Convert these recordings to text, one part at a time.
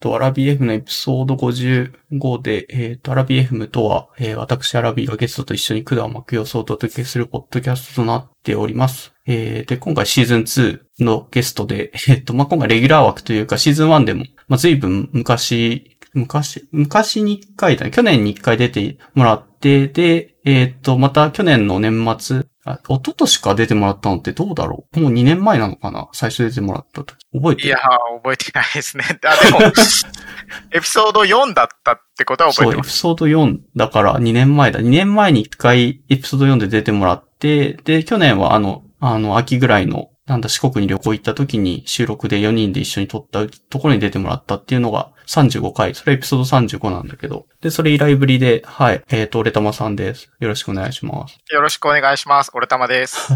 と、アラビ F のエピソード55で、えっ、と、アラビ FM とは、えー私アラビがゲストと一緒に管を巻く様子をお届けするポッドキャストとなっております。えーで、今回シーズン2のゲストで、えっ、と、まあ、今回レギュラー枠というか、シーズン1でも、まあ、随分昔、昔、昔に一回だね、去年に一回出てもらって、で、えっ、と、また去年の年末、あ、一昨年か出てもらったのってどうだろう？もう2年前なのかな？最初出てもらった時。覚えてる？いやー、覚えてないですね。あ、でも、エピソード4だったってことは覚そう、エえてます。ピソード4だから2年前だ。2年前に1回エピソード4で出てもらって、で、去年はあの、あの、秋ぐらいの、なんだ、四国に旅行行った時に収録で4人で一緒に撮ったところに出てもらったっていうのが35回。それエピソード35なんだけど。で、それ以来ぶりで、はい、えっ、と、俺玉さんです。よろしくお願いします。よろしくお願いします。俺玉です。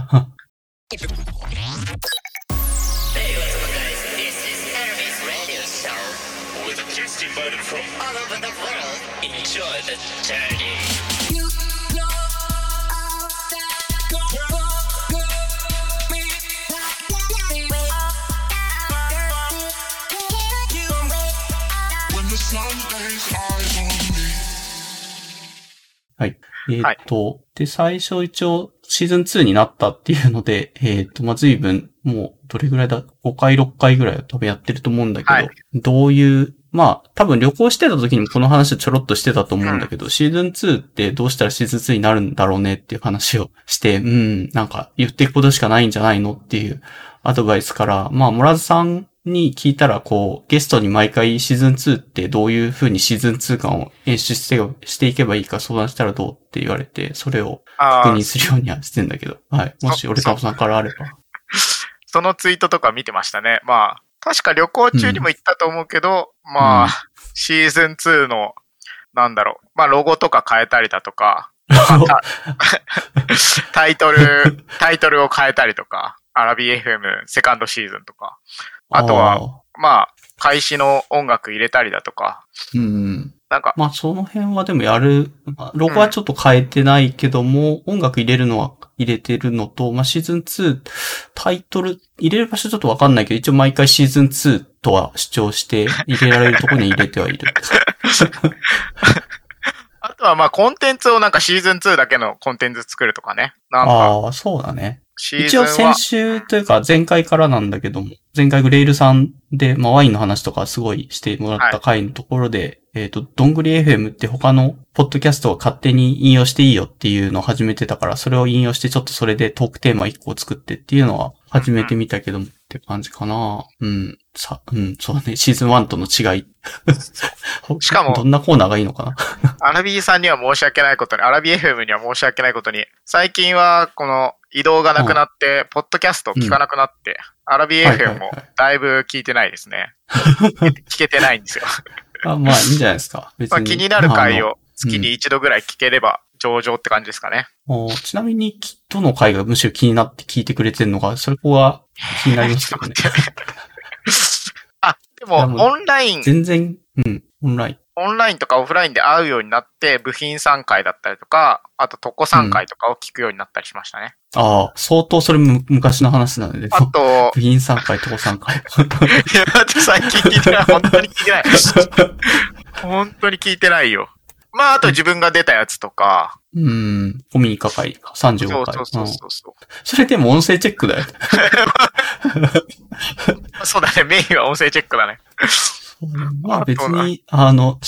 はい。えっ、と、で、最初一応シーズン2になったっていうので、えっ、と、まあ、随分、もう、どれぐらいだ ?5 回、6回ぐらいは多分やってると思うんだけど、はいどういう、まあ、多分旅行してた時にもこの話をちょろっとしてたと思うんだけど、シーズン2ってどうしたらシーズン2になるんだろうねっていう話をして、うん、なんか言っていくことしかないんじゃないのっていうアドバイスから、まあ、モラズさんに聞いたら、こう、ゲストに毎回シーズン2ってどういう風にシーズン2感を演出してしていけばいいか相談したらどうって言われて、それをあー確認するようにはしてんだけど、はい。もし俺タさんからあれば。そのツイートとか見てましたね。まあ、確か旅行中にも言ったと思うけど、まあ、うんシーズン2の、なんだろう、まあ、ロゴとか変えたりだとか、タイトル、タイトルを変えたりとか、アラビ FM セカンドシーズンとか、あとは、は、まあ、開始の音楽入れたりだとか、うん。なんか、まあ、その辺はでもやる、まあロゴはちょっと変えてないけども、音楽入れるのは入れてるのと、まあ、シーズン2、タイトル、入れる場所ちょっとわかんないけど、一応毎回シーズン2とは主張して、入れられるところに入れてはいる。あとはまあ、コンテンツをなんかシーズン2だけのコンテンツ作るとかね。なんか、ああ、そうだね。一応先週というか前回からなんだけども、前回グレイルさんで、まあワインの話とかすごいしてもらった回のところで、えっ、と、どんぐり FM って他のポッドキャストを勝手に引用していいよっていうのを始めてたから、それを引用してちょっとそれでトークテーマ1個を作ってっていうのは始めてみたけどもって感じかな。うん。さ、うん、そうだね。シーズン1との違い。しかもどんなコーナーがいいのかな？アラビーさんには申し訳ないことに、アラビー FM には申し訳ないことに、最近はこの移動がなくなって、ポッドキャストを聞かなくなって、アラビーはいはい FM はいもだいぶ聞いてないですね。聞けてないんですよ。あまあ、いいんじゃないですか。別に。まあ、気になる回を月に一度ぐらい聞ければ上々って感じですかね。おちなみに、きどの回がむしろ気になって聞いてくれてるのか、そこは 気になりますけどね。あ、でもオンライン、全然、うん、オンライン。オンラインとかオフラインで会うようになって、部品参回だったりとか、あと特攻参回とかを聞くようになったりしましたね。ああ、相当それむ昔の話なので、あと、部品3回、とこ3回。いや、だって最近聞いてない。本当に聞いてない。本当に聞いてないよ。まあ、あと自分が出たやつとか。うん、コミニカ回か、35回。そうそうそううんそうそう。それでも音声チェックだよ。そうだね、メインは音声チェックだね。まあ別に、あの、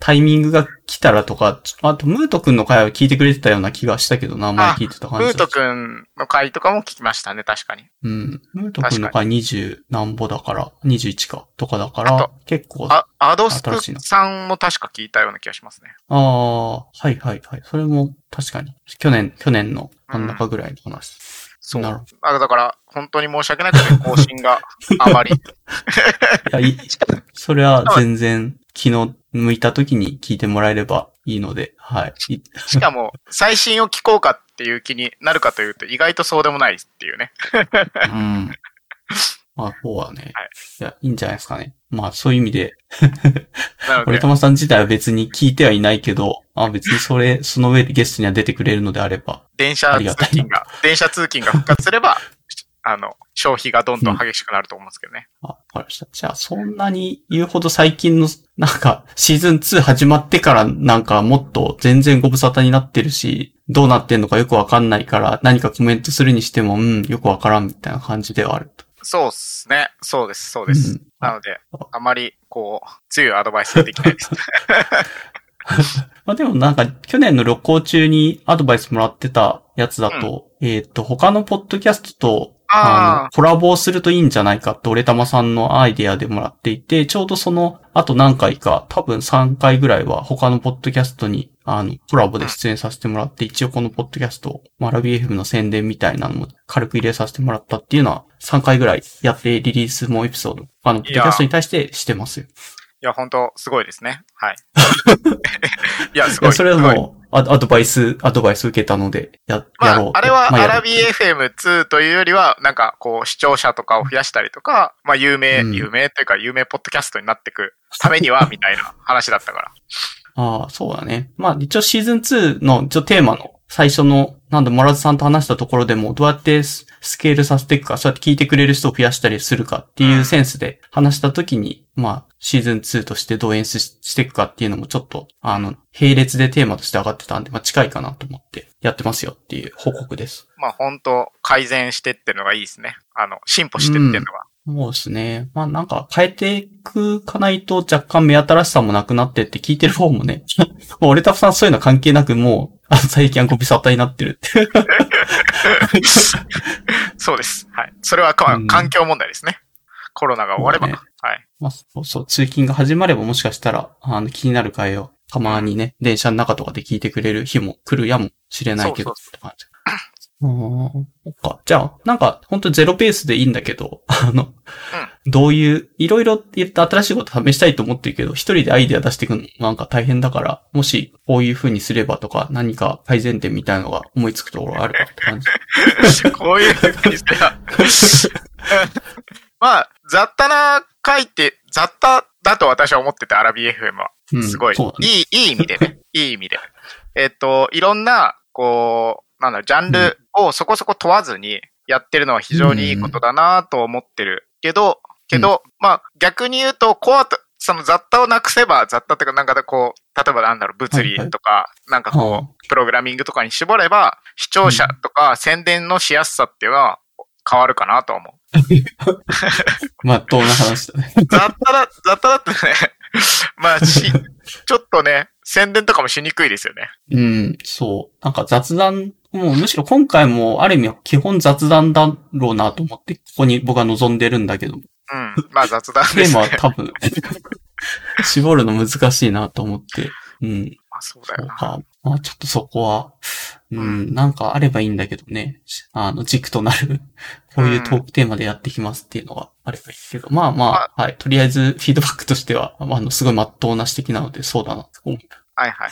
タイミングが来たらとか、あと、ムート君の回は聞いてくれてたような気がしたけどな、前聞いてた感じムート君の回とかも聞きましたね、確かに。うん。ムート君の回20何歩だから、21か、とかだかあらと、結構、あ、アドスクさんも確か聞いたような気がしますね。ああ、はいはいはい。それも確かに。去年、去年の真ん中ぐらいの話。そう。なるほあだから、本当に申し訳ないけど、更新があまり。いや、いい。それは全然気の向いた時に聞いてもらえればいいので、はい。いしかも、最新を聞こうかっていう気になるかというと、意外とそうでもないっていうね。うん。まあ、そうはね。はいいや、いいんじゃないですかね。まあ、そういう意味で、俺玉 さん自体は別に聞いてはいないけど、あ別にそれ、その上でゲストには出てくれるのであれば、電車通勤が、電車通勤が復活すれば、あの、消費がどんどん激しくなると思うんですけどね。あ、わかりました。じゃあ、そんなに言うほど最近の、なんか、シーズン2始まってからなんかもっと全然ご無沙汰になってるし、どうなってんのかよくわかんないから、何かコメントするにしても、うん、よくわからんみたいな感じではあると。そうっすね。そうです、そうです。うんなので、あまり、こう、強いアドバイスはできないです。まあでもなんか、去年の旅行中にアドバイスもらってたやつだと、えっ、と、他のポッドキャストと、あーの、コラボをするといいんじゃないかって、俺玉さんのアイデアでもらっていて、ちょうどその、あと何回か、多分3回ぐらいは他のポッドキャストに、あの、コラボで出演させてもらって、一応このポッドキャスト、マラビ FM の宣伝みたいなのも軽く入れさせてもらったっていうのは、3回ぐらいやってリリースもエピソード、あの、ポッドキャストに対してしてますよ。いや、本当すごいですね。はい。いや、すごい。いや、それはもう、アアドバイス、アドバイス受けたので、や、まやろうと。、ああれはアラビ FM2 というよりは、なんかこう、視聴者とかを増やしたりとか、まあ、有名、うん有名というか、有名ポッドキャストになっていくためには、みたいな話だったから。ああ、そうだね。まあ、一応シーズン2の一応テーマの最初の、なんだ、モラズさんと話したところでも、どうやってススケールさせていくか、そうやって聞いてくれる人を増やしたりするかっていうセンスで話したときに、まあ、シーズン2としてどう演出ししていくかっていうのもちょっと、あの、並列でテーマとして上がってたんで、まあ、近いかなと思ってやってますよっていう報告です。まあ、本当改善してってるのがいいですね。あの、進歩してってるのが。そうですね。まあなんか変えていくかないと若干目新しさもなくなってって聞いてる方もね、もう俺たふさんそういうの関係なくもう、あの最近はご無沙汰になってるって。そうです。はい。それは環境問題ですね。コロナが終われば。そうねはい。まあそうそう、通勤が始まればもしかしたら、あの気になる回をたまにね、電車の中とかで聞いてくれる日も来るやもしれないけど、そうって感じ。うーんそっか。じゃあ、なんか、本当ゼロペースでいいんだけど、あの、どういう、いろいろ言って新しいこと試したいと思ってるけど、一人でアイデア出していくのなんか大変だから、もし、こういう風にすればとか、何か改善点みたいなのが思いつくところがあるかって感じ。こういうふうにして まあ、雑多な回って、雑多だと私は思ってて、アラビ FM は。うんすごい、そうだねいい、いい意味でね。いい意味で。えっと、いろんな、こう、なんだジャンルをそこそこ問わずにやってるのは非常にいいことだなと思ってるけど、けど、まあ逆に言うと、コアと、その雑多をなくせば、雑多っていうか、なんかこう、例えばなんだろう、物理とか、なんかこう、はあプログラミングとかに絞れば、視聴者とか宣伝のしやすさっていうのは変わるかなと思う。まっとうな話だね。雑多だ、雑多だってね、まあし、ちょっとね、宣伝とかもしにくいですよね。うん、そう。なんか雑談、もうむしろ今回もある意味基本雑談だろうなと思って、ここに僕は望んでるんだけど、うん。まあ雑談テーですね。マは多分、絞るの難しいなと思って、うん。まあそうだよな。まあちょっとそこは、うん、なんかあればいいんだけどね。あの、軸となる、こういうトークテーマでやってきますっていうのがあればいいけど、まあまあ、はい。とりあえず、フィードバックとしては、あの、すごい真っ当な指摘なので、そうだなと思う。はいはい。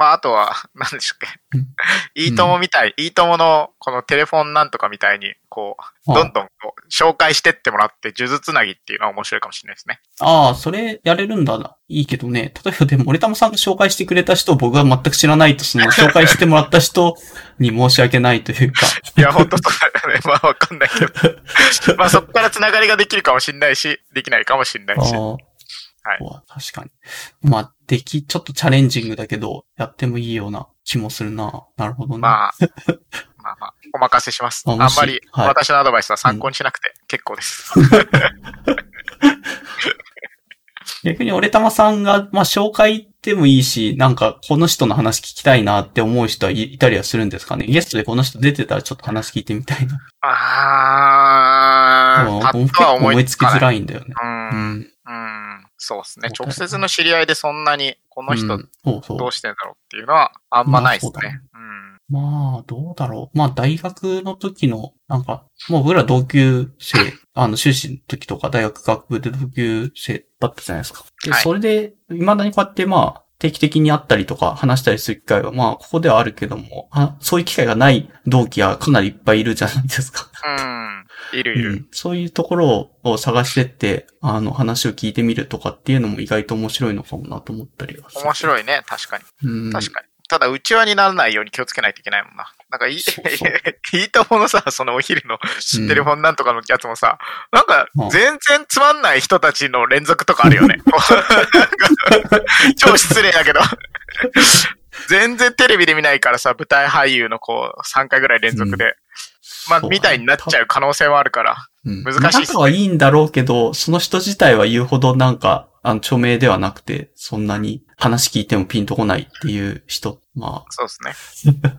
まああとは、何でしたっけ？うん。いいともみたい、いいとものこのテレフォンなんとかみたいに、こう、あどんどんこう紹介してってもらって、数珠つなぎっていうのは面白いかもしれないですね。ああ、それやれるんだな。いいけどね。例えばでも、俺玉さんが紹介してくれた人を僕が全く知らないと、そ の紹介してもらった人に申し訳ないというか。いや、ほんとそうだよね。まあわかんないけど。まあそこからつながりができるかもしれないし、できないかもしれないし。ああ。はいは確かに。まあ、でき、ちょっとチャレンジングだけど、やってもいいような気もするな。なるほどね。まあ、まあまあ、お任せします。あんまりはい私のアドバイスは参考にしなくて結構です。逆に俺玉さんが、まあ、紹介でもいいし、なんか、この人の話聞きたいなって思う人はいいたりはするんですかね？ゲストでこの人出てたらちょっと話聞いてみたいな。あー、パッ結とは思いつき。づらいんだよね。う。うんん。うん。そうですね。直接の知り合いでそんなに、この人。どうしてんだろうっていうのはあんまないですねね。うん。まあ、どうだろう。まあ、大学の時の、なんか、もう僕ら同級生、あの、修士の時とか大学学部で同級生だったじゃないですか。で、はいそれで、未だにこうやってまあ、定期的に会ったりとか話したりする機会は、まあ、ここではあるけども、あそういう機会がない同期はかなりいっぱいいるじゃないですか。うん。いるいうる。ん、そういうところを探してって、あの、話を聞いてみるとかっていうのも意外と面白いのかもなと思ったりは。面白いね。確かに。うん。確かに。ただ内輪にならないように気をつけないといけないもんな。なんかいい、いいとものさ、そのお昼の知ってる本なんとかのやつもさ、なんかうん全然つまんない人たちの連続とかあるよね。なんか 超失礼だけど。全然テレビで見ないからさ、舞台俳優のこう、3回ぐらい連続で、まあ、そうみたいになっちゃう可能性はあるから。うん難しいね仲はいいんだろうけど、その人自体は言うほどなんか、あの、著名ではなくて、そんなに話聞いてもピンとこないっていう人、まそうですね。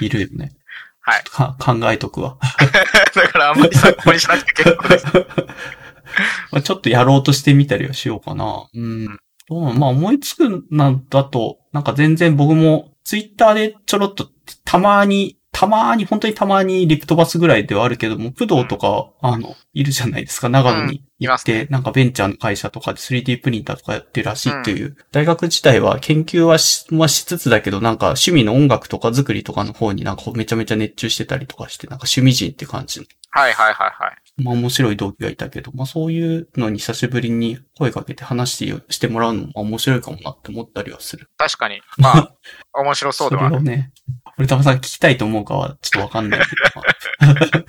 あ、いるよね。はい。か考えとくわ。だからあんまり参考にしなくて結構です。まあちょっとやろうとしてみたりはしようかな。うん。どうなのまあ思いつくなんだと、なんか全然僕もツイッターでちょろっとたまに、たまに、本当にたまにリプ飛ばすぐらいではあるけども、プドとか、あの、いるじゃないですか。長野に行って、なんかベンチャーの会社とかで 3D プリンターとかやってるらしいっていう。大学自体は研究はし,、まあ、しつつだけど、なんか趣味の音楽とか作りとかの方になんかめちゃめちゃ熱中してたりとかして、なんか趣味人って感じのはいはいはいはい。まあ面白い同期がいたけど、まあそういうのに久しぶりに声かけて話してしてもらうのも面白いかもなって思ったりはする。確かに。まあ、面白そうではある。れをね、俺たまさん聞きたいと思うかはちょっとわかんないけど、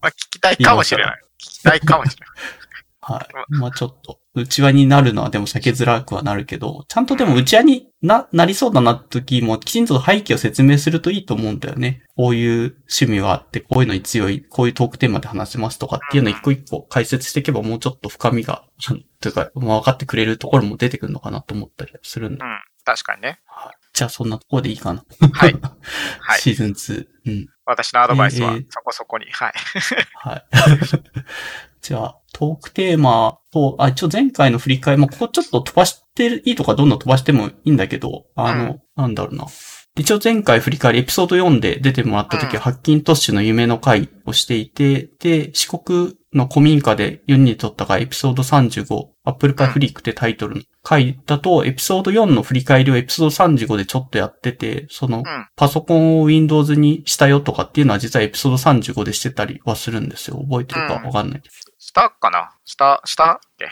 まあ、聞きたいかもしれない。聞きたいかもしれない。はい。まあちょっと、内輪になるのはでも避けづらくはなるけど、ちゃんとでも内輪にな、なりそうだな時もきちんと背景を説明するといいと思うんだよね。こういう趣味はあって、こういうのに強い、こういうトークテーマで話せますとかっていうのを一個一個解説していけばもうちょっと深みが、というか、まあ、分かってくれるところも出てくるのかなと思ったりするんで。うん。確かにね。はいじゃあそんなところでいいかな。はい。はい。シーズン2。うん。私のアドバイスはえーそこそこに。はい。はい。じゃあ、トークテーマと、あ、一応前回の振り返り、まあ、ここちょっと飛ばしてる、いいとかどんどん飛ばしてもいいんだけど、あの、なんだろうな。一応前回振り返りエピソード4で出てもらった時は、ハッキントッシュの夢の回をしていて、で、四国の古民家で4人で撮った回エピソード35、アップルパイフリークってタイトルの回だと、エピソード4の振り返りをエピソード35でちょっとやってて、その、んパソコンを Windows にしたよとかっていうのは実はエピソード35でしてたりはするんですよ。覚えてるかわかんないけど。したかな？した、した？っけ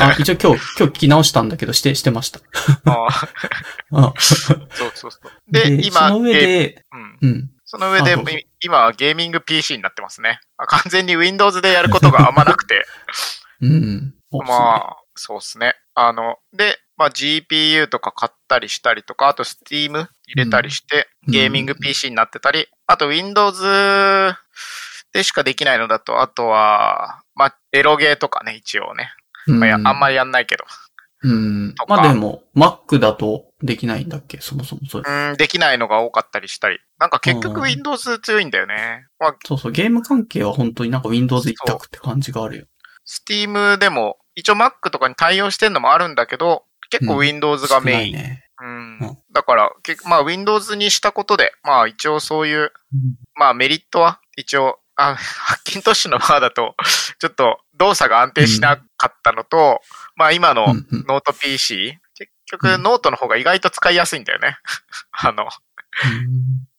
あ一応今日、今日聞き直したんだけど、して、してました。あーあ そうそうそう。で、今、その上で、うん。うん。その上で今はゲーミング PC になってますね。あ完全に Windows でやることがあんまなくて。うん。まあ、そうですね。あの、で、まあ GPU とか買ったりしたりとか、あと Steam 入れたりして、うんゲーミング PC になってたり、あと Windows でしかできないのだと、あとは、まあ、エロゲーとかね、一応ね。うんまあ、やあんまりやんないけど。うんまあでも、Mac だとできないんだっけ？そもそもそう。うん、できないのが多かったりしたり。なんか結局うん Windows 強いんだよね。まあ、そうそう、ゲーム関係は本当になんか Windows 一択って感じがあるよ。Steam でも、一応 Mac とかに対応してんのもあるんだけど、結構うん Windows がメイン。いね。うんうんだから、結まあ Windows にしたことで、まあ一応そういう、うんまあメリットは一応、あ、ハッキントッシュの場合だと、ちょっと動作が安定しなかったのと、まあ今のノート PC、結局うん。ノートの方が意外と使いやすいんだよね。あの、うん。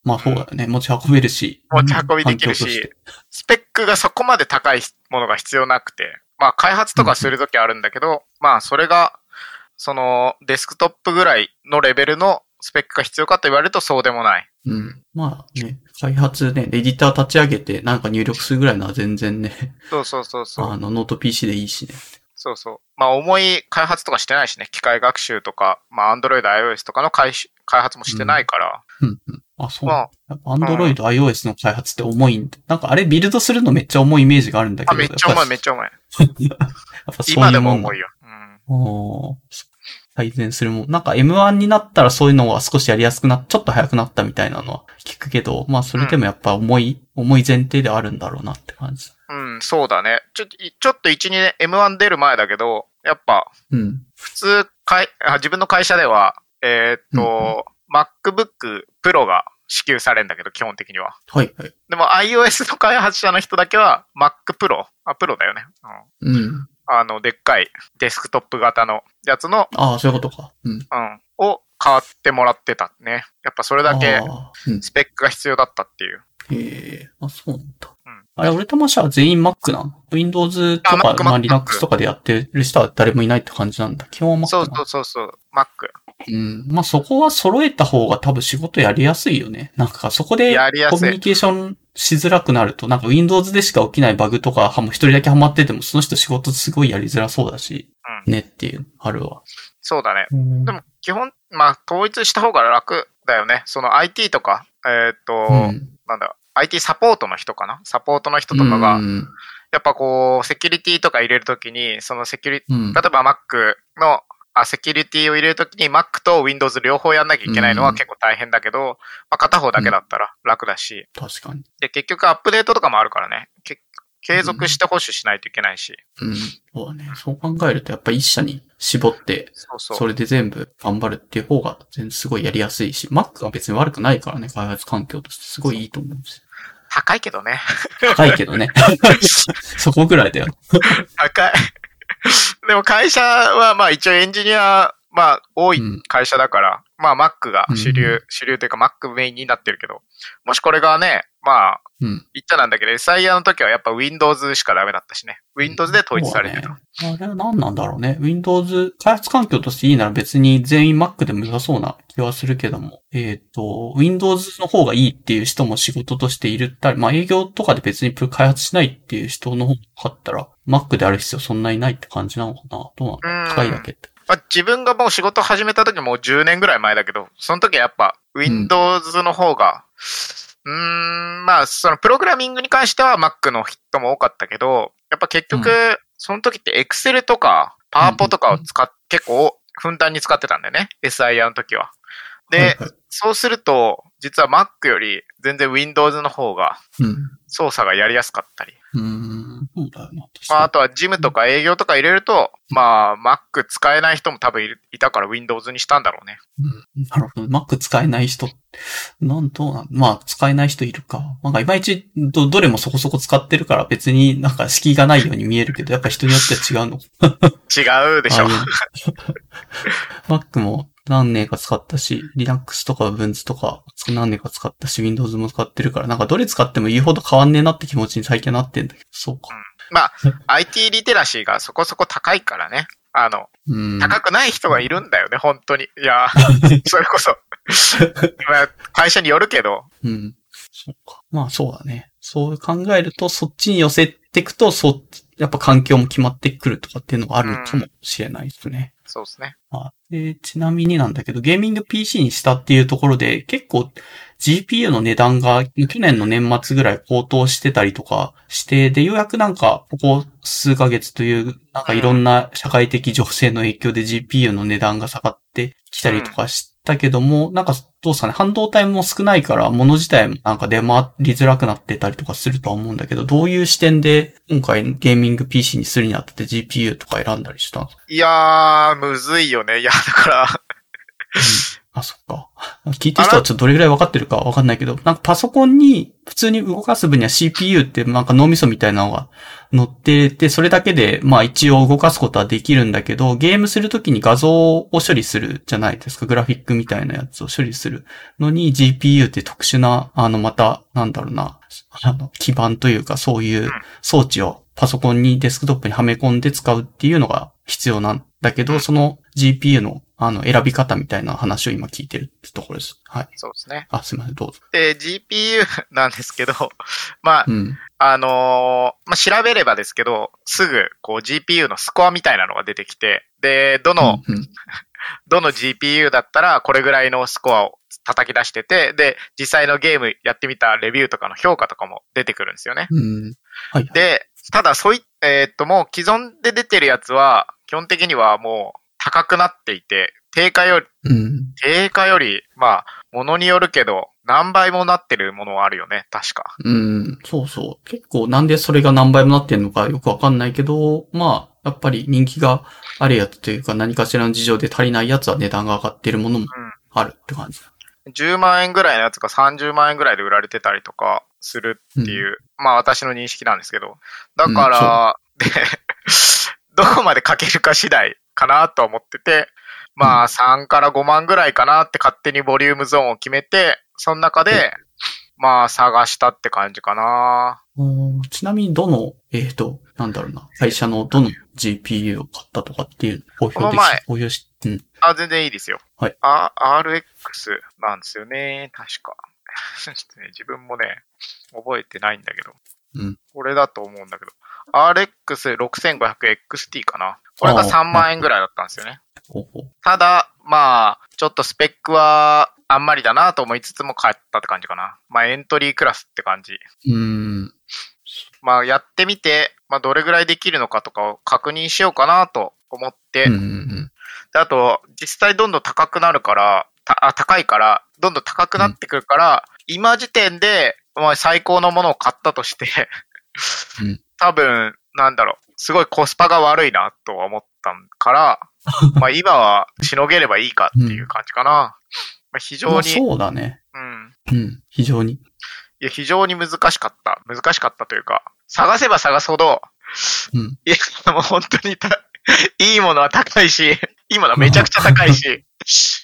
まあそうだよね。持ち運べるし。持ち運びできるしスペックがそこまで高いものが必要なくて、まあ開発とかするときあるんだけど、まあそれが、そのデスクトップぐらいのレベルのスペックが必要かと言われるとそうでもない。うん。まあね、開発ね、エディター立ち上げてなんか入力するぐらいのは全然ね、そうそうそうそう。あの、ノート PC でいいしね。そうそう。まあ重い開発とかしてないしね。機械学習とか、まあ Android、iOS とかの開始開発もしてないから。うんうん。あ、そう。まやっぱ Android、iOS の開発って重いんで。なんかあれビルドするのめっちゃ重いイメージがあるんだけあ、ど。めっちゃ重い、めっちちゃ重い。ゃ。やっぱそういう今でもん重いよ。うん。おー改善するもん。なんか M1 になったらそういうのが少しやりやすくなっ、ちょっと早くなったみたいなのは聞くけど、まあそれでもやっぱ重い、重い前提ではあるんだろうなって感じ。うん、そうだね。ちょ、ちょっと1、2年 M1 出る前だけど、やっぱうん。普通、かいあ自分の会社では、えーっと、MacBook Pro が支給されるんだけど、基本的には。はいはい。でも iOS の開発者の人だけは Mac Pro、あ、Pro だよね。うん。うん。あの、でっかいデスクトップ型のやつの、ああ、そういうことか。うん。うん、を買ってもらってたね。やっぱそれだけ。スペックが必要だったっていう。へえ、あ、そうなんだ。うんあれ、俺とマシャは全員 Mac なの ?Windows とあか、Mac まあ Linux とかでやってる人は誰もいないって感じなんだ。基本は Mac そうそうそうそう、Mac。うん。まあ、そこは揃えた方が多分仕事やりやすいよね。なんか、そこでやりやすいコミュニケーションしづらくなると、なんか Windows でしか起きないバグとか、はもう一人だけハマってても、その人仕事すごいやりづらそうだし、うねっていう、あるわ。そうだね。うんでも、基本、まあ、統一した方が楽だよね。その IT とか、えーっと、うんなんだ、IT サポートの人かな？サポートの人とかが、うんやっぱこう、セキュリティとか入れるときに、そのセキュリ、うん例えば Mac の、あ、セキュリティを入れるときに Mac と Windows 両方やんなきゃいけないのはうん結構大変だけど、まあ、片方だけだったら楽だし、確かに。で、結局アップデートとかもあるからね、け継続して保守しないといけないし、うん。そうだね。そう考えると、やっぱ一社に絞って、そうそう。それで全部頑張るっていう方が、全然すごいやりやすいし、Mac は別に悪くないからね、開発環境としてすごいいいと思うし。高いけどね。高いけどね。そこぐらいだよ。高い。でも会社はまあ一応エンジニア、まあ多いうん。会社だから、まあ Mac が主流、うん。主流というか Mac メインになってるけど、もしこれがね、まあうん。言っちゃなんだけど、SIR の時はやっぱ Windows しかダメだったしね。Windows で統一されてた。そうだねあれは何なんだろうね。Windows、開発環境としていいなら別に全員 Mac でも良さそうな気はするけども。えっ、と、Windows の方がいいっていう人も仕事としているったり、まあ営業とかで別に開発しないっていう人の方があったら、Mac である必要そんなにないって感じなのかなどうなのうん高いだけって。まあ、自分がもう仕事始めた時もう10年ぐらい前だけど、その時はやっぱ Windows の方が、うーん、まあそのプログラミングに関しては Mac の人も多かったけど、やっぱ結局、うその時って Excel とか PowerPo とかを使っ、結構ふんだんに使ってたんだよね。SIR の時は。で、はいはいそうすると、実は Mac より全然 Windows の方がうん。操作がやりやすかったり。うーん。そうだよな。確まあ、かあとはジムとか営業とか入れると、まあ、Mac 使えない人も多分いるいたから Windows にしたんだろうね。にうんなるほど。Mac 使えない人、なんとなん、まあ、使えない人いるか。なんか、いまいち、ど、どれもそこそこ使ってるから別になんか敷居がないように見えるけど、やっぱ人によっては違うの。違うでしょ。Mac も何年か使ったし、Linux とか Ubuntu とか何年か使ったし、Windows も使ってるから、なんかどれ使っても言うほど変わんねえなって気持ちに最近はなってんだけど、そうか。まあ、IT リテラシーがそこそこ高いからね。あの、うん。高くない人がいるんだよね、本当に。いや、それこそ。まあ会社によるけど、うん。そうか。まあそうだね。そう考えると、そっちに寄せていくと、そっち、やっぱ環境も決まってくるとかっていうのがあるのかもしれないですね。そうですね。あでちなみになんだけど、ゲーミング PC にしたっていうところで、結構 GPU の値段が去年の年末ぐらい高騰してたりとかして、で、ようやくなんか、ここ数ヶ月という、なんかいろんな社会的情勢の影響で GPU の値段が下がってきたりとかしたけども、なんかどうですかね、半導体も少ないから、物自体もなんか出回りづらくなってたりとかするとは思うんだけど、どういう視点で今回ゲーミング PC にするにあたって GPU とか選んだりしたんですか？いやー、むずいよね。いや、だから、あ、そっか。聞いてる人はちょっとどれぐらい分かってるか分かんないけど、なんかパソコンに普通に動かす分には CPU ってなんか脳みそみたいなのが乗ってて、それだけでまあ一応動かすことはできるんだけど、ゲームするときに画像を処理するじゃないですか。グラフィックみたいなやつを処理するのに GPU って特殊な、あのまた、なんだろうな、あの基盤というかそういう装置をパソコンにデスクトップにはめ込んで使うっていうのが必要なだけど、その GPU のあの選び方みたいな話を今聞いてるってところです。はい。そうですね。あ、すいません、どうぞ。で、GPU なんですけど、まあ、うん。あのーまあ、調べればですけど、すぐ、こう GPU のスコアみたいなのが出てきて、で、どの、うんうん どの GPU だったらこれぐらいのスコアを叩き出してて、で、実際のゲームやってみたレビューとかの評価とかも出てくるんですよね。うん。はい。で、ただそうい、えーっと、もう既存で出てるやつは、基本的にはもう高くなっていて、定価より、うん。定価より、まあ、ものによるけど、何倍もなってるものはあるよね、確か。うん。そうそう。結構なんでそれが何倍もなってんのかよくわかんないけど、まあ、やっぱり人気があるやつというか何かしらの事情で足りないやつは値段が上がってるものもあるって感じ。10万円ぐらいのやつが30万円ぐらいで売られてたりとかするっていう、まあ私の認識なんですけど。だから、で、どこまでかけるか次第かなと思ってて、まあ3から5万ぐらいかなって勝手にボリュームゾーンを決めて、その中で、まあ探したって感じかな。うんちなみにどの、えっ、と、なんだろうな、会社のどの GPU を買ったとかっていう公表でき公表し、うん。あ、全然いいですよ。はい。あ、RX なんですよね。確か。ちょっとね、自分もね、覚えてないんだけど。うん。これだと思うんだけど。RX6500XT かな。これがあー3万円ぐらいだったんですよね。ただ、まあ、ちょっとスペックはあんまりだなと思いつつも買ったって感じかな。まあ、エントリークラスって感じ。うーん。まあ、やってみて、まあ、どれぐらいできるのかとかを確認しようかなと思って、うんうんうん。であと、実際どんどん高くなるから、たあ高いから、どんどん高くなってくるから、今時点で、まあ、最高のものを買ったとして、うん多分、なんだろう、すごいコスパが悪いなとは思ったから、まあ今はしのげればいいかっていう感じかな。まあ、非常まあ、に、そうだね。うん。うん。非常に。いや、非常に難しかった。難しかったというか、探せば探すほど、うん。いや、もう本当にた、いいものは高いし、いいものはめちゃくちゃ高いし、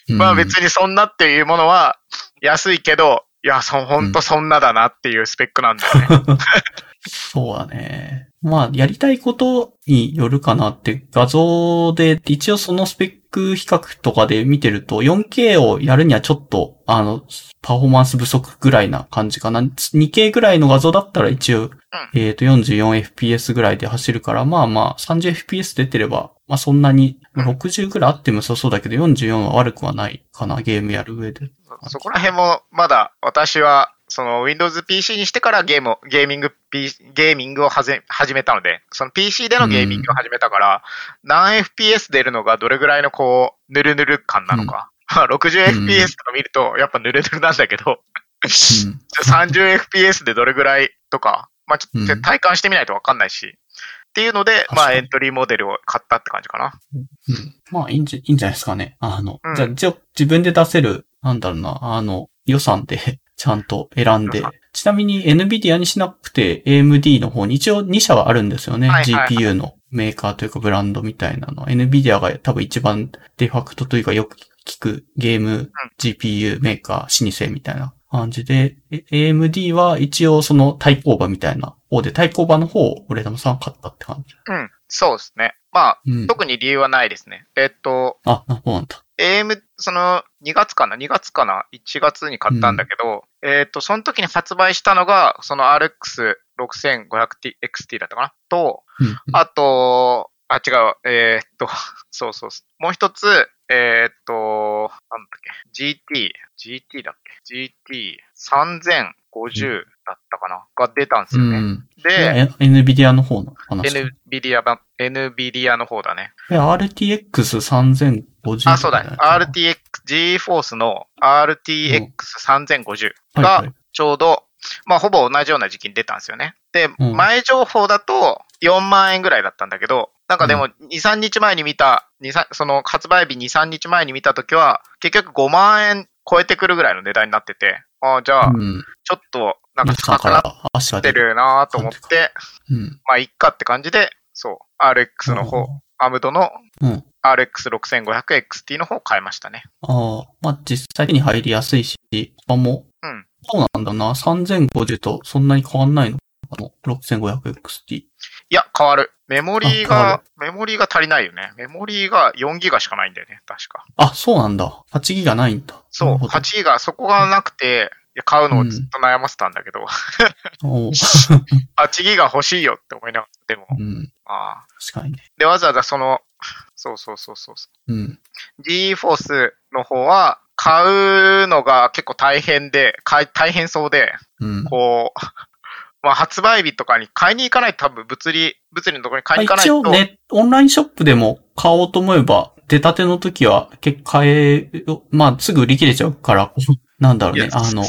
うんまあ別にそんなっていうものは安いけど、いや、そ、ほんとそんなだなっていうスペックなんだよね。そうだね。まあ、やりたいことによるかなって、画像で、一応そのスペック比較とかで見てると、4K をやるにはちょっと、あの、パフォーマンス不足ぐらいな感じかな。2K ぐらいの画像だったら一応、えっ、と、44fps ぐらいで走るから、まあまあ、30fps 出てれば、まあそんなに、まあ60ぐらいあってもそうそうだけど、44は悪くはないかな、ゲームやる上で。そこら辺もまだ私は、その Windows PC にしてからゲームを、ゲーミング、P、ゲーミングを始めたので、その PC でのゲーミングを始めたから、何 FPS 出るのがどれぐらいのこう、ぬるぬる感なのか。60fps とか見ると、やっぱぬるぬるなんだけど、うん。30fps でどれぐらいとか、まあちょっうんと体感してみないとわかんないし、っていうので、まあエントリーモデルを買ったって感じかな。うん。まあ、いいんじゃ、いいんじゃないですかね。あの、うんじゃあ、一応自分で出せる、なんだろうな、あの、予算でちゃんと選んで。ちなみに NVIDIA にしなくて AMD の方に一応2社はあるんですよね。はいはいはい GPU のメーカーというかブランドみたいなの。NVIDIA が多分一番デファクトというかよく聞くゲーム GPU メーカー、老舗みたいな感じで、え AMD は一応その対抗馬みたいな方で、対抗馬の方を俺玉さんは買ったって感じ。うん、そうですね。まあ、うん。特に理由はないですね。えっと、あ、そうなんだ。AM、その、2月かな ?2 月かな ?1 月に買ったんだけど、えっ、と、その時に発売したのが、その RX6500XT だったかな？と、うん。あと、あ、違う、えーっと、そうそう。もう一つ、えーっと、なんだっけ、GT、GT だっけ ?GT3050 だったかなが出たんですよね。うん。で、え NVIDIA の方の話？NVIDIA 版、NVIDIA の方だね。え RTX3050。あ、そうだね。RTX、GForce の RTX3050 はいはがいちょうど、まあほぼ同じような時期に出たんですよね。で、うん前情報だと4万円ぐらいだったんだけど、なんかでも2、3日前に見た、2 3その発売日2、3日前に見たときは、結局5万円超えてくるぐらいの値段になってて、ああ、じゃあ、うん。ちょっとなんか高くなって出る。るなと思って、うん。まあいっかって感じで、そう、RX の方、アムドのうん。RX6500XT の方を買いましたね。ああ、まあ、実際手に入りやすいし、他も、うん。そうなんだな。3050とそんなに変わんないの？あの、6500XT。いや、変わる。メモリーが、メモリーが足りないよね。メモリーが4ギガしかないんだよね、確か。あ、そうなんだ。8ギガないんだ。そう、なるほど8ギガ、そこがなくて、いや買うのをずっと悩ませたんだけど、おう8 ギガ欲しいよって思いながら、でも、うん。ああ。確かにね。で、わざわざその、そうそうそうそうそうん。う。GForce の方は、買うのが結構大変で、買い大変そうで、うん。こう、まあ発売日とかに買いに行かないと多分物理、物理のところに買いに行かないと。一応ね、オンラインショップでも買おうと思えば、出たての時は結構買え、まあすぐ売り切れちゃうから、なんだろうね、あの、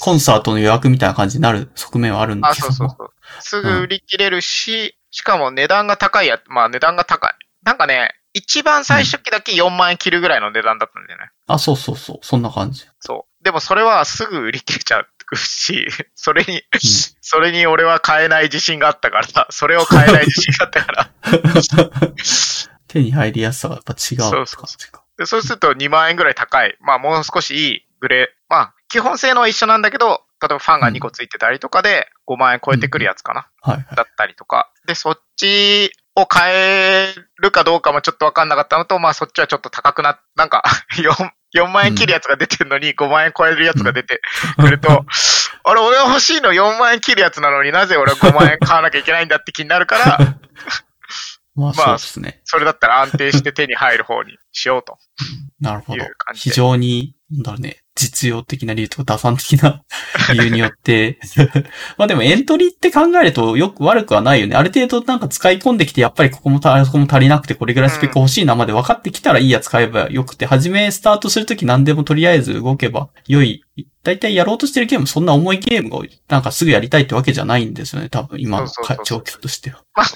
コンサートの予約みたいな感じになる側面はあるんだあ、けど。そうそうそう。すぐ売り切れるし、しかも値段が高いや、まあ値段が高い。なんかね、一番最初期だけ4万円切るぐらいの値段だったんだよね。あ、そうそうそう。そんな感じ。そう。でもそれはすぐ売り切れちゃうし、それに、それに俺は買えない自信があったから、それを買えない自信があったから。手に入りやすさがやっぱ違うそうそう。でそうすると2万円ぐらい高い。まあもう少しいいグレー。まあ基本性能は一緒なんだけど、例えばファンが2個ついてたりとかで5万円超えてくるやつかな。はいはい。だったりとか。で、そっちを変えるかどうかもちょっとわかんなかったのと、まあそっちはちょっと高くなっ、なんか4、4万円切るやつが出てるのに5万円超えるやつが出てくると、あれ、俺は欲しいの4万円切るやつなのになぜ俺は5万円買わなきゃいけないんだって気になるから、まあ、そうですね。それだったら安定して手に入る方にしようと。なるほど非常に、なんだろうね、実用的な理由とか打算的な 理由によって。まあでもエントリーって考えるとよく悪くはないよね。ある程度なんか使い込んできて、やっぱりここもた、あそこも足りなくて、これぐらいスペック欲しいなまで分かってきたらいいやつ買えばよくて、初めスタートするとき何でもとりあえず動けば良い。だいたいやろうとしてるゲーム、そんな重いゲームをなんかすぐやりたいってわけじゃないんですよね。多分今の状況としては。まあ、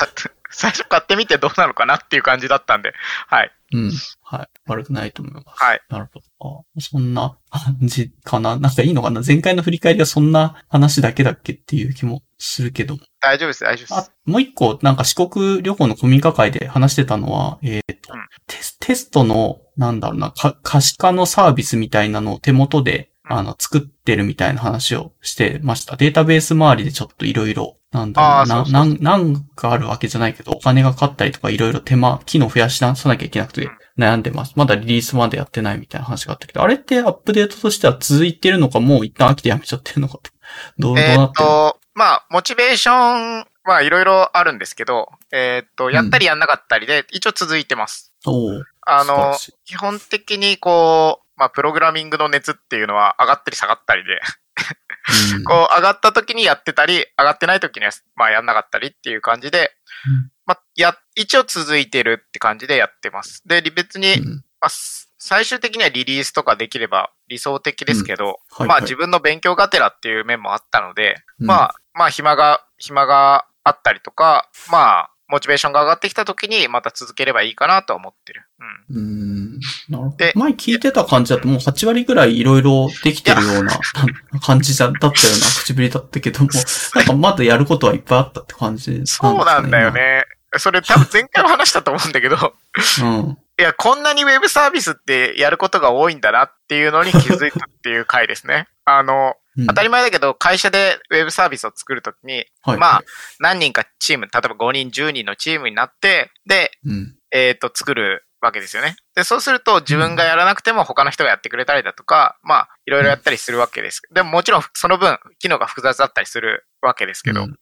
最初買ってみてどうなのかなっていう感じだったんで、はい。うん。はい。悪くないと思います。はい。なるほど。あそんな感じかななんかいいのかな前回の振り返りはそんな話だけだっけっていう気もするけども。大丈夫です、大丈夫であす。、もう一個、なんか四国旅行の古民家会で話してたのは、えっ、と、うんテス、テストの、なんだろうな、か可視化のサービスみたいなのを手元で、うんあの、作ってるみたいな話をしてました。データベース周りでちょっといろいろ、なんだろうな、ななん、なんかあるわけじゃないけど、お金がかかったりとかいろいろ手間、機能増やしなさなきゃいけなくてうん悩んでます。まだリリースまでやってないみたいな話があったけど、あれってアップデートとしては続いてるのか、もう一旦飽きてやめちゃってるのかと。どう、どうなってるの？と、まあ、モチベーションはいろいろあるんですけど、えーっと、やったりやんなかったりで、一応続いてます。おうあの基本的にこう、まあ、プログラミングの熱っていうのは上がったり下がったりで、うん。こう、上がった時にやってたり、上がってない時には、まあ、やんなかったりっていう感じで、うん。まあ、や、一応続いてるって感じでやってます。で、別に、うん。まあ、す最終的にはリリースとかできれば理想的ですけど、はいはい。まあ自分の勉強がてらっていう面もあったので、うん。まあ、まあ暇が、暇があったりとか、まあ、モチベーションが上がってきた時にまた続ければいいかなとは思ってる。うん。うーんなるほどで。前聞いてた感じだともう8割ぐらいいろいろできてるような感じだったような口ぶりだったけども、なんかまだやることはいっぱいあったって感じなんですかそうなんだよ。ね。それ多分前回も話したと思うんだけど、今うん。いや、こんなにウェブサービスってやることが多いんだなっていうのに気づいたっていう回ですね。あの、うん当たり前だけど、会社でウェブサービスを作るときに、はい。まあ、何人かチーム、例えば5人、10人のチームになって、で、うん。えっ、と、作るわけですよね。で、そうすると自分がやらなくても他の人がやってくれたりだとか、まあ、いろいろやったりするわけです。でももちろんその分、機能が複雑だったりするわけですけど。うん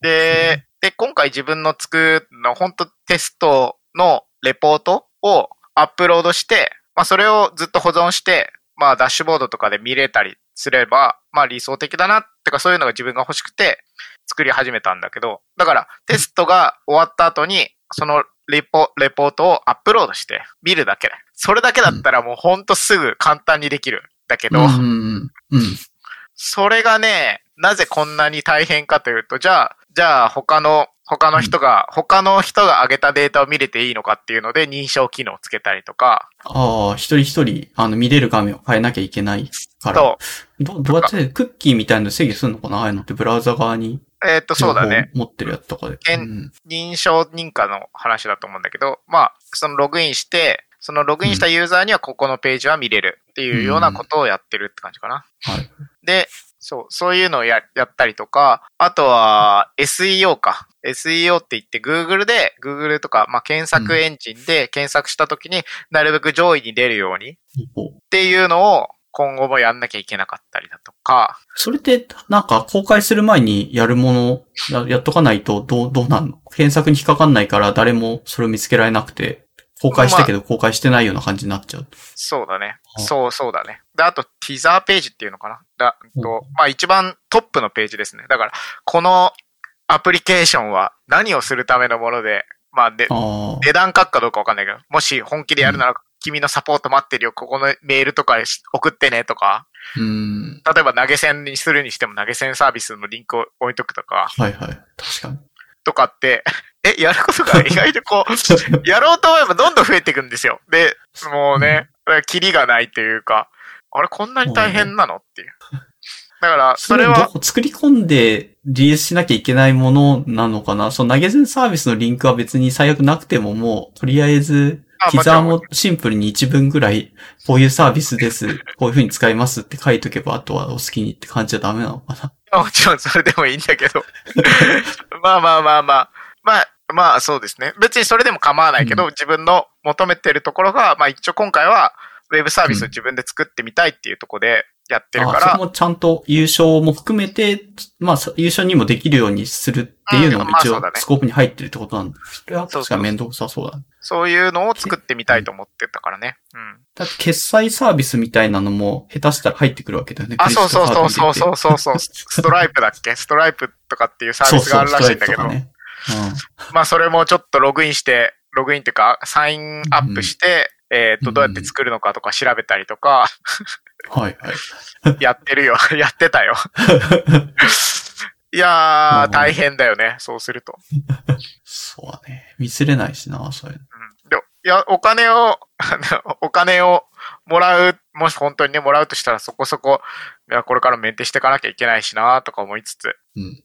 で、で、今回自分の作るの、本当テストのレポートをアップロードして、まあ、それをずっと保存して、まあ、ダッシュボードとかで見れたりすれば、まあ、理想的だなってか、そういうのが自分が欲しくて作り始めたんだけど、だから、テストが終わった後に、そのレポ、レポートをアップロードして見るだけで。それだけだったらもうほんとすぐ簡単にできる。だけど、うん。それがね、なぜこんなに大変かというと、じゃあ、じゃあ他の、他の人が、他の人が上げたデータを見れていいのかっていうので認証機能をつけたりとか、ああ、一人一人、あの、見れる画面を変えなきゃいけないから。と、どどうやってクッキーみたいなの制御するのかな？ああいうのってブラウザ側に。えっ、と、そうだね。。持ってるやつとかで。うん認証認可の話だと思うんだけど、まあ、そのログインして、そのログインしたユーザーにはここのページは見れるっていうようなことをやってるって感じかな。はい。で、そう、そういうのをややったりとか、あとは SEO か。SEO って言って Google で、Google とか、まあ、検索エンジンで検索した時になるべく上位に出るようにっていうのを今後もやんなきゃいけなかったりだとか、それって、なんか公開する前にやるもの、ややっとかないとどう、どうなんの？検索に引っかかんないから誰もそれを見つけられなくて、公開したけど公開してないような感じになっちゃう。そうだね。あそうそうだね。で、あと、ティザーページっていうのかなだ、うんと、まあ一番トップのページですね。だから、このアプリケーションは何をするためのもので、まあで。値段書くかどうかわかんないけど、もし本気でやるなら、君のサポート待ってるよ、ここのメールとかし送ってねとか、うん。例えば投げ銭にするにしても投げ銭サービスのリンクを置いとくとか、はいはい。確かに。とかって、え、やることが意外とこう、やろうと思えばどんどん増えていくんですよ。で、もうね、キリがないというか、あれこんなに大変なのっていう。だから、それは、ど作り込んでリリースしなきゃいけないものなのかな？その投げ銭サービスのリンクは別に最悪なくてももう、とりあえず、あティザーももシンプルに一文ぐらい、こういうサービスです。こういう風に使いますって書いとけば、あとはお好きにって感じじゃダメなのかな？もちろんそれでもいいんだけど。まあまあまあまあ。まあ、まあそうですね。別にそれでも構わないけど、う自分の求めてるところが、まあ一応今回は、ウェブサービスを自分で作ってみたいっていうところでやってるから、あそれもちゃんと優勝も含めて、まあ、さ優勝にもできるようにするっていうのも一応スコープに入ってるってことなんだ。それはそうそう確かにめんどくさそうだ。そういうのを作ってみたいと思ってたからね。うん。だって決済サービスみたいなのも下手したら入ってくるわけだよね。あ、そうそうそうそうそうう。そうそう。ストライプだっけ？ストライプとかっていうサービスがあるらしいんだけど、そうそうストライプとかね。まあそれもちょっとログインして、ログインっていうか、サインアップして、えっ、と、うんどうやって作るのかとか調べたりとか、うん。はいはい。やってるよ。やってたよ。いやー、まあ大変だよね。そうすると。そうだね。ミスれないしな、そういうの。うん、でいや、お金を、お金をもらう、もし本当にね、もらうとしたらそこそこ、いや、これからメンテしていかなきゃいけないしな、とか思いつつ。うん。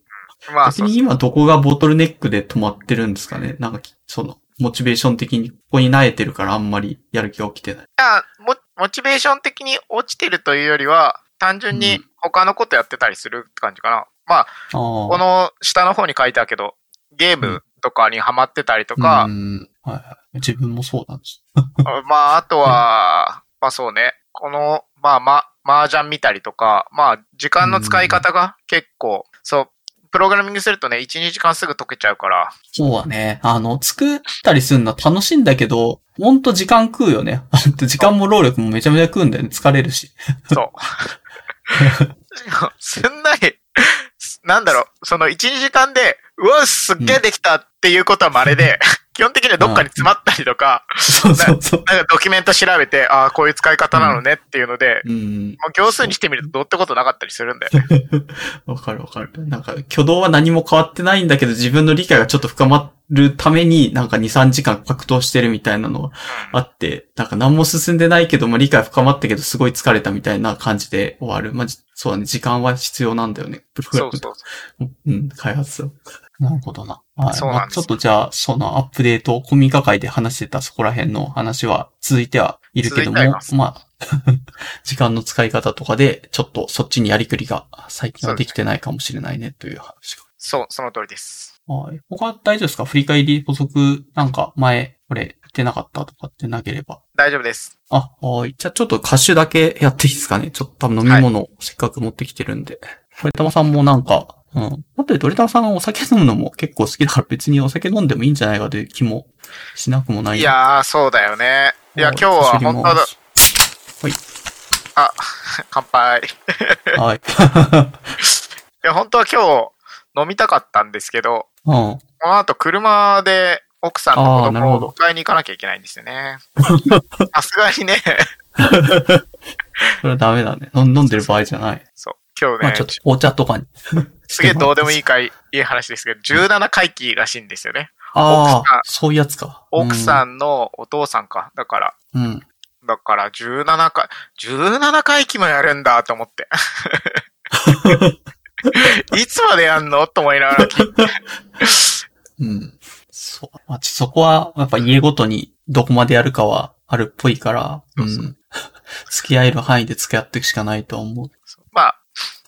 まあ、今どこがボトルネックで止まってるんですかねなんか、その、モチベーション的にここに慣れてるからあんまりやる気が起きてない。いやモモチベーション的に落ちてるというよりは、単純に他のことやってたりするって感じかな。まあ、ああ。この下の方に書いてあるけど、ゲームとかにハマってたりとか、うん。はいはい。自分もそうなんです。まあ、あとは、まあそうね、この、まあ、ま、麻雀見たりとか、まあ、時間の使い方が結構、そう、プログラミングするとね、1、2時間すぐ解けちゃうから、そうだね。あの、作ったりするのは楽しいんだけど、ほんと時間食うよね。時間も労力もめちゃめちゃ食うんだよね。疲れるし。そう。すんなり、なんだろう、その1、2時間で、うわ、すっげえできたっていうことは稀で、基本的にはどっかに詰まったりとか、そうそうそう。なんかドキュメント調べて、ああ、こういう使い方なのねっていうので、うん。もう行数にしてみるとどうってことなかったりするんだよね。わかるわかる。なんか、挙動は何も変わってないんだけど、自分の理解がちょっと深まるために、なんか2、3時間格闘してるみたいなのがあって、なんか何も進んでないけど、まあ理解深まったけど、すごい疲れたみたいな感じで終わる。まあ、じそうだね。時間は必要なんだよね。プログラムそうそうそう。うん、開発は。なるほどな。はい。そうなんですまあちょっとじゃあ、そのアップデート、コミカ会で話してたそこら辺の話は続いてはいるけどもま、すまあ、時間の使い方とかで、ちょっとそっちにやりくりが最近はできてないかもしれないねという話そう、その通りです。が。はい。他は大丈夫ですか？振り返り補足、なんか前、これ、言ってなかったとかってなければ。大丈夫です。あ、はい。じゃあちょっと歌手だけやっていいですかね？ちょっと多分飲み物、せっかく持ってきてるんで。これたまさんもなんか、うん。あとでドリタマさんがお酒飲むのも結構好きだから別にお酒飲んでもいいんじゃないかという気もしなくもない。いやー、そうだよね。いや、はい、今日は本当だ、はい。あ、乾杯。いはい。や、本当は今日飲みたかったんですけど、うん。この後車で奥さんと子供を迎えに行かなきゃいけないんですよね。さすがにね、それはダメだね。飲んでる場合じゃない。そう、今日ねまあちょっ、とお茶とかに。すげえどうでもいいかい、いい話ですけど、17回忌らしいんですよね。ああ、そういうやつか。奥さんのお父さんか。だから、うん。うん。だから17回、17回忌もやるんだと思って。いつまでやんのと思いながら聞いて。うん。そう。まあ、ちそこは、やっぱ家ごとにどこまでやるかはあるっぽいから、うん 付き合える範囲で付き合っていくしかないと思う。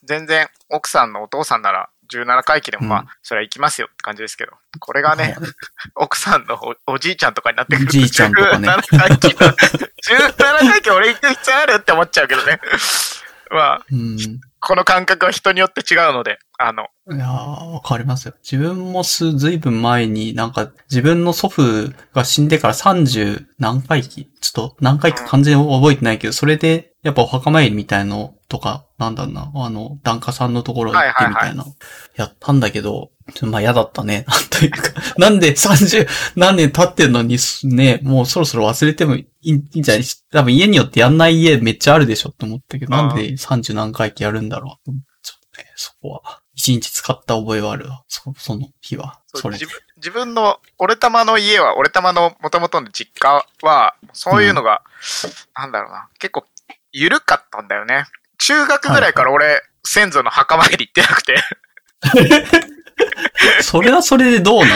まあ、全然奥さんのお父さんなら17回忌でもまあ、うんそれは行きますよって感じですけど。これがね、奥さんのおおじいちゃんとかになってくると。おじいちゃんとかね17回忌の、17回忌俺行く必要あるって思っちゃうけどね。まあ、うん。この感覚は人によって違うので、あの、いやー、わかりますよ。自分もす、ずいぶん前になんか、自分の祖父が死んでから30何回忌ちょっと何回か完全に覚えてないけど、それで、やっぱお墓参りみたいのとか、なんだろうな、あの、檀家さんのところ行ってみたいな、やったんだけど、まあ嫌だったね。なんというか、なんで30何年経ってんのにね、もうそろそろ忘れてもいいんじゃない？多分家によってやんない家めっちゃあるでしょって思ったけど、なんで30何回忌やるんだろうちょっとね、そこは。一日使った覚えはあるわ。そ、その日は。それ自。分自分の、俺玉の家は、俺玉の元々の実家は、そういうのが、なんだろうな、結構、緩かったんだよね。中学ぐらいから俺、先祖の墓参り行ってなくて、それはそれでどうなん？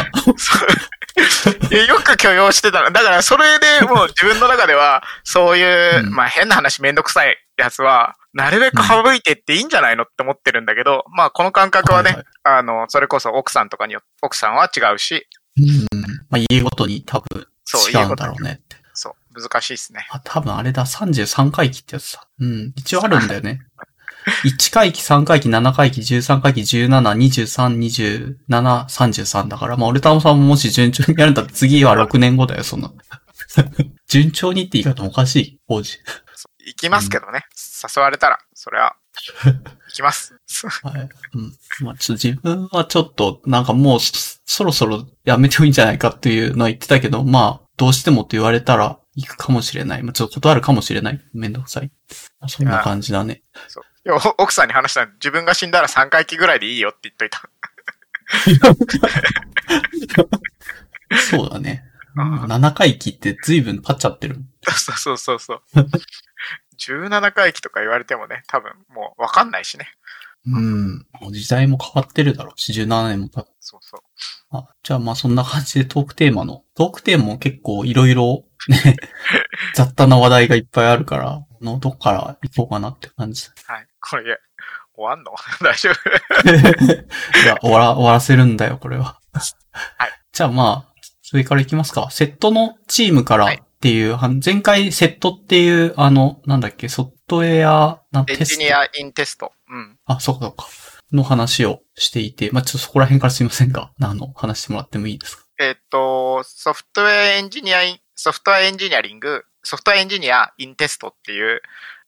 いやよく許容してたの。だから、それでもう自分の中では、そういう、うんまあ変な話めんどくさいやつは、なるべく省いてっていいんじゃないのって思ってるんだけど、まあこの感覚はね、はいはいあの、それこそ奥さんとかによ、奥さんは違うし、うん。まあ、家ごとに多分そう違うんだろうねって。難しいですね。あ、多分あれだ、33回忌ってやつだ。うん。一応あるんだよね。1回忌、3回忌、7回忌、13回忌、17、23、27、33だから、まあ、俺ともさんももし順調にやるんだったら次は6 年後だよ、そんな。順調にって言い方もおかしい、王子。行きますけどね。誘われたら、それは、行きます。はい。うん。まあ、ちょっと自分はちょっと、なんかもうそ、そろそろやめてもいいんじゃないかっていうのは言ってたけど、まあ、どうしてもって言われたら行くかもしれない。まあ、ちょっと断るかもしれない。めんどくさい。まあそんな感じだね。そういやお奥さんに話したら、自分が死んだら3回忌ぐらいでいいよって言っといた。そうだね。あ7回忌って随分経っちゃってる。そうそうそうそう。17回忌とか言われてもね、多分もうわかんないしね。うん。もう時代も変わってるだろうし、17年も経っそうそう。あ、じゃあまあそんな感じでトークテーマの、トークテーマも結構いろいろね、雑多な話題がいっぱいあるから、のどっから行こうかなって感じ。はい。これ、終わんの？大丈夫？いや、終わら、終わらせるんだよ、これは。はい。じゃあまあ、それから行きますか。セットのチームからはいっていう、は前回セットっていう、あの、なんだっけ、ソフトウェア、なんエンジニアインテスト。うん。あ、そうかそうか。の話をしていて、まあちょっとそこら辺からすいませんが、あの、話してもらってもいいですか？えっと、 Software Engineer in、ソフトウェアエンジニアリング、 Software Engineer in Test っていう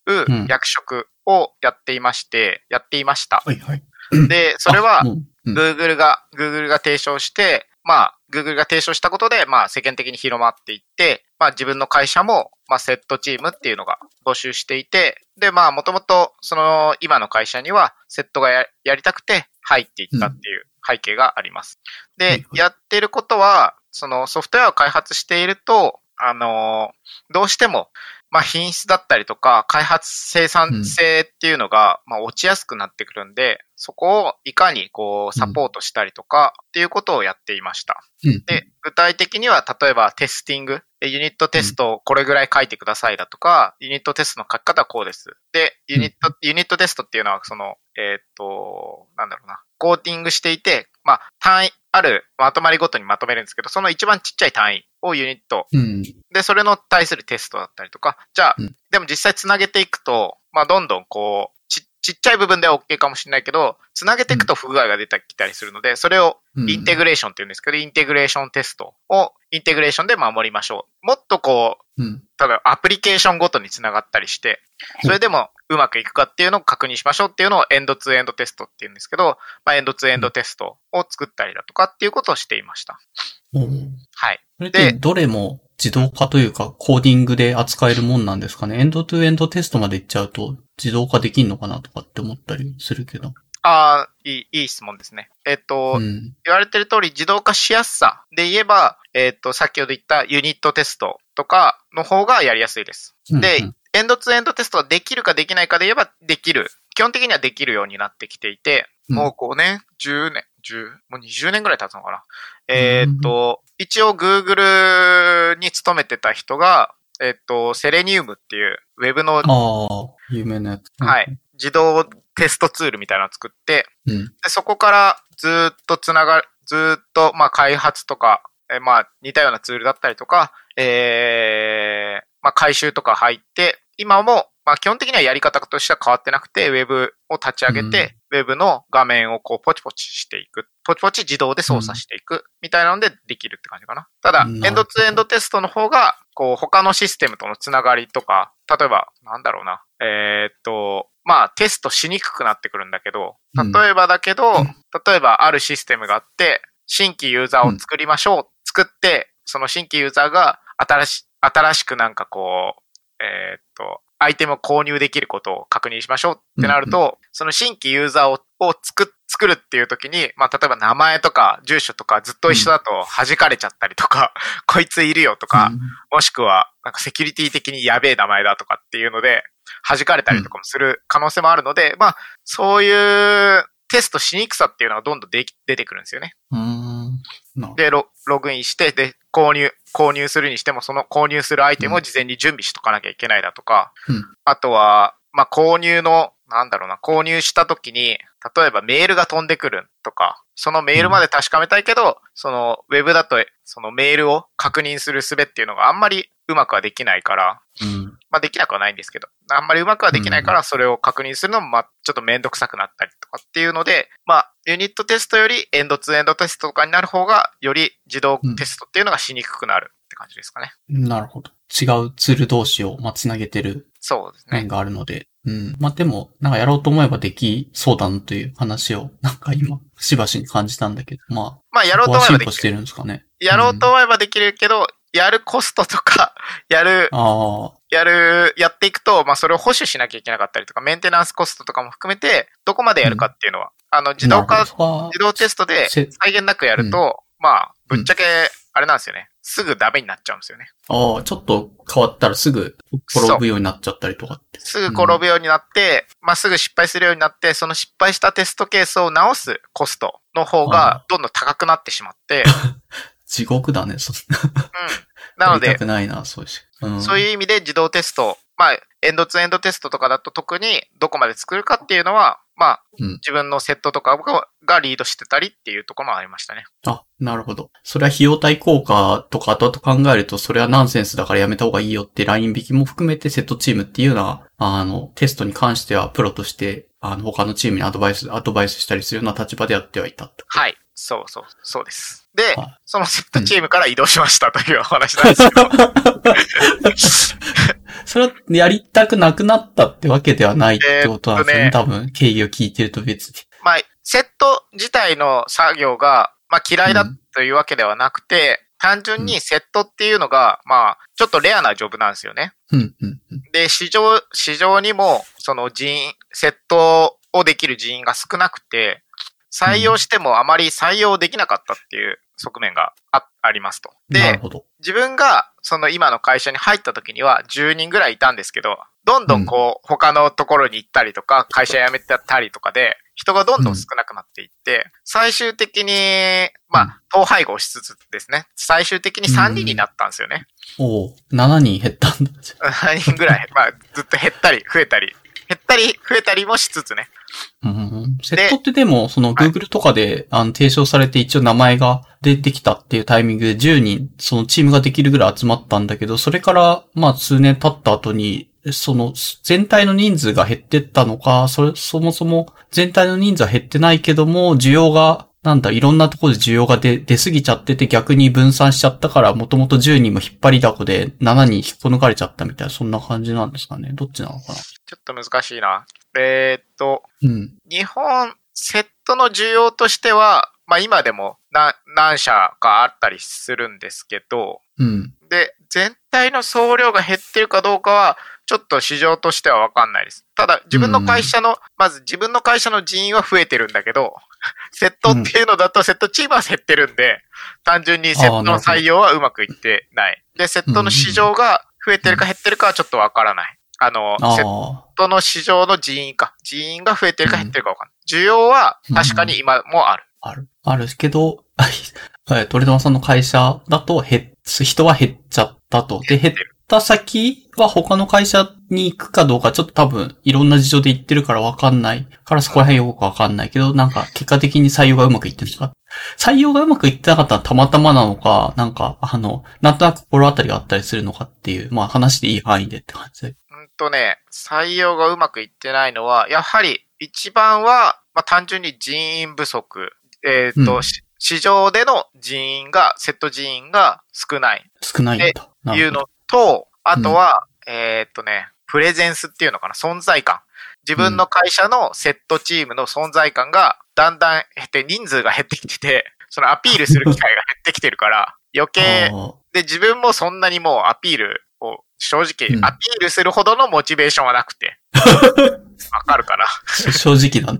ん役職をやっていまして、やっていました。はいはい。で、それは Google が、Google が提唱して、まあ、Google が提唱したことで、まあ、世間的に広まっていって、まあ、自分の会社も、まあ、セットチームっていうのが募集していて、で、まあ、もともと、その、今の会社には、セットがややりたくて入っていったっていう背景があります。でやってることは、その、ソフトウェアを開発していると、あの、どうしても、まあ、品質だったりとか、開発生産性っていうのが、まあ、落ちやすくなってくるんで、そこをいかにこう、サポートしたりとか、っていうことをやっていました。うん。で、具体的には、例えばテスティング、でユニットテストをこれぐらい書いてくださいだとか、ユニットテストの書き方はこうです。で、ユニット、ユニットテストっていうのは、その、えーっと、なんだろうな、コーティングしていて、まあ、単位、あるまとまりごとにまとめるんですけど、その一番ちっちゃい単位をユニット。うん。で、それの対するテストだったりとか、じゃあ、うん。でも実際つなげていくと、まあ、どんどんこう、ち、ちっちゃい部分では OK かもしれないけど、つなげていくと不具合が出てきたりするので、それをインテグレーションって言うんですけど、インテグレーションテストをインテグレーションで守りましょう。もっとこう、うん。ただアプリケーションごとにつながったりして、それでもうまくいくかっていうのを確認しましょうっていうのをエンドツーエンドテストって言うんですけど、まあ、エンドツーエンドテストを作ったりだとかっていうことをしていました。うんはい。でどれも自動化というかコーディングで扱えるもんなんですかねエンドトゥエンドテストまで行っちゃうと自動化できんのかなとかって思ったりするけど。ああ、いい、いい質問ですね。えっと、うん。言われてる通り自動化しやすさで言えば、えっ、と、先ほど言ったユニットテストとかの方がやりやすいです。でうんエンドツーエンドテストはできるかできないかで言えばできる。基本的にはできるようになってきていて、うんもう5年、10年、10、もう20年ぐらい経つのかな。えっ、と、一応 Google に勤めてた人が、えっ、と、セレニウムっていうウェブの、ああ、有名なやつ。はい。自動テストツールみたいなのを作って、うん。で、そこからずーっとつながる、ずーっと、まあ、開発とか、えーまあ、似たようなツールだったりとか、えー、まあ、回収とか入って、今も、まあ、基本的にはやり方としては変わってなくて、ウェブを立ち上げて、ウェブの画面をこう、ポチポチしていく。ポチポチ自動で操作していく。みたいなのでできるって感じかな。ただ、うんエンドツーエンドテストの方が、こう、他のシステムとのつながりとか、例えば、なんだろうな。えーっと、まあ、テストしにくくなってくるんだけど、うん例えばだけど、うん例えばあるシステムがあって、新規ユーザーを作りましょう。作って、その新規ユーザーが新し、新しくなんかこう、えーっと、アイテムを購入できることを確認しましょうってなると、その新規ユーザーをを作作るっていう時に、まあ、例えば名前とか住所とかずっと一緒だと弾かれちゃったりとか、こいついるよとか、もしくは、なんかセキュリティ的にやべえ名前だとかっていうので、弾かれたりとかもする可能性もあるので、まあ、そういうテストしにくさっていうのがどんどんでき出てくるんですよね。うん。で、ロログインして、で、購入、購入するにしても、その購入するアイテムを事前に準備しとかなきゃいけないだとか、うん。あとは、まあ、購入の、なんだろうな、購入した時に、例えばメールが飛んでくるとかそのメールまで確かめたいけど、そのウェブだと、そのメールを確認する術っていうのがあんまりうまくはできないから、うん。まあできなくはないんですけど、あんまりうまくはできないから、それを確認するのも、まあちょっとめんどくさくなったりとかっていうので、まあユニットテストよりエンドツーエンドテストとかになる方が、より自動テストっていうのがしにくくなるって感じですかね。なるほど。違うツール同士を、まあ、つなげてるそうですね面。があるので。うん。まあ、でも、なんかやろうと思えばできそうだなという話を、なんか今、しばしに感じたんだけど、ままあやあ、ろうと思えばできる。てるんですかね。やろうと思えばできるけど、やるコストとか、やる、ああ、やる、やっていくと、まあそれを保守しなきゃいけなかったりとか、メンテナンスコストとかも含めて、どこまでやるかっていうのは、あの、自動化、自動テストでせ際限なくやると、まあ、ぶっちゃけ、あれなんですよね。すぐダメになっちゃうんですよね。ああ、ちょっと変わったらすぐ転ぶようになっちゃったりとかって。すぐ転ぶようになって、まあすぐ失敗するようになって、その失敗したテストケースを直すコストの方がどんどん高くなってしまって、地獄だね、そんうん。なのでないな、そうし。うん、そういう意味で自動テスト、まあ、エンドツーエンドテストとかだと特にどこまで作るかっていうのは、まあ、うん自分のセットとかががリードしてたりっていうところもありましたね。あ、なるほど。それは費用対効果とか後々考えると、それはナンセンスだからやめた方がいいよってライン引きも含めてセットチームっていうのは、あの、テストに関してはプロとして、あの、他のチームにアドバイス、アドバイスしたりするような立場でやってはいたと。はい。そうそう、そうです。ではい、そのセットチームから移動しましたというお話なんですけど、それはやりたくなくなったってわけではないってことなんですよね。えー多分、経緯を聞いてると別に。まあ、セット自体の作業が、まあ嫌いだというわけではなくて、単純にセットっていうのが、まあ、ちょっとレアなジョブなんですよね。うん、うん、うん。で、市場、市場にも、その人員、セットをできる人員が少なくて、採用してもあまり採用できなかったっていう側面があありますと。で。自分がその今の会社に入った時には10人ぐらいいたんですけど、どんどんこう、他のところに行ったりとか、会社辞めてたりとかで、人がどんどん少なくなっていって、最終的に、まあ、統廃合しつつですね、最終的に3人になったんですよね。おお7人減ったんだ。3人ぐらい、まあ、ずっと減ったり、増えたり、減ったり、増えたりもしつつね。うんセットってでも、その Google とかで、あの提唱されて一応名前が出てきたっていうタイミングで10人、そのチームができるぐらい集まったんだけど、それから、まあ数年経った後に、その全体の人数が減ってったのか、それ、そもそも全体の人数は減ってないけども、需要が、なんだ、いろんなところで需要が出、出すぎちゃってて逆に分散しちゃったから、もともと10人も引っ張りだこで7人引っこ抜かれちゃったみたいな、そんな感じなんですかね。どっちなのかな。ちょっと難しいな。えーっと、うん。日本、セットの需要としては、まあ今でも何何社かあったりするんですけど、うん。で、全体の総量が減ってるかどうかは、ちょっと市場としてはわかんないです。ただ、自分の会社の、まず自分の会社の人員は増えてるんだけど、セットっていうのだと、セットチームは減ってるんで、単純にセットの採用はうまくいってない。で、セットの市場が増えてるか減ってるかはちょっとわからない。あの、あセッあ。トの市場の人員か。人員が増えてるか減ってるかわかんない。需要は確かに今もある。ある。あるけど、はいトレドマさんの会社だと減っ、人は減っちゃったと。で、減った先は他の会社に行くかどうかちょっと多分いろんな事情で行ってるからわかんないからそこら辺よくわかんないけど、なんか結果的に採用がうまくいってるんですか採用がうまくいってなかったらたまたまなのか、なんか、あの、なんとなく心当たりがあったりするのかっていう、まあ話でいい範囲でって感じで。うんとね、採用がうまくいってないのは、やはり一番は、まあ、単純に人員不足。えっ、と、うんし市場での人員が、セット人員が少ない少ないんだ。なるほどいうのと、あとは、えっ、とね、プレゼンスっていうのかな、存在感。自分の会社のセットチームの存在感がだんだん減って、人数が減ってきてて、そのアピールする機会が減ってきてるから、余計、あで、自分もそんなにもうアピールを、正直うんアピールするほどのモチベーションはなくて。わかるかな？ー正直だね。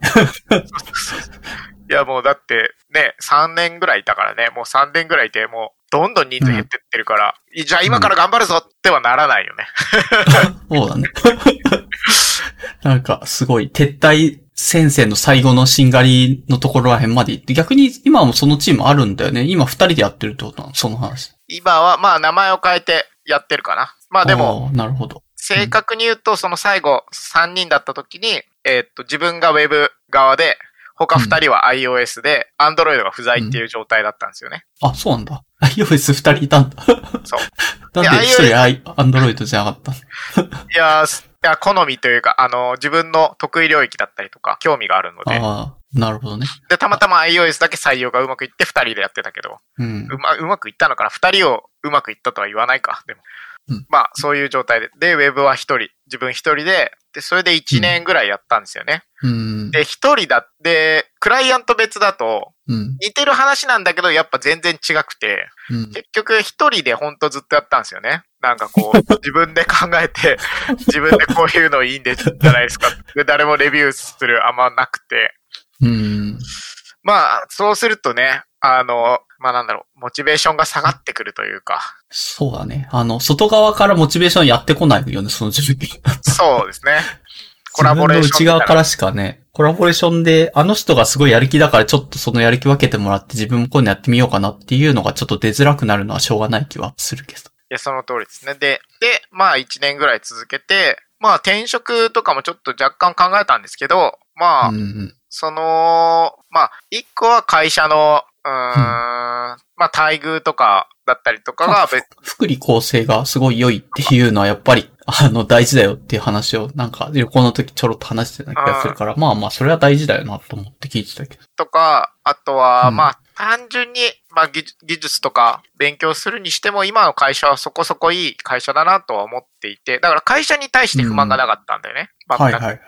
いやもうだってね、3年ぐらいいたからね、もう3年ぐらいいて、もうどんどん人数減ってってるから、いじゃあ今から頑張るぞってはならないよね。そうだね。なんか、すごい、撤退戦線の最後のしんがりのところら辺まで行って、逆に今もそのチームあるんだよね。今二人でやってるってことなの？その話。今はまあ名前を変えてやってるかな。まあでも。なるほど。正確に言うとその最後3人だった時に、えーっと自分がウェブ側で、他二人は iOS で、Android が不在っていう状態だったんですよね。あ、そうなんだ。iOS 二人いたんだ。そう。なんで一人 i- Android じゃなかったの？いやー、いや、好みというか、あの、自分の得意領域だったりとか、興味があるので、ああ、なるほどね。で、たまたま iOS だけ採用がうまくいって二人でやってたけど、うん。うま、うまくいったのかな？二人をうまくいったとは言わないか。でも。うんまあ、そういう状態で。で、ウェブは一人、自分一人で、で、それで一年ぐらいやったんですよね。うん。で、一人だ、で、クライアント別だと、うん。似てる話なんだけど、やっぱ全然違くて、うん。結局一人でほんとずっとやったんですよね。なんかこう、自分で考えて、自分でこういうのいいんでじゃないですか。で、誰もレビューするあんまなくて。うん。まあ、そうするとね、あの、まあなんだろう、モチベーションが下がってくるというか、そうだね。あの、外側からモチベーションやってこないよね、その自分に。そうですね。コラボレーション自分の内側からしかね、コラボレーションで、あの人がすごいやる気だからちょっとそのやる気分けてもらって自分もこういうのやってみようかなっていうのがちょっと出づらくなるのはしょうがない気はするけど。いや、その通りですね。で、で、まあ1年ぐらい続けて、まあ転職とかもちょっと若干考えたんですけど、まあ、うんうん。その、まあ、一個は会社の、うーん、まあ、待遇とかだったりとかが別、福利厚生がすごい良いっていうのはやっぱり、あの、大事だよっていう話を、なんか旅行の時ちょろっと話してた気がするから、まあまあ、それは大事だよなと思って聞いてたけど。とか、あとは、うんまあ、単純に、まあ技術、技術とか勉強するにしても、今の会社はそこそこいい会社だなとは思っていて、だから会社に対して不満がなかったんだよね。全くはいはい。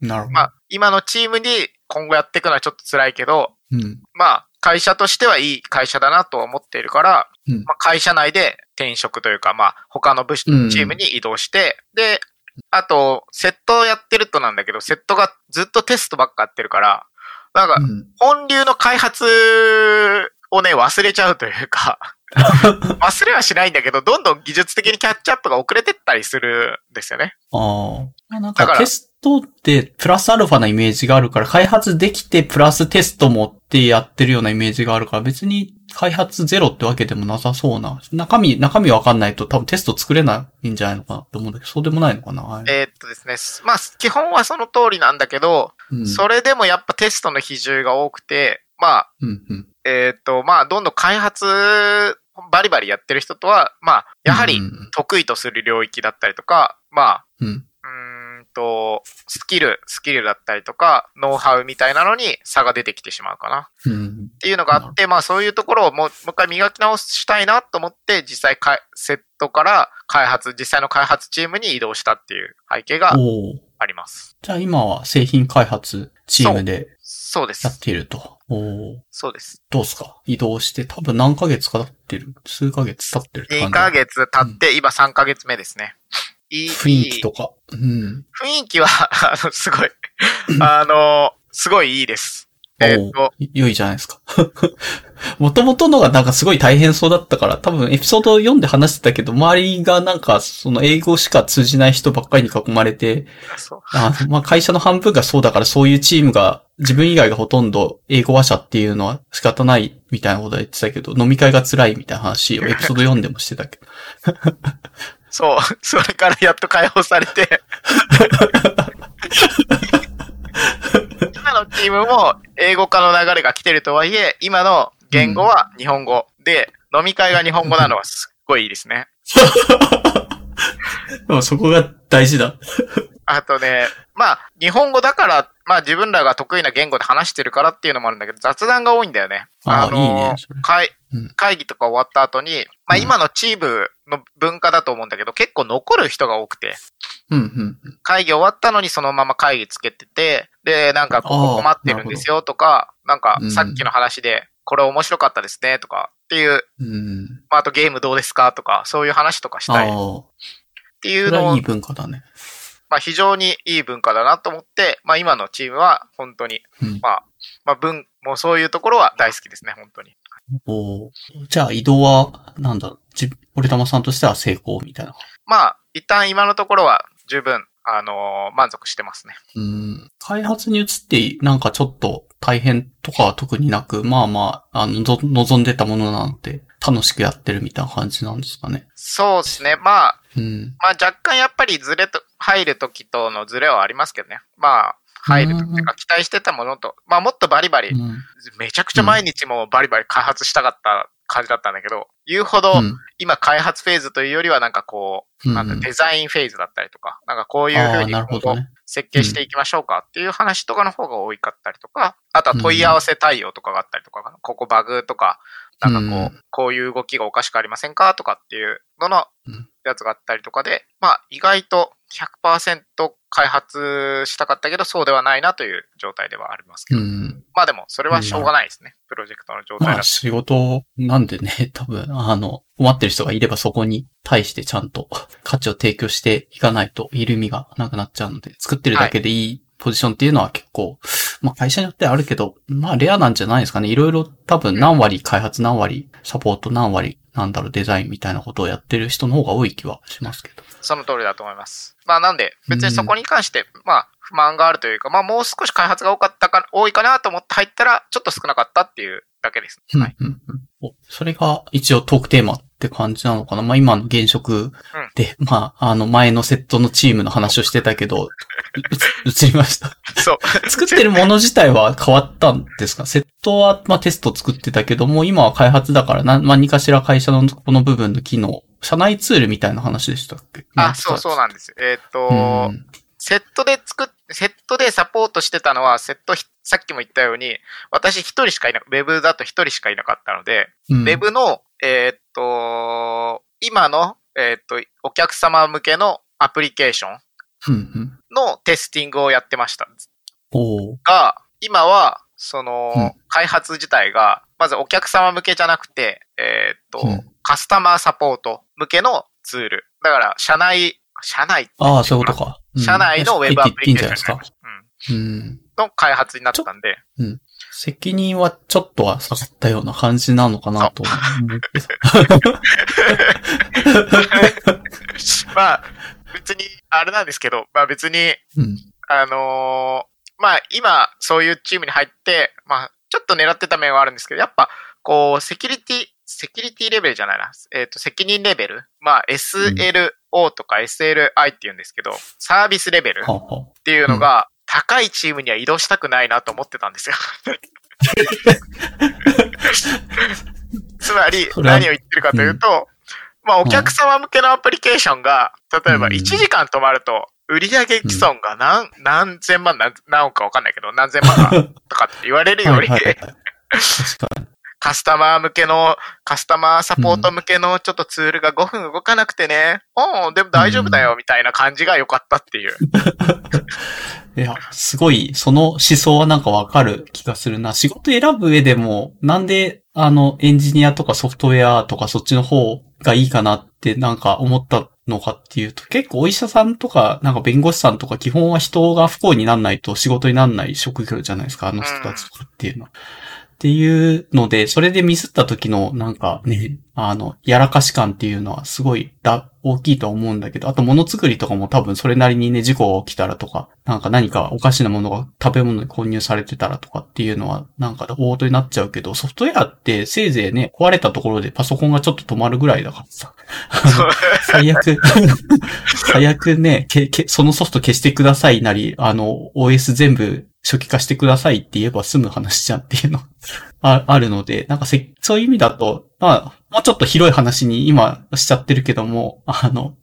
なるほど。まあ、今のチームに今後やっていくのはちょっと辛いけど、うん。まあ、会社としてはいい会社だなとは思っているから、うんまあ、会社内で転職というか、まあ、他の部署、チうんームに移動して、で、あと、セットをやってるとなんだけど、セットがずっとテストばっかやってるから、なんかう、ん。本流の開発をね、忘れちゃうというか、忘れはしないんだけど、どんどん技術的にキャッチアップが遅れてったりするんですよね。ああ。なんだからかテストってプラスアルファなイメージがあるから、開発できてプラステストもってやってるようなイメージがあるから、別に開発ゼロってわけでもなさそうな。中身、中身わかんないと多分テスト作れないんじゃないのかなって思うんだけど、そうでもないのかな。えーっとですね、まあ、基本はその通りなんだけど、うん。それでもやっぱテストの比重が多くて、まあ、うんうん。えーっと、まあ、どんどん開発、バリバリやってる人とは、まあ、やはりうん得意とする領域だったりとか、まあ、うん。と、スキル、スキルだったりとか、ノウハウみたいなのに差が出てきてしまうかな。うん。っていうのがあって、まあそういうところをもう一回磨き直したいなと思って、実際かいセットから開発、実際の開発チームに移動したっていう背景が。あります。じゃあ今は製品開発チームでそうです。やっていると。おお。そうです。どうすか？移動して多分何ヶ月か経ってる？数ヶ月経ってるって感2じヶ月経って、今3ヶ月目ですね。いい、雰囲気とか。うん。雰囲気は、あの、すごい、あの、すごいいいです。えーっと、良いじゃないですか。もともとのがなんかすごい大変そうだったから、多分エピソード読んで話してたけど、周りがなんかその英語しか通じない人ばっかりに囲まれて、あまあ会社の半分がそうだからそういうチームが、自分以外がほとんど英語話者っていうのは仕方ないみたいなことは言ってたけど、飲み会が辛いみたいな話をエピソード読んでもしてたけど。そう、それからやっと解放されて、今のチームも英語化の流れが来てるとはいえ、今の言語は日本語で、飲み会が日本語なのはすっごいいいですね。そこが大事だ。あとね、まあ、日本語だから、まあ自分らが得意な言語で話してるからっていうのもあるんだけど、雑談が多いんだよね。あのいいね会議とか終わった後に、まあうん今のチームの文化だと思うんだけど、結構残る人が多くて。会議終わったのにそのまま会議つけてて、で、なんかここ困ってるんですよとか、なんかうんさっきの話で、これ面白かったですねとかっていう、うん。まああとゲームどうですかとか、そういう話とかしたいっていうのをいい、文化だね。まあ非常にいい文化だなと思って、まあ今のチームは本当に、うんまあ、まあ文、もうそういうところは大好きですね、本当に。おーじゃあ移動は、なんだろう、じ、俺玉さんとしては成功みたいな。まあ、一旦今のところは十分、あのー満足してますね。うん。開発に移って、なんかちょっと大変とかは特になく、まあまあ、あの、ぞ望んでたものなんて楽しくやってるみたいな感じなんですかね。そうですね。まあ、うん。まあ若干やっぱりズレと、入る時とのズレはありますけどね。まあ、入るっていうか、期待してたものと、まあもっとバリバリ。う、ん。めちゃくちゃ毎日もバリバリ開発したかった感じだったんだけど、言うほどうん。今開発フェーズというよりはなんかこう、なんデザインフェーズだったりとか、なんかこういうふうに。設計していきましょうかっていう話とかの方が多かったりとか、あとは問い合わせ対応とかがあったりとか、ここバグとか、なんかこう、うん。こういう動きがおかしくありませんかとかっていうののうん。やつがあったりとかで、まあ意外と100%開発したかったけど、そうではないなという状態ではありますけど。うん。まあでも、それはしょうがないですね。プロジェクトの状態。まあ仕事なんでね、多分、あの、困ってる人がいればそこに対してちゃんと 価値を提供していかないといる意味がなくなっちゃうので、作ってるだけでいいポジションっていうのは結構、まあ会社によってあるけど、まあレアなんじゃないですかね。いろいろ多分何割開発何割サポート何割なんだろうデザインみたいなことをやってる人の方が多い気はしますけど。その通りだと思います。まあなんで、別にそこに関して、まあ不満があるというか、まあもう少し開発が多かったか、多いかなと思って入ったら、ちょっと少なかったっていうだけです。はい。うんうんうんおそれが一応トークテーマって感じなのかな。まあ今の現職で、まああの前のセットのチームの話をしてたけど、映りました。そう。作ってるもの自体は変わったんですか？セットは、まあ、テスト作ってたけども、今は開発だからな、何かしら会社のこの部分の機能、社内ツールみたいな話でしたっけ？あ、そうそうなんです。えっ、と、うん。セットで作っ、セットでサポートしてたのは、セットひ、さっきも言ったように、私一人しかいなく、ウェブだと一人しかいなかったので、うん。ウェブの、えーっと、今の、えーっと、お客様向けのアプリケーションうんうん。のテスティングをやってました。が、今は、その、うん。開発自体が、まずお客様向けじゃなくて、えーっと、うん。カスタマーサポート向けのツール。だから、社内、社内ああ、そういうことか。うん。社内のウェブアプリケーション。の開発になったんで、責任はちょっとは下がったような感じなのかなと思うけど。まあ、別に、あれなんですけど、まあ別に、うん。あのーまあ今、そういうチームに入って、まあ、ちょっと狙ってた面はあるんですけど、やっぱ、こう、セキュリティ、セキュリティレベルじゃないな。えっ、と、責任レベル。まあ、SLO とか SLI って言うんですけど、サービスレベルっていうのが、高いチームには移動したくないなと思ってたんですよ。つまり、何を言ってるかというと、まあ、お客様向けのアプリケーションが、例えばうん1時間止まると、売上既存が何、何千万、何何億かわかんないけど、何千万か とかって言われるより。カスタマー向けの、カスタマーサポート向けのちょっとツールが5分動かなくてね、うん、でも大丈夫だよ、みたいな感じが良かったっていう。いや、すごい、その思想はなんかわかる気がするな。仕事選ぶ上でも、なんで、あの、エンジニアとかソフトウェアとかそっちの方がいいかなってなんか思ったのかっていうと、結構お医者さんとか、なんか弁護士さんとか基本は人が不幸にならないと仕事にならない職業じゃないですか、あの人たちとかっていうのは。っていうので、それでミスった時のなんかね、あの、やらかし感っていうのはすごいだ大きいとは思うんだけど、あと物作りとかも多分それなりにね、事故が起きたらとか、なんか何かおかしなものが食べ物に混入されてたらとかっていうのは、なんか大事になっちゃうけど、ソフトウェアってせいぜいね、壊れたところでパソコンがちょっと止まるぐらいだからさ。最悪、最悪ねけけ、そのソフト消してくださいなり、あの、OS 全部初期化してくださいって言えば済む話じゃんっていうの ああるので、なんかせ、そういう意味だと、まあ、もうちょっと広い話に今しちゃってるけども、あの、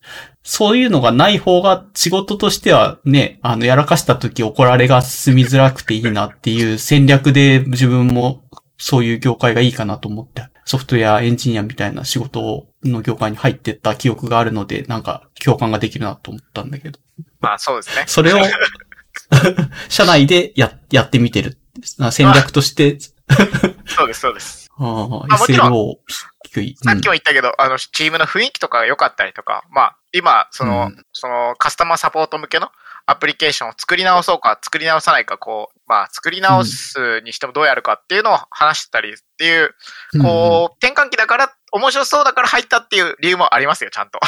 そういうのがない方が仕事としてはね、あの、やらかした時怒られが進みづらくていいなっていう戦略で自分もそういう業界がいいかなと思って、ソフトウェアエンジニアみたいな仕事の業界に入ってった記憶があるので、なんか共感ができるなと思ったんだけど。まあそうですね。それを、社内でや、やってみてる。戦略として、そうです、そうです。ああ、SLO 低い。さっきも言ったけど、あの、チームの雰囲気とかが良かったりとか、まあ、今、その、うんその、カスタマーサポート向けのアプリケーションを作り直そうか、作り直さないか、こう、まあ、作り直すにしてもどうやるかっていうのを話したりっていう、うんこう、転換期だから、面白そうだから入ったっていう理由もありますよ、ちゃんと。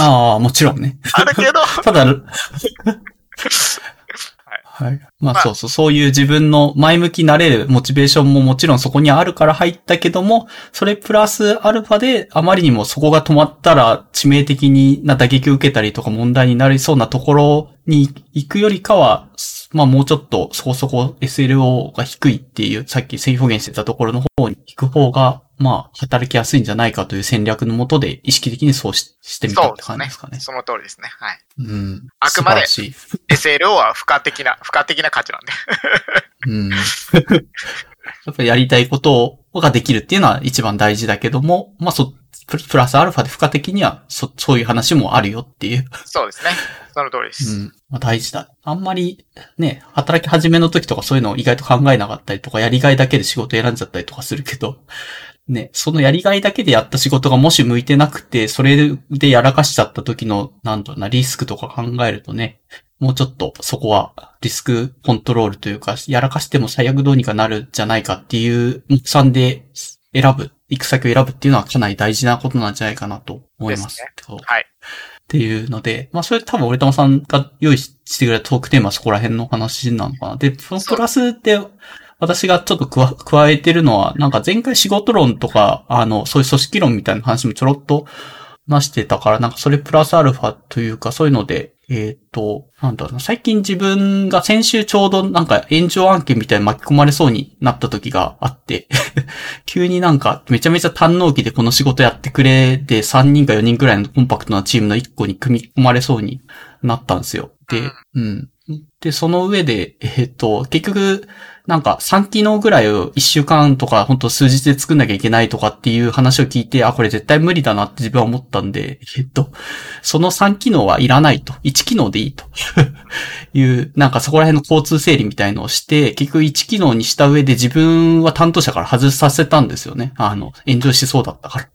ああ、もちろんね。あるけど、ただ、はい。まあまあそうそう、そういう自分の前向きになれるモチベーションももちろんそこにあるから入ったけども、それプラスアルファであまりにもそこが止まったら致命的にな打撃を受けたりとか問題になりそうなところに行くよりかは、まあもうちょっとそこそこ SLO が低いっていう、さっき制表現してたところの方に行く方が、まあ働きやすいんじゃないかという戦略のもとで意識的にそうししてみたって感じですかね。その通りですね。はい。うん。あくまで。SLO は付加的な、付加的な価値なんで。うん。やっぱりやりたいことができるっていうのは一番大事だけども、まあそ、ププラスアルファで付加的にはそ、そういう話もあるよっていう。そうですね。その通りでうす。ん。まあ大事だ。あんまりね、働き始めの時とかそういうのを意外と考えなかったりとか、やりがいだけで仕事選んじゃったりとかするけど、ね、そのやりがいだけでやった仕事がもし向いてなくて、それでやらかしちゃった時の、なんだろうな、リスクとか考えるとね、もうちょっとそこはリスクコントロールというか、やらかしても最悪どうにかなるんじゃないかっていう目算で選ぶ、行く先を選ぶっていうのはかなり大事なことなんじゃないかなと思います。ですねはい。っていうので、まあそれ多分俺玉さんが用意してくれたトークテーマはそこら辺の話なのかな。で、そのプラスで私がちょっと加加えてるのは、なんか前回仕事論とか、あの、そういう組織論みたいな話もちょろっと話してたから、なんかそれプラスアルファというかそういうので、えっ、と、なんだろうな、最近自分が先週ちょうどなんか炎上案件みたいに巻き込まれそうになった時があって、急になんかめちゃめちゃ堪能期でこの仕事やってくれで3人か4人くらいのコンパクトなチームの1個に組み込まれそうになったんですよ。で、うん。で、その上で、えっ、と、結局、なんか3機能ぐらいを1週間とか、ほんと数日で作んなきゃいけないとかっていう話を聞いて、あ、これ絶対無理だなって自分は思ったんで、えっと、その3機能はいらないと。1機能でいいと。いう、なんかそこら辺の交通整理みたいのをして、結局1機能にした上で自分は担当者から外させたんですよね。あの、炎上しそうだったから。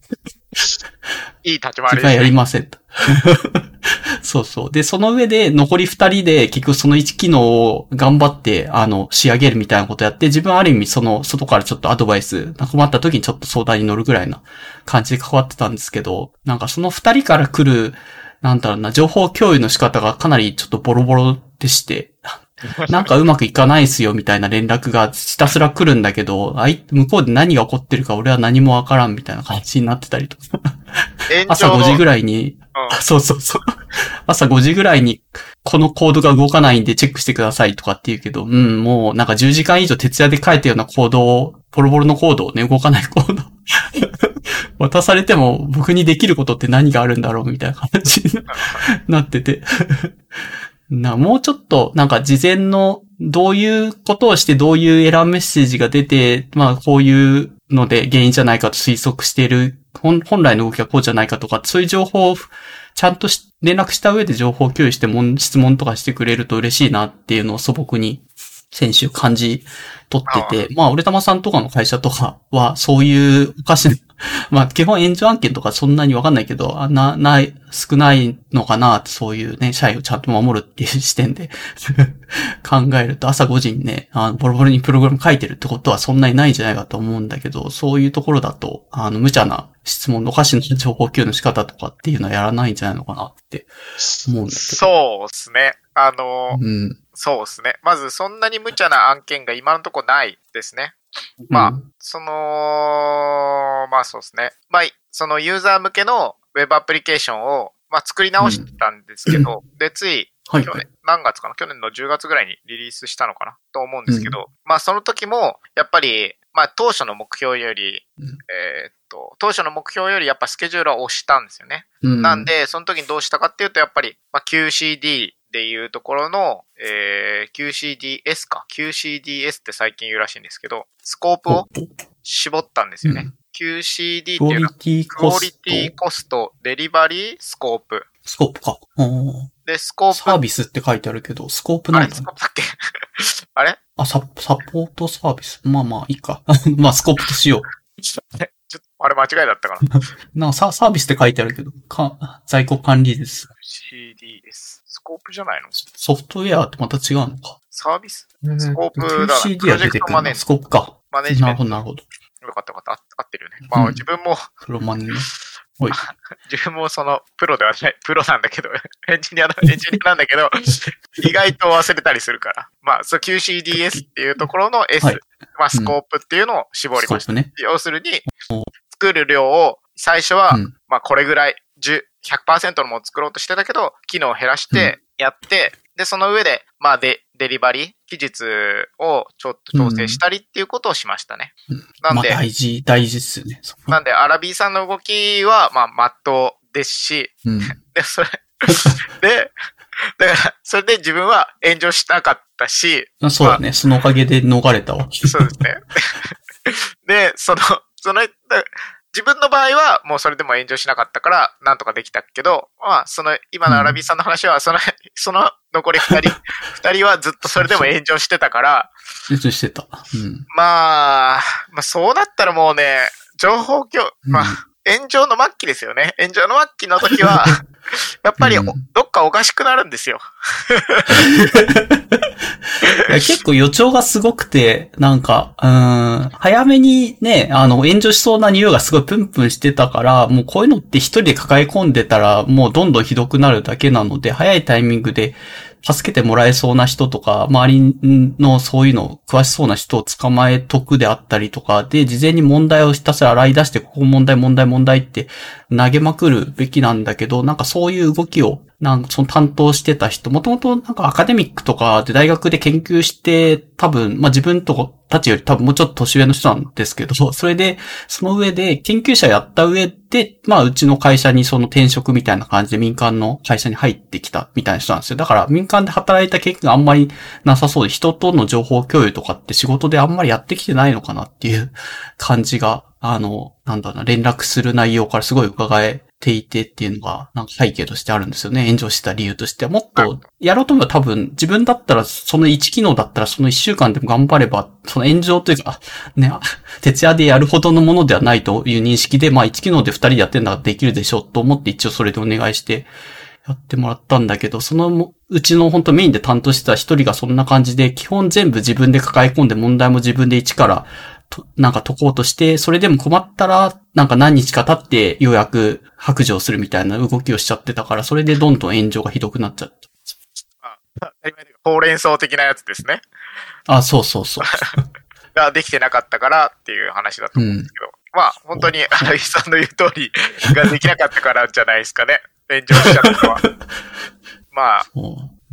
いい立ち回自分はやり。ませんと。そうそう。で、その上で残り二人で結局その1機能を頑張って、あの、仕上げるみたいなことやって、自分はある意味その、外からちょっとアドバイス、困った時にちょっと相談に乗るぐらいな感じで関わってたんですけど、なんかその二人から来る、なんだろうな、情報共有の仕方がかなりちょっとボロボロでして、なんかうまくいかないっすよみたいな連絡がひたすら来るんだけど、あい、向こうで何が起こってるか俺は何もわからんみたいな感じになってたりとか。朝5時ぐらい。に、うんあ そうそうそう。朝5時ぐらいに、このコードが動かないんでチェックしてくださいとかって言うけど、うん、もうなんか10時間以上徹夜で書いたようなコードを、ボロボロのコードをね、動かないコード。渡されても僕にできることって何があるんだろうみたいな感じになってて。な、もうちょっと、なんか事前の、どういうことをしてどういうエラーメッセージが出て、まあこういうので原因じゃないかと推測している、本来の動きはこうじゃないかとか、そういう情報をちゃんとし連絡した上で情報共有しても質問とかしてくれると嬉しいなっていうのを素朴に先週感じ取ってて、まあ、俺玉さんとかの会社とかは、そういうおかしな、まあ、基本援助案件とかそんなにわかんないけど、あな、ない、少ないのかなって、そういうね、社員をちゃんと守るっていう視点で 考えると、朝5時にね、あの、ボロボロにプログラム書いてるってことはそんなにないんじゃないかと思うんだけど、そういうところだと、あの、無茶な質問のおかしな情報共有の仕方とかっていうのはやらないんじゃないのかなって思うんだけど。そうですね。あの、うん。そうですね。まず、そんなに無茶な案件が今のところないですね。まあうんその、まあそうですね。まあ、そのユーザー向けのウェブアプリケーションを、まあ、作り直したんですけど、で、つい、はい去。年、何月かな？去年の10月ぐらいにリリースしたのかな？と思うんですけど、まあその時も、やっぱり、まあ当初の目標より、うんえーっと、当初の目標よりやっぱスケジュールは押したんですよね。うんなん、で、その時にどうしたかっていうと、やっぱり、まあ、QCD でいうところの、えー QCDS か。QCDS って最近言うらしいんですけど、スコープを絞ったんですよね。うん QCD っていうのは、クオリティト、コスト、デリバリー、スコープ。スコープか。うんで、スコープ。サービスって書いてあるけど、スコープなんだスコープだっけ？あれ？あ、ササポートサービス？まあまあ、いいか。まあ、スコープとしよちょっと、あれ間違いだったかな。う。なんかササービスって書いてあるけど、か在庫管理です。CDS。スコープじゃないの？ソフトウェアとまた違うのか。サービス？スコープだな QCD は出てくるな。プロジェクトマネスコープか。マネジメント。なるほど、なるほど。よかったよかった。あ合ってるよね。まあ、うん自分も、プロマネね。おい。自分もその、プロではない、プロなんだけど、エンジニアな、エンジニアなんだけど、意外と忘れたりするから。まあ、そう QCDS っていうところの S、はいまあ、スコープっていうのを絞りました。スコープね。要するにお、作る量を、最初は、うんまあ、これぐらい、10、100%のものを作ろうとしてたけど、機能を減らして、やって、で、その上で、まあ、で、デリバリー、期日をちょっと調整したりっていうことをしましたね。なんまあで、大事、大事っすよね。そなんで、アラビーさんの動きは、まあ、まっとうですし、うん。で、それ、で、だから、それで自分は炎上しなかったし、あそうだね。そのおかげで逃れたわ。そうですね。で、その、その、だ自分の場合はもうそれでも炎上しなかったから、なんとかできたけど、まあ、その、今のアラビーさんの話は、その、その残り二人、二人はずっとそれでも炎上してたから、別にしてた。うん。まあ、まあ、そうなったらもうね、情報共、まあ、うん炎上の末期ですよね。炎上の末期の時は、やっぱりどっかおかしくなるんですよ。結構予兆がすごくて、なんか、うーん、早めにね、あの、炎上しそうな匂いがすごいプンプンしてたから、もうこういうのって一人で抱え込んでたら、もうどんどんひどくなるだけなので、早いタイミングで助けてもらえそうな人とか、周りのそういうの詳しそうな人を捕まえとくであったりとか、で、事前に問題をひたすら洗い出して、ここ問題問題問題って投げまくるべきなんだけど、なんかそういう動きを、なんかその担当してた人、もともとなんかアカデミックとかで大学で研究して、多分、まあ自分とこたちより多分もうちょっと年上の人なんですけど、それで、その上で研究者やった上で、まあうちの会社にその転職みたいな感じで民間の会社に入ってきたみたいな人なんですよ。だから民間で働いた経験があんまりなさそうで、人との情報共有とかって仕事であんまりやってきてないのかなっていう感じが、あの、なんだろうな、連絡する内容からすごい伺えていてっていうのが、なんか背景としてあるんですよね。炎上した理由としては。もっと、やろうと思えば多分、自分だったら、その1機能だったら、その1週間でも頑張れば、その炎上というか、ね、あ徹夜でやるほどのものではないという認識で、まあ1機能で2人でやってんだからできるでしょうと思って一応それでお願いして、やってもらったんだけど、そのうちの本当メインで担当してた一人がそんな感じで、基本全部自分で抱え込んで問題も自分で一からとなんか解こうとして、それでも困ったら、なんか何日か経ってようやく白状するみたいな動きをしちゃってたから、それでどんどん炎上がひどくなっちゃった。ほうれん草的なやつですね。あ、そうそうそう。ができてなかったからっていう話だとうん思うんです。けど、まあ、本当に荒井さんの言う通りができなかったからじゃないですかね。炎上しちゃったのは。まあ、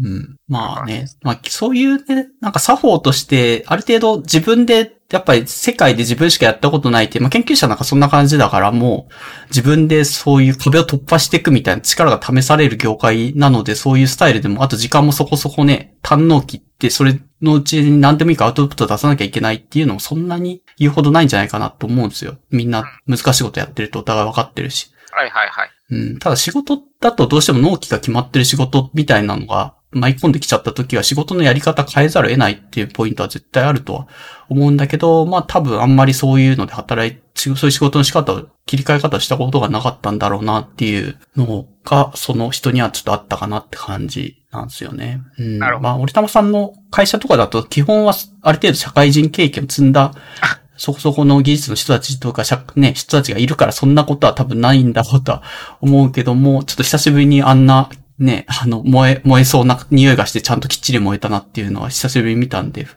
うん。まあね。まあ、そういうね、なんか作法として、ある程度自分で、やっぱり世界で自分しかやったことないって、まあ研究者なんかそんな感じだからもう、自分でそういう壁を突破していくみたいな力が試される業界なので、そういうスタイルでも、あと時間もそこそこね、堪能期って、それのうちに何でもいいからアウトプット出さなきゃいけないっていうのもそんなに言うほどないんじゃないかなと思うんですよ。みんな難しいことやってるとお互い分かってるし。はいはいはい。うん、ただ仕事だとどうしても納期が決まってる仕事みたいなのが舞い込んできちゃった時は仕事のやり方変えざるを得ないっていうポイントは絶対あるとは思うんだけど、まあ多分あんまりそういうので働い、そういう仕事の仕方を、切り替え方をしたことがなかったんだろうなっていうのが、その人にはちょっとあったかなって感じなんですよね。うん、なるほどまあ、折玉さんの会社とかだと基本はある程度社会人経験を積んだそこそこの技術の人たちとか、ね、人たちがいるからそんなことは多分ないんだろうとは思うけども、ちょっと久しぶりにあんな、ね、あの、燃え、燃えそうな匂いがしてちゃんときっちり燃えたなっていうのは久しぶりに見たんで、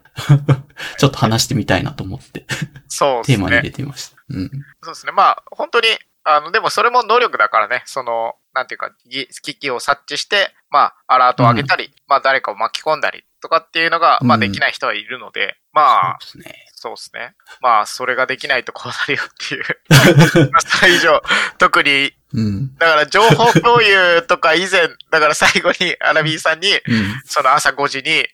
ちょっと話してみたいなと思って、そうですテーマに入れね。てみました。うん。そうですね。まあ、本当に、あの、でもそれも能力だからね、その、なんていうか、ぎ機器を察知して、まあ、アラートを上げたり、まあ、誰かを巻き込んだりとかっていうのが、まあ、うんできない人はいるので、まあ、そうですね。そうですね。まあ、それができないとこうなるよっていう。まあそれ以上、特に、うん。だから情報共有とか以前、だから最後にアラビーさんに、うん。その朝5時に、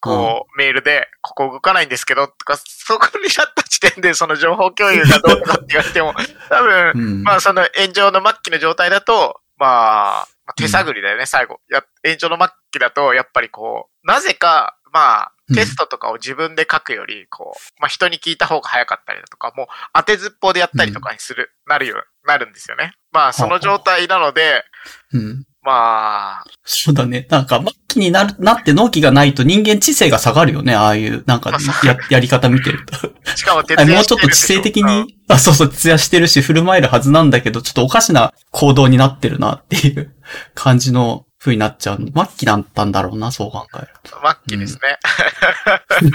こう、メールで、ここ動かないんですけど、とか、そこになった時点で、その情報共有がどうとかって言われても、多分、うん。まあ、その炎上の末期の状態だと、まあ、まあ手探りだよね、最後。や、炎上の末期だと、やっぱりこう、なぜか、まあ、うんテストとかを自分で書くより、こう、まあ人に聞いた方が早かったりだとか、もう当てずっぽうでやったりとかにする、なるよ、なるんですよね。まあ、その状態なので、うん。まあ、そうだね。なんか、末期になる、なって納期がないと人間知性が下がるよね。ああいう、なんかや、やり方見てると。しかも徹あ夜もうちょっと知性的に、あ、そうそう、徹夜してるし、振る舞えるはずなんだけど、ちょっとおかしな行動になってるなっていう感じの風になっちゃう。末期だったんだろうな、そう考えると。末期ですね。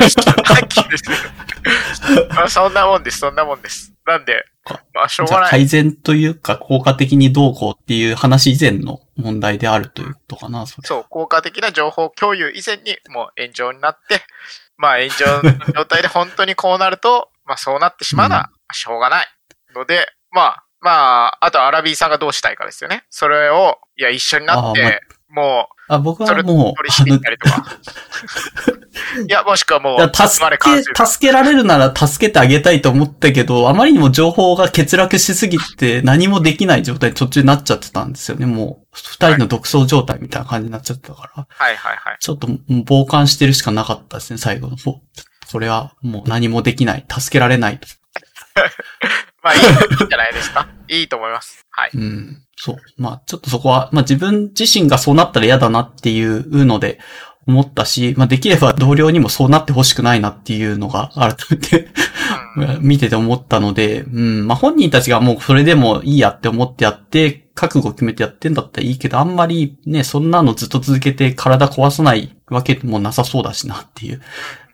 末期です。まあ、そんなもんです、そんなもんです。なんで、まあ、しょうがない。改善というか、効果的にどうこうっていう話以前の問題であるということかな、それ。そう、効果的な情報共有以前にもう炎上になって、まあ炎上の状態で本当にこうなると、まあそうなってしまうのはしょうがない。ので、まあ、まあ、あとアラビーさんがどうしたいかですよね。それを、いや、一緒になって、もあ、僕う、それはもう、取りったりとか。いや、もしくはもう、助け、助けられるなら助けてあげたいと思ったけど、あまりにも情報が欠落しすぎて何もできない状態に途中になっちゃってたんですよね。もう、二人の独走状態みたいな感じになっちゃってたから、はいはいはい。ちょっと傍観してるしかなかったですね、最後の方。これはもう何もできない。助けられない。まあいい、いいんじゃないですか？いいと思います。はい。うん。そう。まあ、ちょっとそこは、まあ自分自身がそうなったら嫌だなっていうので思ったし、まあできれば同僚にもそうなってほしくないなっていうのが改めてうん 見てて思ったので、うん。まあ本人たちがもうそれでもいいやって思ってやって、覚悟決めてやってんだったらいいけど、あんまりね、そんなのずっと続けて体壊さないわけもなさそうだしなっていう。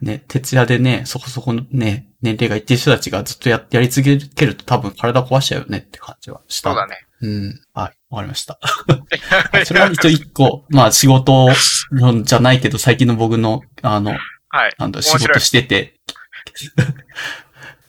ね、徹夜でね、そこそこのね、年齢がいってる人たちがずっとややり続けると多分体壊しちゃうよねって感じはした。そうだね。うん。はい。わかりました。それは一応一個、まあ仕事のじゃないけど、最近の僕の、あの、はい。なんだ、仕事してて、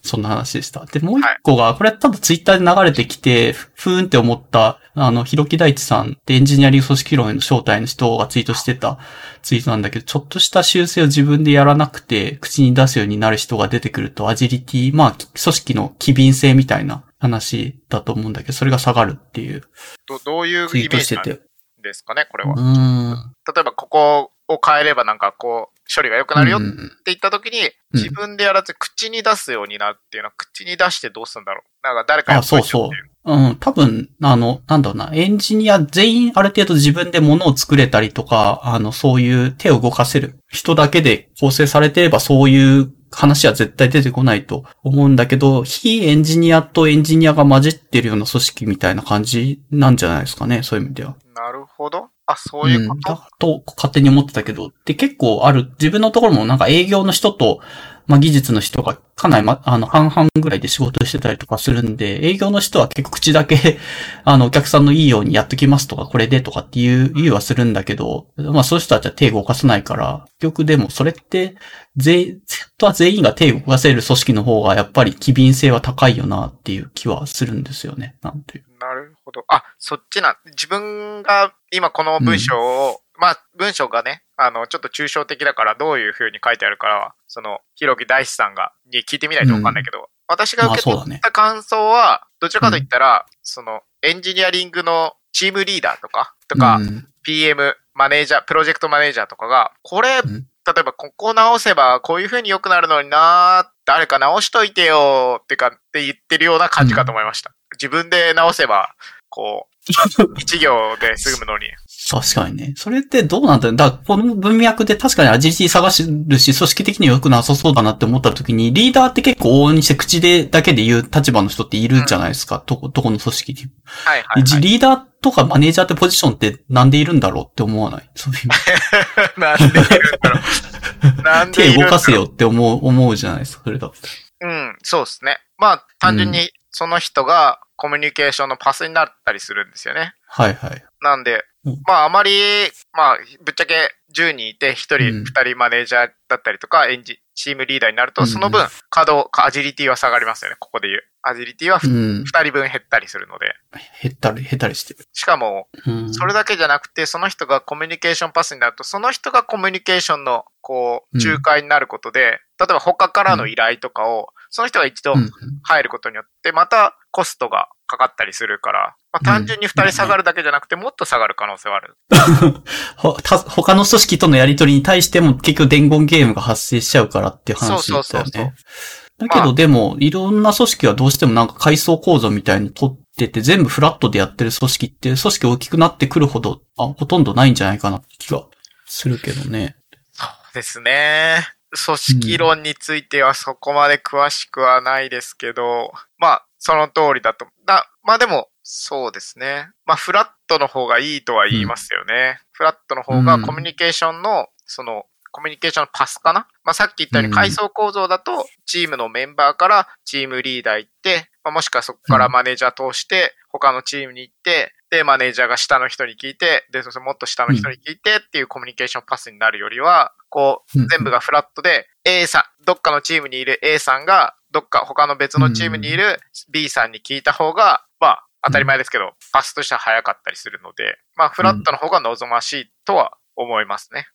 そんな話でした。で、もう一個が、これ多分ツイッターで流れてきて、ふふーんって思った、あの、ひろき大地さんってエンジニアリング組織論への招待の人がツイートしてたツイートなんだけど、ちょっとした修正を自分でやらなくて、口に出すようになる人が出てくると、アジリティ、まあ、組織の機敏性みたいな話だと思うんだけど、それが下がるっていうどどういうイツイートしてメージなんて。ですかね、これは。うーん。例えば、ここを変えればなんかこう、処理が良くなるよってうん言った時に、うん自分でやらず口に出すようになるっていうのは、口に出してどうするんだろう。なんか誰かやあ、そうそう。うん、多分、あの、なんだろうな、エンジニア全員ある程度自分で物を作れたりとか、あの、そういう手を動かせる人だけで構成されていればそういう話は絶対出てこないと思うんだけど、非エンジニアとエンジニアが混じってるような組織みたいな感じなんじゃないですかね、そういう意味では。なるほど。あ、そういうこん、と。だと勝手に思ってたけど、で結構ある、自分のところもなんか営業の人と、まあ、技術の人がかなり、ま、あの、半々ぐらいで仕事してたりとかするんで、営業の人は結構口だけ、あの、お客さんのいいようにやっときますとか、これでとかっていう、言うはするんだけど、まあ、そういう人たちは手動かさないから、結局でもそれって、全、本当は全員が手動かせる組織の方が、やっぱり機敏性は高いよなっていう気はするんですよね。なんていう。なるほど。あ、そっちな、自分が今この文章を、まあ、文章がね、あの、ちょっと抽象的だからどういう風に書いてあるからは、その、ひろき大志さんが、に聞いてみないとわかんないけど、私が受け取った感想は、どちらかと言ったら、その、エンジニアリングのチームリーダーとか、とか、うん。PM、マネージャー、プロジェクトマネージャーとかが、これ、ん。例えばここ直せばこういう風に良くなるのにな誰か直しといてよってかって言ってるような感じかと思いました。自分で直せば、こう、一行で済むのに。確かにね。それってどうなんだろうだからこの文脈で確かにアジリティ探してるし、組織的には良くなさそうだなって思った時に、リーダーって結構往々にして口でだけで言う立場の人っているじゃないですか。どこ、どこの組織にも。はいはい、はい。リーダーとかマネージャーってポジションってなんでいるんだろうって思わない？そういう意味 なんでいるんだろう。なんでい手動かせよって思う、思うじゃないですか。それだって。うん、そうですね。まあ、単純にその人がコミュニケーションのパスになったりするんですよね。はいはい。なんでうん、まああまり、まあ、ぶっちゃけ10人いて1人、うん2人マネージャーだったりとか、エンジ、チームリーダーになると、うんその分、稼働、アジリティは下がりますよね、ここで言う。アジリティはう2ん。人分減ったりするので。減ったり、減ったりしてる。しかも、うん。それだけじゃなくて、その人がコミュニケーションパスになると、その人がコミュニケーションの、こう、うん仲介になることで、例えば他からの依頼とかを、その人が一度うん入ることによって、またコストがかかったりするから、まあ、単純に二人下がるだけじゃなくて、もっと下がる可能性はある。他の組織とのやり取りに対しても結局伝言ゲームが発生しちゃうからっていう話だったそうそうそうそうよね。だけどでも、いろんな組織はどうしてもなんか階層構造みたいに取ってて、全部フラットでやってる組織って、組織大きくなってくるほど、あ、ほとんどないんじゃないかなって気がするけどね。そうですね。組織論についてはそこまで詳しくはないですけど、まあ、その通りだと。だまあでも、そうですね。まあ、フラットの方がいいとは言いますよね。フラットの方がうんコミュニケーションの、その、コミュニケーションのパスかな？まあ、さっき言ったようにうん階層構造だと、チームのメンバーからチームリーダー行って、ままあ、もしくはそこからマネージャー通して、他のチームに行って、で、マネージャーが下の人に聞いて、で、そしてもっと下の人に聞いてっていうコミュニケーションパスになるよりは、こう、うん全部がフラットで、A さん、どっかのチームにいる A さんが、どっか他の別のチームにいる B さんに聞いた方が、まあ、当たり前ですけど、パスとしては早かったりするので、まあ、フラットの方が望ましいとは思いますね。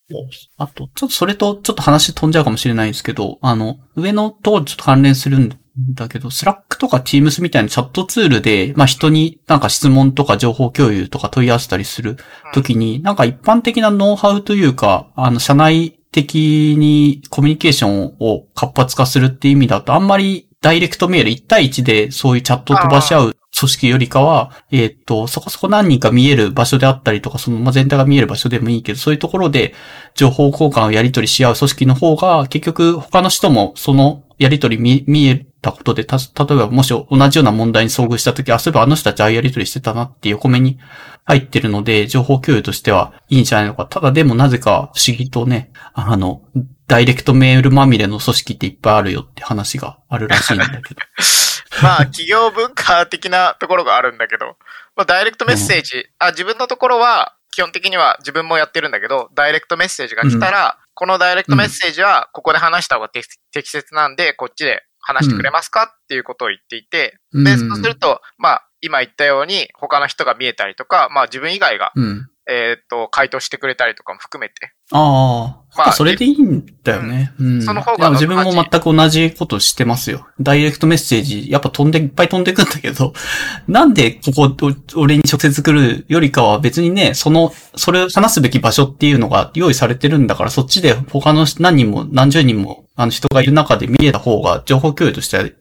あと、ちょっとそれとちょっと話飛んじゃうかもしれないんですけど、あの、上のとちょっと関連するんだけど、 Slack とか Teams みたいなチャットツールで、まあ人になんか質問とか情報共有とか問い合わせたりするときに、なんか一般的なノウハウというか、あの、社内的にコミュニケーションを活発化するって意味だと、あんまりダイレクトメール1対1でそういうチャットを飛ばし合う組織よりかは、えーっと、そこそこ何人か見える場所であったりとか、その、まあ、全体が見える場所でもいいけど、そういうところで情報交換をやり取りし合う組織の方が、結局他の人もそのやり取り見見えたことで、た、例えばもし同じような問題に遭遇したとき、あ、そういえばあの人たちああいうやり取りしてたなって横目に入ってるので、情報共有としてはいいんじゃないのか。ただでもなぜか不思議とね、あの、ダイレクトメールまみれの組織っていっぱいあるよって話があるらしいんだけど。まあ、企業文化的なところがあるんだけど、まあ、ダイレクトメッセージ、あ、自分のところは、基本的には自分もやってるんだけど、ダイレクトメッセージが来たら、このダイレクトメッセージは、ここで話した方が適適切なんで、こっちで話してくれますかっていうことを言っていて、で、うん。そうすると、まあ、今言ったように、他の人が見えたりとか、まあ自分以外が、うん。えーっと、回答してくれたりとかも含めて、ああ。まあまあ、それでいいんだよね。うん。その方が自分も全く同じことしてますよ。ダイレクトメッセージ、やっぱ飛んで、いっぱい飛んでくんだけど、なんでここ、お俺に直接来るよりかは別にね、その、それを話すべき場所っていうのが用意されてるんだから、そっちで他の何人も何十人もあの人がいる中で見えた方が情報共有としてはい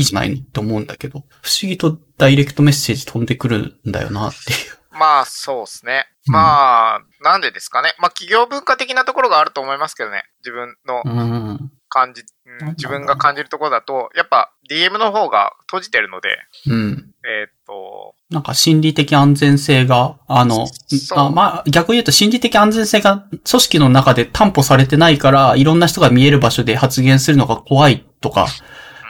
いじゃないのって思うんだけど、不思議とダイレクトメッセージ飛んでくるんだよなっていう。まあ、そうですね。うんまあ、なんでですかね。まあ、企業文化的なところがあると思いますけどね。自分のうん。感じ、うん自分が感じるところだと、やっぱ DM の方が閉じてるので、うん。えーっと、なんか心理的安全性が、あの、そうあまあ、逆に言うと心理的安全性が組織の中で担保されてないから、いろんな人が見える場所で発言するのが怖いとか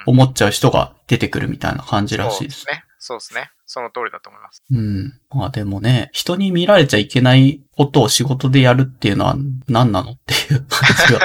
思っちゃう人が出てくるみたいな感じらしいです。ね。そうですね。その通りだと思います。うん。まあでもね、人に見られちゃいけないことを仕事でやるっていうのは何なのっていう話が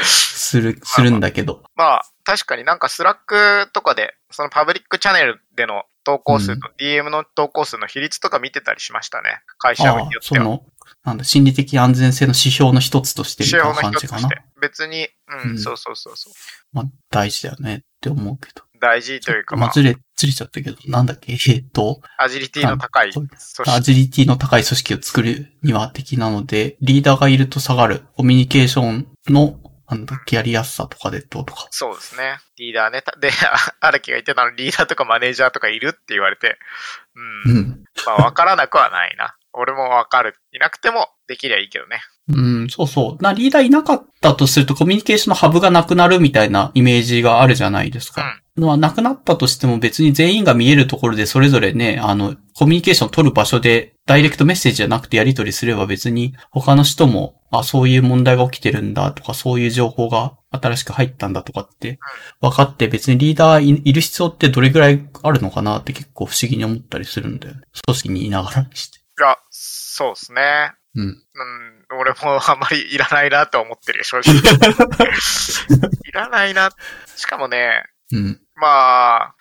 する、するんだけど。まあ、確かになんか Slack とかで、そのパブリックチャンネルでの投稿数と DM の投稿数の比率とか見てたりしましたね。会社によああ、っては。その、なんだ、心理的安全性の指標の一つとしてみたいな感じかな。別に、うん、うんそうそうそうそう。まあ、大事だよねって思うけど。大事というか、まあまあ、、ずれ、ずれちゃったけど、なんだっけ、えっと、アジリティの高い組織。アジリティの高い組織を作るには的なので、リーダーがいると下がる、コミュニケーションの、なんだっけ、やりやすさとかでどうとか。そうですね。リーダーね。た で、あ荒木が言ってたのリーダーとかマネージャーとかいるって言われて、うん。うん。まあ、わからなくはないな。俺もわかる。いなくてもできりゃいいけどね。うん、そうそう。な、リーダーいなかったとすると、コミュニケーションのハブがなくなるみたいなイメージがあるじゃないですか。まあ、なくなったとしても別に全員が見えるところでそれぞれね、あの、コミュニケーションを取る場所で、ダイレクトメッセージじゃなくてやり取りすれば別に他の人も、あ、そういう問題が起きてるんだとか、そういう情報が新しく入ったんだとかって、分かって別にリーダーいいる必要ってどれぐらいあるのかなって結構不思議に思ったりするんだよね。組織にいながらにして。いや、そうですね。うん。うん、俺もあんまりいらないなと思ってるよ、正直。いらないな。しかもね、うん。まあ、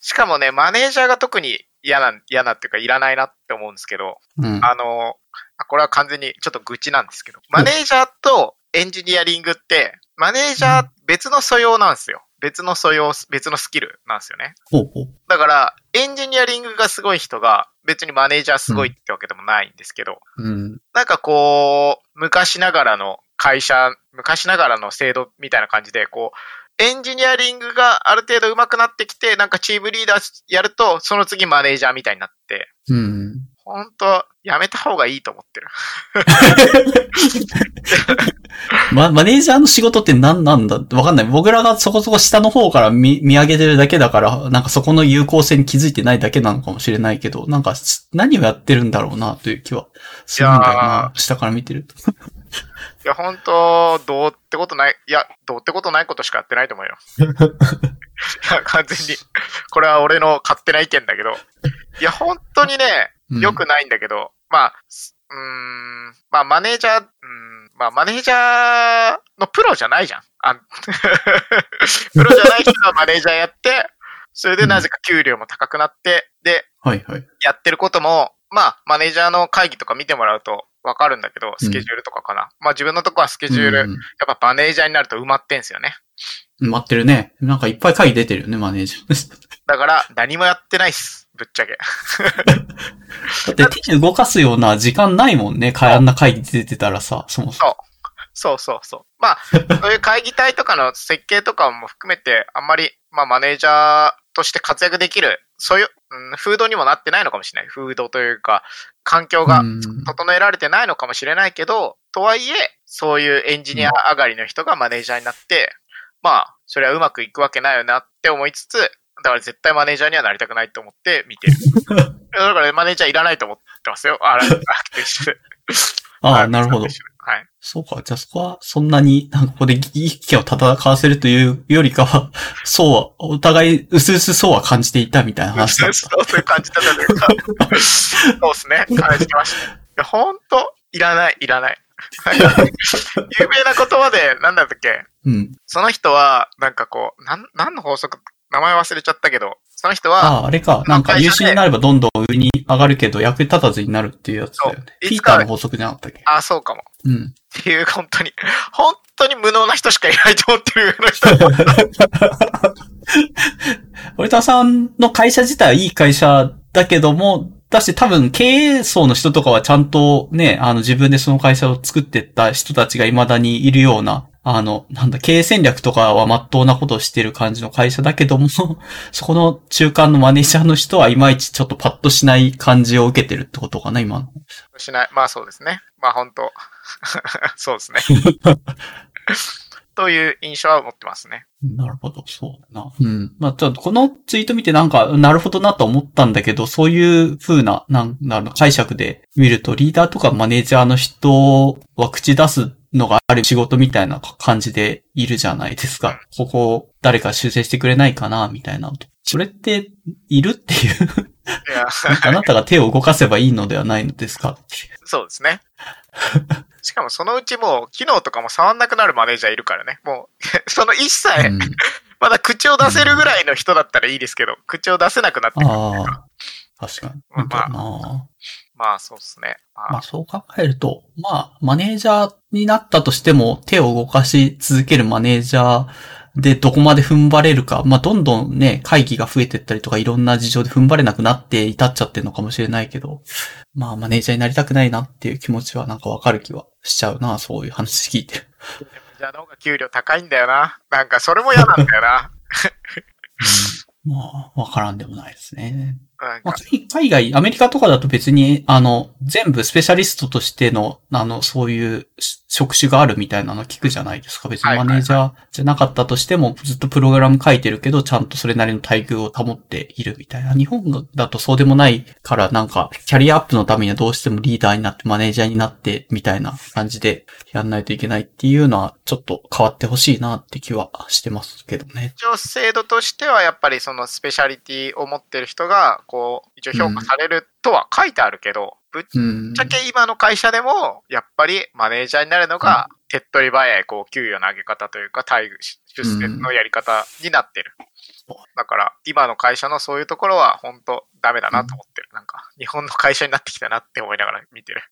しかもね、マネージャーが特に嫌な、嫌なっていうか、いらないなって思うんですけど、うん。あの、あこれは完全にちょっと愚痴なんですけど、マネージャーとエンジニアリングって、マネージャー別の素養なんですよ。別の素養、別のスキルなんですよね。ほうほう。だから、エンジニアリングがすごい人が、別にマネージャーすごいってわけでもないんですけど、うん。なんかこう、昔ながらの会社、昔ながらの制度みたいな感じで、こう、エンジニアリングがある程度上手くなってきて、なんかチームリーダーやると、その次マネージャーみたいになって、うん。本当やめた方がいいと思ってる。ま、マネージャーの仕事って何なんだ？ってわかんない。僕らがそこそこ下の方から見、見上げてるだけだから、なんかそこの有効性に気づいてないだけなのかもしれないけど、なんか何をやってるんだろうなという気はするんだよな。下から見てると。いや、本当どうってことない、いや、どうってことないことしかやってないと思うよ。や、完全に。これは俺の勝手な意見だけど。いや、本当にね、うん良くないんだけど、まあ、すうーん、まあ、マネージャー、うん、まあ、マネージャーのプロじゃないじゃん。あん プロじゃない人がマネージャーやって、それでなぜか給料も高くなって、で、はいはい。やってることも、まあ、マネージャーの会議とか見てもらうとわかるんだけど、スケジュールとかかな。まあ、自分のとこはスケジュール、うんやっぱマネージャーになると埋まってんすよね。待ってるね。なんかいっぱい会議出てるよね、マネージャー。だから、何もやってないっす。ぶっちゃけ。だって手動かすような時間ないもんね。あんな会議出てたらさ、そもそも。そうそうそう。まあ、そういう会議体とかの設計とかも含めて、あんまり、まあ、マネージャーとして活躍できる、そういう、うん、風土にもなってないのかもしれない。風土というか、環境がうん整えられてないのかもしれないけど、とはいえ、そういうエンジニア上がりの人がマネージャーになって、まあ、それはうまくいくわけないよなって思いつつ、だから絶対マネージャーにはなりたくないと思って見てる。だからマネージャーいらないと思ってますよ。あ ら、あああ、なるほど。はい。そうか。じゃあそこはそんなに、なんかここで意見を戦わせるというよりかは、そうは、お互い、うすうすそうは感じていたみたいな話だっそうそういう感じだったというか、そうですね。感じてました。いや、ほんと、いらない、いらない。有名な言葉で、なんだったっけた。うん。その人は、なんかこう、なん、何の法則、名前忘れちゃったけど、その人は、ああ、あれか。なんか優秀になればどんどん上に上がるけど、役に立たずになるっていうやつだよね。ピーターの法則じゃなかったっけ？あ、そうかも。うん。っていう、本当に、本当に無能な人しかいないと思ってるの人。折田さんの会社自体はいい会社だけども、だし多分経営層の人とかはちゃんとね、あの自分でその会社を作ってった人たちが未だにいるような、あの、なんだ、経営戦略とかは真っ当なことをしてる感じの会社だけども、そこの中間のマネージャーの人はいまいちちょっとパッとしない感じを受けてるってことかな、今の。しない。まあそうですね。まあ本当 そうですね。という印象は持ってますね。なるほど、そうだな。うん。まあ、ちょっとこのツイート見てなんか、なるほどなと思ったんだけど、そういう風な、なんだろう、解釈で見ると、リーダーとかマネージャーの人は口出すのがある仕事みたいな感じでいるじゃないですか。ここ、誰か修正してくれないかな、みたいな。それって、いるっていう。あなたが手を動かせばいいのではないのですか？そうですね。しかもそのうちもう機能とかも触んなくなるマネージャーいるからね。もう、その一切、うんまだ口を出せるぐらいの人だったらいいですけど、口を出せなくなってくる。ああ。確かに。まあまあそうですね。まあまあそう考えると、まあマネージャーになったとしても手を動かし続けるマネージャーでどこまで踏ん張れるか、まあどんどんね、会議が増えてったりとかいろんな事情で踏ん張れなくなって至っちゃってるのかもしれないけど、まあマネージャーになりたくないなっていう気持ちはなんかわかる気はしちゃうな、そういう話聞いて。じゃあの方が給料高いんだよな。なんかそれも嫌なんだよな。うん、まあわからんでもないですね。まあ、海海外、アメリカとかだと別に、あの、全部スペシャリストとしての、あの、そういうし職種があるみたいなの聞くじゃないですか。別にマネージャーじゃなかったとしても、ずっとプログラム書いてるけど、ちゃんとそれなりの待遇を保っているみたいな。日本だとそうでもないから、なんか、キャリアアップのためにはどうしてもリーダーになって、マネージャーになって、みたいな感じでやんないといけないっていうのは、ちょっと変わってほしいなって気はしてますけどね。一応制度としてはやっぱりそのスペシャリティを持ってる人が、こう、一応評価されるとは書いてあるけど、ぶっちゃけ今の会社でも、やっぱりマネージャーになるのが、手っ取り早い、こう、給与の上げ方というか、待遇、出世のやり方になってる。だから、今の会社のそういうところは、本当ダメだなと思ってる。なんか、日本の会社になってきたなって思いながら見てる。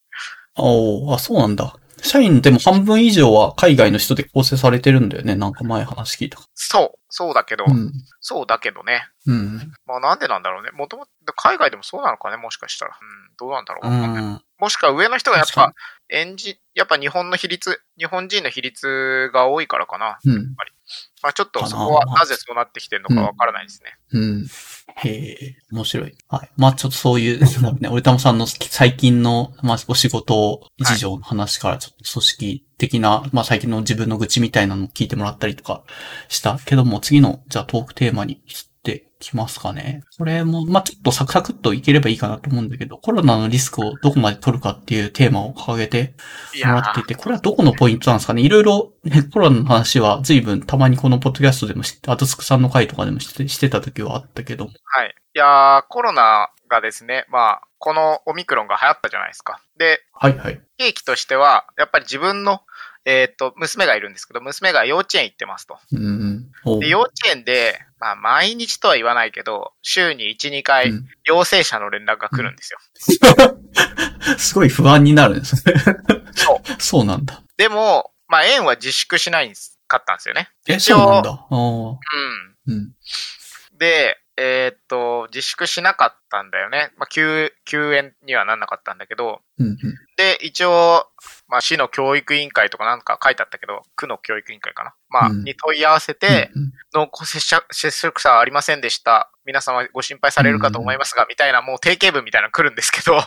おーあ、そうなんだ。社員でも半分以上は海外の人で構成されてるんだよね。なんか前話聞いた。そう、そうだけど、うん。そうだけどね。うん。まあなんでなんだろうね。もともと、海外でもそうなのかね、もしかしたら。うん、どうなんだろう。うん。もしくは上の人がやっぱ、エンジ、やっぱ日本の比率、日本人の比率が多いからかな。うん。まあちょっとそこはなぜそうなってきてるのかわからないですね。うん。へえ、面白い。はい。まあちょっとそういう、ね、俺玉さんの最近の、まあお仕事事情の話からちょっと組織的な、まあ最近の自分の愚痴みたいなのを聞いてもらったりとかしたけども、次の、じゃあトークテーマにきますかね。これも、まあ、ちょっとサクサクっといければいいかなと思うんだけど、コロナのリスクをどこまで取るかっていうテーマを掲げてもらっていて、これはどこのポイントなんですかねいろいろ、ね、コロナの話は随分たまにこのポッドキャストでもし、アトスクさんの回とかでもしてしてた時はあったけど。はい。いやーコロナがですね、まあ、このオミクロンが流行ったじゃないですか。で、はいはい。契機としては、やっぱり自分の、えっ、と、娘がいるんですけど、娘が幼稚園行ってますと。うんで、幼稚園で、まあ、毎日とは言わないけど、週に1、2回うん、陽性者の連絡が来るんですよ。すごい不安になるんですね。そう。そうなんだ。でも、まあ、園は自粛しないかったんですよね。え、そうなんだ。うん。うん。で、えーっと、自粛しなかったんだよね。まあ、休、休園にはなんなかったんだけど、うんうん。で、一応、まあ、市の教育委員会とかなんか書いてあったけど、区の教育委員会かな。まあ、うんに問い合わせて、濃厚接触者はありませんでした。皆様ご心配されるかと思いますが、みたいなもう定型文みたいなの来るんですけど、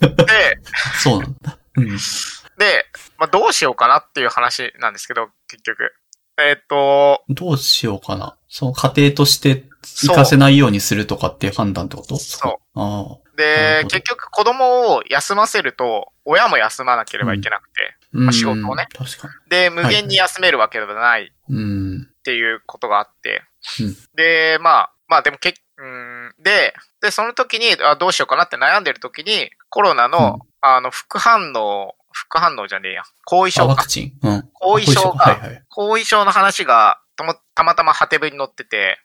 で、そうなんだ。うん。で、まあ、どうしようかなっていう話なんですけど、結局。えーっと、どうしようかな。その家庭として行かせないようにするとかっていう判断ってこと？そう。ああ。で結局子供を休ませると、親も休まなければいけなくて、うん。仕事をねで、無限に休めるわけではない。っていうことがあって、うんで、まあ、まあでもけ、うん、で、で、その時にあ、どうしようかなって悩んでる時に、コロナの、あの、副反応、副反応じゃねえや、後遺あ、症かワク。チン。うん。後遺症がはいはい。後遺症の話がたまたまたまハテブに載ってて、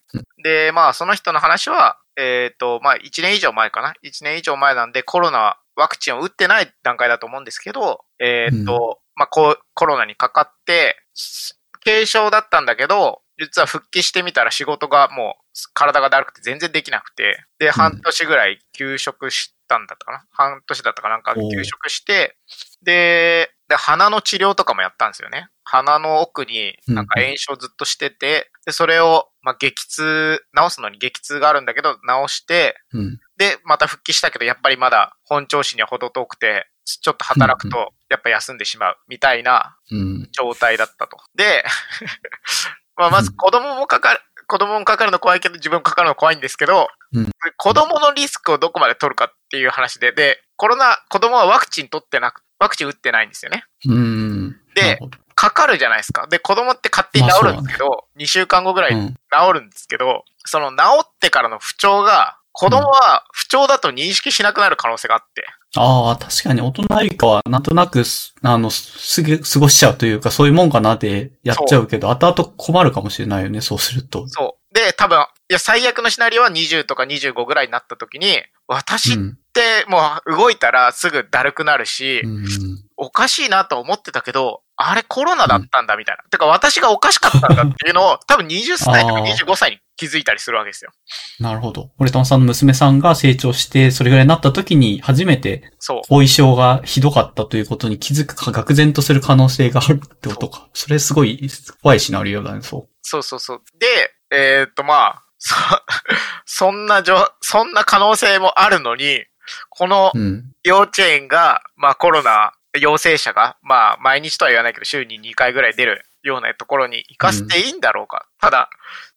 で、まあ、その人の話は、えっ、と、まあ、1年以上前かな ?1 年以上前なんで、コロナワクチンを打ってない段階だと思うんですけど、えっ、と、まあこう、コロナにかかって、軽症だったんだけど、実は復帰してみたら仕事がもう体がだるくて全然できなくて、で、半年ぐらい休職したんだったかな？半年だったかなんか休職して、で、で、鼻の治療とかもやったんですよね。鼻の奥になんか炎症ずっとしてて、で、それを、まあ、激痛、治すのに激痛があるんだけど、治して、うん。で、また復帰したけど、やっぱりまだ本調子には程遠くて、ちょっと働くと、やっぱ休んでしまう、みたいなうん。状態だったと。で、まあまず子供もかかる、子供もかかるの怖いけど、自分もかかるの怖いんですけど、うん子供のリスクをどこまで取るかっていう話で、で、コロナ、子供はワクチン取ってなく、ワクチン打ってないんですよね。うん。でかかるじゃないですか。で、子供って勝手に治るんですけど、2週間後ぐらいうん。治るんですけど、その治ってからの不調が、子供は不調だと認識しなくなる可能性があって、ああ、確かに大人よりかは、なんとなくす、あの、すぐ過ごしちゃうというか、そういうもんかなってやっちゃうけど、後々困るかもしれないよね、そうすると。そう。で、多分、いや、最悪のシナリオは20とか25ぐらいになった時に、私っうん。てもう動いたらすぐだるくなるし、うん。おかしいなと思ってたけど、あれコロナだったんだみたいな。てか私がおかしかったんだっていうのを、多分20歳とかあー25歳に気づいたりするわけですよ。なるほど。俺玉さんの娘さんが成長して、それぐらいになった時に、初めてそう。後遺症がひどかったということに気づくか、愕然とする可能性があるってことか。それすごい怖いシナリオだね、そそうそうそう。で、えーっとまあ、そ、そんなじょ、そんな可能性もあるのに、このう。うん。幼稚園が、まあコロナ陽性者が、まあ毎日とは言わないけど週に2回ぐらい出るようなところに行かせていいんだろうか。ただ、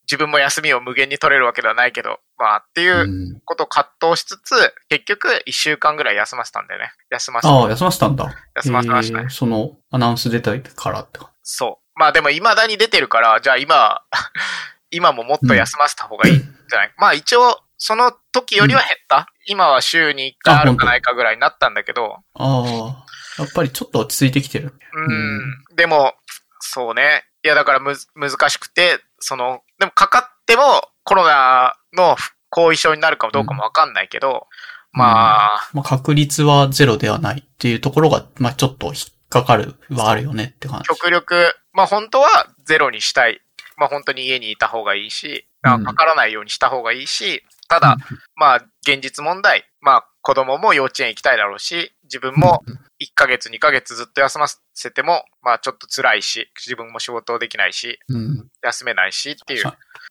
自分も休みを無限に取れるわけではないけど、まあっていううん。ことを葛藤しつつ、結局1週間ぐらい休ませたんだよね。休ませああ、休ませたんだ。休ませましたね。えー。その、アナウンス出たからってか。そう。まあでも未だに出てるから、じゃあ今、今ももっと休ませた方がいいんじゃない、まあ一応、その時よりは減った、今は週に1回あるかないかぐらいになったんだけど、ああ、やっぱりちょっと落ち着いてきてる。うん。でも、そうね。いや、だからむず、難しくて、その、でもかかってもコロナの後遺症になるかどうかもわかんないけど、まあ、まあ、確率はゼロではないっていうところが、まあ、ちょっと引っかかるはあるよねって感じ。極力、まあ本当はゼロにしたい。まあ本当に家にいた方がいいし、うんかからないようにした方がいいし、ただ、まあ現実問題、まあ子供も幼稚園行きたいだろうし、自分も1ヶ月2ヶ月ずっと休ませても、まあちょっと辛いし、自分も仕事できないし、うん。休めないしっていう。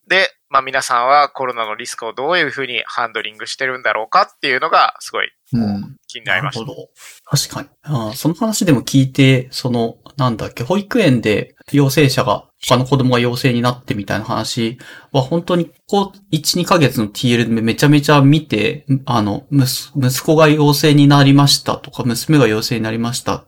で、まあ皆さんはコロナのリスクをどういうふうにハンドリングしてるんだろうかっていうのがすごいうん。気になりました。るほど。確かに。ああその話でも聞いて、その、なんだっけ、保育園で陽性者が他の子供が陽性になってみたいな話は本当にこう1、2ヶ月の TL でめちゃめちゃ見て、あの、息息子が陽性になりましたとか、娘が陽性になりました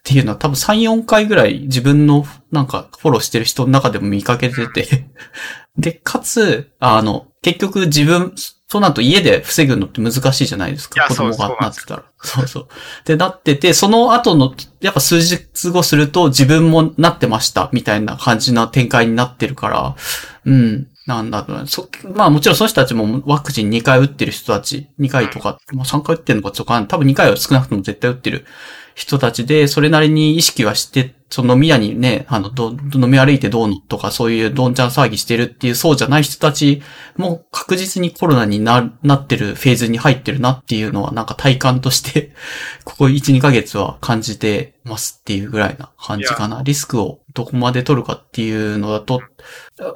っていうのは多分3、4回ぐらい自分のなんかフォローしてる人の中でも見かけてて、で、かつ、あの、結局自分、そうなると家で防ぐのって難しいじゃないですか。子供がなってたら。そうそう。で、なってて、その後の、やっぱ数日後すると自分もなってました、みたいな感じな展開になってるから、うん。なんだろうな。そ、まあもちろんその人たちもワクチン2回打ってる人たち、2回とか、まあ3回打ってるのかちょっとわかん多分2回は少なくとも絶対打ってる人たちで、それなりに意識はして、その飲み屋にね、あの、ど、飲み歩いてどうのとか、そういうどんちゃん騒ぎしてるっていう、そうじゃない人たちも確実にコロナにな、なってるフェーズに入ってるなっていうのは、なんか体感として、ここ1、2ヶ月は感じてますっていうぐらいな感じかな。リスクをどこまで取るかっていうのだと、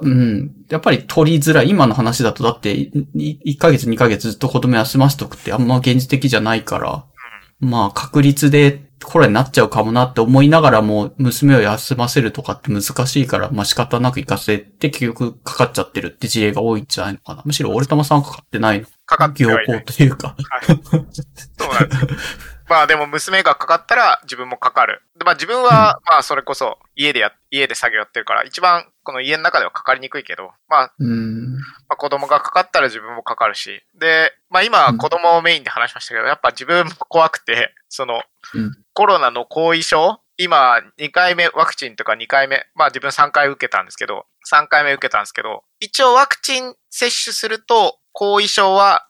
うん。やっぱり取りづらい。今の話だと、だって、い1ヶ月、2ヶ月ずっと子供休ませとくってあんま現実的じゃないから、まあ、確率でコロナになっちゃうかもなって思いながらも、娘を休ませるとかって難しいから、まあ仕方なく行かせて、結局かかっちゃってるって事例が多いんじゃないのかな。むしろ俺玉さんはかかってないの。かかってない幸というか。そうなんですよ。まあでも娘がかかったら自分もかかる。でまあ自分は、まあそれこそ家でや、家で作業やってるから、一番この家の中ではかかりにくいけど、まあ、うん。まあ子供がかかったら自分もかかるし。で、まあ今うん子供をメインで話しましたけど、やっぱ自分も怖くて、その、うんコロナの後遺症？今、2回目、ワクチンとか2回目、まあ自分3回受けたんですけど、3回目受けたんですけど、一応ワクチン接種すると、後遺症は、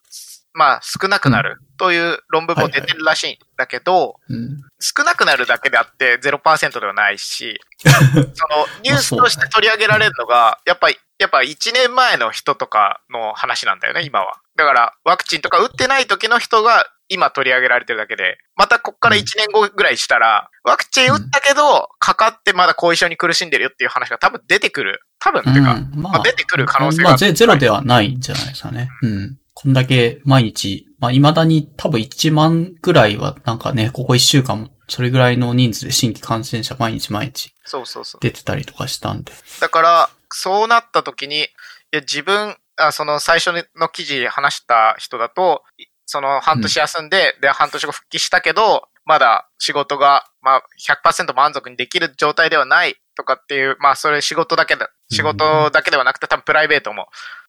まあ少なくなるという論文も出てるらしいんだけど、うん。少なくなるだけであって0%ではないし、そのニュースとして取り上げられるのが、やっぱり、やっぱ1年前の人とかの話なんだよね、今は。だから、ワクチンとか打ってない時の人が今取り上げられてるだけで、またこっから1年後ぐらいしたら、ワクチン打ったけど、かかってまだ後遺症に苦しんでるよっていう話が多分出てくる。多分っていうか、うんままあ出てくる可能性がまあゼゼロではないんじゃないですかね。うん。こんだけ毎日、まあ未だに多分1万ぐらいはなんかね、ここ1週間も、それぐらいの人数で新規感染者毎日毎日そうそうそう。出てたりとかしたんで。だから、そうなった時に、いや自分、あその最初の記事話した人だと、いその半年休んで、で、半年後復帰したけど、まだ仕事が、まあ、100%満足にできる状態ではないとかっていう、まあ、それ仕事だけだ、仕事だけではなくて多分プライベートも、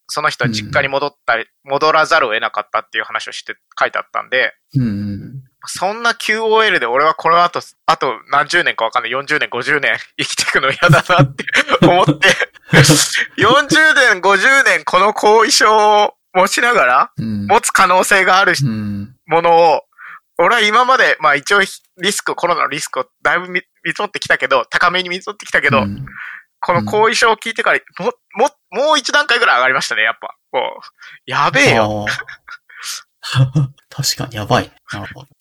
その人は実家に戻ったり、戻らざるを得なかったっていう話をして書いてあったんで、うん。そんな QOL で俺はこの後、あと何十年かわかんない、40年、50年 生きていくの嫌だなって思って、40年、50年この後遺症を持ちながら、うん。持つ可能性があるうん。ものを、俺は今まで、まあ一応リスク、コロナのリスクをだいぶ見見積もってきたけど、高めに見積もってきたけど、うんこの後遺症を聞いてから、も、も、もう一段階ぐらい上がりましたね、やっぱ。こう、やべえよ。確かにやばい。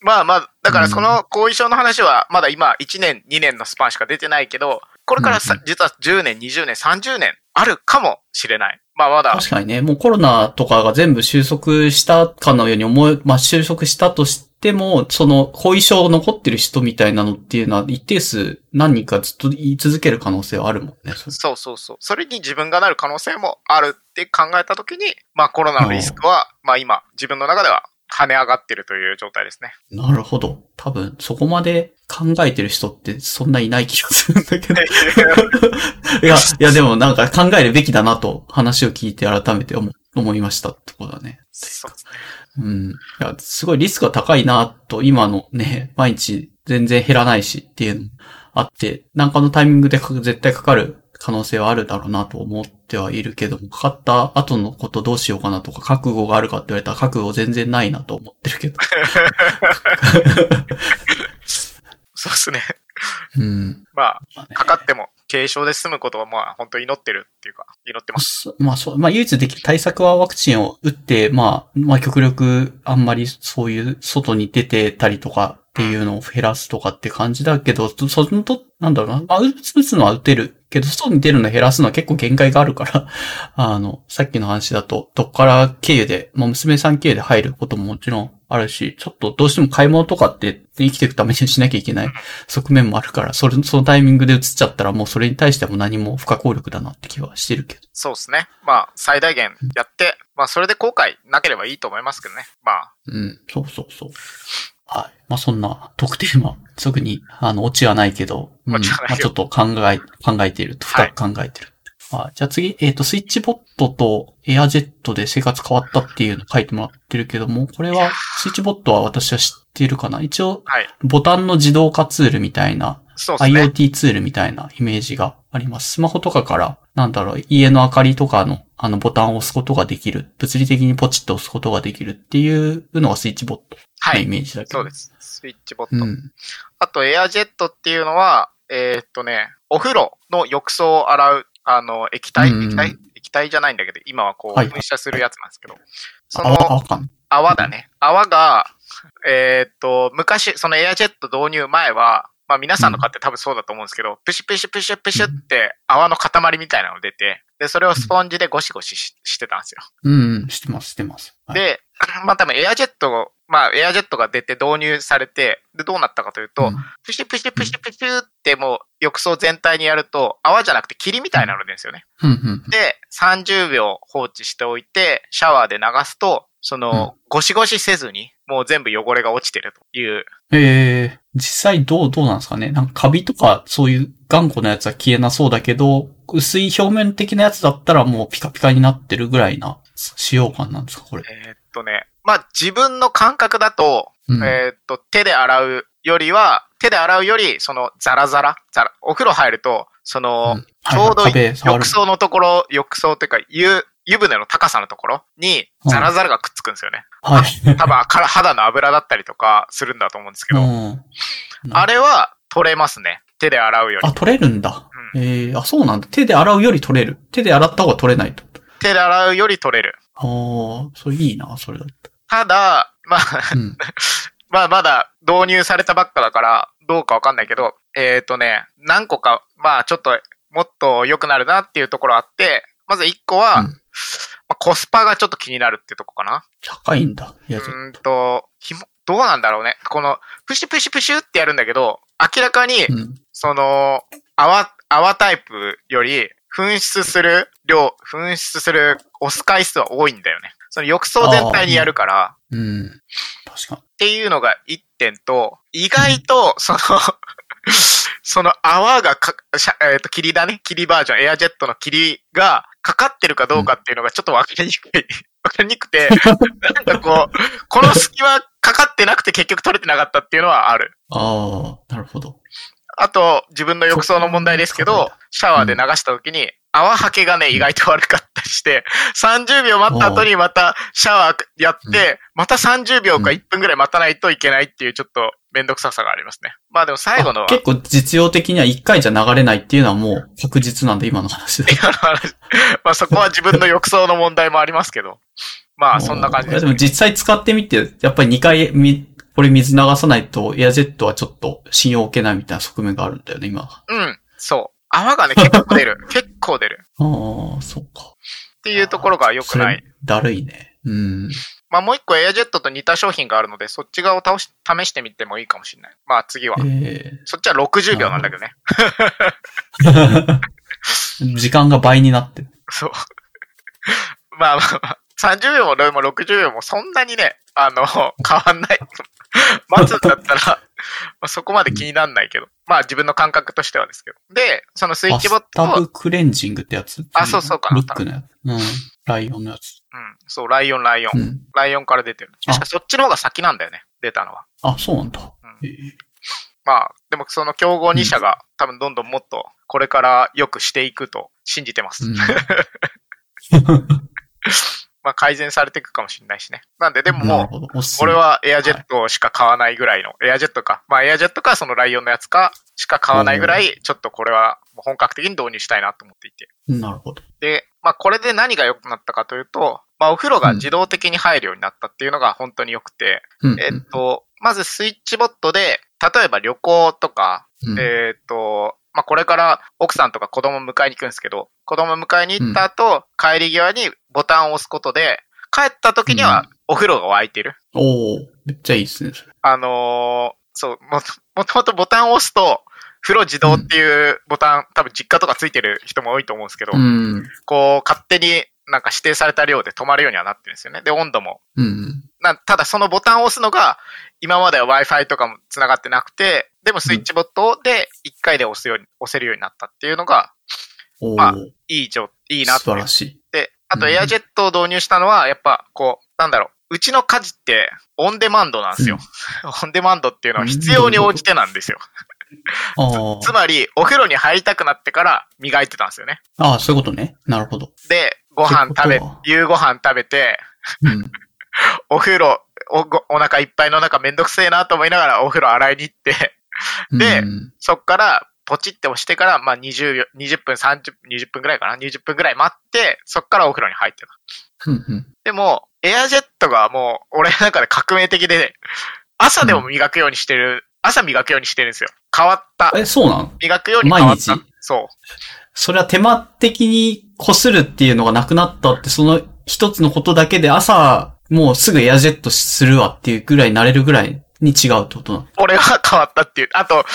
まあまあ、だからその後遺症の話は、まだ今1年、2年のスパンしか出てないけど、これからさうん実は10年、20年、30年あるかもしれない。まあまだ、確かにね、もうコロナとかが全部収束したかのように思え、まあ収束したとしても、その後遺症残ってる人みたいなのっていうのは一定数何人かずっと言い続ける可能性はあるもんね。そうそうそう。それに自分がなる可能性もあるって考えたときに、まあコロナのリスクは、まあ今、自分の中では跳ね上がってるという状態ですね。なるほど。多分、そこまで考えてる人ってそんないない気がするんだけど。いや、いやでもなんか考えるべきだなと話を聞いて改めて思思いましたってことだね。そうですね。うん。いや、すごいリスクが高いなと、今のね、毎日全然減らないしっていうのもあって、なんかのタイミングでか絶対かかる可能性はあるだろうなと思ってはいるけども、かかった後のことどうしようかなとか、覚悟があるかって言われたら覚悟全然ないなと思ってるけど。そうですね。うん。まあ、かかっても軽症で済むことはまあ本当に祈ってるっていうか、祈ってます。そまあそう、まあ唯一できる対策はワクチンを打って、まあ、まあ極力あんまりそういう外に出てたりとかっていうのを減らすとかって感じだけど、そのと、なんだろうな、まあ打つのは打てるけど、外に出るの減らすのは結構限界があるから、あの、さっきの話だと、どっから経由で、まあ、娘さん経由で入ることももちろんあるし、ちょっとどうしても買い物とかって生きていくためにしなきゃいけない 側面もあるから、それ、そのタイミングで移っちゃったらもうそれに対しても何も不可抗力だなって気はしてるけど。そうですね。まあ、最大限やって、まあ、それで後悔なければいいと思いますけどね。まあ、うん、そうそうそう。はい。まあ、そんな特テーマ、特に、あの、オチはないけど、うんまあ、ちょっと考え、考えていると、深く考えてる。はい。じゃあ次、えっ、と、スイッチボットとエアジェットで生活変わったっていうの書いてもらってるけども、これは、スイッチボットは私は知っているかな？一応、はい。ボタンの自動化ツールみたいな、そうですね。IoT ツールみたいなイメージがあります。スマホとかから、なんだろう、家の明かりとかの、あのボタンを押すことができる。物理的にポチッと押すことができるっていうのがスイッチボットのイはい。メージだけど。そうです。スイッチボット。うん。あと、エアジェットっていうのは、えーっとね、お風呂の浴槽を洗う、あの、液体、うん液体？液体じゃないんだけど、今はこう、はい噴射するやつなんですけど、そあ、のわかん。泡だね。泡が、えーっと、昔、そのエアジェット導入前は、まあ皆さんの買って多分そうだと思うんですけど、プシュプシュプシュプシュって泡の塊みたいなの出て、で、それをスポンジでゴシゴシししてたんですよ。うん、してます、してます。はい、で、まあ多分エアジェット、まあエアジェットが出て導入されて、で、どうなったかというと、うんプシュプシュプシュプシュってもう浴槽全体にやると泡じゃなくて霧みたいなの出るんですよね。うん、うん。で、30秒放置しておいて、シャワーで流すと、その、ゴシゴシせずに、もう全部汚れが落ちてるという。ええ実際どう、どうなんですかね。なんかカビとかそういう頑固なやつは消えなそうだけど、薄い表面的なやつだったらもうピカピカになってるぐらいな使用感なんですかこれ。えーっとね、まあ自分の感覚だと、うん。えーっと、手で洗うよりは、手で洗うより、その、ザラザラ、ザラ、お風呂入ると、その、うん。ちょうどはいはい壁触る。浴槽のところ、浴槽っていうか、湯、湯船の高さのところに、ザラザラがくっつくんですよね。はい。多分、から 肌の油だったりとかするんだと思うんですけど、うん。あれは取れますね。手で洗うよりあ、。取れるんだ。ええあ、そうなんだ。手で洗うより取れる。手で洗った方が取れないと。手で洗うより取れる。ああ、それいいな、それだったただ、まあ、ら。うん。まあまだ導入されたばっかだから、どうかわかんないけど、えっ、とね、何個か、まあちょっと、もっと良くなるなっていうところあって、まず1個は、うんまあ、コスパがちょっと気になるってとこかな。高いんだ。いや、うーんと、ひも、どうなんだろうね。この、プシュプシュプシュってやるんだけど、明らかに、うん。その、泡、泡タイプより、噴出する量、噴出する押す回数は多いんだよね。その浴槽全体にやるから、うん。確かっていうのが一点と、意外と、その、その泡がか、えっ、と、霧だね。霧バージョン、エアジェットの霧がかかってるかどうかっていうのがちょっとわかりにくい。わかりにくくて、なんかこう、この隙間かかってなくて結局取れてなかったっていうのはある。に。ああ、なるほど。あと、自分の浴槽の問題ですけど、シャワーで流した時に、泡はけがね、意外と悪かったりして、30秒待った後にまたシャワーやって、また30秒かうん1分ぐらい待たないといけないっていうちょっとめんどくささがありますね。まあでも最後のは、あ結構実用的には一回じゃ流れないっていうのはもう確実なんだ、今の話で。今の話 まあそこは自分の浴槽の問題もありますけど、まあそんな感じです、ね。でも実際使ってみて、やっぱり2回み、これ水流さないとエアジェットはちょっと信用を受けないみたいな側面があるんだよね、今。あうん、そう。泡がね、結構出る。結構出る。あ、そうか。っていうところが良くない。だるいね。うん。まあもう一個エアジェットと似た商品があるので、そっち側を倒し試してみてもいいかもしれない。まあ次は。えそっちは60秒なんだけどね。ー 時間が倍になってる。そう。まあまあまあ、30秒もでも60秒もそんなにね、あの、変わんない。待つんだったら、まあ、そこまで気になんないけど。まあ自分の感覚としてはですけど。で、そのスイッチボットを、タブクレンジングってやつ？あそうそうかなルックのやつ。うん。ライオンのやつ。うん、そう、ライオン、ライオン。うん。ライオンから出てる。あ確かそっちの方が先なんだよね、出たのは。あ、そうなんだ。んえーまあ、でもその競合2社が多分どんどんもっとこれから良くしていくと信じてます。うん まあ改善されていくかもしれないしね。なんででももう、俺はエアジェットしか買わないぐらいの、エアジェットか。まあエアジェットかそのライオンのやつかしか買わないぐらい、ちょっとこれは本格的に導入したいなと思っていて。なるほど。で、まあこれで何が良くなったかというと、まあお風呂が自動的に入るようになったっていうのが本当に良くて、うん。えっと、まずスイッチボットで、例えば旅行とか、うんえっと、まあこれから奥さんとか子供迎えに行くんですけど、子供迎えに行った後、帰り際にボタンを押すことで、帰った時にはお風呂が沸いてる。おおめっちゃいいですね。あのーそう、も、もともとボタンを押すと、風呂自動っていうボタン、多分実家とかついてる人も多いと思うんですけど、うん。こう、勝手になんか指定された量で止まるようにはなってるんですよね。で、温度も。うん。なただそのボタンを押すのが、今までは Wi-Fi とかも繋がってなくて、でもスイッチボットで1回で押すように、押せるようになったっていうのが、おお、まあいい状、いいなと素晴らしい。て。あとうんエアジェットを導入したのは、やっぱこう、なんだろう、うちの家事ってオンデマンドなんですよ。オンデマンドっていうのは必要に応じてなんですよ。あつまり、お風呂に入りたくなってから磨いてたんですよね。あ。ああ、そういうことね。なるほど。で、ご飯食べ夕ご飯食べて、うん。お風呂、おごお腹いっぱいの中めんどくせえなと思いながらお風呂洗いに行って、でうんそっからポチって押してから、まあ20秒、20分、30分、20分ぐらいかな ?20 分ぐらい待って、そっからお風呂に入ってた。うんうん。でも、エアジェットがもう、俺の中で革命的で、朝でも磨くようにしてる、朝磨くようにしてるんですよ。変わった。え、そうなの磨くように変わった。そう。それは手間的に擦るっていうのがなくなったって、その一つのことだけで朝、もうすぐエアジェットするわっていうぐらいになれるぐらいに違うってことなの？俺は変わったっていう。あと、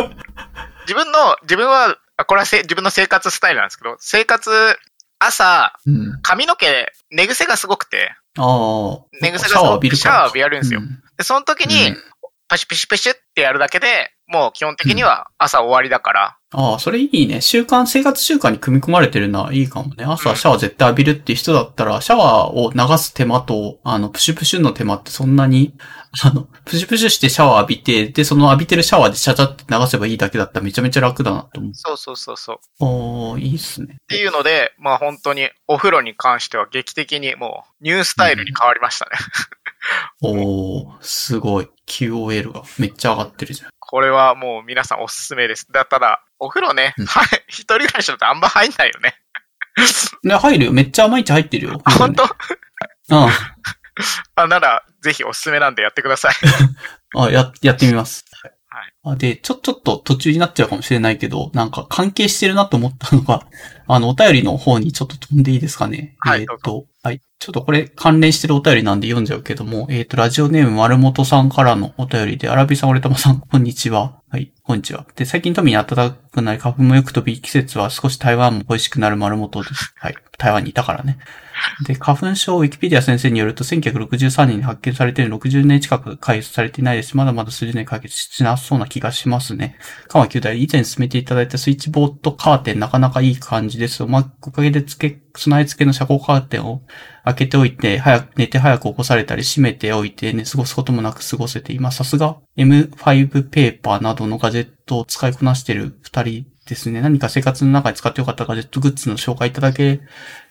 自分の、自分は、あこれはせ自分の生活スタイルなんですけど、生活、朝、うん。髪の毛、寝癖がすごくて、ああ。寝癖がシャワー浴びるから。シャワー浴びやるんですようんで、その時にうん、パシュピシュピシュってやるだけで、もう基本的には朝終わりだから、ああ、それいいね。習慣、生活習慣に組み込まれてるのはいいかもね。朝シャワー絶対浴びるっていう人だったら、シャワーを流す手間と、あの、プシュプシュの手間ってそんなに、あの、プシュプシュしてシャワー浴びて、で、その浴びてるシャワーでシャチャって流せばいいだけだったらめちゃめちゃ楽だなと思う。そうそうそうそう。っおー、いいっすね。ていうので、まあ本当にお風呂に関しては劇的にもうニュースタイルに変わりましたね。おー、すごい。QOL がめっちゃ上がってるじゃん。これはもう皆さんおすすめです。だただ、お風呂ね、うんはい、一人暮らしだとあんま入んないよね。ね、入るよ。めっちゃ毎日入ってるよ。あ、本当うん。あ、なら、ぜひおすすめなんでやってください。あ、や、やってみます。はいあで、ちょ、ちょっと途中になっちゃうかもしれないけど、なんか関係してるなと思ったのが、あの、お便りの方にちょっと飛んでいいですかね。はいえっ、と、はい。ちょっとこれ関連してるお便りなんで読んじゃうけども、えっ、と、ラジオネーム丸本さんからのお便りで、アラビさん、俺玉さん、こんにちは。はい、こんにちは。で、最近富に暖かくなり、花粉もよく飛び、季節は少し台湾も恋しくなる丸本です。はい。台湾にいたからね。で、花粉症、ウィキペディア先生によると、1963年に発見されている60年近く解決されていないですし。まだまだ数十年解決しなそうな気がしますね。川9代、以前進めていただいたスイッチボートカーテン、なかなかいい感じです。まあ、おかげで付け、備え付けの遮光カーテンを開けておいて、早く、寝て早く起こされたり、閉めておいて、ね、過ごすこともなく過ごせて、今、さすが M5 ペーパーなどのガジェットを使いこなしている二人ですね。何か生活の中で使ってよかったガジェットグッズの紹介いただけ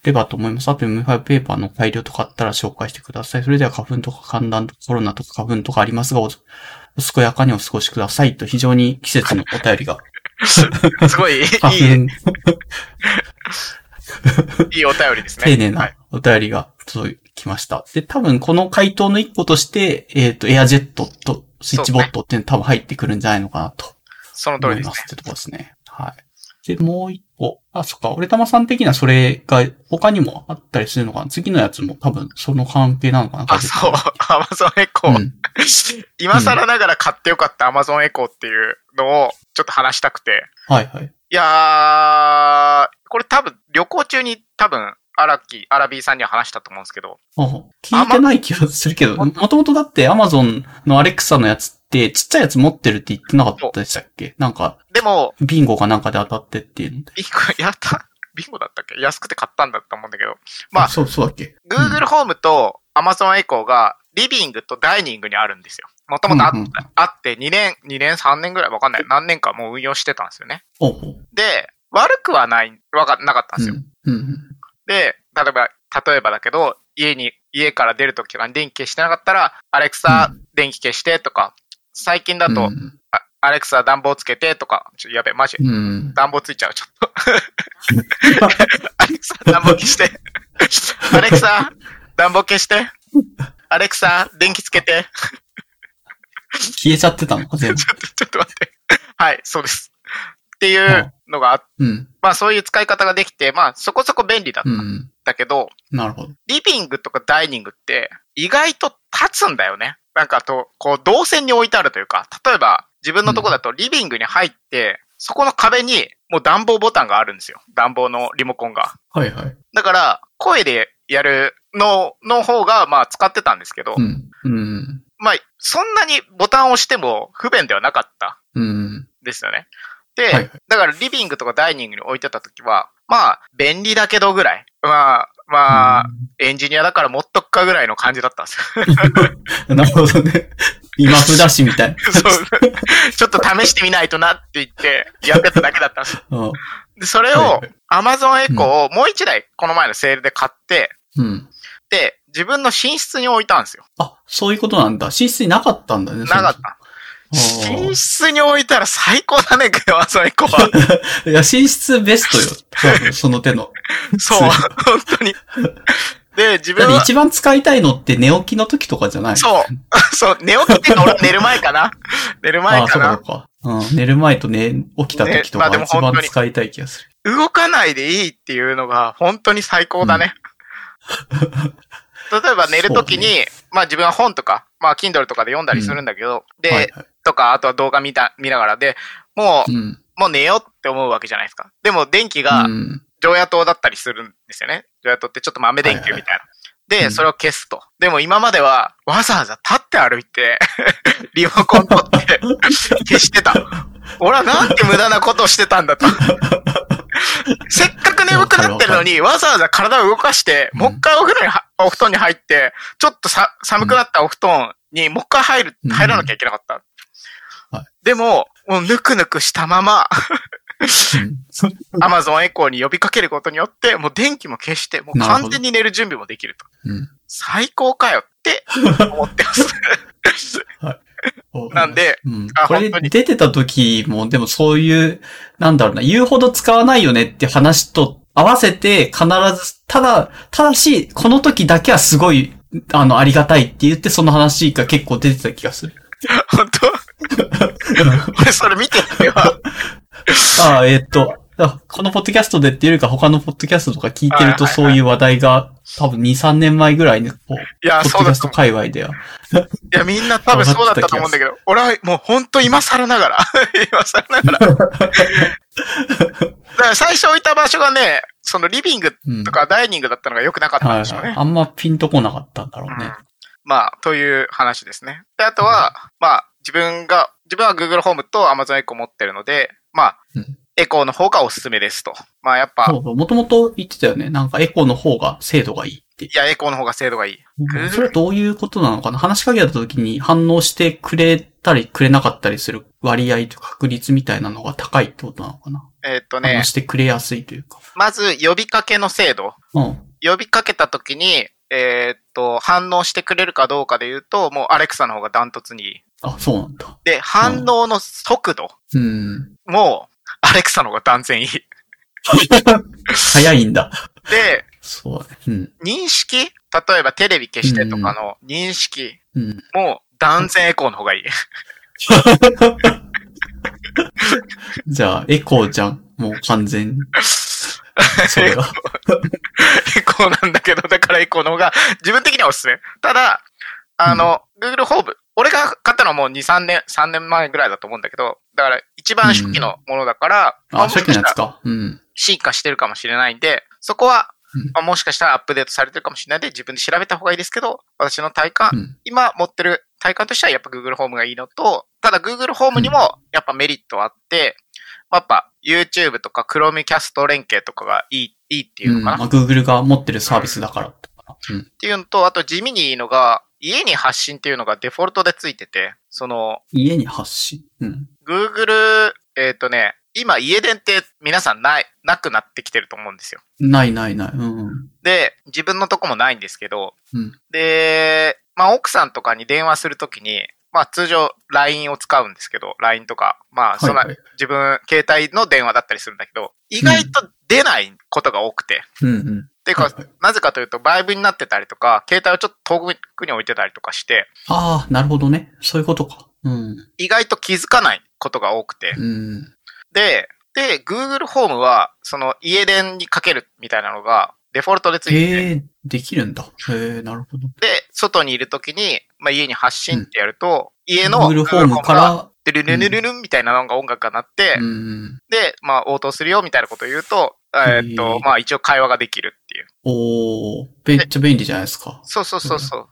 ればと思います。あと M5 ペーパーの改良とかあったら紹介してください。それでは花粉とか寒暖とかコロナとか花粉とかありますが、おお健やかにお過ごしくださいと非常に季節のお便りが。すごいいい、いいお便りですね。丁寧は。ないお便りが届きました。で、多分この回答の一個として、えっ、と、エアジェットとスイッチボットっていうの多分入ってくるんじゃないのかなとその通思りですね。いますってとこですね。はい。で、もう一個。あ、そっか。俺玉さん的なそれが他にもあったりするのかな？次のやつも多分その関係なのかな？あ、そう。アマゾンエコー。うん。今更ながら買ってよかったアマゾンエコーっていうのをちょっと話したくて。はいはい。いやー、これ多分旅行中に多分、アラキ、アラビーさんには話したと思うんですけど、あ聞いてない気がするけど、もともとだって Amazon のアレクサのやつってちっちゃいやつ持ってるって言ってなかったでしたっけ？なんか、でも、ビンゴかなんかで当たってっていうの？で。ビンゴ、やったビンゴだったっけ？安くて買ったんだと思うんだけど。まあそう、そうだっけ？Google ホームと Amazon エコーがリビングとダイニングにあるんですよ。もともとあ,、って2年、2年、3年ぐらいわかんない。何年かもう運用してたんですよね。で、悪くはない、わか、なかったんですよ。うん。うん。で、例えば、例えばだけど、家に、家から出るときとかに電気消してなかったら、アレクサう、電気消してとか、最近だと、うんあアレクサ暖房つけてとか、ちょ、やべえ、マジ、うん。暖房ついちゃう、ちょっと。アレクサ、暖房消して。アレクサ、暖房消して。アレクサ、電気つけて。消えちゃってたの？か、全部。ちょっと、ちょっと待って。はい、そうです。っていうのがあっうん。まあそういう使い方ができて、まあそこそこ便利だったうんん。だけど、なるほど。リビングとかダイニングって意外と立つんだよね。なんかと、こう動線に置いてあるというか、例えば自分のとこだとリビングに入って、そこの壁にもう暖房ボタンがあるんですよ。暖房のリモコンが。はいはい。だから、声でやるの、の方が、まあ使ってたんですけど、うん。うん。まあ、そんなにボタンを押しても不便ではなかったうん。んですよね。で、はいはいだからリビングとかダイニングに置いてた時は、まあ、便利だけどぐらい。まあ、まあ、エンジニアだから持っとくかぐらいの感じだったんですよ。なるほどね。今札しみたい。そう。ちょっと試してみないとなって言って、やってただけだったんです。うん。で、それをはいはい Amazon Echo をもう一台、この前のセールで買って、うん。で、自分の寝室に置いたんですよ。あ、そういうことなんだ。寝室になかったんだね。なかった。寝室に置いたら最高だね、Echo は。そもいや、寝室ベストよ。その手の。そう、本当に。で、自分は、一番使いたいのって寝起きの時とかじゃない？そう、そう、寝起きっていうのは俺 寝る前かな？寝る前かかなそう。か。うん。寝る前と寝、起きた時とねまあでか一番使いたい気がする。動かないでいいっていうのが本当に最高だね。例えば寝るときに、まあ自分は本とか、まあ Kindle とかで読んだりするんだけど、で、はいはい。とか、あとは動画見た、見ながらで、もう、うん。もう寝ようって思うわけじゃないですか。でも電気がうん。常夜灯だったりするんですよね。常夜灯ってちょっと豆電球みたいな。で、うんそれを消すと。でも今までは、わざわざ立って歩いて、リモコン取って、消してた。俺はなんて無駄なことをしてたんだと。せっかく眠くなってるのに、わざわざ体を動かして、うんもう一回お風呂には、お布団に入って、ちょっとさ、寒くなったお布団にもう一回入る、うん入らなきゃいけなかった。はいでも、もうぬくぬくしたまま、アマゾンエコーに呼びかけることによって、もう電気も消して、もう完全に寝る準備もできると。うん。最高かよって思ってます。うん。なんで、うん。これ出てた時も、でもそういう、なんだろうな、言うほど使わないよねって話と合わせて必ず、ただ、ただし、この時だけはすごい、あの、ありがたいって言ってその話が結構出てた気がする。本当？俺それ見てたよ。ああ、えーっと、あこのポッドキャストでっていうよりか他のポッドキャストとか聞いてるとはいはいはいそういう話題が多分2、3年前ぐらいに、こう、いや、ポッドキャスト。界隈では。いや、みんな多分そうだったと思うんだけど、俺はもう本当今更ながら、今更ながら。だから最初置いた場所がね、そのリビングうんとかダイニングだったのが良くなかったんはいでしょうね。はい。あんまピンとこなかったんだろうねうん。まあ、という話ですね。で、あとは、まあ、自分が、自分は Google ホームと Amazon Echo 持ってるので、まあ、うんエコーの方がおすすめですと。まあ、やっぱ、そうそう、もともと言ってたよね。なんかエコーの方が精度がいいって。いや、エコーの方が精度がいい。Google それはどういうことなのかな？話しかけた時に反応してくれたりくれなかったりする割合とか確率みたいなのが高いってことなのかな、えーっとね反応、してくれやすいというか。まず呼びかけの精度。うん。呼びかけた時に、えーっと、反応してくれるかどうかで言うと、もうアレクサの方がダントツにいい。あ、そうなんだ。で、反応の速度うん。も、アレクサの方が断然いい。早いんだ。で、そう。うん。認識？例えばテレビ消してとかの認識うん。も断然エコーの方がいい。じゃあ、エコーじゃん。もう完全に。それは。エコーなんだけど、だからエコーの方が自分的にはおすすめ。ただ、あの、Google ホーム。俺が買ったのはもう2、3年、3年前ぐらいだと思うんだけど、だから一番初期のものだから、まあ、もしかしたら初期のやつか。うん。進化してるかもしれないんで、そこはうん、まあもしかしたらアップデートされてるかもしれないんで、自分で調べた方がいいですけど、私の体感、うん。今持ってる体感としてはやっぱ Google ホームがいいのと、ただ Google ホームにもやっぱメリットあって、まあやっぱ YouTube とか Chromecast 連携とかがいい、いいっていうのかな、うんまあ、Google が持ってるサービスだから。うん。っていうのと、あと地味にいいのが、家に発信っていうのがデフォルトでついてて、その、家に発信？うん。Google、えっ、とね、今家電って皆さんない、なくなってきてると思うんですよ。ないないない。うん。で、自分のとこもないんですけど、うん。で、まあ奥さんとかに電話するときに、まあ通常 LINE を使うんですけど、LINE とか、まあそんな、はいはい自分携帯の電話だったりするんだけど、意外と出ないことが多くて。うんうん。っていうか、なぜかというと、バイブになってたりとか、携帯をちょっと遠くに置いてたりとかして、ああ、なるほどね。そういうことか。うん。意外と気づかないことが多くて。うん。で、で、Google ホームは、その家電にかけるみたいなのが、デフォルトでついてて、ええできるんだ。へえなるほど。で、外にいるときに、まあ、家に発信ってやると、家の Google ホームかが、ら、でルルルルルンみたいなのが音楽が鳴って、うん。で、まあ、応答するよみたいなことを言うと、えーっへとー、まあ、一応会話ができるいう。おー、めっちゃ便利じゃないですか。そうそうそうそう。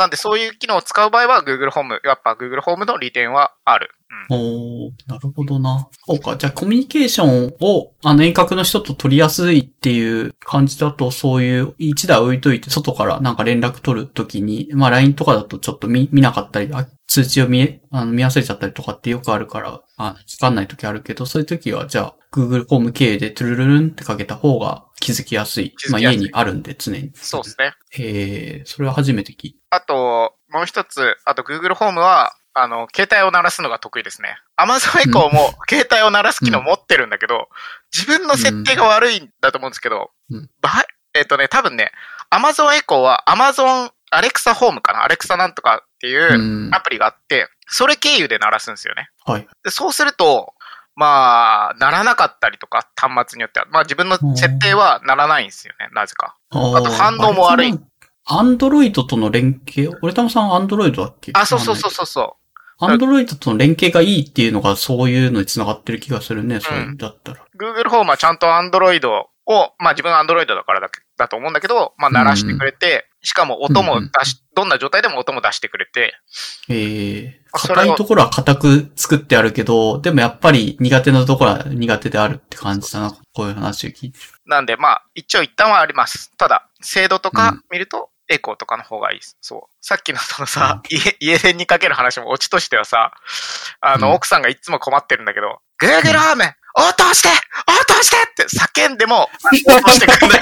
なんで、そういう機能を使う場合は、Google ホーム、やっぱ Google ホームの利点はある。うん。おー、なるほどな。そうか。じゃあ、コミュニケーションを、あの、遠隔の人と取りやすいっていう感じだと、そういう、一台置いといて、外からなんか連絡取るときに、まあ、LINE とかだとちょっと見、見なかったり、あ通知を見え、あの、見忘れちゃったりとかってよくあるから、あ、わかんないときあるけど、そういうときは、じゃあ、Google ホーム経由でトゥルルルンってかけた方が気づきやすい。まあ、家にあるんで、常に。そうですね。へえ、それは初めて聞いあと、もう一つ、あと Google ホームは、あの、携帯を鳴らすのが得意ですね。Amazon Echo も携帯を鳴らす機能持ってるんだけど、自分の設定が悪いんだと思うんですけど、うんばえっ、とね、多分ね、Amazon Echo は Amazon Alexa ホームかな ?Alexa なんとかっていううんアプリがあって、それ経由で鳴らすんですよね。はい。でそうすると、まあ、鳴らなかったりとか、端末によっては。まあ自分の設定は鳴らないんですよね、なぜか。ああと反応も悪い。アンドロイドとの連携、俺たまさんアンドロイドだっけ？あ、そうそうそうそうそアンドロイドとの連携がいいっていうのがそういうのに繋がってる気がするね、それだったら。う。Google ホームはちゃんと Android を、まあ自分は Android だからだけだと思うんだけど、まあ鳴らしてくれて、しかも音も出し、どんな状態でも音も出してくれて、ええあそれを硬いところは硬く作ってあるけど、でもやっぱり苦手なところは苦手であるって感じだな、こういう話を聞いてる。なんでまあ一応一旦はあります。ただ、精度とうかん見ると、エコーとかの方がいいです。そう。さっきのそのさ、家、家電にかける話もオチとしてはさ、あの、うん奥さんがいつも困ってるんだけど、Google ホーム応答して応答してって叫んでも、応答してくれない。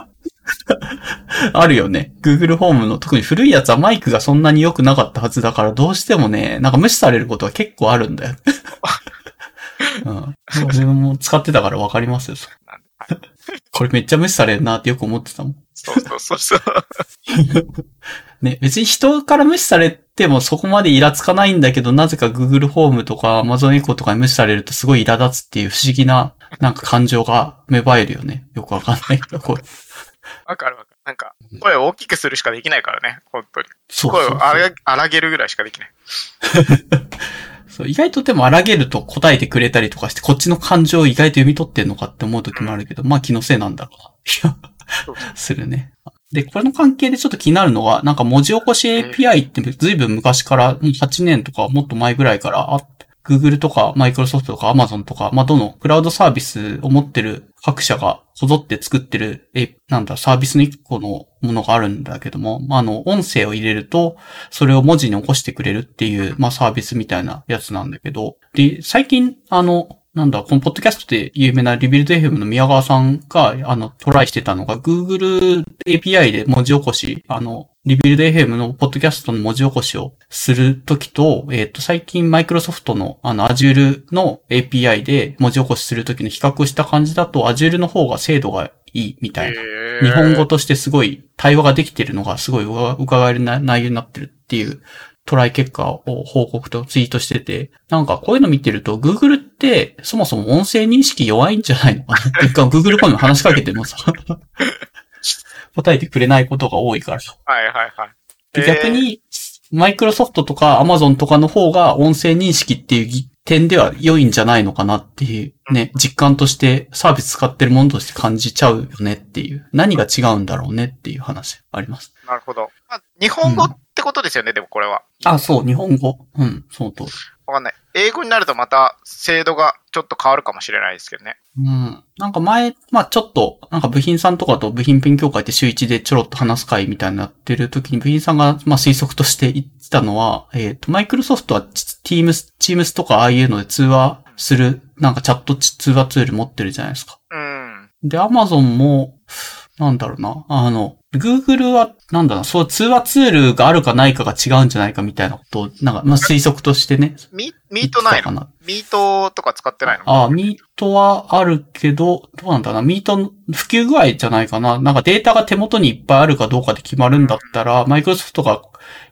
あるよね。Google ホームの特に古いやつはマイクがそんなに良くなかったはずだから、どうしてもね、なんか無視されることは結構あるんだよ。うん。自分も使ってたからわかりますよ。これめっちゃ無視されるなってよく思ってたもん。そうそうそうそう。ね、別に人から無視されてもそこまでイラつかないんだけど、なぜか Google ホームとか Amazon Echo とかに無視されるとすごい苛立つっていう不思議な、なんか感情が芽生えるよね。よくわかんないけど、これ。わかるわかる。なんか、声を大きくするしかできないからね、本当に。そう声を荒げるぐらいしかできない。そう。意外とでも荒げると答えてくれたりとかして、こっちの感情を意外と読み取ってんのかって思う時もあるけど、まあ気のせいなんだろうな。するね。で、これの関係でちょっと気になるのは、なんか文字起こし API ってずいぶん昔から、もう8年とかもっと前ぐらいからあって、Google とか Microsoft とか Amazon とか、まあ、どのクラウドサービスを持ってる各社がこぞって作ってる、え、なんだ、サービスの一個のものがあるんだけども、まあ、あの、音声を入れると、それを文字に起こしてくれるっていう、まあ、サービスみたいなやつなんだけど、で、最近、あの、なんだ、このポッドキャストで有名なリビルド FM の宮川さんが、あの、トライしてたのが、Google API で文字起こし、あの、リビルド FM のポッドキャストの文字起こしをするときと、えっ、と、最近マイクロソフトの、あの、Azure の API で文字起こしするときの比較した感じだと、Azure の方が精度がいいみたいな。日本語としてすごい対話ができてるのがすごい伺えるな内容になってるっていうトライ結果を報告とツイートしてて、なんかこういうの見てると Google ってそもそも音声認識弱いんじゃないのかなっていうか Google フォンに話しかけてもさ、答えてくれないことが多いから。はいはいはい。で逆に、マイクロソフトとかアマゾンとかの方が音声認識っていう点では良いんじゃないのかなっていうね、実感としてサービス使ってるものとして感じちゃうよねっていう。何が違うんだろうねっていう話あります。なるほど。まあ、日本語ってことですよね、でもこれは。あ、そう、日本語。うん、その通り。わかんない。英語になるとまた精度がちょっと変わるかもしれないですけどね。うん。なんか前、まあちょっと、なんか部品さんとかと部品勉強会って週一でちょろっと話す会みたいになってる時に部品さんが、まあ推測として言ってたのは、えっ、と、マイクロソフトは Teams、Teams とかああいうので通話する、なんかチャット通話ツール持ってるじゃないですか。うん。で、Amazon も、なんだろうな。あの、Google は、なんだろうな、そう通話ツールがあるかないかが違うんじゃないかみたいなことを、なんか、まあ推測としてね。ミミートないの？なミートとか使ってないの？ああ、ミートはあるけど、どうなんだろうな。ミートの普及具合じゃないかな。なんかデータが手元にいっぱいあるかどうかで決まるんだったら、マイクロソフトが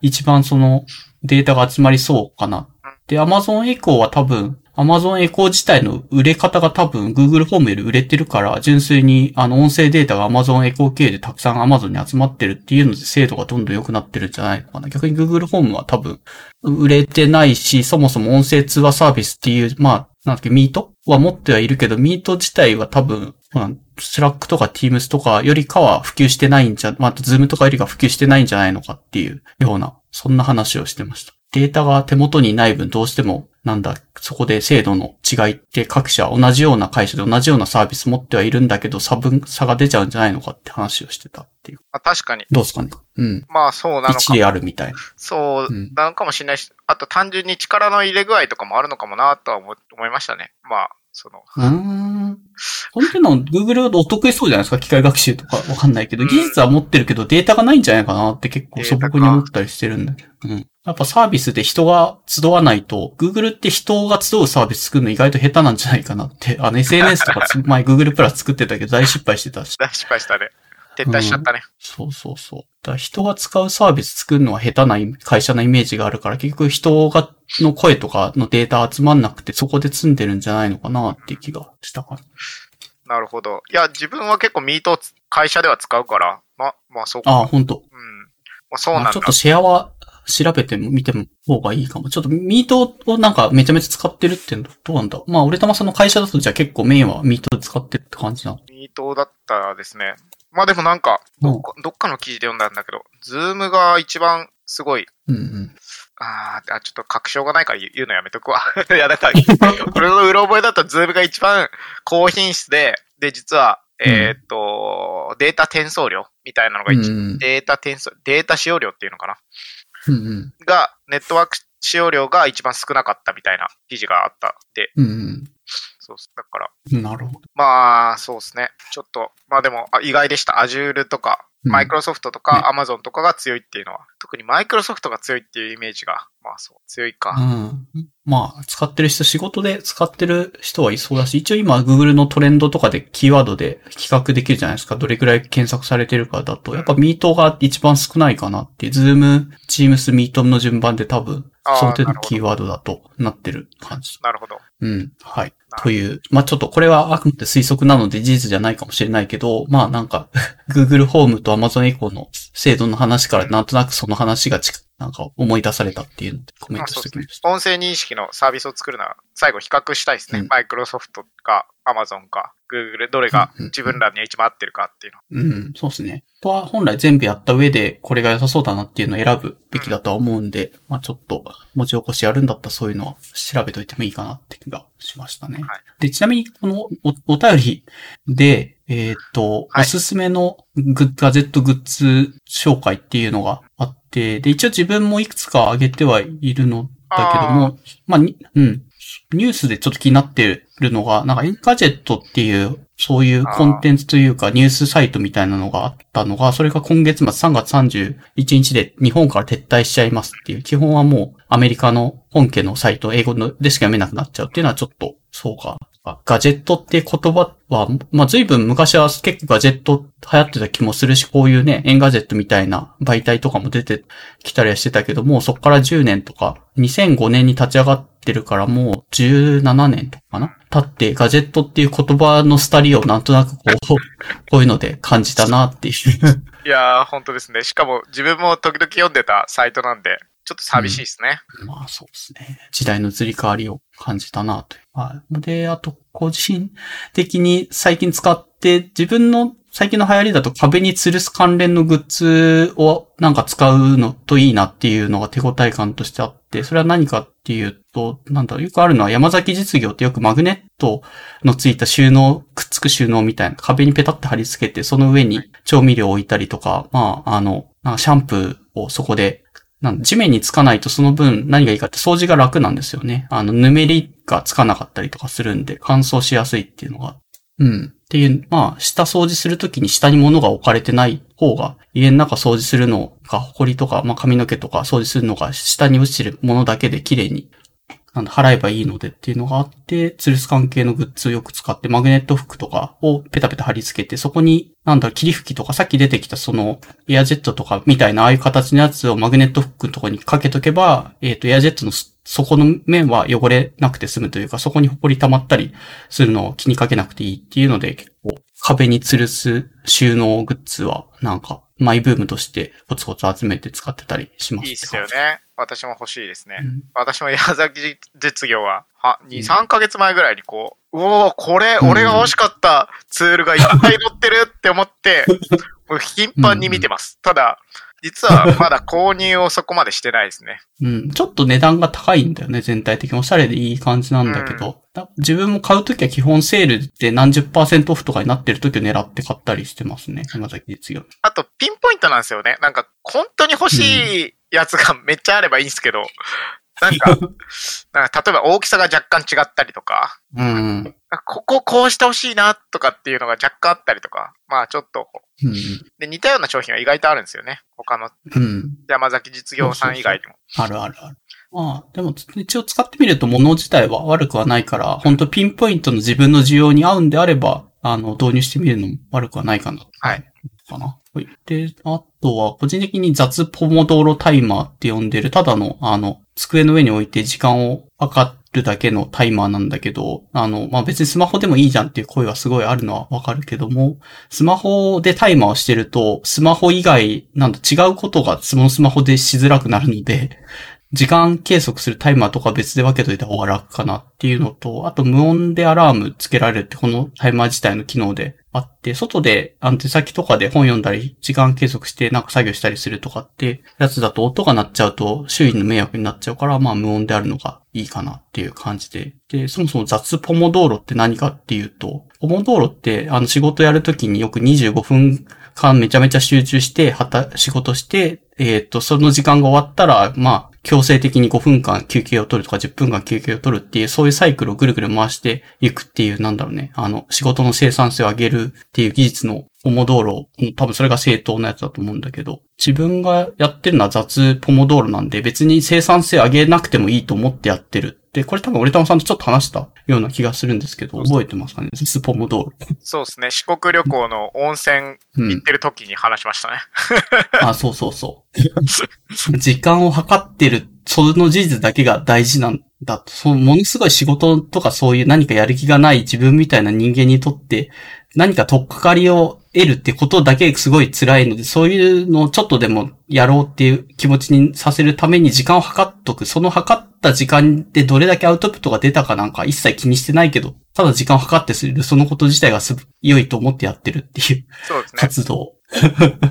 一番そのデータが集まりそうかな。で、Amazon Echo は多分、Amazon エコー自体の売れ方が多分 Google ホームより売れてるから、純粋にあの音声データが Amazon エコー系でたくさん Amazon に集まってるっていうので精度がどんどん良くなってるんじゃないのかな。逆に Google ホームは多分売れてないし、そもそも音声通話サービスっていう、まあ、なんだっけ、 Meet は持ってはいるけど、 Meet 自体は多分、まあ、 Slack とか Teams とかよりかは普及してないんじゃ、まあ、 Zoom とかよりか普及してないんじゃないのかっていうような、そんな話をしてました。データが手元にない分どうしても、なんだ、そこで精度の違いって各社同じような会社で同じようなサービス持ってはいるんだけど、差分、差が出ちゃうんじゃないのかって話をしてたっていう。まあ、確かに。どうですかね？うん。まあそうなのか。一理あるみたいな。そううんなのかもしれないし、あと単純に力の入れ具合とかもあるのかもなとは思思いましたね。まあ、その、うーん。本当の Google お得意そうじゃないですか？機械学習とかわかんないけど、うん技術は持ってるけどデータがないんじゃないかなって結構素朴に思ったりしてるんだけど。うん。やっぱサービスで人が集わないと、Google って人が集うサービス作るの意外と下手なんじゃないかなって。あの SNS とかつ 前 Google プラス作ってたけど大失敗してたし。大失敗したね。撤退しちゃったね。そうそうそう。だから人が使うサービス作るのは下手な会社のイメージがあるから、結局人が、の声とかのデータ集まんなくてそこで積んでるんじゃないのかなっていう気がしたかな。なるほど。いや、自分は結構ミート会社では使うから、ま、まあそうか。ああ、本当うん。まあそうなんだ。まあちょっとシェアは調べてみても方がいいかも。ちょっとミートをなんかめちゃめちゃ使ってるってどうなんだ？まあ俺たまその会社だとじゃあ結構メインはミートで使ってるって感じなの？Meet だったですね。まあでもなんか、どっかどっかの記事で読んだんだけど、 Zoom が一番すごい、うんうん。あーあ、ちょっと確証がないから言うのやめとくわ。い や、だから、これのうろ覚えだと Zoom が一番高品質で、で、実は、えーっと、データ転送量みたいなのが一、うんデータ転送、データ使用量っていうのかなうんうん。が、ネットワーク使用量が一番少なかったみたいな記事があった。で、うんそうっす。だから、うん。なるほど。まあ、そうですね。ちょっと、まあでも、あ意外でした。Azure とか、うんマイクロソフトとねか、Amazon とかが強いっていうのは、特にマイクロソフトが強いっていうイメージが、まあそう、強いか。うん。まあ、使ってる人、仕事で使ってる人はいそうだし、一応今 Google のトレンドとかでキーワードで比較できるじゃないですか。どれくらい検索されてるかだと、やっぱミートが一番少ないかなっていう、Zoom、Teams、ミートの順番で多分、その程度なるほどのキーワードだとなってる感じ。なるほど。うん。はいという、まあちょっとこれはあくまで推測なので事実じゃないかもしれないけど、まあなんか、Google ホームと Amazon エコーの制度の話からなんとなくその話がちなんか思い出されたっていうのでコメントしておきまし。た。音声認識のサービスを作るなら、最後比較したいですね。うんマイクロソフトか、Amazon か、Google、どれがうんうん自分らに一番合ってるかっていうの。うん、そうですね。とは本来全部やった上でこれが良さそうだなっていうのを選ぶべきだとは思うんで、まあちょっと文字起こしやるんだったらそういうのは調べといてもいいかなって気がしましたね。はいで、ちなみにこのおお便りで、えっ、と、はいおすすめのグッガジェットグッズ紹介っていうのがあって、で、一応自分もいくつか上げてはいるのだけども、まあ、にうん。ニュースでちょっと気になってるのが、なんか Engadget っていう、そういうコンテンツというかニュースサイトみたいなのがあったのが、それが今月末3月31日で日本から撤退しちゃいますっていう、基本はもうアメリカの本家のサイト、英語のでしか読めなくなっちゃうっていうのはちょっと、そうか。ガジェットって言葉は、まあ随分昔は結構ガジェット流行ってた気もするし、こういうね、 Engadget みたいな媒体とかも出てきたりはしてたけども、そこから10年とか、2005年に立ち上がってるからもう17年とかかな？経って、ガジェットっていう言葉の廃りをなんとなくこう、こういうので感じたなっていう。いやー、本当ですね。しかも自分も時々読んでたサイトなんで、ちょっと寂しいですね。まあそうですね。時代の移り変わりを感じたなという。はい。で、あと、個人的に最近使って、自分の最近の流行りだと壁に吊るす関連のグッズをなんか使うのといいなっていうのが手応え感としてあって、それは何かっていうと、なんだろう、よくあるのは山崎実業ってよくマグネットのついた収納、くっつく収納みたいな壁にペタって貼り付けて、その上に調味料を置いたりとか、まあ、あの、なんかシャンプーをそこでなん地面につかないとその分何がいいかって掃除が楽なんですよね。あの、ぬめりがつかなかったりとかするんで乾燥しやすいっていうのが。うん。っていう、まあ、下掃除するときに下に物が置かれてない方が、家の中掃除するのが、埃とか、まあ髪の毛とか掃除するのが下に落ちてるものだけで綺麗になんだ、払えばいいのでっていうのがあって、吊るす関係のグッズをよく使って、マグネットフックとかをペタペタ貼り付けて、そこに、なんだ、霧吹きとか、さっき出てきたその、エアジェットとかみたいな、ああいう形のやつをマグネットフックのとこにかけとけば、えっ、と、エアジェットのそこの面は汚れなくて済むというか、そこに埃溜まったりするのを気にかけなくていいっていうので、結構壁に吊るす収納グッズは、なんか、マイブームとしてコツコツ集めて使ってたりしますいいっすよね。私も欲しいですね。うん私も矢崎実業は、は、2、3ヶ月前ぐらいにこう、うおーこれ、うん俺が欲しかったツールがいっぱい載ってるって思って、頻繁に見てます。ただ、実はまだ購入をそこまでしてないですね。うん。ちょっと値段が高いんだよね、全体的に。おしゃれでいい感じなんだけど。だ自分も買うときは基本セールで何十パーセントオフとかになってるときを狙って買ったりしてますね。山崎実業。あと、ピンポイントなんですよね。なんか、本当に欲しいやつがめっちゃあればいいんですけど、なんか、なんか例えば大きさが若干違ったりとか、うん。こここうしてほしいなとかっていうのが若干あったりとか、まあちょっと、うん。で、似たような商品は意外とあるんですよね。他のうん。山崎実業さん以外でも。あるあるある。まあ、でも、一応使ってみると物自体は悪くはないから、本当ピンポイントの自分の需要に合うんであれば、あの、導入してみるのも悪くはないかな。はい。かな。はい。で、あとは、個人的に雑ポモドーロタイマーって呼んでる、ただの、あの、机の上に置いて時間を測るだけのタイマーなんだけど、あの、まあ、別にスマホでもいいじゃんっていう声はすごいあるのはわかるけども、スマホでタイマーをしてると、スマホ以外、なんだ、違うことがそのスマホでしづらくなるので、時間計測するタイマーとか別で分けといた方が楽かなっていうのと、あと無音でアラームつけられるってこのタイマー自体の機能であって、外であの手先とかで本読んだり、時間計測してなんか作業したりするとかってやつだと音が鳴っちゃうと周囲の迷惑になっちゃうから、まあ無音であるのがいいかなっていう感じで。で、そもそも雑ポモ道路って何かっていうと、ポモ道路ってあの仕事やるときによく25分間めちゃめちゃ集中して、はた、仕事して、えっ、と、その時間が終わったら、まあ、強制的に5分間休憩を取るとか10分間休憩を取るっていう、そういうサイクルをぐるぐる回していくっていう、なんだろうね。あの、仕事の生産性を上げるっていう技術のポモ道路、多分それが正当なやつだと思うんだけど、自分がやってるのは雑ポモ道路なんで、別に生産性上げなくてもいいと思ってやってる。で、これ多分俺玉さんとちょっと話したような気がするんですけど、覚えてますかね？雑ポモ道路。そうですね。四国旅行の温泉うん行ってる時に話しましたね。あ、そうそうそう。時間を測ってる、その事実だけが大事なんだと。そう、ものすごい仕事とかそういう何かやる気がない自分みたいな人間にとって、何か取っかかりを得るってことだけすごい辛いので、そういうのをちょっとでもやろうっていう気持ちにさせるために時間を測っとく。その測った時間でどれだけアウトプットが出たかなんか一切気にしてないけど、ただ時間を測ってする、そのこと自体がす良いと思ってやってるっていうそうですね。活動。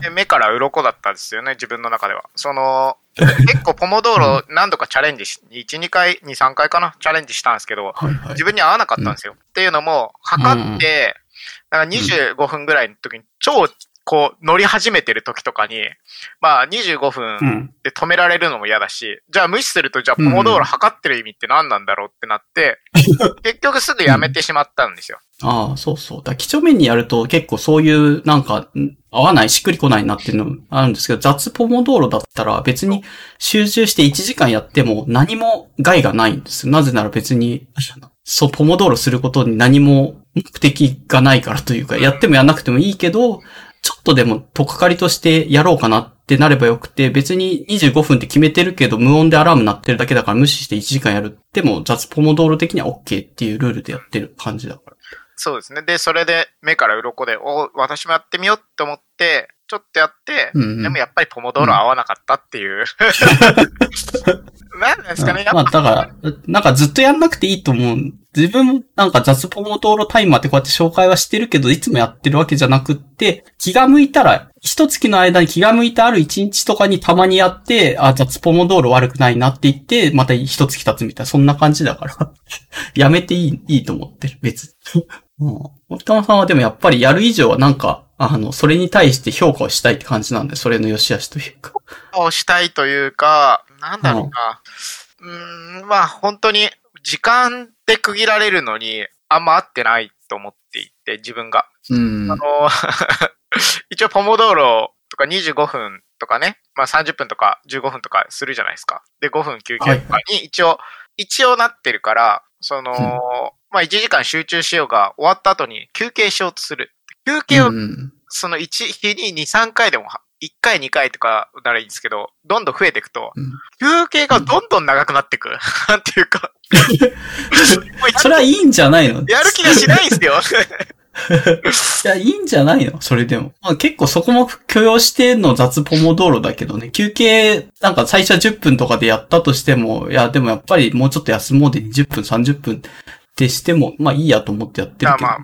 で目から鱗だったんですよね、自分の中では。その、結構ポモ道路何度かチャレンジし、1、2回、2、3回かな、チャレンジしたんですけど、はいはい自分に合わなかったんですよ。っていうのも、測って、なんか25分ぐらいの時に、超、こう、乗り始めてる時とかに、まあ25う分ん。で止められるのも嫌だし、じゃあ無視すると、じゃあポモ道路測ってる意味って何なんだろうってなって、結局すぐやめてしまったんですよ。ああ、そうそう。だから几帳面にやると結構そういうなんか、ん合わない、しっくりこないなっていうのあるんですけど、雑ポモ道路だったら別に集中して1時間やっても何も害がないんですよ。なぜなら別に、そう、ポモ道路することに何も目的がないからというか、やってもやんなくてもいいけど、ちょっとでも、とっかかりとしてやろうかなってなればよくて、別に25分って決めてるけど、無音でアラーム鳴ってるだけだから無視して1時間やる。でも、雑ポモ道路的には OK っていうルールでやってる感じだから。そうですね。で、それで目から鱗で、お私もやってみようって思って、ちょっとやって、うんうんでもやっぱりポモ道路合わなかったっていう。なんですかね、やっまあ、ぱ、だから、なんかずっとやんなくていいと思う。自分もなんか雑ポモ道路タイマーってこうやって紹介はしてるけど、いつもやってるわけじゃなくって、気が向いたら、一月の間に気が向いたある一日とかにたまにやって、あ、雑ポモ道路悪くないなって言って、また一月経つみたいな、そんな感じだから。やめていい、いいと思ってる、別に。うん。森玉さんはでもやっぱりやる以上はなんか、あの、それに対して評価をしたいって感じなんで、それの良し悪しというか。をしたいというか、なんだろうな。うーん、まあ本当に時間で区切られるのにあんま合ってないと思っていて、自分が。うんあ。の、一応ポモ道路とか25分とかね、まあ30分とか15分とかするじゃないですか。で、5分休憩とかに一応、一応なってるから、その、まあ1時間集中しようが終わった後に休憩しようとする。休憩をうんその1日に2、3回でもは1回2回とかならいいんですけど、どんどん増えていくと、うん休憩がどんどん長くなっていく。なんていうか。それはいいんじゃないの？やる気がしないんですよ。いや、いいんじゃないの？それでも。まあ、結構そこも許容しての雑ポモ道路だけどね。休憩、なんか最初は10分とかでやったとしても、いや、でもやっぱりもうちょっと休もうで20分、30分ってしても、まあいいやと思ってやってるけど。まあ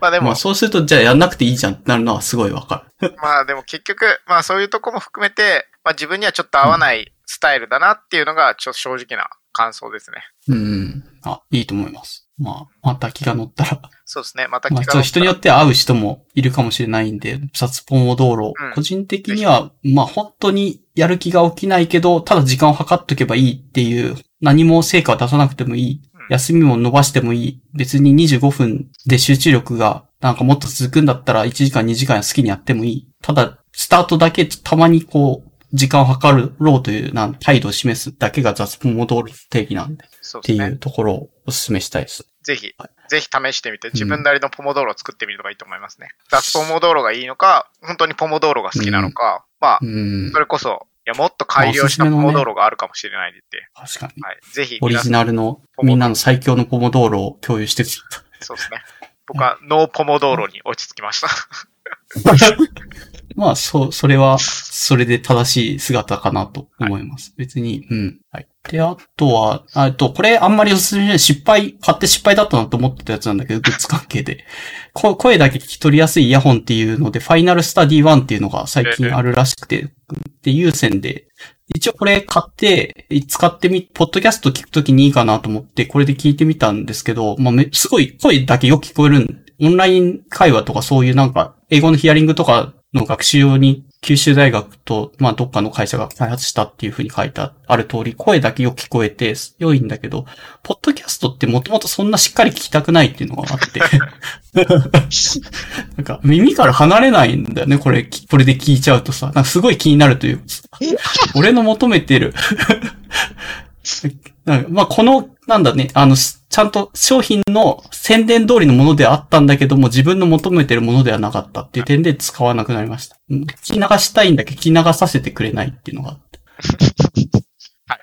まあ でもまあ、そうすると、じゃあやんなくていいじゃんってなるのはすごいわかる。まあでも結局、まあそういうとこも含めて、まあ自分にはちょっと合わないスタイルだなっていうのが、ちょっと正直な感想ですね。うん。あ、いいと思います。まあ、また気が乗ったら。そうですね。また気まあ、が乗ったらそう人によっては会う人もいるかもしれないんで、雑ポモ道路、うん個人的には、まあ本当にやる気が起きないけど、ただ時間を計っとけばいいっていう、何も成果を出さなくてもいいうん。休みも伸ばしてもいい。別に25分で集中力がなんかもっと続くんだったら1時間2時間好きにやってもいい。ただ、スタートだけたまにこう、時間を計ろうというなん態度を示すだけが雑ポモ道路定義なんで、っていそうですね。うところをお勧めしたいです。ぜひ、ぜひ試してみて、自分なりのポモ道路を作ってみるのがいいと思いますね。雑ポモ道路がいいのか、本当にポモ道路が好きなのか、まあう、んそ。れこそ、いや、もっと改良したポモ道路があるかもしれないって、確かに。はい。ぜひ、オリジナルのみんなの最強のポモ道路を共有してそうですね。僕はノーポモ道路に落ち着きました。た。まあ、そう、それは、それで正しい姿かなと思います。別に、うん。はい。で、あとは、あと、これあんまりおすすめない失敗、買って失敗だったなと思ってたやつなんだけど、グッズ関係で。こ声だけ聞き取りやすいイヤホンっていうので、ファイナルスタディ1っていうのが最近あるらしくて、で、有線で、一応これ買って、使ってみ、ポッドキャスト聞くときにいいかなと思って、これで聞いてみたんですけど、まあ、め、すごい声だけよく聞こえるん、オンライン会話とかそういうなんか、英語のヒアリングとかの学習用に、九州大学と、まあ、どっかの会社が開発したっていう風に書いてある通り、声だけよく聞こえて、良いんだけど、ポッドキャストってもともとそんなしっかり聞きたくないっていうのがあって。なんか、耳から離れないんだよね、これ、きこれで聞いちゃうとさ。なんかすごい気になるというかさ。俺の求めてる。まあ、この、なんだね、あの、すちゃんと商品の宣伝通りのものではあったんだけども、自分の求めてるものではなかったっていう点で使わなくなりました。うん聞き流したいんだけど、聞き流させてくれないっていうのがあって。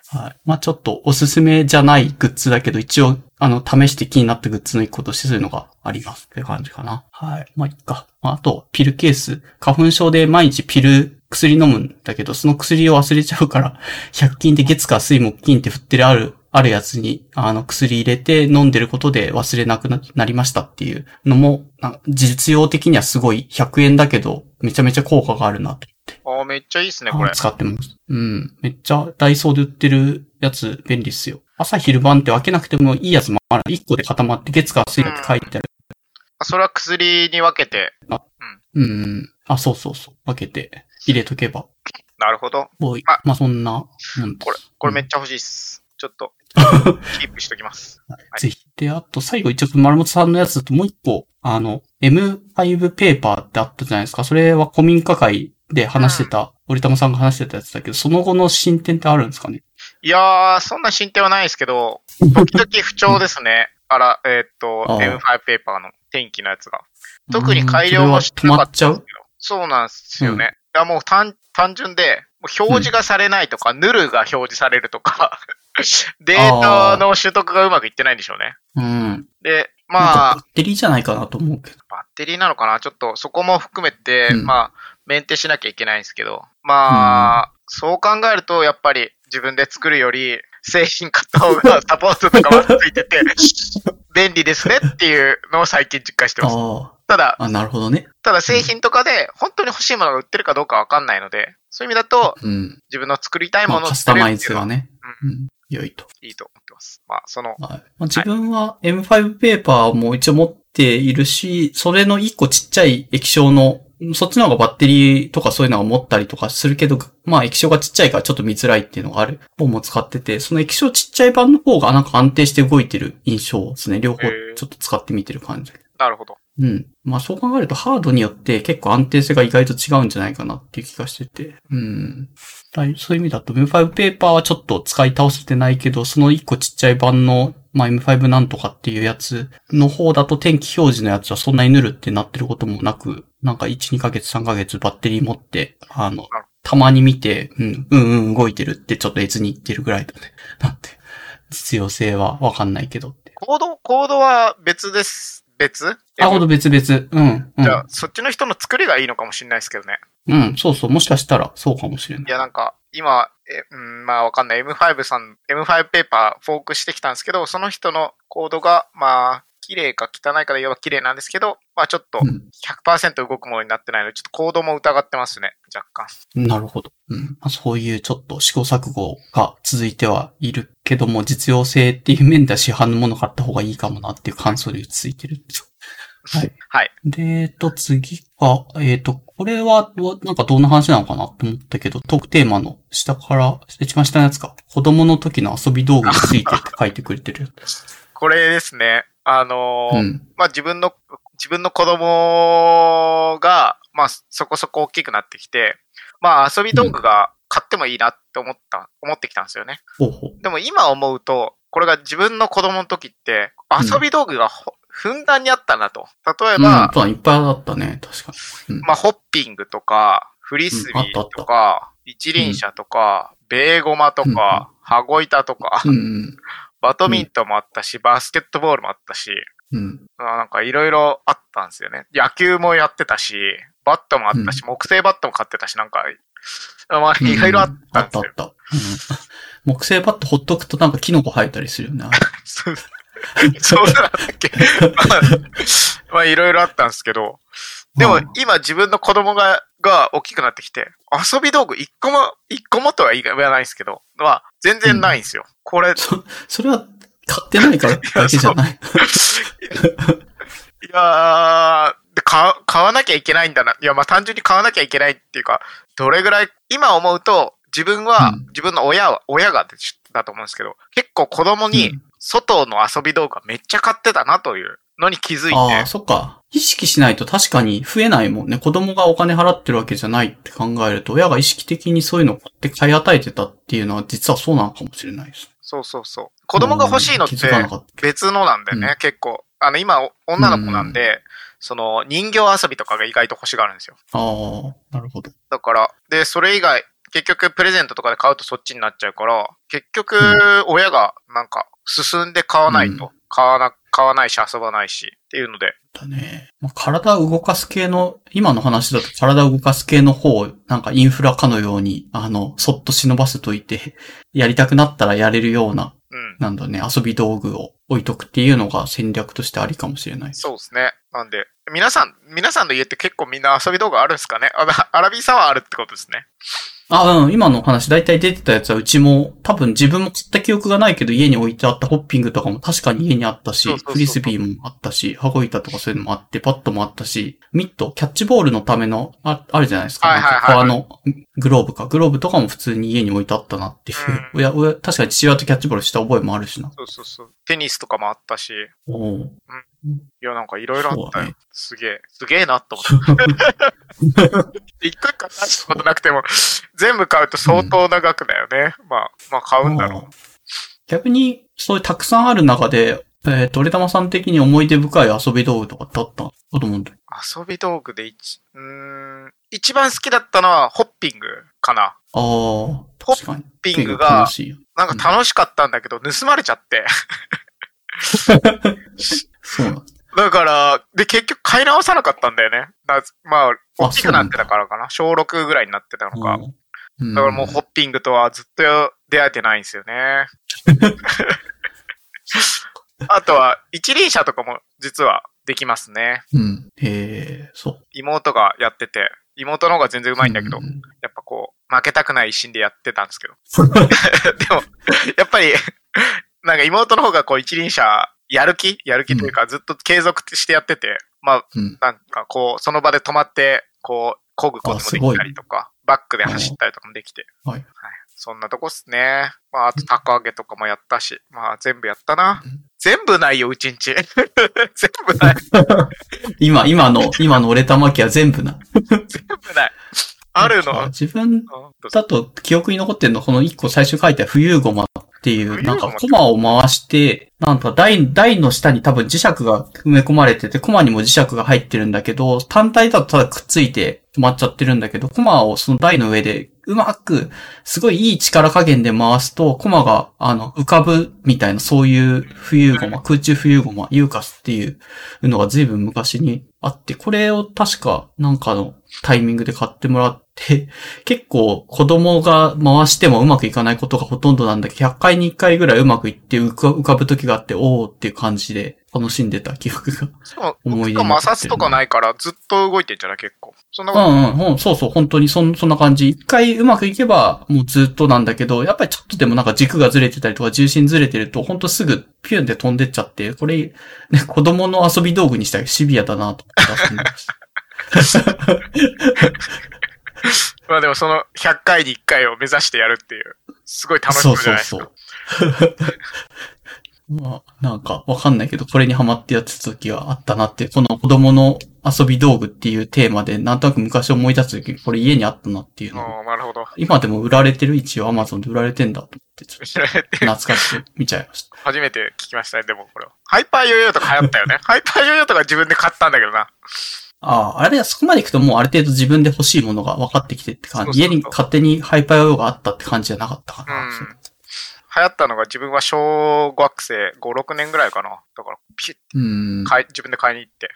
はい。まあちょっとおすすめじゃないグッズだけど、一応、あの、試して気になったグッズの一個としてそういうのがありますって感じかな。はい。まあいいか。まああと、ピルケース。花粉症で毎日ピル、薬飲むんだけど、その薬を忘れちゃうから、100均で月火水木金って振ってるある、あるやつに、あの、薬入れて飲んでることで忘れなくななりましたっていうのも、実用的にはすごい100円だけど、めちゃめちゃ効果があるなとああ、めっちゃいいっすね、これあ。使ってます。うん。めっちゃダイソーで売ってるやつ便利っすよ。朝昼晩って分けなくてもいいやつもある。1個で固まって月火水だけ書いてある。それは薬に分けて、うん。あ、そうそうそう。分けて入れとけば。なるほど。もういあまあそんなもんです。これ、これめっちゃ欲しいっす。ちょっと、キープしときます。いぜひ。で、あと最後一応丸本さんのやつだともう一個、あの、M5 ペーパーってあったじゃないですか。それは古民家会で話してた、折玉さんが話してたやつだけど、その後の進展ってあるんですかね？いやー、そんな進展はないですけど、時々不調ですね。あら、えーっと、ああ M5 ペーパーの天気のやつが。特に改良もして止まっちゃうなかったんですけど。そう？なんですよね。いやもう単単純で、もう表示がされないとか、ヌルが表示されるとか、データの取得がうまくいってないんでしょうね。うん。で、ままああ、バ、ッテリーじゃないかなと思うけど。バッテリーなのかな？ちょっとそこも含めて、うんまあ、メンテしなきゃいけないんですけど、まあ、そう考えると、やっぱり自分で作るより、製品買った方がサポートとかはついてて、便利ですねっていうのを最近実感してます。あただ、あ、あ、なるほどね。ただ製品とかで本当に欲しいものが売ってるかどうかわかんないので、そういう意味だと、うん。自分の作りたいまあ、ものをカスタマイ作れるっていうのはズがね。うんうん。良いと。いいと思ってます。まあ、その、はい。まあ、自分は M5 ペーパーも一応持っているし、それの一個ちっちゃい液晶の、そっちの方がバッテリーとかそういうのを持ったりとかするけど、まあ液晶がちっちゃいからちょっと見づらいっていうのがある方も使ってて、その液晶ちっちゃい版の方がなんか安定して動いてる印象ですね。両方ちょっと使ってみてる感じ。なるほど。うん。まあそう考えるとハードによって結構安定性が意外と違うんじゃないかなっていう気がしてて。うん。そういう意味だと M5 ペーパーはちょっと使い倒せてないけど、その一個ちっちゃい版の、まあ M5 なんとかっていうやつの方だと天気表示のやつはそんなに塗るってなってることもなく、なんか1、2ヶ月、3ヶ月バッテリー持って、あのたまに見て、うん、うん、うん、動いてるってちょっと越に言ってるぐらいだね。なんて、実用性はわかんないけどって。コード、コードは別です。別？あ、ほど別々。うん、うじゃあん。、そっちの人の作りがいいのかもしれないですけどね。うん、そうそう。もしかしたらそうかもしれないい。や、なんか、今、え、うん、まあわかんない。M5 さん、M5 ペーパーフォークしてきたんですけど、その人のコードが、まあ、綺麗か汚いかで言えば綺麗なんですけど、まあちょっとうん100%動くものになってないので、ちょっとコードも疑ってますね。若干。なるほど。うん。まあ、そういうちょっと試行錯誤が続いてはいるけども、実用性っていう面では市販のもの買った方がいいかもなっていう感想でついてるんですよ。はい。はい。で、えっと、次が、えっと、これは、わなんかどんな話なのかなと思ったけど、トークテーマの下から、一番下のやつか。子供の時の遊び道具についてって書いてくれてる。これですね。あのーうん。まあ自分の、自分の子供が、まあそこそこ大きくなってきて、まあ遊び道具が買ってもいいなって思った、思ってきたんですよね。でも今思うと、これが自分の子供の時って、うん遊び道具がほ、ふんだんにあったなと。例えうん、ば、そうだいっぱいあったね、確かに。うん。まあホッピングとか、フリスビーとか、一輪車とか、ベーゴマとか、羽子板とかう、ん、バドミントンもあったし、バスケットボールもあったし、うん。あなんかいろいろあったんですよね。野球もやってたし、バットもあったし、木製バットも買ってたし、なんか、まあうん。いろいろあったあったあっ。た。うん。木製バットほっとくとなんかキノコ生えたりするよね。そうだっけまあまあいろいろあったんですけど、でもうん今自分の子供が、が大きくなってきて、遊び道具一個も、一個もとは言わないですけど、は全然ないんですよ。これ、いそ、それは買ってないからだけじゃない。やー、で買買わなきゃいけないんだな。いや、まあ単純に買わなきゃいけないっていうか、どれぐらい、今思うと、自分は、うん自分の親は、親がだと思うんですけど、結構子供にうん外の遊び道具がめっちゃ買ってたなというのに気づいて、ああ、そっか。意識しないと確かに増えないもんね。子供がお金払ってるわけじゃないって考えると、親が意識的にそういうのを買って買い与えてたっていうのは実はそうなのかもしれないです。そうそうそう。子供が欲しいのって別のなんだよね、うん結構。あの、今、女の子なんで、その、人形遊びとかが意外と欲しがるんですよ。ああ、なるほど。だから、で、それ以外、結局プレゼントとかで買うとそっちになっちゃうから、結局、親がなんか進んで買わないと、う買わな、買わないし遊ばないしっていうので、だね。まあ、体を動かす系の、今の話だと体を動かす系の方を、なんかインフラかのように、あの、そっと忍ばせといて、やりたくなったらやれるような、うん。なんだね、遊び道具を置いとくっていうのが戦略としてありかもしれない。そうですね。なんで、皆さん、皆さんの家って結構みんな遊び道具あるんですかね？あ アラビーさんはあるってことですね。あ、うん、今の話、だいたい出てたやつはうちも、多分自分も買った記憶がないけど家に置いてあったホッピングとかも確かに家にあったし、フリスビーもあったし、羽子板とかそういうのもあって、パッドもあったし、ミット、キャッチボールのための、ああるじゃないですか。はいはいはいのグローブか。グローブとかも普通に家に置いてあったなっていう。う親、親、確かに父親とキャッチボールした覚えもあるしな。そうそうそう。テニスとかもあったし、いおお。や、なんかいろいろあったよ。ねすげえ、すげえなと思って。一個一個買ったことなくても、全部買うと相当な額だよね。まあ、まあ買うんだろう。逆に、そういうたくさんある中で、えっ、と、俺玉さん的に思い出深い遊び道具とかってあったの子供の時。遊び道具で一、うーん、一番好きだったのはホッピングかな。ああ。ホッピングが。なんか楽しかったんだけど、盗まれちゃって。そうなんだ。だから、で、結局買い直さなかったんだよね。だまあ、大きくなってたからかな。小6ぐらいになってたのか。うんだからもうホッピングとはずっと出会えてないんですよね。あとは、一輪車とかも実はできますね。うん。へえ、そう。妹がやってて、妹の方が全然上手いんだけど、うやっぱこう、負けたくない一心でやってたんですけど。でも、やっぱり、なんか妹の方がこう一輪車、やる気やる気というか、ずっと継続してやってて、まあ、うん。なんかこう、その場で止まって、こう、漕ぐこともできたりとか、バックで走ったりとかもできて。はい。そんなとこっすね。まあ、あと、高揚げとかもやったし、まあ、全部やったなうん。全部ないよ、うちんち。全部ない。今、今の、今の俺玉木は全部な。全部ない。あるの？自分だと記憶に残ってるの、この一個最初書いた冬ゴマっていう、なんかコマを回して、なんか台、台の下に多分磁石が埋め込まれてて、コマにも磁石が入ってるんだけど、単体だとただくっついて止まっちゃってるんだけど、コマをその台の上でうまく、すごいいい力加減で回すと、コマが、あの、浮かぶみたいな、そういう浮遊ゴマ、空中浮遊ゴマ、ユーカスっていうのが随分昔にあって、これを確かなんかのタイミングで買ってもらって、結構子供が回してもうまくいかないことがほとんどなんだけど、100回に1回ぐらいうまくいって浮か浮かぶ時があって、おーっていう感じで楽しんでた記憶が。そう、思い出摩擦とかないからずっと動いてんじゃない結構。そんなうこと、んうん、うん、そうそう、本当にそんそんな感じ。一回うまくいけばもうずっとなんだけど、やっぱりちょっとでもなんか軸がずれてたりとか重心ずれてると、ほんとすぐピュンで飛んでっちゃって、これ、ね、子供の遊び道具にしたらシビアだなと思ってました。まあでもその100回に1回を目指してやるっていう、すごい楽しそうみじゃそうないですか。そう。まあ、なんかわかんないけど、これにハマってやってた時があったなって、この子供の遊び道具っていうテーマで、なんとなく昔思い出す時、これ家にあったなっていうのをおーなるほど。今でも売られてる一応 Amazon で売られてんだと思って、ちょっと懐かしく見ちゃいました。初めて聞きましたね、でもこれは。ハイパーヨーヨーとか流行ったよね。ハイパーヨーヨーとか自分で買ったんだけどな。ああ、あれはそこまで行くともうある程度自分で欲しいものが分かってきてって感じ。そうそうそう家に勝手にハイパーヨーヨーがあったって感じじゃなかったかな。うん流行ったのが自分は小学生5、6年ぐらいかな。だから、ピッうん。買い、自分で買いに行って、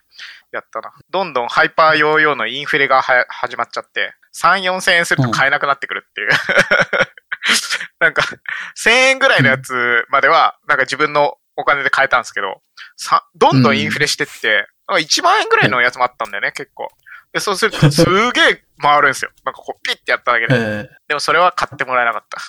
やったな。どんどんハイパーヨーヨーのインフレがはや始まっちゃって、3、4千円すると買えなくなってくるっていう。なんか、1000円ぐらいのやつまでは、なんか自分のお金で買えたんですけど、さ、どんどんインフレしてって、なんか1万円ぐらいのやつもあったんだよね、結構。で、そうすると、すげえ回るんですよ。なんかこう、ピッてやっただけで。えでもそれは買ってもらえなかった。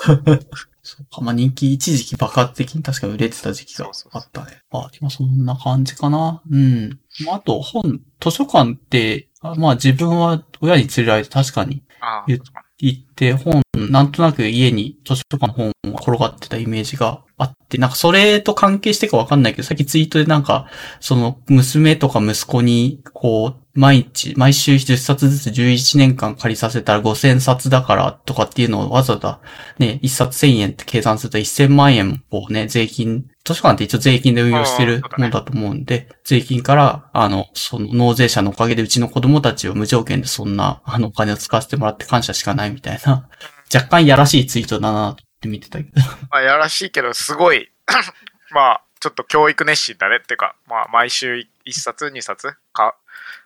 ーそうか、まあ人気一時期爆発的に確か売れてた時期があったね。あ、今そんな感じかな。うん。まあ、あと本、図書館って、あまあ自分は親に連れられて確かに言行って本、なんとなく家に図書館の本が転がってたイメージがあって、なんかそれと関係してかわかんないけど、さっきツイートでなんか、その娘とか息子に、こう、毎日、毎週10冊ずつ11年間借りさせたら5000冊だからとかっていうのをわざわざね、1冊1000円って計算すると1000万円をね、税金、図書館って一応税金で運用してるもんだと思うんで、税金から、あの、その納税者のおかげでうちの子供たちを無条件でそんな、あの、お金を使わせてもらって感謝しかないみたいな、若干やらしいツイートだなって見てたけど。まあ、やらしいけど、すごい、まあ、ちょっと教育熱心だねっていうか、まあ、毎週1冊、2冊か、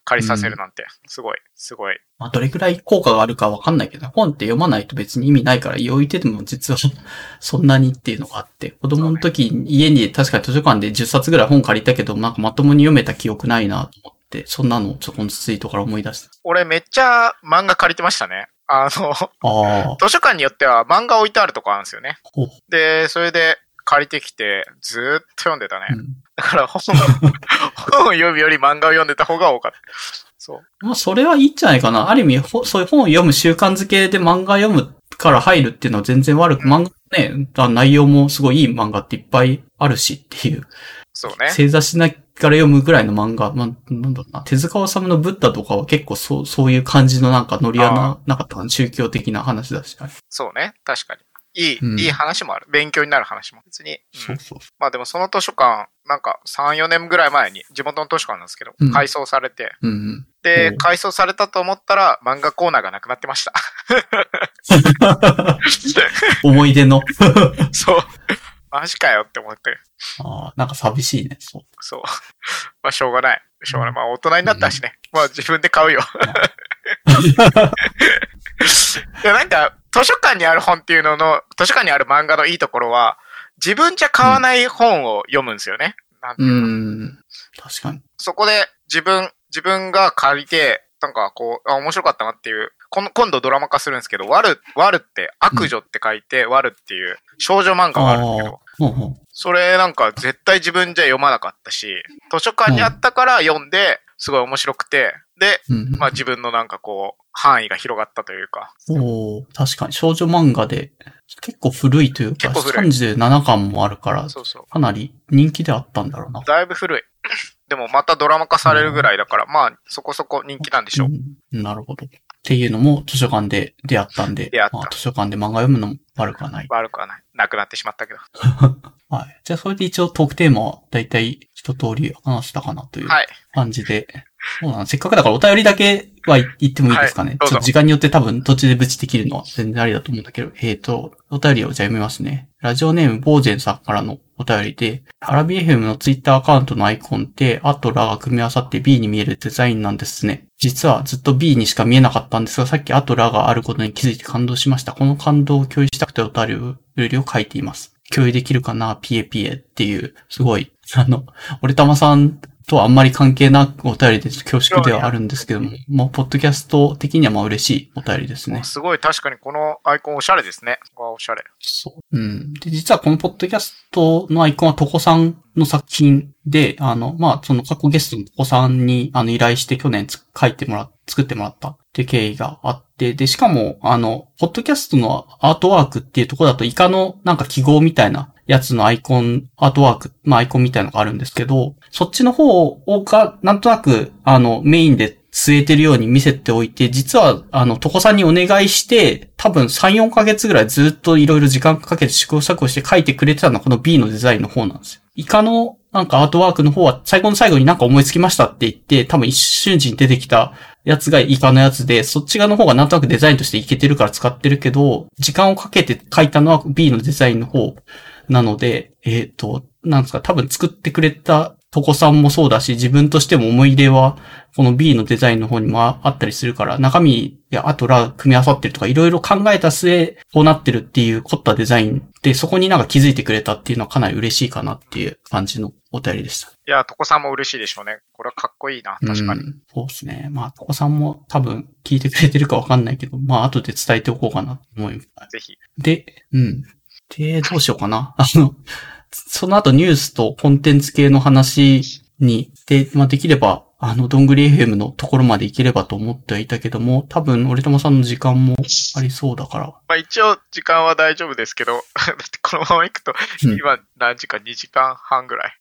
借りさせるなんて、すごい、すごい。まあ、どれくらい効果があるかわかんないけど、本って読まないと別に意味ないから、置いてても実は そんなにっていうのがあって、子供の時に家に確かに図書館で10冊ぐらい本借りたけど、なんかまともに読めた記憶ないなと思って、そんなのをちょこのツイートから思い出した。俺めっちゃ漫画借りてましたね。あの。図書館によっては漫画置いてあるとこあるんですよね。で、それで借りてきて、ずーっと読んでたね。うんだから本、本を読むより漫画を読んでた方が多かった。そう。まあ、それはいいんじゃないかな。ある意味、ほそういう本を読む習慣づけで漫画読むから入るっていうのは全然悪く、漫画ね、あ内容もすごいいい漫画っていっぱいあるしっていう。そうね。正座しながら読むぐらいの漫画、まあ、なんだろうな、手塚治虫のブッダとかは結構そう、そういう感じのなんかノリはあな、なかったかな、宗教的な話だし。そうね。確かに。いい、うんいい話もある。勉強になる話も。別に。うんそうそう。まあでもその図書館、なんか3、4年ぐらい前に、地元の図書館なんですけど、うん改装されて、うんうん。で、改装されたと思ったら、漫画コーナーがなくなってました。思い出の。そう。マジかよって思って。ああ、なんか寂しいね。そう。そう。まあしょうがない。しょうがない。まあ大人になったしね。まあ自分で買うよ。いや なんか、図書館にある本っていうのの、図書館にある漫画のいいところは、自分じゃ買わない本を読むんですよね。ういうのん。確かに。そこで自分、自分が借りて、なんかこう、あ、面白かったなっていう、この今度ドラマ化するんですけど、ワル、ワルって悪女って書いて、ワルっていう少女漫画があるんだけど、ああ。うんうん。それなんか絶対自分じゃ読まなかったし、図書館にあったから読んで、すごい面白くて、で、うんまあ自分のなんかこう、範囲が広がったというか、おー確かに少女漫画で結構古いというか、結構古い37巻もあるから、そうそう。かなり人気であったんだろうな。だいぶ古い。でもまたドラマ化されるぐらいだから、まあそこそこ人気なんでしょう。うんなるほど。っていうのも図書館で出会ったんでまあ、図書館で漫画読むのも悪くはない。悪くはない。なくなってしまったけど。はい。じゃあ、それで一応トークテーマはだいたい一通り話したかなというはい。感じで。そうなの。せっかくだからお便りだけは言ってもいいですかね。はいちょっと時間によって多分途中でブチできるのは全然ありだと思うんだけど。えっ、と、お便りをじゃあ読みますね。ラジオネームボージェンさんからのお便りで、アラビ FM のツイッターアカウントのアイコンって、あとラが組み合わさって B に見えるデザインなんですね。実はずっと B にしか見えなかったんですが、さっきあとラがあることに気づいて感動しました。この感動を共有したくてお便りを書いています。共有できるかな？ピエピエっていう、すごい、あの、俺玉さんとはあんまり関係なくお便りで恐縮ではあるんですけども、まあ、ポッドキャスト的にはまあ嬉しいお便りですね。すごい確かにこのアイコンおしゃれですね。わおしゃれ。そう。うん。で、実はこのポッドキャストのアイコンはトコさんの作品で、あの、まあ、その過去ゲストのトコさんに、あの、依頼して去年つ書いてもら、作ってもらったっていう経緯があって、で、しかも、あの、ポッドキャストのアートワークっていうところだと、イカのなんか記号みたいなやつのアイコン、アートワーク、まあ、アイコンみたいなのがあるんですけど、そっちの方をが、なんとなく、あの、メインで据えてるように見せておいて、実は、あの、トコさんにお願いして、多分3、4ヶ月ぐらいずっといろいろ時間かけて試行錯誤して書いてくれてたのはこの B のデザインの方なんですよ。イカのなんかアートワークの方は最後の最後になんか思いつきましたって言って、多分一瞬時に出てきたやつがイカのやつで、そっち側の方がなんとなくデザインとしていけてるから使ってるけど、時間をかけて書いたのは B のデザインの方なので、えっ、と、なんですか、多分作ってくれたとこさんもそうだし、自分としても思い入れは、この B のデザインの方にもああったりするから、中身やあとら組み合わさってるとか、いろいろ考えた末、こうなってるっていう凝ったデザインで、そこになんか気づいてくれたっていうのはかなり嬉しいかなっていう感じのお便りでした。いや、トコさんも嬉しいでしょうね。これはかっこいいな。確かに。うんそうですね。まあ、とこさんも多分聞いてくれてるかわかんないけど、まあ、後で伝えておこうかなと思います。ぜひ。で、うん。で、どうしようかな。あの、その後ニュースとコンテンツ系の話に、で、まあ、できれば、あの、どんぐり FM のところまで行ければと思ってはいたけども、多分、俺友さんの時間もありそうだから。まあ一応時間は大丈夫ですけど、だってこのまま行くと、うん今何時間 ?2 時間半ぐらい。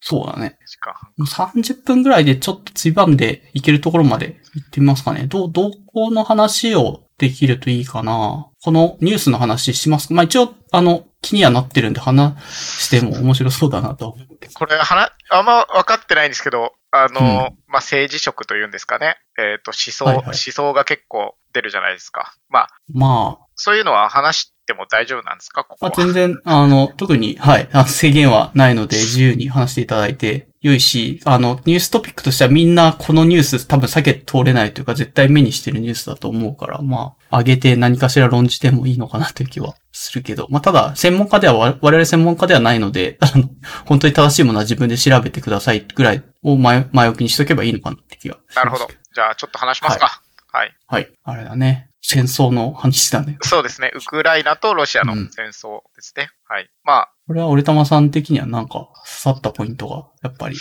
そうだね。2時間半。もう30分ぐらいでちょっとついばんで行けるところまで行ってみますかね。どう、どこの話をできるといいかな。このニュースの話しますかまあ一応、あの、気にはなってるんで話しても面白そうだなとは思って。これ、はな、あんま分かってないんですけど、あの、うんまあ、政治色というんですかね。えっ、と、思想、はいはい思想が結構出るじゃないですか。まあ、まあ、そういうのは話しても大丈夫なんですか？ここまあ、は。全然、あの、特に、はい、あ制限はないので、自由に話していただいて、良いし、あの、ニューストピックとしてはみんなこのニュース多分避けて通れないというか、絶対目にしてるニュースだと思うから、まあ、上げて何かしら論じてもいいのかなという気はするけど、まあ、ただ、専門家では、我我々専門家ではないので、あの、本当に正しいものは自分で調べてくださいぐらいを前、前置きにしとけばいいのかなって気が。なるほど。じゃあ、ちょっと話しますか。はい。はい。あれだね。戦争の話だね。そうですね。ウクライナとロシアのうん戦争ですね。はい。まあ、これは俺玉さん的にはなんか刺さったポイントがやっぱり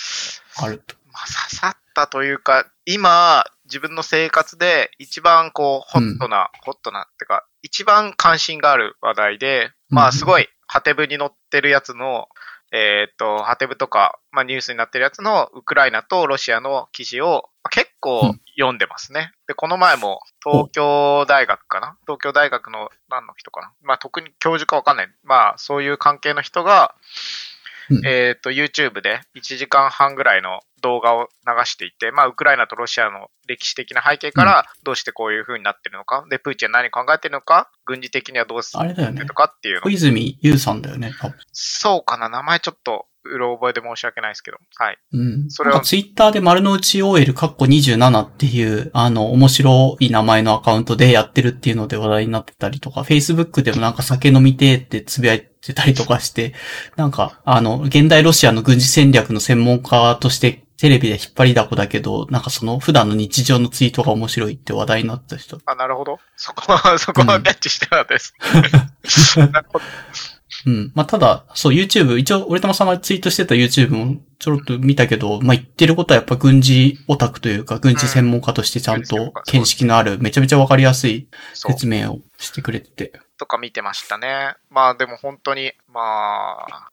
あると。まあ、刺さったというか、今、自分の生活で一番こう、ホットな、ホットなってか、一番関心がある話題で、まうんあ、すごい、ハテブに載ってるやつの、えーっと、ハテブとか、まあ、ニュースになってるやつのウクライナとロシアの記事をまあ結う構ん読んでますね。で、この前も東京大学かな？東京大学の何の人かな？まあ、特に教授かわかんない。まあ、そういう関係の人が、うん。えっ、と、YouTube で1時間半ぐらいの動画を流していて、まあ、ウクライナとロシアの歴史的な背景から、どうしてこういう風になってるのか、で、プーチンは何考えてるのか、軍事的にはどうするのかっていうの。小。泉優さんだよね。そうかな。名前ちょっと、うろ覚えで申し訳ないですけど。はい。うん。それはツイッターで丸の内 OL カッコ27っていう、あの、面白い名前のアカウントでやってるっていうので話題になってたりとか、Facebook でもなんか酒飲みてーってつぶやいてたりとかして、なんか、あの、現代ロシアの軍事戦略の専門家としてテレビで引っ張りだこだけど、なんかその普段の日常のツイートが面白いって話題になった人。あ、なるほど。そこは、そこはキャッチしてなかったです。なるほど。うん。まあ、ただ、そう、YouTube、一応、俺玉さんがツイートしてた YouTube もちょろっと見たけど、まあ、言ってることはやっぱ軍事オタクというか、軍事専門家としてちゃんと見識のある、めちゃめちゃわかりやすい。説明をしてくれてて。とか見てましたね。まあでも本当に、まあ、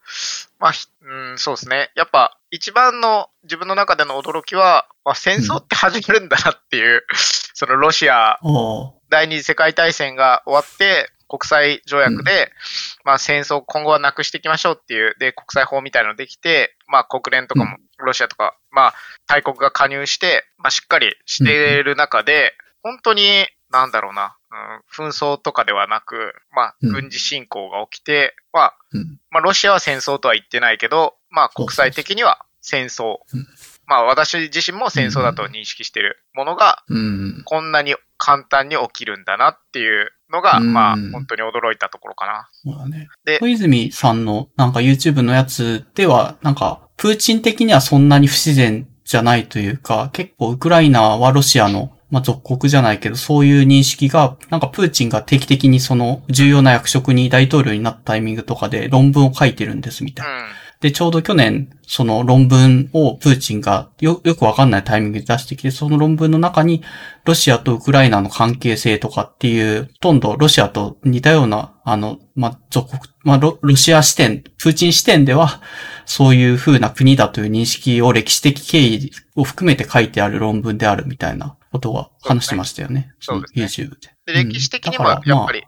まあ、ひうん、そうですね。やっぱ一番の自分の中での驚きは、まあ、戦争って始まるんだなっていう、そのロシア第二次世界大戦が終わって、国際条約で、まあ戦争今後はなくしていきましょうっていう、で、国際法みたいなのできて、まあ国連とかも、ロシアとか、まあ大国が加入して、まあしっかりしている中で、本当に、なんだろうな、うん、紛争とかではなく、まあうん。軍事侵攻が起きて、まあ、うん。まあロシアは戦争とは言ってないけど、まあ国際的には戦争。うん。まあ私自身も戦争だと認識しているものが、うん。こんなに簡単に起きるんだなっていうのが、うんまあ、本当に驚いたところかな。そうだね。で小泉さんのなんか YouTube のやつでは、なんか、プーチン的にはそんなに不自然じゃないというか、結構ウクライナはロシアの、まあ、属国じゃないけど、そういう認識が、なんかプーチンが定期的にその重要な役職に大統領になったタイミングとかで論文を書いてるんですみたいな。うん。で、ちょうど去年、その論文をプーチンがよ、よくわかんないタイミングで出してきて、その論文の中に、ロシアとウクライナの関係性とかっていう、ほとんどロシアと似たような、あの、まあ、属国、まあロ、ロシア視点、プーチン視点では、そういう風な国だという認識を歴史的経緯を含めて書いてある論文であるみたいなことは話してましたよね。そうですね YouTube で。で、うん歴史的にもだからやっぱり。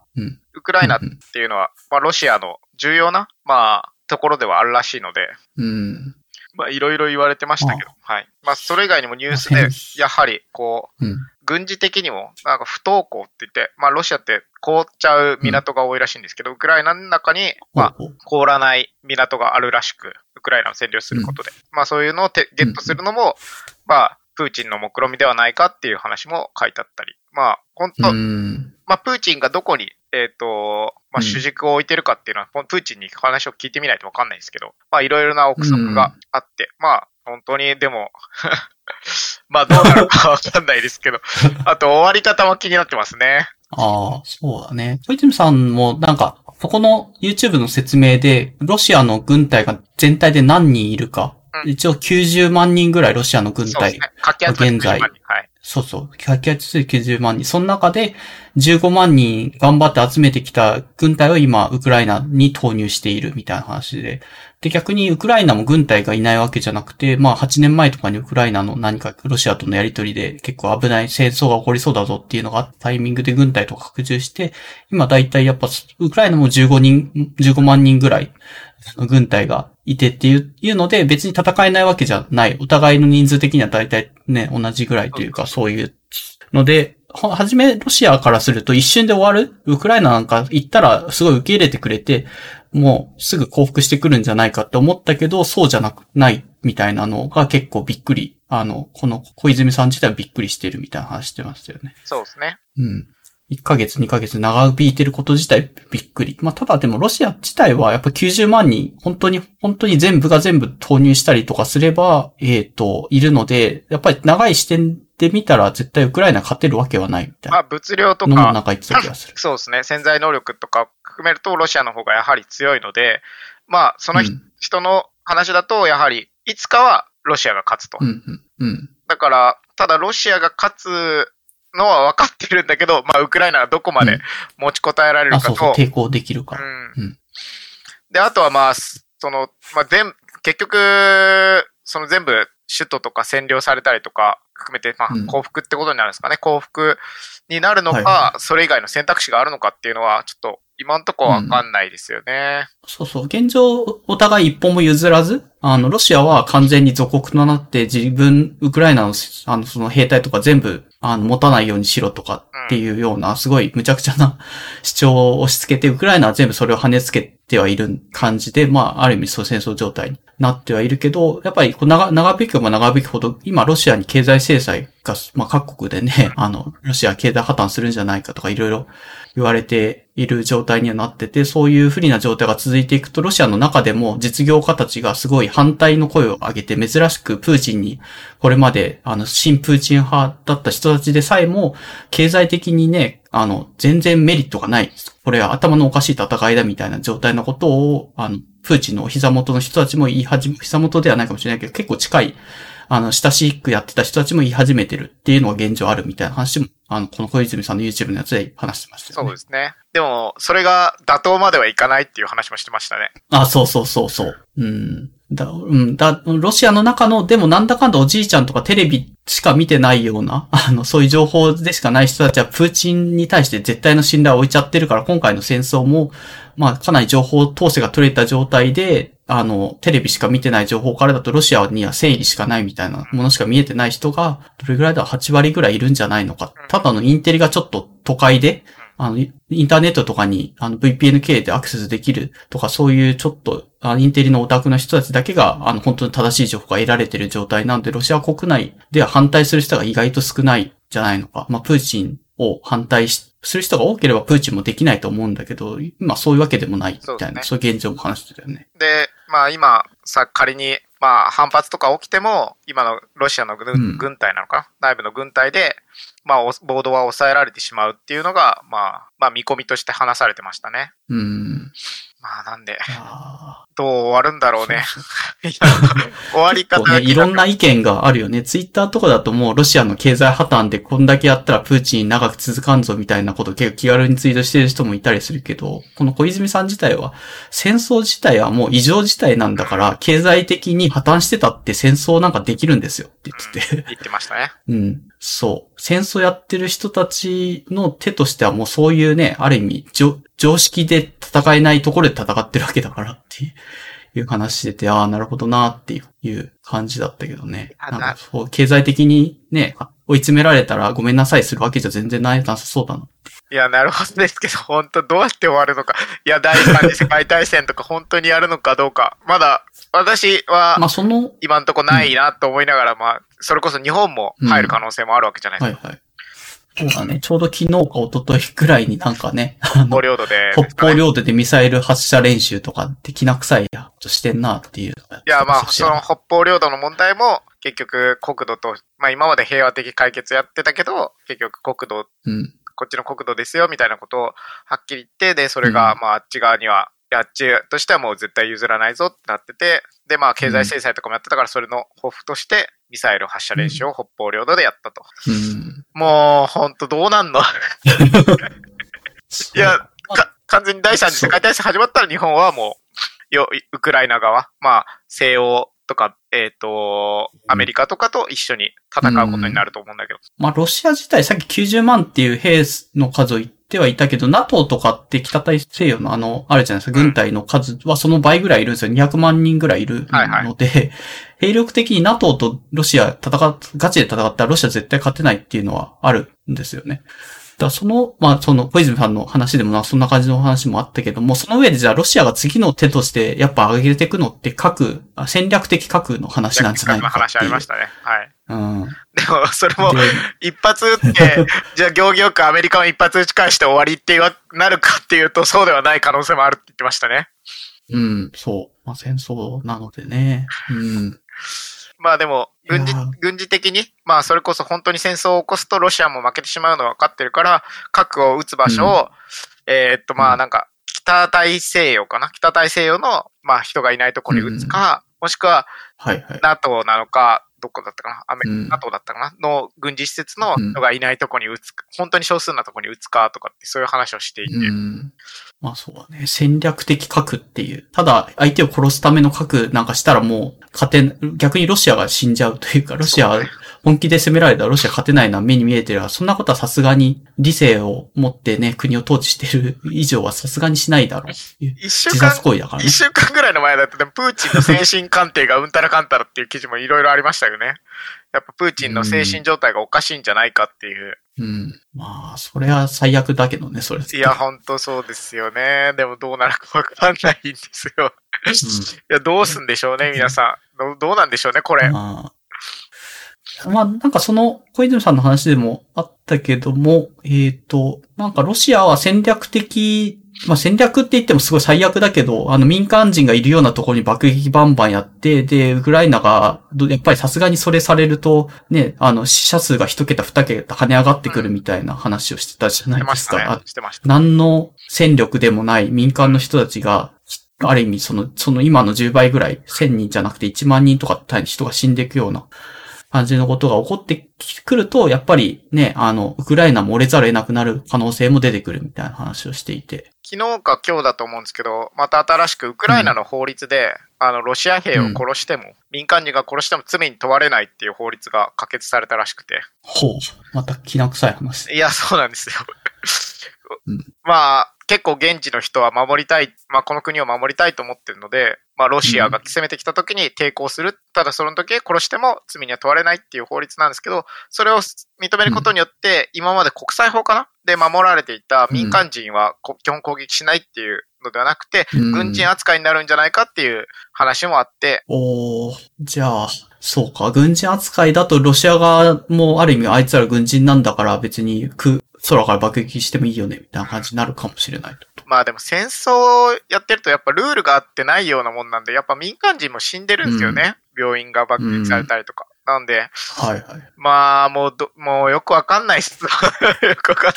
ウクライナっていうのは、まあ、ロシアの重要な、まあ、ところではあるらしいので、うん。まあ、いろいろ言われてましたけど、はい。まあ、それ以外にもニュースでやはり、こう、うん。軍事的にも、なんか不登校って言って、まあ、ロシアって凍っちゃう港が多いらしいんですけど、ウクライナの中に、まあ、凍らない港があるらしく、ウクライナを占領することで。まあそういうのをてゲットするのも、まあ、プーチンの目論みではないかっていう話も書いてあったり。まあ、本当、うん。まあ、プーチンがどこに、えっ、と、まあ、うん主軸を置いてるかっていうのは、プーチンに話を聞いてみないとわかんないですけど、まあ、いろいろな憶測があって、まあ、本当に、でも、まあ、どうなるかわかんないですけど、あと、終わり方も気になってますね。ああ、そうだね。小泉さんもなんか、そこの YouTube の説明で、ロシアの軍隊が全体で何人いるか、うん一応90万人ぐらいロシアの軍隊、現在90万人はい。そうそう、100、90万人。その中で15万人頑張って集めてきた軍隊を今、ウクライナに投入しているみたいな話で。で、逆にウクライナも軍隊がいないわけじゃなくて、まあ8年前とかにウクライナの何かロシアとのやりとりで結構危ない戦争が起こりそうだぞっていうのがあったタイミングで軍隊とか拡充して、今だいたいやっぱウクライナも15人、15万人ぐらい軍隊がいてっていういうので、別に戦えないわけじゃない。お互いの人数的には大体ね、同じぐらいというか、そういうので、ははじめ、ロシアからすると一瞬で終わる？ウクライナなんか行ったらすごい受け入れてくれて、もうすぐ降伏してくるんじゃないかって思ったけど、そうじゃなく、ないみたいなのが結構びっくり。あの、この小泉さん自体はびっくりしてるみたいな話してましたよね。そうですね。うん。1ヶ月、2ヶ月長引いてること自体びっくり。まあ、ただでもロシア自体はやっぱ90万人、本当に、本当に全部が全部投入したりとかすれば、えっ、と、いるので、やっぱり長い視点で見たら絶対ウクライナ勝てるわけはないみたいなまあ、物量とか、なんか言ってた気がする。そうですね。潜在能力とか含めると、ロシアの方がやはり強いので、まあ、その人,、うんの話だと、やはり、いつかはロシアが勝つと。うん、うん、うん。だから、ただロシアが勝つのは分かってるんだけど、まあ、ウクライナがどこまでうん持ちこたえられるあ、かと、そうそう、抵抗できるから。うんうんで、あとはまあ、その、まあ、全、結局、その全部、首都とか占領されたりとか含めて、まあうん、降伏ってことになるんですかね。降伏になるのか、はいはそれ以外の選択肢があるのかっていうのは、ちょっと、今んとこわかんないですよね。そうそう。現状、お互い一本も譲らず、あの、ロシアは完全に属国となって自分、ウクライナの、あの、その兵隊とか全部、あの、持たないようにしろとかっていうような、すごい無茶苦茶な 主張を押し付けて、ウクライナは全部それを跳ねつけてはいる感じで、まあ、ある意味そう戦争状態になってはいるけど、やっぱりこう長、長引けば長引くほど、今ロシアに経済制裁が、まあ、各国でね、あの、ロシア経済破綻するんじゃないかとかいろいろ言われている状態にはなってて、そういう不利な状態が続いていくと、ロシアの中でも実業家たちがすごい反対の声を上げて、珍しくプーチンに、これまで、あの、新プーチン派だった人たちでさえも、経済的にね、あの、全然メリットがない。これは頭のおかしい戦いだみたいな状態のことを、あの、プーチンのお膝元の人たちも言い始め、膝元ではないかもしれないけど、結構近い、あの、親しくやってた人たちも言い始めてるっていうのが現状あるみたいな話も、あの、この小泉さんの YouTube のやつで話してましたよね。そうですね。でも、それが妥当まではいかないっていう話もしてましたね。あ、そうそうそうそう。うん。だ、うん、だ、ロシアの中の、でもなんだかんだおじいちゃんとかテレビしか見てないような、あの、そういう情報でしかない人たちは、プーチンに対して絶対の信頼を置いちゃってるから、今回の戦争も、まあ、かなり情報統制が取れた状態で、あの、テレビしか見てない情報からだと、ロシアには繊維しかないみたいなものしか見えてない人が、どれぐらいだ ?8 割ぐらいいるんじゃないのか。ただのインテリがちょっと都会で、あの、イインターネットとかに、あの、VPN 経由でアクセスできるとか、そういうちょっと、あのインテリのオタクの人たちだけが、あの、本当に正しい情報が得られてる状態なので、ロシア国内では反対する人が意外と少ないじゃないのか。まあ、プーチンを反対し、する人が多ければプーチンもできないと思うんだけど、今そういうわけでもないみたいな、そうですそういう現状も話してたよね。で、まあ今、さ、仮に、まあ反発とか起きても、今のロシアの軍,、隊なのかな内部の軍隊で、まあボードは抑えられてしまうっていうのが、まあ、まあ見込みとして話されてましたね。うん。まあなんで、あどう終わるんだろうーね。終わり方ね、いろんな意見があるよね。ツイッターとかだともうロシアの経済破綻でこんだけやったらプーチン長く続かんぞみたいなことを結構気軽にツイートしてる人もいたりするけど、この小泉さん自体は戦争自体はもう異常事態なんだから、経済的に破綻してたって戦争なんかできるんですよって言ってて。言ってましたね。うん。そう。戦争やってる人たちの手としてはもうそういうね、ある意味、常常識で戦えないところで戦ってるわけだからっていう話してて、ああ、なるほどなっていう感じだったけどね。あなんかそう、経済的にね、追い詰められたらごめんなさいするわけじゃ全然ないなさそうだな。いや、なるほどですけど、本当どうやって終わるのか。いや、第三次世界大戦とか本当にやるのかどうか。まだ、私はまあその、今んとこないなと思いながら、まあ、それこそ日本も入る可能性もあるわけじゃないですか。はいはい。そうだね。ちょうど昨日か一昨日くらいになんかね、あの北方領土で。北方領土でミサイル発射練習とかってきな臭いやとしてんなっていう。いいや、まあ、その北方領土の問題も、結局国土と、まあ今まで平和的解決やってたけど、結局国土、うん。こっちの国土ですよ、みたいなことをはっきり言って、で、それが、うんまああっち側には、いやあっちとしてはもう絶対譲らないぞってなってて、で、まあ経済制裁とかもやってたから、それの報復として、ミサイル発射練習を北方領土でやったと。うん。もう、ほんとどうなんの？いや、か、完全に第三次世界大戦始まったら日本はもう、よ、ウクライナ側、まあ、西欧とか、えっ、と、アメリカとかと一緒に戦うことになると思うんだけど。まあ、ロシア自体さっき90万っていう兵の数を言ってはいたけど、NATO とかって北大西洋のあの、あるじゃないですか、軍隊の数はその倍ぐらいいるんですよ。200万人ぐらいいるはいはいので、兵力的に NATO とロシア戦っ、ガチで戦ったらロシア絶対勝てないっていうのはあるんですよね。だその、まあ、その、小泉さんの話でもな、そんな感じの話もあったけども、その上でじゃあロシアが次の手として、やっぱ上げていくのって核、あ戦略的核の話なんじゃないのかっていう。話ありましたね。はい。うん。でも、それもで、一発撃って、じゃあ行儀よくアメリカを一発撃ち返して終わりってなるかっていうと、そうではない可能性もあるって言ってましたね。うん、そう。まあ、戦争なのでね。うん。まあでも、軍事軍事的に、まあそれこそ本当に戦争を起こすとロシアも負けてしまうのは分かってるから、核を撃つ場所を、えーっとまうん。あなんか、北大西洋かな？北大西洋の、まあ人がいないところに撃つか、もしくははいはい。NATO なのか、どこだったかな？アメ、うん。NATO だったかな？の軍事施設の人がいないところに撃つか、本当に少数なところに撃つかとかってそういう話をしていて、うん。まあそうだね。戦略的核っていう。ただ、相手を殺すための核なんかしたらもう、勝てん、逆にロシアが死んじゃうというか、ロシア本気で攻められたらロシア勝てないのは目に見えてるが、そんなことはさすがに理性を持ってね、国を統治してる以上はさすがにしないだろう。一週自間殺行為だからね一。週間ぐらいの前だと、でもプーチンの精神鑑定がうんたらかんたらっていう記事もいろいろありましたよね。やっぱプーチンの精神状態がおかしいんじゃないかっていう。うん。まあ、それは最悪だけどね、それ。いや、ほんとそうですよね。でもどうなるかわかんないんですよ。いや、どうすんでしょうね、皆さん。どうどうなんでしょうね、これ。まあ、まあ、なんかその、小泉さんの話でもあったけども、えっ、と、なんかロシアは戦略的、まあ戦略って言ってもすごい最悪だけど、あの民間人がいるようなところに爆撃バンバンやって、で、ウクライナが、どやっぱりさすがにそれされると、ね、あの死者数が一桁二桁跳ね上がってくるみたいな話をしてたじゃないですか。ましたねあ。してました。何の戦力でもない民間の人たちが、ある意味その、その今の10倍ぐらい、1000人じゃなくて1万人とか人が死んでいくような感じのことが起こってくると、やっぱりね、あの、ウクライナも折れざるを得なくなる可能性も出てくるみたいな話をしていて。昨日か今日だと思うんですけど、また新しくウクライナの法律で、あの、ロシア兵を殺しても、民間人が殺しても罪に問われないっていう法律が可決されたらしくて。ほう。また気な臭い話。いや、そうなんですよ。うんまあ、結構現地の人は守りたい、まあこの国を守りたいと思ってるので、まあロシアが攻めてきた時に抵抗する。ただその時殺しても罪には問われないっていう法律なんですけど、それを認めることによって、今まで国際法かなで守られていた民間人はこ基本攻撃しないっていうのではなくて、うん軍人扱いになるんじゃないかっていう話もあって、おー、じゃあ、そうか。軍人扱いだとロシア側もある意味あいつら軍人なんだから別に空空から爆撃してもいいよね、みたいな感じになるかもしれないと。まあでも戦争やってるとやっぱルールがあってないようなもんなんで、やっぱ民間人も死んでるんですよね。病院が爆撃されたりとか。なんで、はいはい。まあもうど、もうよくわかんないっす。よくわかん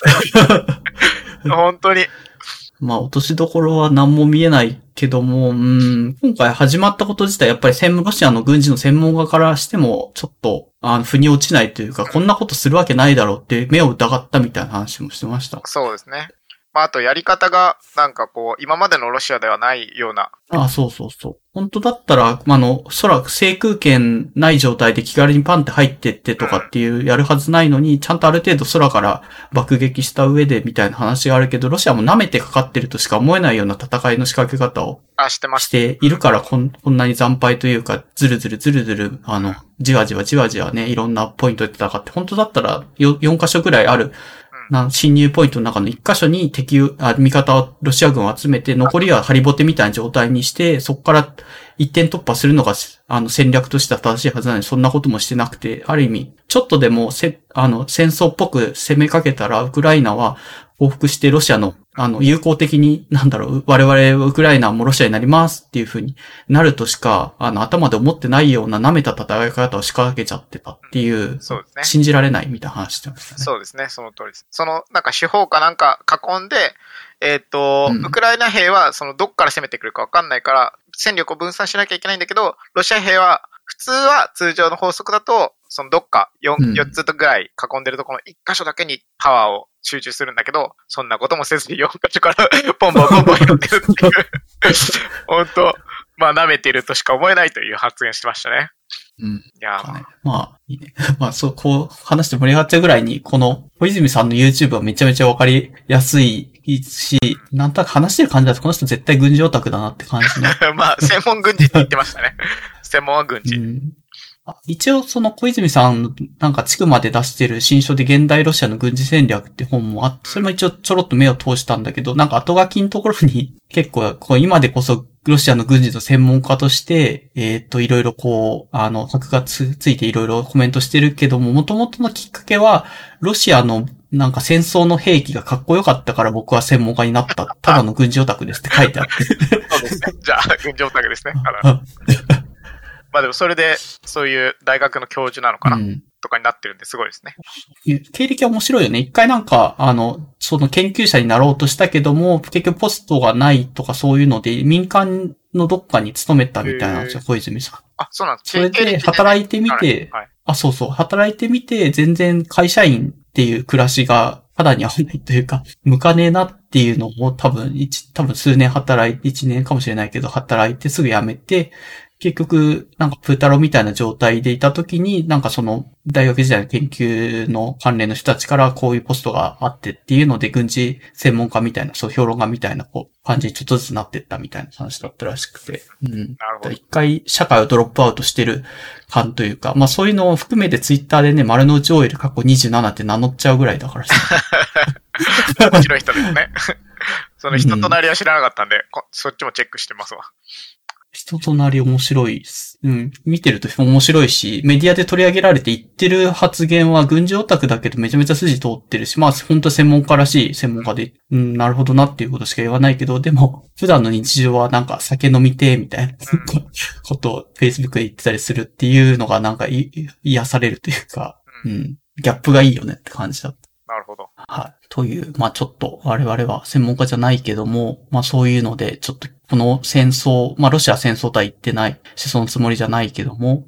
ない。本当に。まあ、落としどころは何も見えないけども、うん、今回始まったこと自体、やっぱり専門、ロシアの軍事の専門家からしても、ちょっと、あの、腑に落ちないというか、こんなことするわけないだろうって目を疑ったみたいな話もしてました。そうですね。まああとやり方がなんかこう、今までのロシアではないような。あそうそうそう。本当だったら、まああの、空、制空権ない状態で気軽にパンって入ってってとかっていうやるはずないのに、ちゃんとある程度空から爆撃した上でみたいな話があるけど、ロシアも舐めてかかってるとしか思えないような戦いの仕掛け方をあ、してま。したているからこんこんなに惨敗というか、ずるずるずるずる、あの、じわじわじわじわね、いろんなポイントで戦って、本当だったらよ4箇所ぐらいある、な侵入ポイントの中の一箇所に敵を、あ味方を、ロシア軍を集めて、残りはハリボテみたいな状態にして、そこから一点突破するのが、あの、戦略としては正しいはずなのに、そんなこともしてなくて、ある意味、ちょっとでもせ、あの、戦争っぽく攻めかけたら、ウクライナは報復してロシアの、あの、友好的に、なんだろう、我々ウクライナもロシアになりますっていう風になるとしか、あの、頭で思ってないような舐めた戦い方を仕掛けちゃってたっていう、そうですね。信じられないみたいな話してましたね。そうですね、その通りです。その、なんか四方かなんか囲んで、えっ、と、うんウクライナ兵は、その、どっから攻めてくるかわかんないから、戦力を分散しなきゃいけないんだけど、ロシア兵は、普通は通常の法則だと、そのどっか 4,、うん4つぐらい囲んでるところの1箇所だけにパワーを集中するんだけど、そんなこともせずに4箇所から ポンポンポンポンやってるっていう。本当まあ舐めてるとしか思えないという発言してましたね。うん。いやねまあ、いいね。まあ、そう、こう、話して盛り上がっちゃうぐらいに、この、小泉さんの YouTube はめちゃめちゃわかりやすいし、なんとなく話してる感じだと、この人絶対軍事オタクだなって感じの。まあ、専門軍事って言ってましたね。専門は軍事。うんあ一応、その小泉さんの、なんか地区まで出してる新書で現代ロシアの軍事戦略って本もあって、それも一応ちょろっと目を通したんだけど、なんか後書きのところに 結構、こう今でこそロシアの軍事の専門家として、えっ、と、いろいろこう、あの、箔がつついていろいろコメントしてるけども、元々のきっかけは、ロシアのなんか戦争の兵器がかっこよかったから僕は専門家になった。ただの軍事オタクですって書いてあって。そうですね。じゃあ、軍事オタクですね。まあでもそれで、そういう大学の教授なのかな、うんとかになってるんですごいですね。経歴は面白いよね。一回なんか、あの、その研究者になろうとしたけども、結局ポストがないとかそういうので、民間のどっかに勤めたみたいなんですよ、小泉さん。あ、そうなんです。それで働いてみてはいはいあ、そうそう。働いてみて、全然会社員っていう暮らしが肌に合わないというか、向かねえなっていうのを多分、一、多分数年働いて、一年かもしれないけど、働いてすぐ辞めて、結局、なんかプータローみたいな状態でいた時に、なんかその、大学時代の研究の関連の人たちからこういうポストがあってっていうので、軍事専門家みたいな、そう評論家みたいなこう感じにちょっとずつなってったみたいな話だったらしくて。うん。なるほど。一回社会をドロップアウトしてる感というか、まあそういうのを含めてツイッターでね、丸の内 OL 過去27って名乗っちゃうぐらいだからさ。面白い人ですね。その人となりは知らなかったんで、こそっちもチェックしてますわ。人となり面白いっす。うん。見てると面白いし、メディアで取り上げられて言ってる発言は軍事オタクだけどめちゃめちゃ筋通ってるし、まあ本当専門家らしい専門家で、うん、なるほどなっていうことしか言わないけど、でも、普段の日常はなんか酒飲みて、みたいなことを Facebook で言ってたりするっていうのがなんかい癒されるというか、うん。ギャップがいいよねって感じだった。なるほど。はい。という、まあちょっと我々は専門家じゃないけども、まあそういうので、ちょっとこの戦争、まあロシアは戦争とは言ってないし、そのつもりじゃないけども、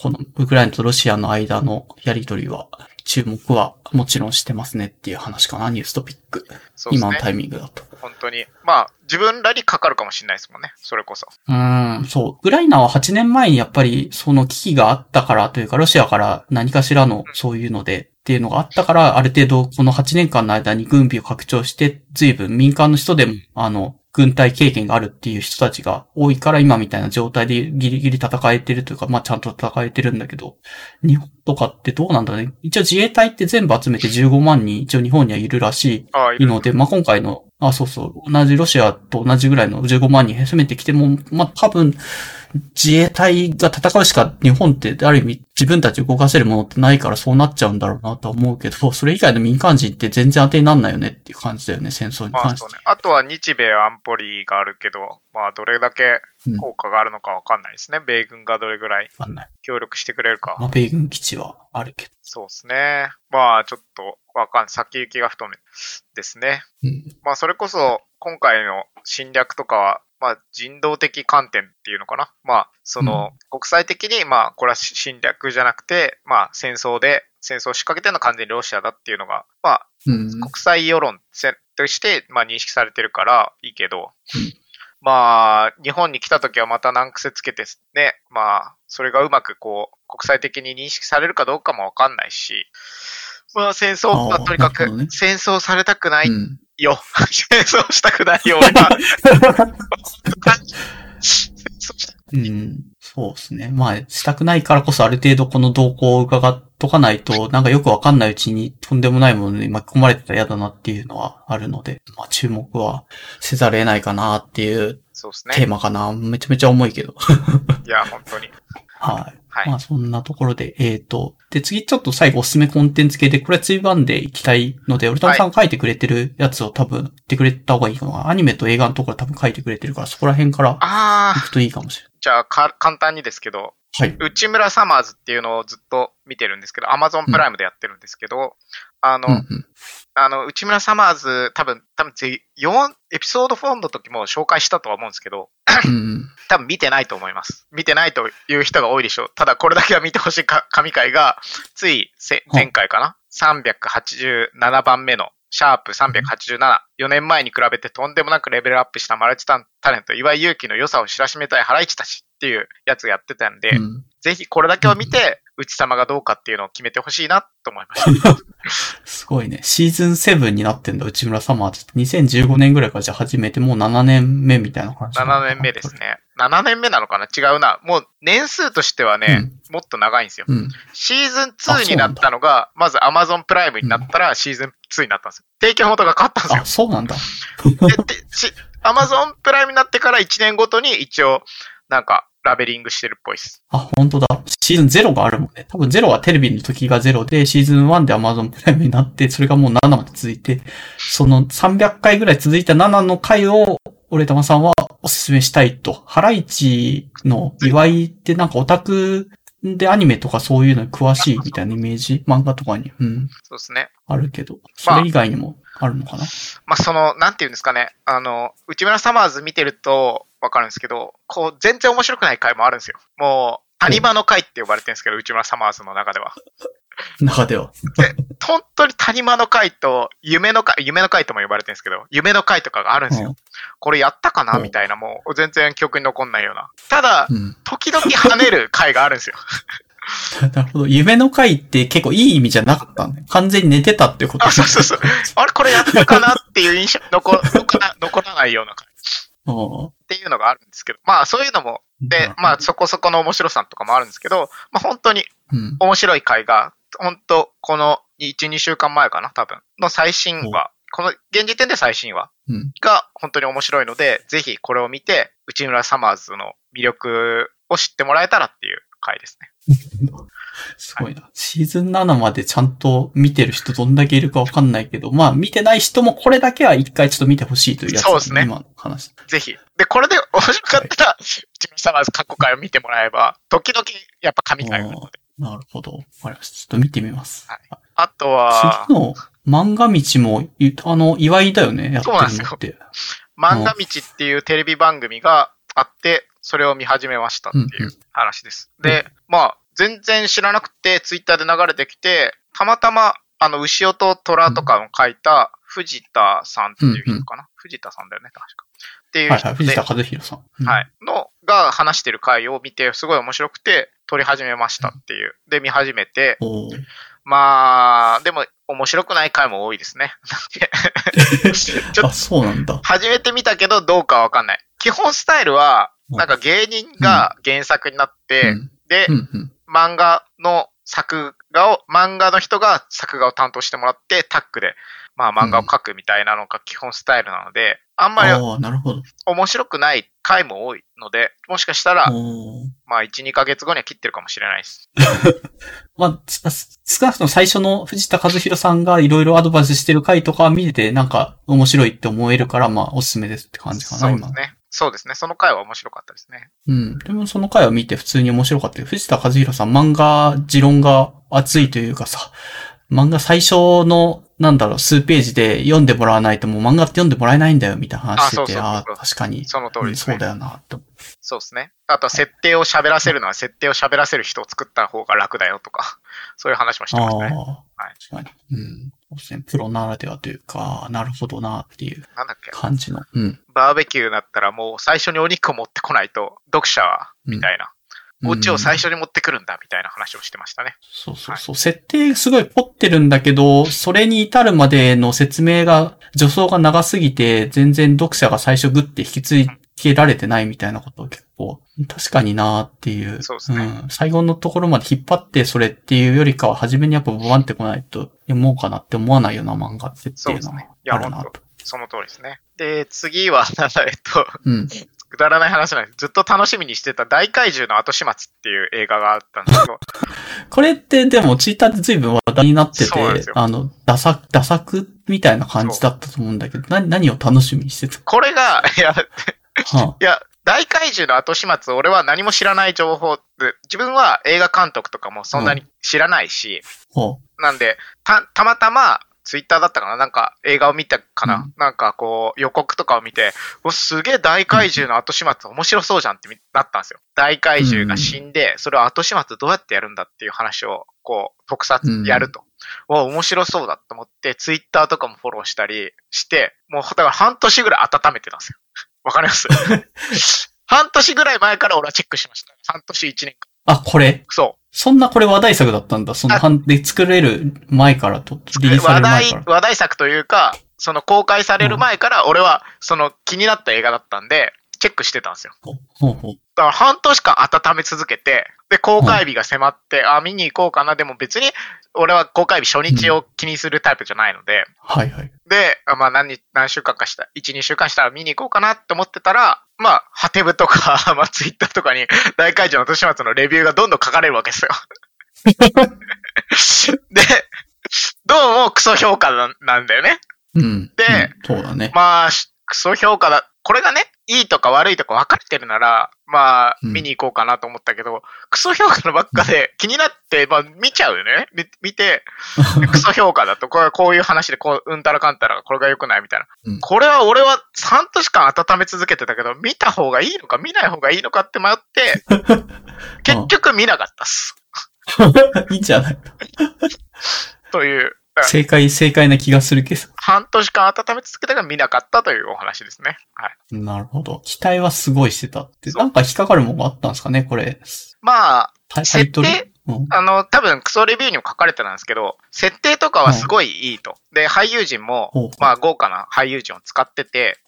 このウクライナとロシアの間のやりとりは、注目はもちろんしてますねっていう話かな、ニューストピック。ね今の。タイミングだと。本当に。まあ、自分らにかかるかもしれないですもんね。それこそ。うーん、そう。ウクライナは8年前にやっぱりその危機があったからというか、ロシアから何かしらのそういうのでっていうのがあったから、ある程度この8年間の間に軍備を拡張して、随分民間の人でも、あの、軍隊経験があるっていう人たちが多いから今みたいな状態でギリギリ戦えてるというか、まあちゃんと戦えてるんだけど、日本とかってどうなんだね。一応自衛隊って全部集めて15万人一応日本にはいるらしいので、まあ、今回の、あ、そうそう、同じロシアと同じぐらいの15万人攻めてきても、まあ、多分、自衛隊が戦うしか日本ってある意味自分たち動かせるものってないからそうなっちゃうんだろうなとは思うけど、それ以外の民間人って全然当てになんないよねっていう感じだよね、戦争にまあ関して。そうね。あとは日米安保理があるけど、まあどれだけうん効果があるのかわかんないですね。米軍がどれぐらい。協力してくれるか。まあ、米軍基地はあるけど。そうですね。まあちょっとわかんない。先行きが不透明ですね。うん。まあそれこそ今回の侵略とかは、まあ人道的観点っていうのかな。まあその国際的にまあこれは侵略じゃなくて、まあ戦争で、戦争を仕掛けてるのは完全にロシアだっていうのが、まあうん。国際世論として、まあ、認識されてるからいいけど、うんまあ、日本に来た時はまた難癖つけてね、まあ、それがうまくこう、国際的に認識されるかどうかもわかんないし、まあ戦争はあーとにかく戦争されたくないうん。よ。戦争したくないよ、俺は。うん。そうですね。まあ、したくないからこそある程度この動向を伺っとかないと、なんかよくわかんないうちにとんでもないものに巻き込まれてたら嫌だなっていうのはあるので、まあ注目はせざるを得ないかなっていうそうですテーね。マかな。めちゃめちゃ重いけど。いや、本当に。はい。はいまあそんなところで、えっ、と、で次ちょっと最後おすすめコンテンツ系で、これついばんでいきたいので、俺たさんが書いてくれてるやつを多分言ってくれた方がいいかな。アニメと映画のところ多分書いてくれてるから、そこら辺からああ、行くといいかもしれじゃあか、簡単にですけど、ない。はい。内村サマーズっていうのをずっと見てるんですけど、アマゾンプライムでやってるんですけど、あの、うんうん。あの、内村サマーズ、多分、多分ぜ、4、エピソード4の時も紹介したとは思うんですけど、うん多分見てないと思います。見てないという人が多いでしょう。ただ、これだけは見てほしいか神回が、つい前回かな ?387 番目の、シャープ387。4年前に比べてとんでもなくレベルアップしたマルチタレント、岩井勇気の良さを知らしめたいハライチたちっていうやつやってたんで、うん。ぜひこれだけを見て、内様がどうかっていうのを決めてほしいなと思いました。すごいね。シーズン7になってんだ、内村サマーズって。2015年ぐらいからじゃあ始めて、もう7年目みたいな感じなのかな。7年目ですね。7年目なのかな？違うな。もう年数としてはね、もっと長いんですよ。うん。シーズン2になったのが、まず Amazon プライムになったらシーズン2になったんですよ。提供元が変わったんですよあ、。そうなんだ。ででし Amazon プライムになってから1年ごとに一応、なんか、ラベリングしてるっぽいです。あ、本当だ。シーズン0があるもんね。多分0はテレビの時が0で、シーズン1で Amazon プライムになって、それがもう7まで続いて、その300回ぐらい続いた7の回を、俺玉さんはおすすめしたいと。ハライチの祝いってなんかオタクでアニメとかそういうのに詳しいみたいなイメージ？漫画とかに、うん、そうですね。あるけど、それ以外にもあるのかな、まあ、その、なんていうんですかね。あの、内村サマーズ見てるとわかるんですけど、こう、全然面白くない回もあるんですよ。もう、谷間の回って呼ばれてるんですけど、内村サマーズの中では。中では。本当に谷間の回と、夢の回、夢の回とも呼ばれてるんですけど、夢の回とかがあるんですよ。これやったかな？うんみたいな、もう全然記憶に残んないような。ただ、うん。時々跳ねる回があるんですよ。なるほど。夢の回って結構いい意味じゃなかったんだよ。完全に寝てたってことあ、そうそうそう。あれこれやったかな？っていう印象、残残らないような回うっていうのがあるんですけど、まあそういうのも、ん。で、まあそこそこの面白さとかもあるんですけど、まあ本当にうん。面白い回が、本当この1、2週間前かな、多分、の最新話、この現時点で最新話うん。が本当に面白いので、ぜひこれを見て、内村サマーズの魅力を知ってもらえたらっていう回ですね。すごいな。シーズン7までちゃんと見てる人どんだけいるかわかんないけど、まあ見てない人もこれだけは一回ちょっと見てほしいというやつ、そうですね今の話。ぜひ。で、これで面白かったら、内村サマーズ過去回を見てもらえば、時々やっぱ神回があるので。なるほど。わかりました。ちょっと見てみます。はいあとは、次の漫画道も、いあの、祝いだよね、やってるのって。漫画道っていうテレビ番組があって、それを見始めましたっていう話です。で、まあ、全然知らなくて、ツイッターで流れてきて、たまたま、あの、牛尾と虎とかを書いた藤田さんっていう人かな、藤田さんだよね、確か。っていう人で、はいはい。藤田和弘さん。うんはい。の、が話してる回を見て、すごい面白くて、撮り始めましたっていう。で、見始めて、まあ、でも、面白くない回も多いですね。ちょあ、そうなんだ。初めて見たけど、どうかわかんない。基本スタイルは、なんか芸人が原作になって、うんで、うんうん。漫画の作画を、漫画の人が作画を担当してもらって、タッグで、まあ漫画を描くみたいなのが基本スタイルなので、あんまりああ、なるほど。面白くない回も多いので、もしかしたら、まあ1、2ヶ月後には切ってるかもしれないです。まあ、つ少なくとも最初の藤田和弘さんがいろいろアドバイスしてる回とか見てて、なんか面白いって思えるから、まあ、おすすめですって感じかな、今そうです。ね。そうですね。その回は面白かったですね。うん。でもその回を見て普通に面白かったよ。藤田和弘さん、漫画、持論が熱いというかさ、漫画最初の、なんだろう、数ページで読んでもらわないともう漫画って読んでもらえないんだよ、みたいな話してて、ああ確かに。その通りね。うんそうだよな、って思うそうですね。あとは設定を喋らせるのは設定を喋らせる人を作った方が楽だよとか、そういう話もしてましたね。ああ、はい確かに。うん。そうですね。プロならではというか、なるほどな、っていう感じの。うん。バーベキューだったらもう最初にお肉を持ってこないと、読者は、みたいな。オチを最初に持ってくるんだ、みたいな話をしてましたね。そうそうそう。設定すごい凝ってるんだけど、それに至るまでの説明が、助走が長すぎて、全然読者が最初グッて引き継げられてないみたいなことを結構、確かになーっていう。そうですねん。最後のところまで引っ張ってそれっていうよりかは、初めにやっぱボワンってこないと読もうかなって思わないような漫画ってっていうのはあるな本と。その通りですね。で、次は、なんだ、えっと、うん。くだらない話なんです。ずっと楽しみにしてた大怪獣の後始末っていう映画があったんですけど、これってでもツイッターで随分話題になっててあの、ダサ、ダサくみたいな感じだったと思うんだけど、何、何を楽しみにしてた？これが、いや、はいや、大怪獣の後始末、俺は何も知らない情報で、自分は映画監督とかもそんなに知らないし、なんで、た、たまたま、ツイッターだったかな？なんか映画を見たかな、うん。なんかこう予告とかを見て、おすげえ大怪獣の後始末面白そうじゃんってみなったんですよ。大怪獣が死んで、それを後始末どうやってやるんだっていう話を、こう、特撮やると。お面白そうだと思って、ツイッターとかもフォローしたりして、もうだから半年ぐらい温めてたんですよ。わかります？半年ぐらい前から俺はチェックしました。半年一年間。う。あ、これ？そう。そんなこれ話題作だったんだ？そのあ半で作れる前からと、リリースされ話る前題から。、話題作というか、その公開される前から俺はその気になった映画だったんで、チェックしてたんですよ。ほうほうだから半年間温め続けて、で、公開日が迫って、あ、見に行こうかな。でも別に、俺は公開日初日を気にするタイプじゃないので、はいはい。で、あまあ何日、何週間かした、1、2週間したら見に行こうかなって思ってたら、まあ、ハテブとか、まあ、ツイッターとかに大会場の年末のレビューがどんどん書かれるわけですよ。で、どうもクソ評価ななんだよね。うん。でうんそうだね。まあ、しクソ評価だ。これがね、いいとか悪いとか分かれてるなら、まあ、うん見に行こうかなと思ったけど、クソ評価のばっかで 気になって、まあ、見ちゃうよね。み見て、クソ評価だと、これはこういう話で、こう、うんたらかんたら、これが良くないみたいな。うんこれは俺は半年間温め続けてたけど、見た方がいいのか見ない方がいいのかって迷って、結局見なかったっす。いいんじゃないという、正解、正解な気がするけど。半年間温め続けたが見なかったというお話ですね。はい。なるほど。期待はすごいしてたって。なんか引っかかるものがあったんですかね、これ。まあ、タイトル？あの、多分クソレビューにも書かれてたんですけど、設定とかはすごいいいと。で、俳優陣もまあ豪華な俳優陣を使ってて、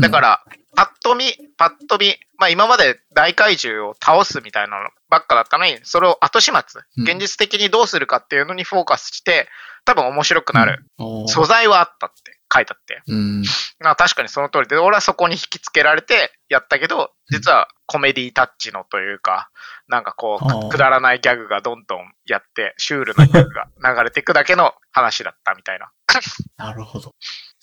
だから、パッと見、パッと見、まあ今まで大怪獣を倒すみたいなのばっかだったのに、それを後始末、うん現実的にどうするかっていうのにフォーカスして、多分面白くなるおー素材はあったって書いてあって。うん。まあ確かにその通りで、俺はそこに引き付けられてやったけど、実はコメディタッチのというか、なんかこう、くだらないギャグがどんどんやって、シュールなギャグが流れていくだけの話だったみたいな。なるほど。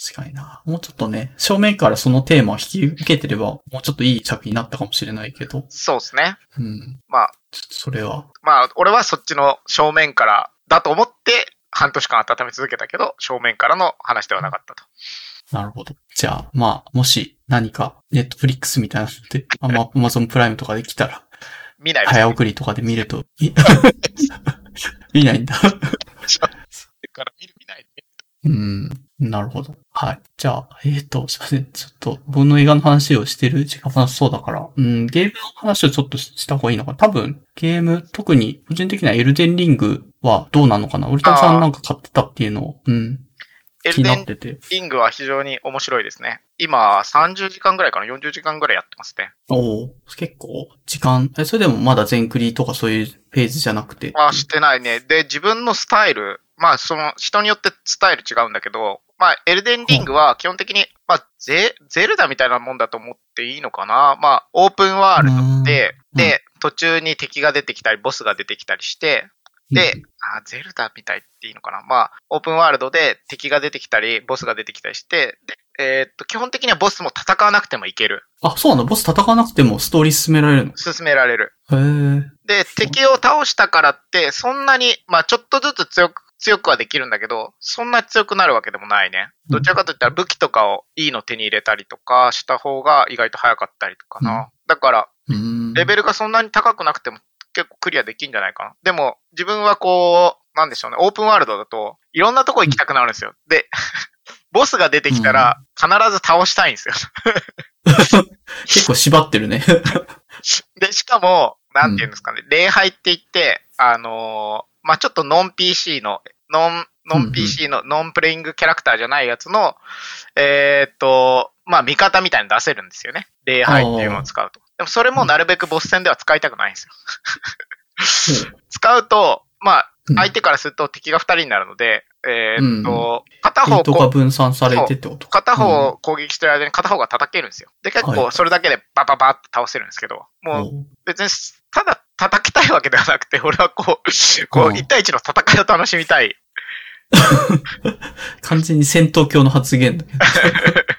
確かにな。もうちょっとね、正面からそのテーマを引き受けてれば、もうちょっといい作品になったかもしれないけど。そうですね。うん。まあ、ちょっとそれは。まあ、俺はそっちの正面からだと思って、半年間温め続けたけど、正面からの話ではなかったと。なるほど。じゃあ、まあ、もし何か、ネットフリックスみたいなので、アマゾンプライムとかで来たら、見ない早送りとかで見ると、い 見ないんだ。から見る。うん。なるほど。はい。じゃあ、えっ、と、すいません。ちょっと、僕の映画の話をしてる時間がそうだから、うん、ゲームの話をちょっとした方がいいのかな。多分、ゲーム、特に、個人的にはエルデンリングはどうなのかな。俺たさんなんか買ってたっていうのを、うん、気にエルデンなってて。リングは非常に面白いですね。今、30時間ぐらいかな ?40 時間ぐらいやってますね。おお結構、時間、え、それでもまだ全クリとかそういうフェーズじゃなくて？あ、してないね。で、自分のスタイル、まあ、その、人によってスタイル違うんだけど、まあ、エルデンリングは基本的に、まあ、ゼ、ゼルダみたいなもんだと思っていいのかな？まあ、オープンワールドで、うんで、途中に敵が出てきたり、ボスが出てきたりして、でうん、あ、ゼルダみたいっていいのかな？まあ、オープンワールドで敵が出てきたり、ボスが出てきたりして、で、えーっと、基本的にはボスも戦わなくてもいける。あ、そうなのボス戦わなくてもストーリー進められるの？進められる。へえ。で、敵を倒したからって、そんなに、まあちょっとずつ強く、強くはできるんだけど、そんな強くなるわけでもないね。どちらかといったら武器とかをいいの手に入れたりとかした方が意外と早かったりとかな。うんだから、うん。レベルがそんなに高くなくても結構クリアできんじゃないかな。でも、自分はこう、なんでしょうね、オープンワールドだと、いろんなとこ行きたくなるんですよ。で、ボスが出てきたら、必ず倒したいんですよ。結構縛ってるね。で、しかも、なんていうんですかね、礼拝って言って、あのーまあ、ちょっとノン PC の、ノン、ノン PC の、ノンプレイングキャラクターじゃないやつの、えーっと、まあ、味方みたいに出せるんですよね。礼拝っていうのを使うと。でもそれもなるべくボス戦では使いたくないんですよ。使うと、まあうん、相手からすると敵が二人になるので、えーっと、片ヒントが方こう、分散されてってこと？片方攻撃してる間に片方が叩けるんですよ。で、結構はいそれだけでバババって倒せるんですけど、もう別に、ただ叩きたいわけではなくて、俺はこう、こう、う。ん一対一の戦いを楽しみたい。完全に戦闘狂の発言だけど。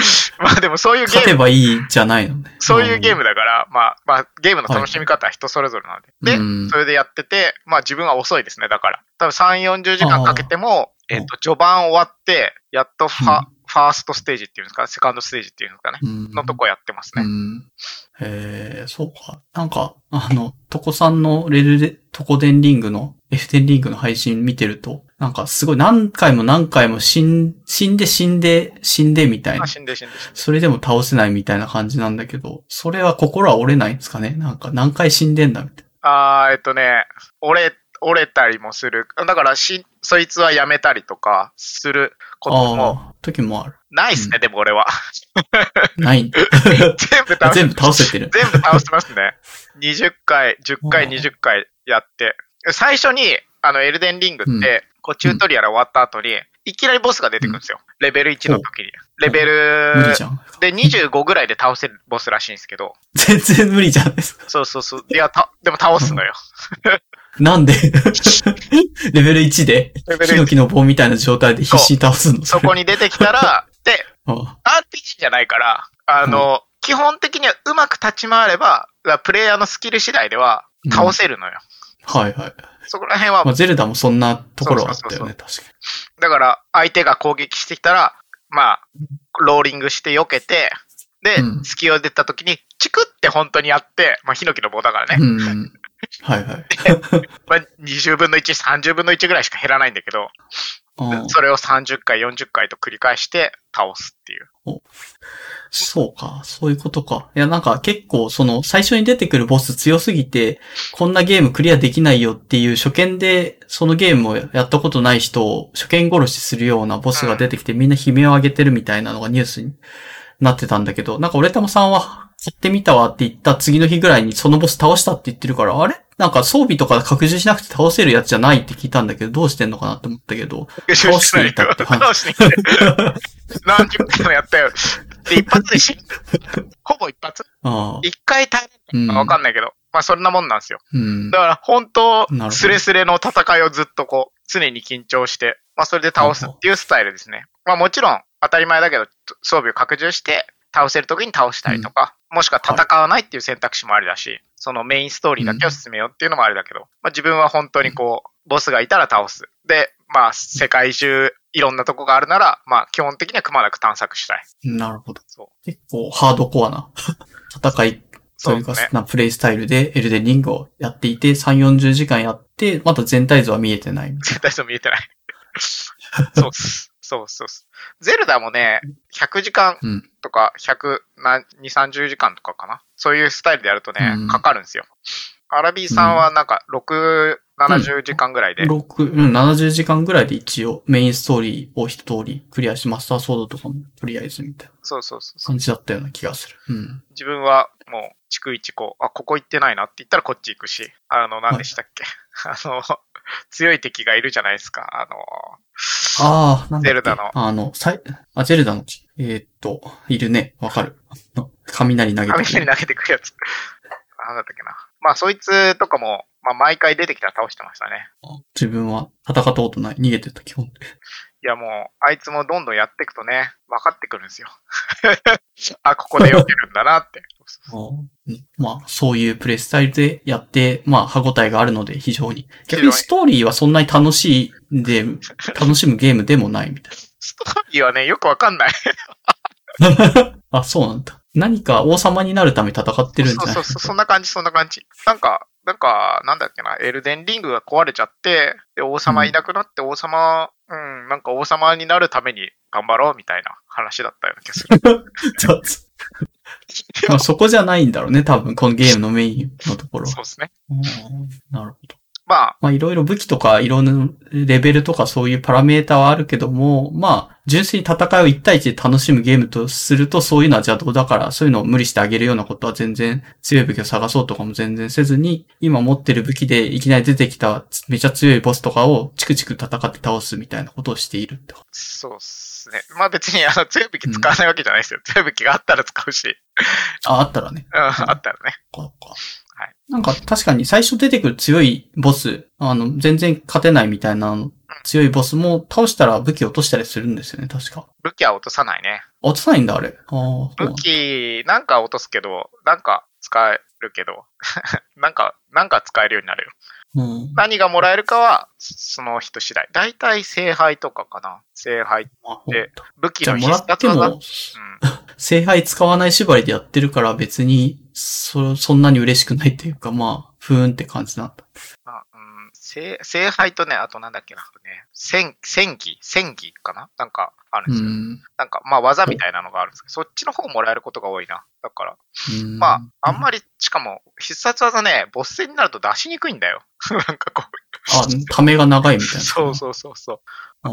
まあでもそういうゲ勝てーム、ばいいじゃないのね。そういうゲームだから、まあ、まあ、ゲームの楽しみ方は人それぞれなので。で、うんそれでやってて、まあ自分は遅いですね、だから。多分3、40時間かけても、えっと、序盤終わって、やっとファ、うんファーストステージっていうんですか、セカンドステージっていうんですかね。うんのとこやってますね。うん。へえ、そうか。なんか、あの、トコさんのレルで、トコデンリングの、F デンリングの配信見てると、なんかすごい何回も何回も死ん、死んで死んで死んでみたいなあ、。死んで死んで。それでも倒せないみたいな感じなんだけど、それは心は折れないんですかね？なんか何回死んでんだみたいあー、えっとね、折れ、折れたりもする。だからし、そいつはやめたりとかするこな。ともああ、時もある。ないっすね、でも俺は。ない。全部倒全部倒せてる。全部倒してますね。20回、10回、うん20回やって。最初に、あの、エルデンリングうんって、こう、チュートリアル終わった後に、いきなりボスが出てくるんですよ。レベル1の時に。レベル無理じゃん。で25ぐらいで倒せるボスらしいんですけど。全然無理じゃないですか。そうそうそう。いや、た、でも倒すのよ。なん で？レベル1で、ヒノキの棒みたいな状態で必死に倒すの？そこに出てきたら、で、あ RPG じゃないから、あの、基本的にはうまく立ち回れば、プレイヤーのスキル次第では倒せるのよ。はいはい。そこら辺はまあ、ゼルダもそんなところはあったそうよね、確かだから、相手が攻撃してきたら、まあ、ローリングして避けて、で、うん隙を出た時に、チクって本当にやって、まあ、ヒノキの棒だからね、に。うん。はいはい。まあ、20分の1、30分の1ぐらいしか減らないんだけど、それを30回、40回と繰り返して倒すっていう。そうか、そういうことか。いや、なんか結構、その、最初に出てくるボス強すぎて、こんなゲームクリアできないよっていう初見で、そのゲームをやったことない人を初見殺しするようなボスが出てきて、みんな悲鳴を上げてるみたいなのがニュースになってたんだけど、なんか俺玉さんは、買ってみたわって言った次の日ぐらいにそのボス倒したって言ってるから、あれ？なんか装備とか拡充しなくて倒せるやつじゃないって聞いたんだけど、どうしてんのかなって思ったけど、倒していたって話倒していた。何十回もやったよ。で、一発で死ぬ。ほぼ一発 一回耐えうんない。わかんないけど。まあ、そんなもんなんですよ。うんだ。から、本当スレスレの戦いをずっとこう、常に緊張して、まあ、それで倒すっていうスタイルですね。まあ、もちろん、当たり前だけど、装備を拡充して、倒せる時に倒したりとか、もしくは戦わないっていう選択肢もありだし、そのメインストーリーだけを進めようっていうのもありだけど、まあ、自分は本当にこう、ボスがいたら倒す。で、まあ、世界中、いろんなとこがあるなら、まあ、基本的にはくまなく探索したい。なるほど。そう。結構ハードコアな 戦いそういうかねなプレイスタイルでエルデンリングをやっていて、3、40時間やって、まだ全体像は見えてない。絶対そう見えてない。そうっす。そうそうっす。ゼルダもね、100時間うん。とか、100、な2、30時間とかかな。そういうスタイルでやるとね、うんかかるんですよ。アラビーさんはなんか、6、70時間ぐらいで。6、うん、70時間ぐらいで一応メインストーリーを一通りクリアし、マスターソードとかもとりあえずみたいなそうそうそう。感じだったような気がする。うん。自分はもう、逐一こう、あ、ここ行ってないなって言ったらこっち行くし、あの、何でしたっけ？あの、強い敵がいるじゃないですか。あの、ああ、なんゼルダのあの、さい、あ、ゼルダの、えーっと、いるね。わかる。雷投げてくる。雷投げてくるやつ。なんだったっけな。まあ、そいつとかも、まあ、毎回出てきたら倒してましたね。自分は戦ったことない。逃げてた基本で。いやもう、あいつもどんどんやっていくとね、分かってくるんですよ。あ、ここで避けるんだなって。うんまあ、そういうプレイスタイルでやって、まあ、歯応えがあるので非常に。逆にストーリーはそんなに楽しいんで、楽しむゲームでもないみたいストーリーはね、よくわかんない。な。あ、そうなんだ。何か王様になるため戦ってるんじゃない？そうそうそう、そんな感じ、そんな感じ。なんか、なんか、なんだっけな、エルデンリングが壊れちゃって、で、王様いなくなって、王様、うん、なんか王様になるために頑張ろうみたいな話だったような気がする。まあ、そこじゃないんだろうね、多分、このゲームのメインのところは。そうですね。うんなるほど。まあ、まあ、いろいろ武器とか、いろんなレベルとかそういうパラメータはあるけども、まあ、純粋に戦いを1対1で楽しむゲームとすると、そういうのは邪道だから、そういうのを無理してあげるようなことは全然、強い武器を探そうとかも全然せずに、今持ってる武器でいきなり出てきためちゃ強いボスとかをチクチク戦って倒すみたいなことをしているってこと。そうっすね。まあ別に、あの、強い武器使わないわけじゃないですよ。強い武器があったら使うし、あ、あったらね。うん、あったらね。こうなんか確かに最初出てくる強いボス、あの、全然勝てないみたいな強いボスも倒したら武器落としたりするんですよね、確か。武器は落とさないね。落とさないんだ、あれ。あ武だ器、なんか落とすけど、なんか使えるけど、なんか、なんか使えるようになるよ。うん。何がもらえるかは、その人次第。大体、聖杯とかかな。聖杯。あで武器の必もらって殺技。も、聖杯使わない縛りでやってるから別に、そ、そんなに嬉しくないっていうか、まあ、ふーんって感じなんだ。あうん、聖聖杯とね、あとなんだっけな。ね、戦、戦技戦技かな？なんかあるんうですよ。ん。なんか、まあ技みたいなのがあるんですけど、そっちの方もらえることが多いな。だから、うんまあ、あんまり、しかも、必殺技ね、ボス戦になると出しにくいんだよ。なんかこう。あ、ためが長いみたいな。そうそうそうそう。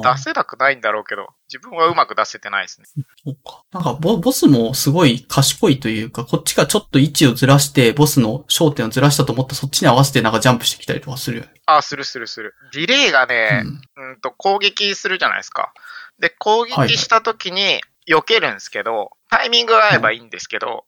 あ出せなくないんだろうけど、自分はうまく出せてないですね。そうか。なんかボ、ボスもすごい賢いというか、こっちがちょっと位置をずらして、ボスの焦点をずらしたと思ったらそっちに合わせてなんかジャンプしてきたりとかするよね。あ、するするする。ディレイがね、うんうんと攻撃するじゃないですか。で、攻撃した時に避けるんですけど、タイミングが合えばいいんですけど、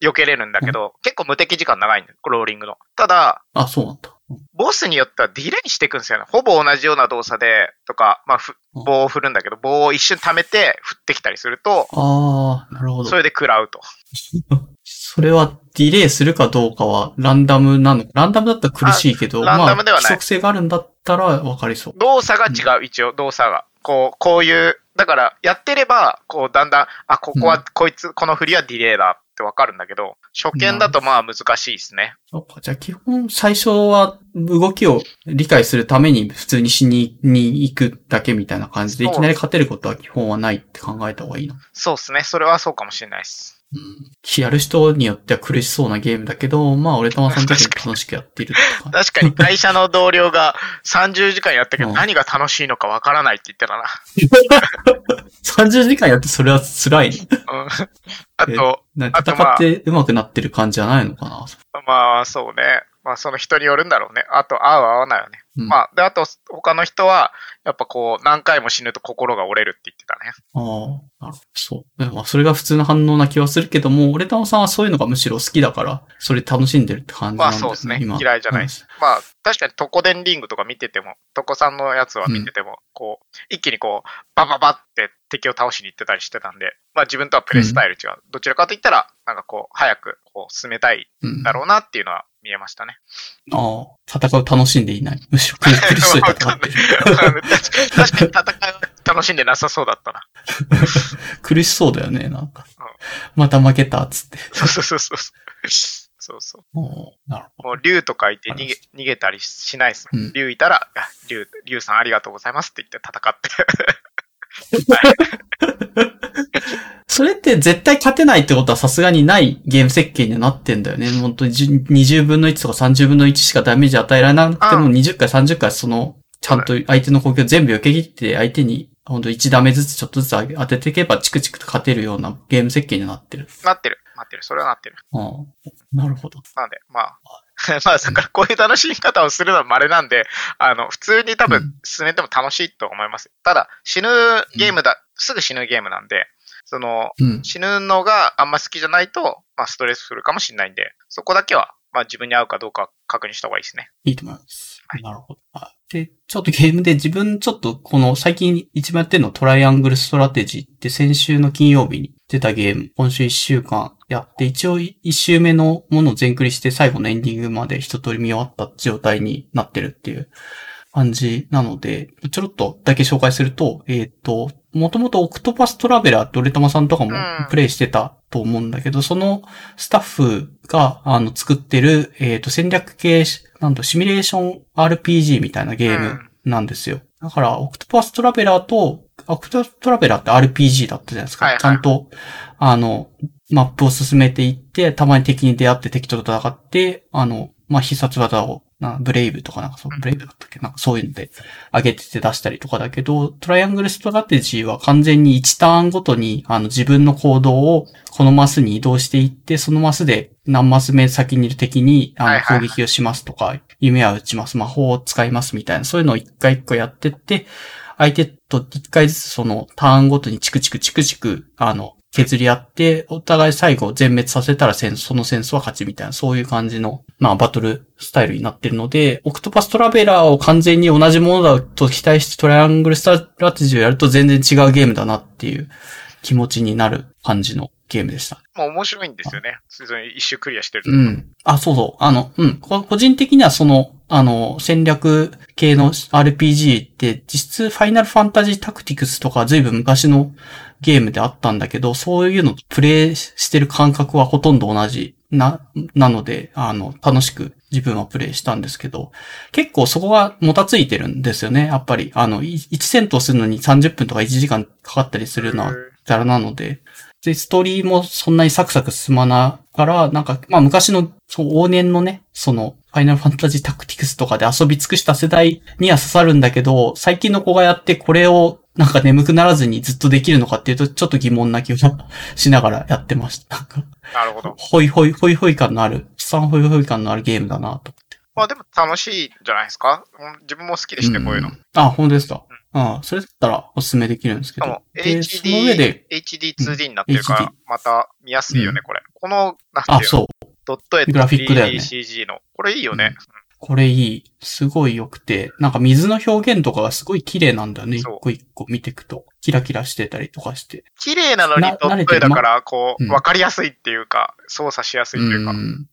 避けれるんだけど、結構無敵時間長いんだよ、ローリングの。ただ、あ、そうなんだ。ボスによってはディレイしていくんですよね。ほぼ同じような動作で、とか、まあ、棒を振るんだけど、棒を一瞬溜めて振ってきたりすると、ああ、なるほどそ。れで食らうと。それはディレイするかどうかはランダムなのランダムだったら苦しいけど、あランダムではないまあ、規則性があるんだったらわかりそう。動作が違う、一応、動作が。こう、こういう、だから、やってれば、こう、だんだん、あ、ここは、うんこいつ、この振りはディレイだってわかるんだけど、初見だとまあ難しいですね。そうか。じゃあ基本最初は動きを理解するために普通に死にに行くだけみたいな感じで、いきなり勝てることは基本はないって考えた方がいいな。そうですね。それはそうかもしれないです。うん。やる人によっては苦しそうなゲームだけど、まあ俺とまさん。的に楽しくやっているとか。確かに会社の同僚が30時間やったけど何が楽しいのかわからないって言ってたな。30時間やってそれは辛いね。うん。あと、戦って上手くなってる感じじゃないのかな。まあそうね。まあその人によるんだろうね。あと、合う合わないよね。うんまあ、で、あと、他の人は、やっぱこう、何回も死ぬと心が折れるって言ってたね。ああ、なるほど。そう。まあ、それが普通の反応な気はするけども、俺とさんはそういうのがむしろ好きだから、それ楽しんでるって感じなんだよまあそうですね。今嫌いじゃないです。まあ、確かにトコデンリングとか見てても、トコさんのやつは見てても、こう、一気にこう、バババって敵を倒しに行ってたりしてたんで、まあ自分とはプレイスタイル違う。どちらかといったら、なんかこう、早くこう進めたいうん。だろうなっていうのは見えましたね。ああ、戦う楽しんでいない。むしろ苦し苦しそうにわかんない戦ってる。確かに戦いは楽しんでなさそうだったな。苦苦しそうだよね、なんかうん。また負けた、つって。そうそうそうそう。そうそおーなるう。ほもう竜とかいて逃げ、逃げたりしないです。うん竜いたら、あ竜、竜さんありがとうございますって言って戦って。それって絶対勝てないってことはさすがにないゲーム設計にはなってんだよね。本当に10 20分の1とか30分の1しかダメージ与えられなくてもうん20回30回その、ちゃんと相手の攻撃を全部避け切って相手に本当1ダメずつちょっとずつ当てていけばチクチクと勝てるようなゲーム設計になってる。なってる。なってる。それはなってる。うん。なるほど。なんで、まあ。まあ、だからこういう楽しみ方をするのは稀なんで、あの、普通に多うん分進めても楽しいと思います。ただ、死ぬゲームだ、すぐ死ぬゲームなんで、その、うん。死ぬのがあんま好きじゃないと、まあ、ストレスするかもしれないんで、そこだけは、まあ、自分に合うかどうか確認した方がいいですね。いいと思います。はいなるほど。あで、ちょっとゲームで自分ちょっとこの最近一番やってるのトライアングルストラテジーって先週の金曜日に出たゲーム、今週一週間やって、一応一周目のものを全クリして最後のエンディングまで一通り見終わった状態になってるっていう感じなので、ちょろっとだけ紹介すると、えっ、と、もともとオクトパストラベラーって俺玉さんとかもうんプレイしてたと思うんだけど、そのスタッフが、あの、作ってる、えっ、と、戦略系、なんと、シミュレーション RPG みたいなゲームなんですよ。だから、オクトパストラベラーと、オクトパストラベラーって RPG だったじゃないですか。はいはいちゃんと、あの、マップを進めていって、たまに敵に出会って敵と戦って、あの、まあ、必殺技を、なブレイブとかなんかそう、ブレイブだったっけ？なんかそういうので上げてて出したりとかだけど、トライアングルストラテジーは完全に1ターンごとに、あの、自分の行動をこのマスに移動していって、そのマスで何マス目先にいる敵に、あの、攻撃をしますとか、夢は打ちます、魔法を使いますみたいな、そういうのを一回一回やってって、相手と一回ずつそのターンごとにチクチクチクチク、あの、削り合って、お互い最後全滅させたら戦その戦争は勝ちみたいな、そういう感じの、まあ、バトルスタイルになってるので、オクトパストラベラーを完全に同じものだと期待してトライアングルストラテジーをやると全然違うゲームだなっていう気持ちになる感じのゲームでした。まあ、面白いんですよね。一周クリアしてると。うん。あ、そうそう。あの、うん。こ個人的にはその、あの、戦略系の RPG って、実質ファイナルファンタジータクティクスとか随分昔のゲームであったんだけど、そういうのとプレイしてる感覚はほとんど同じな、なので、あの、楽しく自分はプレイしたんですけど、結構そこがもたついてるんですよね。やっぱり、あの、い1戦闘するのに30分とか1時間かかったりするのはざらなので、で、ストーリーもそんなにサクサク進まながら、なんか、まあ昔の、そう、往年のね、その、ファイナルファンタジータクティクスとかで遊び尽くした世代には刺さるんだけど、最近の子がやってこれをなんか眠くならずにずっとできるのかっていうと、ちょっと疑問な気が しながらやってました。なんか、なるほど。ホイホイ、ホイホイ感のある、資産ホイホイ感のあるゲームだなと。まあでも楽しいんじゃないですか？うん自分も好きでして、こういうの。んあ、本当ですか？あそれだったらおすすめできるんですけど HD で、、HD2D になってるかうんら、また見やすいよね、これ。この、なんてあ、いうの？そう。ドット絵とグラフィックだよね 3DCG の。これいいよね。これいい。すごい良くて、なんか水の表現とかがすごい綺麗なんだよね。一そう個一個見ていくと。キラキラしてたりとかして。綺麗なのになドット絵だから、こう、うんわかりやすいっていうか、操作しやすいというか。ん。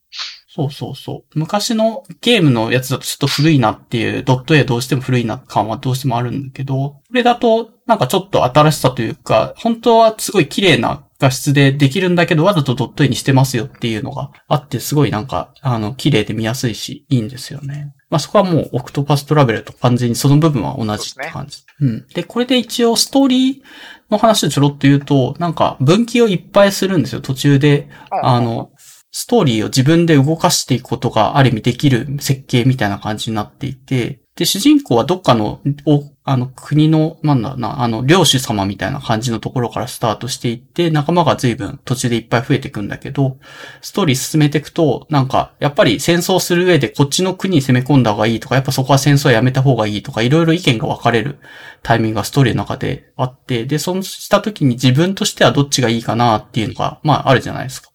そうそうそう。昔のゲームのやつだとちょっと古いなっていう、ドット絵どうしても古いな感はどうしてもあるんだけど、これだとなんかちょっと新しさというか、本当はすごい綺麗な画質でできるんだけど、わざとドット絵にしてますよっていうのがあって、すごいなんか、あの、綺麗で見やすいし、いいんですよね。まあそこはもうオクトパストラベルと完全にその部分は同じって感じ。うん。で、これで一応ストーリーの話をちょろっと言うと、なんか分岐をいっぱいするんですよ。途中で、うんあの、ストーリーを自分で動かしていくことがある意味できる設計みたいな感じになっていて、で、主人公はどっかの、お、あの、国の、なんだろうな、あの、領主様みたいな感じのところからスタートしていって、仲間が随分途中でいっぱい増えていくんだけど、ストーリー進めていくと、なんか、やっぱり戦争する上でこっちの国に攻め込んだ方がいいとか、やっぱそこは戦争はやめた方がいいとか、いろいろ意見が分かれるタイミングがストーリーの中であって、で、そうした時に自分としてはどっちがいいかなっていうのが、まあ、あるじゃないですか。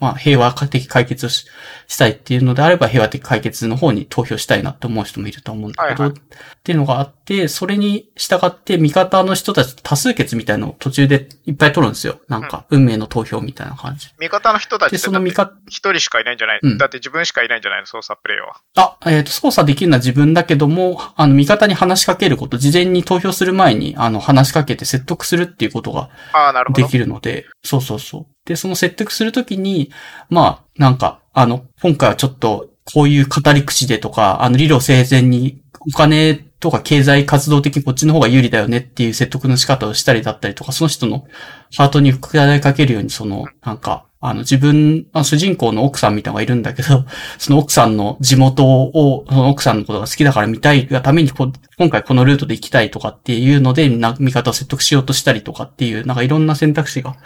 まあ、平和的解決をししたいっていうのであれば、平和的解決の方に投票したいなって思う人もいると思うんだけど、はいはっていうのがあって、それに従って味方の人たちと多数決みたいのを途中でいっぱい取るんですよ。なんか、運命の投票みたいな感じ。味方の人たちで、ってその味方、一人しかいないんじゃない、うんだって自分しかいないんじゃないの？操作プレイは。あ、えっ、と、操作できるのは自分だけども、あの、味方に話しかけること、事前に投票する前に、あの、話しかけて説得するっていうことがああ、なるほど。できるので、そうそうそう。で、その説得するときに、まあ、なんか、あの、今回はちょっと、こういう語り口でとか、あの、理路整然に、お金とか経済活動的にこっちの方が有利だよねっていう説得の仕方をしたりだったりとか、その人のハートに訴えかけるように、その、なんか、あの、自分、あ主人公の奥さんみたいなのがいるんだけど、その奥さんの地元を、その奥さんのことが好きだから見たいがためにこ、今回このルートで行きたいとかっていうので、な味方を説得しようとしたりとかっていう、なんかいろんな選択肢が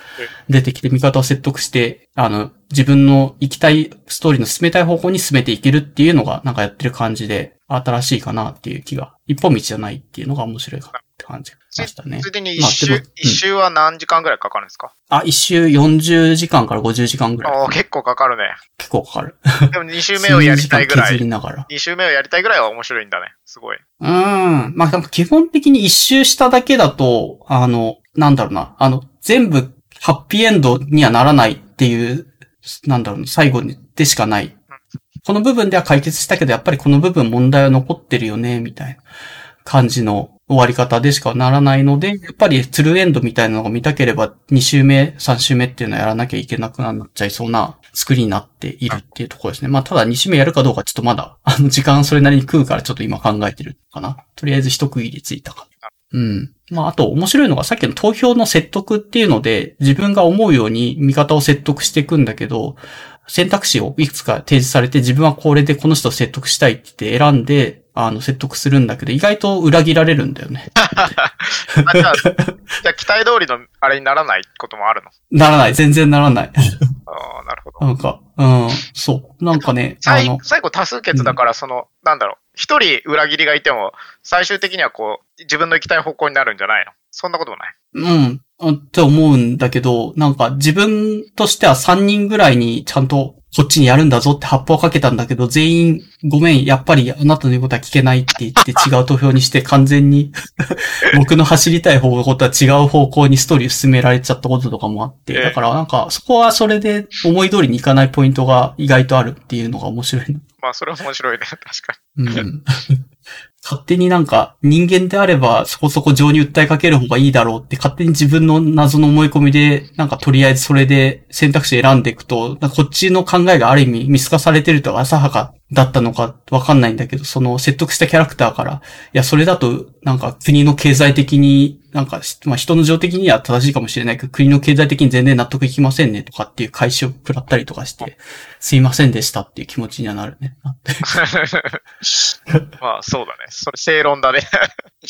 出てきて、味方を説得して、あの、自分の行きたいストーリーの進めたい方向に進めていけるっていうのが、なんかやってる感じで、新しいかなっていう気が、一本道じゃないっていうのが面白いかなって感じがしましたねつ。いでにまあ一周、でもうん一周は何時間ぐらいかかるんですか、あ、一周40時間から50時間ぐらい。ああ、結構かかるね。結構かかる。でも二周目をやりたいぐら数時間削りい。ながら。二周目をやりたいぐらいは面白いんだね。すごい。うーん。まあ、基本的に一周しただけだと、あの、なんだろうな。あの、全部ハッピーエンドにはならないっていう、なんだろうな、最後にでしかない。この部分では解決したけど、やっぱりこの部分問題は残ってるよね、みたいな感じの終わり方でしかならないので、やっぱりツルエンドみたいなのが見たければ、2周目、3周目っていうのはやらなきゃいけなくなっちゃいそうな作りになっているっていうところですね。まあ、ただ2周目やるかどうかちょっとまだ、あの、時間それなりに食うからちょっと今考えてるかな。とりあえず一区切りついたか。うん。まあ、あと面白いのがさっきの投票の説得っていうので、自分が思うように味方を説得していくんだけど、選択肢をいくつか提示されて、自分はこれでこの人を説得したいって選んで、あの、説得するんだけど、意外と裏切られるんだよね。あじゃあ、じゃあ期待通りのあれにならないこともあるの？ならない。全然ならない。ああ、なるほど。なんか、うん、そう。なんかね、最最後多数決だから、その、なんだろう。一人裏切りがいても、最終的にはこう、自分の行きたい方向になるんじゃないの？そんなこともない。うん、って思うんだけど、なんか自分としては3人ぐらいにちゃんとこっちにやるんだぞって発砲をかけたんだけど、全員ごめん、やっぱりあなたの言うことは聞けないって言って違う投票にして完全に 僕の走りたい方向とは違う方向にストーリーを進められちゃったこととかもあって、ええだからなんかそこはそれで思い通りにいかないポイントが意外とあるっていうのが面白いなまあ、それは面白いね。確かうん。勝手になんか人間であればそこそこ情に訴えかける方がいいだろうって勝手に自分の謎の思い込みでなんかとりあえずそれで選択肢選んでいくと、こっちの考えがある意味見透かされてるとか浅はかだったのかわかんないんだけど、その説得したキャラクターから、いやそれだとなんか国の経済的になんか、まあ人の情的には正しいかもしれないけど、国の経済的に全然納得いきませんねとかっていう返しを食らったりとかして、すいませんでしたっていう気持ちにはなるね。に。まあ、そうだね。それ正論だね。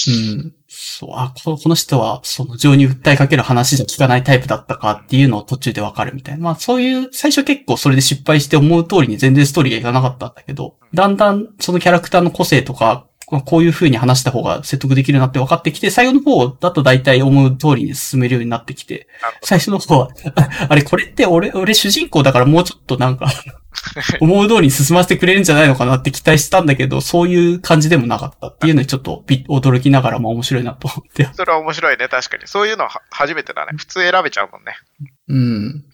うん。そう、あ、ここの人は、その情に訴えかける話じゃ聞かないタイプだったかっていうのを途中でわかるみたいな。まあそういう、最初結構それで失敗して思う通りに全然ストーリーがいかなかったんだけど、だんだんそのキャラクターの個性とか、こういう風に話した方が説得できるなって分かってきて、最後の方だと大体思う通りに進めるようになってきて、最初の方は、あ あれこれって俺、俺主人公だからもうちょっとなんか、思う通りに進ませてくれるんじゃないのかなって期待したんだけど、そういう感じでもなかったっていうのにちょっとび驚きながらも面白いなと思って。ど。それは面白いね。確かに。そういうのはは初めてだね。普通選べちゃうもんね。うん。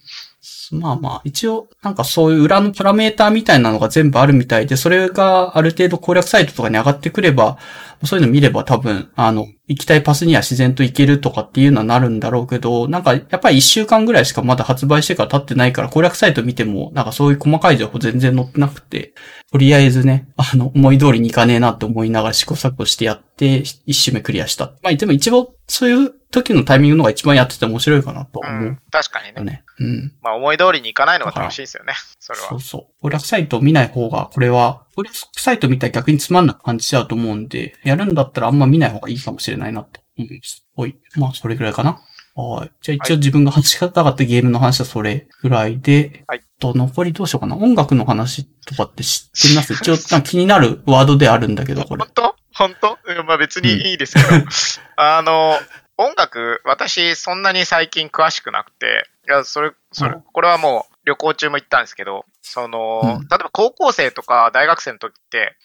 まあまあ、一応、なんかそういう裏のパラメーターみたいなのが全部あるみたいで、それがある程度攻略サイトとかに上がってくれば、そういうの見れば多分、あの、行きたいパスには自然と行けるとかっていうのはなるんだろうけど、なんかやっぱり一週間ぐらいしかまだ発売してから経ってないから攻略サイト見ても、なんかそういう細かい情報全然載ってなくて、とりあえずね、あの、思い通りにいかねえなって思いながら試行錯誤してやって、一周目クリアした。まあでも一番、そういう時のタイミングの方が一番やってて面白いかなとは思ううん。確かにね。よね。うん。まあ、思い通りにいかないのが楽しいですよね。それはそう。そう。攻略サイトを見ない方が、これは、攻略サイト見たら逆につまんなく感じちゃうと思うんで、やるんだったらあんま見ない方がいいかもしれないなって思います。おい。まあ、それぐらいかな。はい。じゃあ一応自分が話したかったゲームの話はそれぐらいで、はいと、残りどうしようかな。音楽の話とかって知ってます？一応、気になるワードであるんだけど、これ本。当？本当？うんまあ別にいいですけど。あの、音楽、私そんなに最近詳しくなくて、いや、それ、それうん、これはもう旅行中も行ったんですけど、その、うん例えば高校生とか大学生の時って、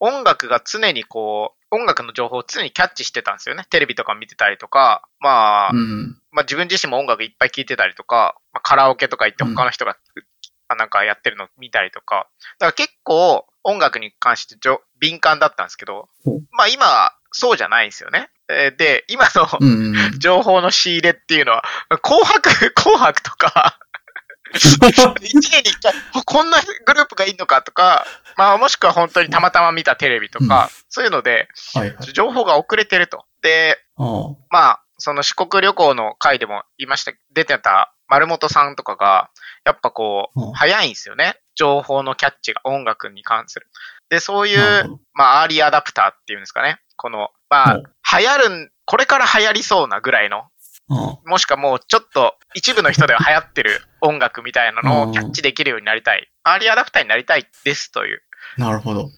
音楽が常にこう、音楽の情報を常にキャッチしてたんですよね。テレビとか見てたりとか、まあ、うん。まあ自分自身も音楽いっぱい聴いてたりとか、まあ、カラオケとか行ってうん他の人が、あなんかやってるの見たりとか、だから結構音楽に関してじょ敏感だったんですけどまあ今はそうじゃないんですよね。えーで、今のうん。情報の仕入れっていうのは、紅白、紅白とか、一年に一回、あこんなグループがいいのかとか、まあもしくは本当にたまたま見たテレビとか、そういうので、はいはい。情報が遅れてると。で。まあ、その四国旅行の回でも言いました、出てた丸本さんとかが、やっぱこうんう、早いんですよね。情報のキャッチが音楽に関する。で、そういうまあ、アーリーアダプターっていうんですかね。この、まあ、うん流行るん、これから流行りそうなぐらいの、あもしくはもうちょっと一部の人では流行ってる音楽みたいなのうんをキャッチできるようになりたい。アーリーアダプターになりたいですという。あ。なるほど。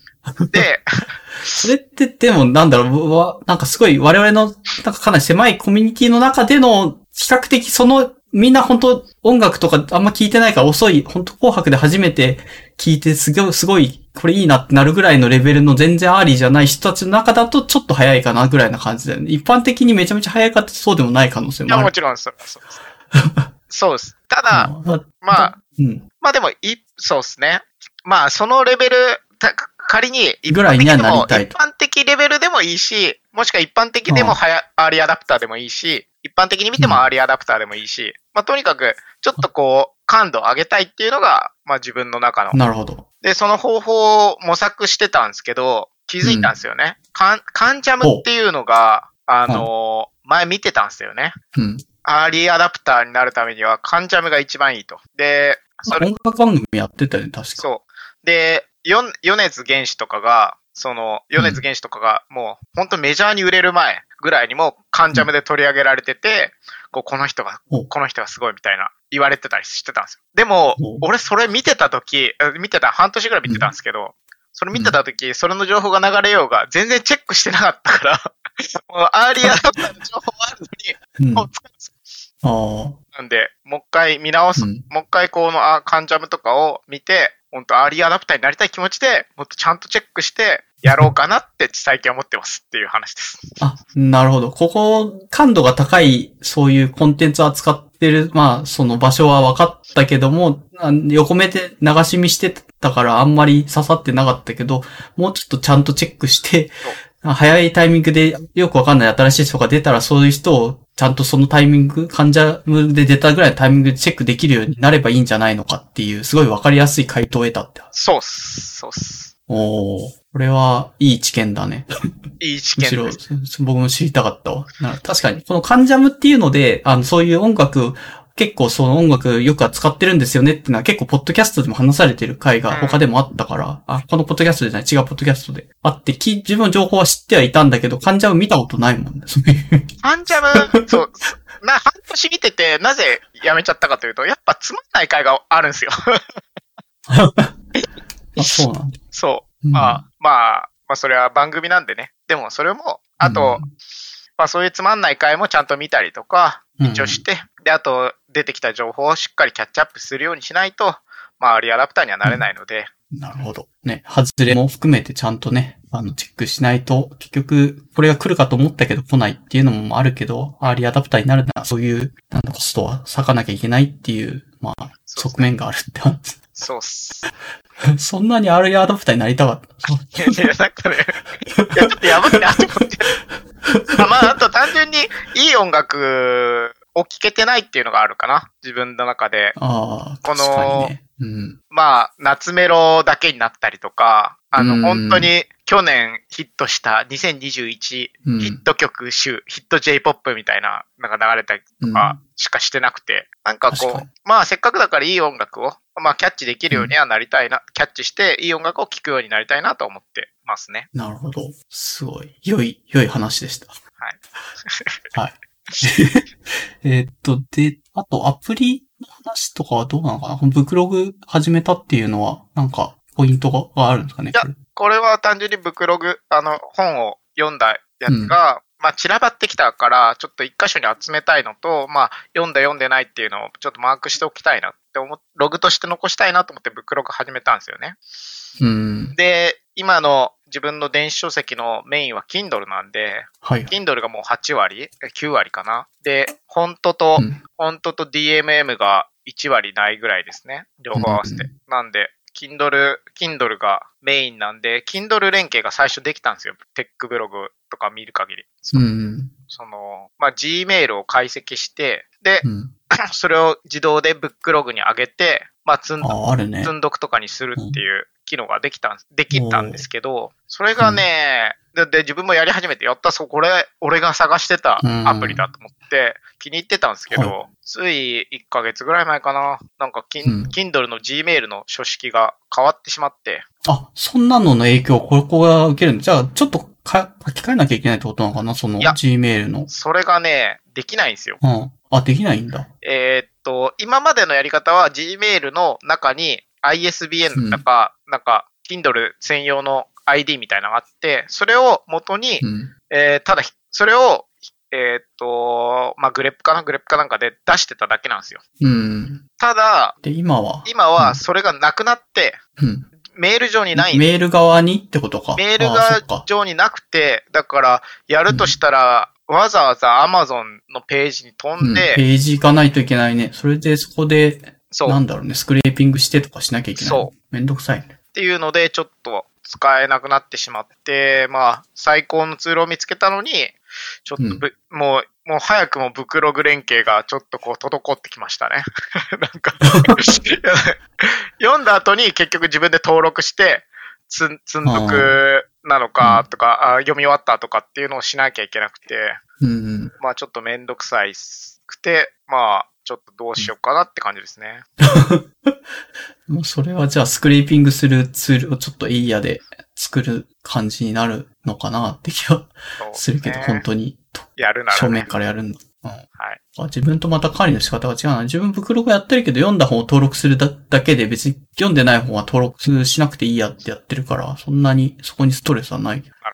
で、それって、でも、なんだろう、わなんかすごい我々の、なんかかなり狭いコミュニティの中での、比較的その、みんな本当音楽とかあんま聞いてないから遅い、本当紅白で初めて聞いてすごい、すごい、これいいなってなるぐらいのレベルの全然アーリーじゃない人たちの中だとちょっと早いかなぐらいな感じだよね。一般的にめちゃめちゃ早いかってそうでもない可能性いや、もある。もちろんそうそうです。そうです。ただ、うんまあ、うん。まあでも、い、そうですね。まあ、そのレベル、た仮に、一ぐらいには般的でも、一なりたいと般的レベルでもいいし、もしくは一般的でもはや、アーリーアダプターでもいいし、一般的に見てもアーリーアダプターでもいいし、まあとにかく、ちょっとこう、感度を上げたいっていうのが、まあ自分の中の。なるほど。で、その方法を模索してたんですけど、気づいたんですよね。カン、カンジャムっていうのが、あのー前見てたんですよね。うん。アーリーアダプターになるためには、カンジャムが一番いいと。で、それ音楽番組やってたよね、確か。そう。で、よ米津玄師とかが、その、米津玄師とかが、もう、本当メジャーに売れる前ぐらいにも、カンジャムで取り上げられてて、こう、この人がお、この人がすごいみたいな、言われてたりしてたんですよ。でもお、俺それ見てた時、あ見てた、半年ぐらい見てたんですけど、それ見てた時、それの情報が流れようが、全然チェックしてなかったから、もう、アーリーアダプターの情報あるのに、うん。もうあ使うんですよあ。なんで、もう一回見直す。うんもう一回このあ関ジャムとかを見て、本当アーリーアダプターになりたい気持ちで、もっとちゃんとチェックして、やろうかなって最近思ってますっていう話です。あ、なるほど。ここ、感度が高い、そういうコンテンツを扱ってる、まあ、その場所は分かったけども、あ横目で流し見してたからあんまり刺さってなかったけど、もうちょっとちゃんとチェックして、早いタイミングでよくわかんない新しい人が出たらそういう人をちゃんとそのタイミング、患者で出たぐらいのタイミングでチェックできるようになればいいんじゃないのかっていう、すごいわかりやすい回答を得たって。そうっす。そうっす。おー、これはいい知見だね。いい試むしろ僕も知りたかったわ。な確かに、このカンジャムっていうので、あの、そういう音楽、結構その音楽よく扱ってるんですよねってのは結構ポッドキャストでも話されてる回が他でもあったから、あ、このポッドキャストじゃない、違うポッドキャストであって、き自分の情報は知ってはいたんだけど、カンジャム見たことないもんね。そういうカンジャム、そう、な、半年見てて、なぜやめちゃったかというと、やっぱつまんない回があるんですよ。あ、そうなんだ。そう。うんまあ、まあ、まあ、それは番組なんでね。でも、それも、あと、まあ、そういうつまんない回もちゃんと見たりとか、うん一応して、で、あと、出てきた情報をしっかりキャッチアップするようにしないと、まあ、リーアダプターにはなれないので、なるほど。ね、外れも含めてちゃんとね、あの、チェックしないと、結局、これが来るかと思ったけど来ないっていうのもあるけど、アーリーアダプターになるなら、そういう、なんだ、コストは割かなきゃいけないっていう、まあ、側面があるって話。そうっす。そんなにアーリーアダプターになりたかった？いやいや、なんかね、いや、ちょっとやばいなと思って。あまあ、あと単純にいい音楽を聴けてないっていうのがあるかな。自分の中で。ああ、このね。うん。まあ、夏メロだけになったりとか、あの、うん本当に去年ヒットした2021うんヒット曲集、ヒット J-POP みたいなのが流れたりとかしかしてなくて、なんかこ確かにう、まあせっかくだからいい音楽を、まあキャッチできるようにはなりたいな、キャッチしていい音楽を聴くようになりたいなと思ってますね。なるほど。すごい。良い、良い話でした。はい。はい。えーっと、で、あとアプリの話とかはどうなのかな？このブクログ始めたっていうのは、なんか、ポイントががあるんですかね？いやこれは単純にブクログ、あの、本を読んだやつが、まあ散らばってきたから、ちょっと一箇所に集めたいのと、まあ読んだ読んでないっていうのをちょっとマークしておきたいなって思っログとして残したいなと思ってブクログ始めたんですよね。うん。で、今の自分の電子書籍のメインは Kindle なんで、はい。Kindle がもう8割 ?9 割かなで、フォントと、うんフォントと DMM が1割ないぐらいですね。両方合わせて。うんなんで、Kindle、Kindle がメインなんで、Kindle 連携が最初できたんですよ。テックブログとか見る限り。うん。その、まあ、Gmail を解析して、で、うん。それを自動でブックログに上げて、まあ、積んね積。んどくとかにするっていう機能ができたんできたんですけど、それがね、でで、自分もやり始めて、やった、そう、これ、俺が探してたアプリだと思って、気に入ってたんですけど、はつい1ヶ月ぐらい前かな、なんか、キンうん Kindle の Gmail の書式が変わってしまって、あ、そんなのの影響、ここが受けるんだ。じゃあ、ちょっとか書き換えなきゃいけないってことなのかな？その Gmail の。それがね、できないんですよ。うん。あ、できないんだ。えーっと、今までのやり方は Gmail の中に ISBN とか、なんか、Kindle 専用の ID みたいなのがあって、それを元に、うん。えーただ、それを、えーっと、まあ、グレップかな？グレップかなんかで出してただけなんですよ。うん。ただ、で、今は？今うんはそれがなくなって、うん。メール上にないんメール側にってことか？メールあそっがか上になくて、だから、やるとしたら、わざわざ Amazon のページに飛うんん、で、ページ行かないといけないね。それでそこで、そう、なんだろうね、スクレーピングしてとかしなきゃいけない。。そうめんどくさいね。っていうので、ちょっと使えなくなってしまって、まあ、最高のツールを見つけたのに、ちょっとぶ、もう、もう早くもブクログ連携がちょっとこう滞ってきましたね。なんか 読んだ後に結局自分で登録して、つん、積んどくなのかとか、あ読み終わったとかっていうのをしなきゃいけなくて、うん。まあちょっとめんどくさいくて、まあちょっとどうしようかなって感じですね。もうそれはじゃあスクレーピングするツールをちょっとエイヤで作る感じになるのかなって気はそうするけど、ね本当に、やるなら、正面ね。からやるんだ。うんはい。あ自分とまた管理の仕方が違うな。自分ブクログやってるけど、読んだ本を登録するだだけで別に読んでない本は登録しなくていいやってやってるから、そんなにそこにストレスはない。なる。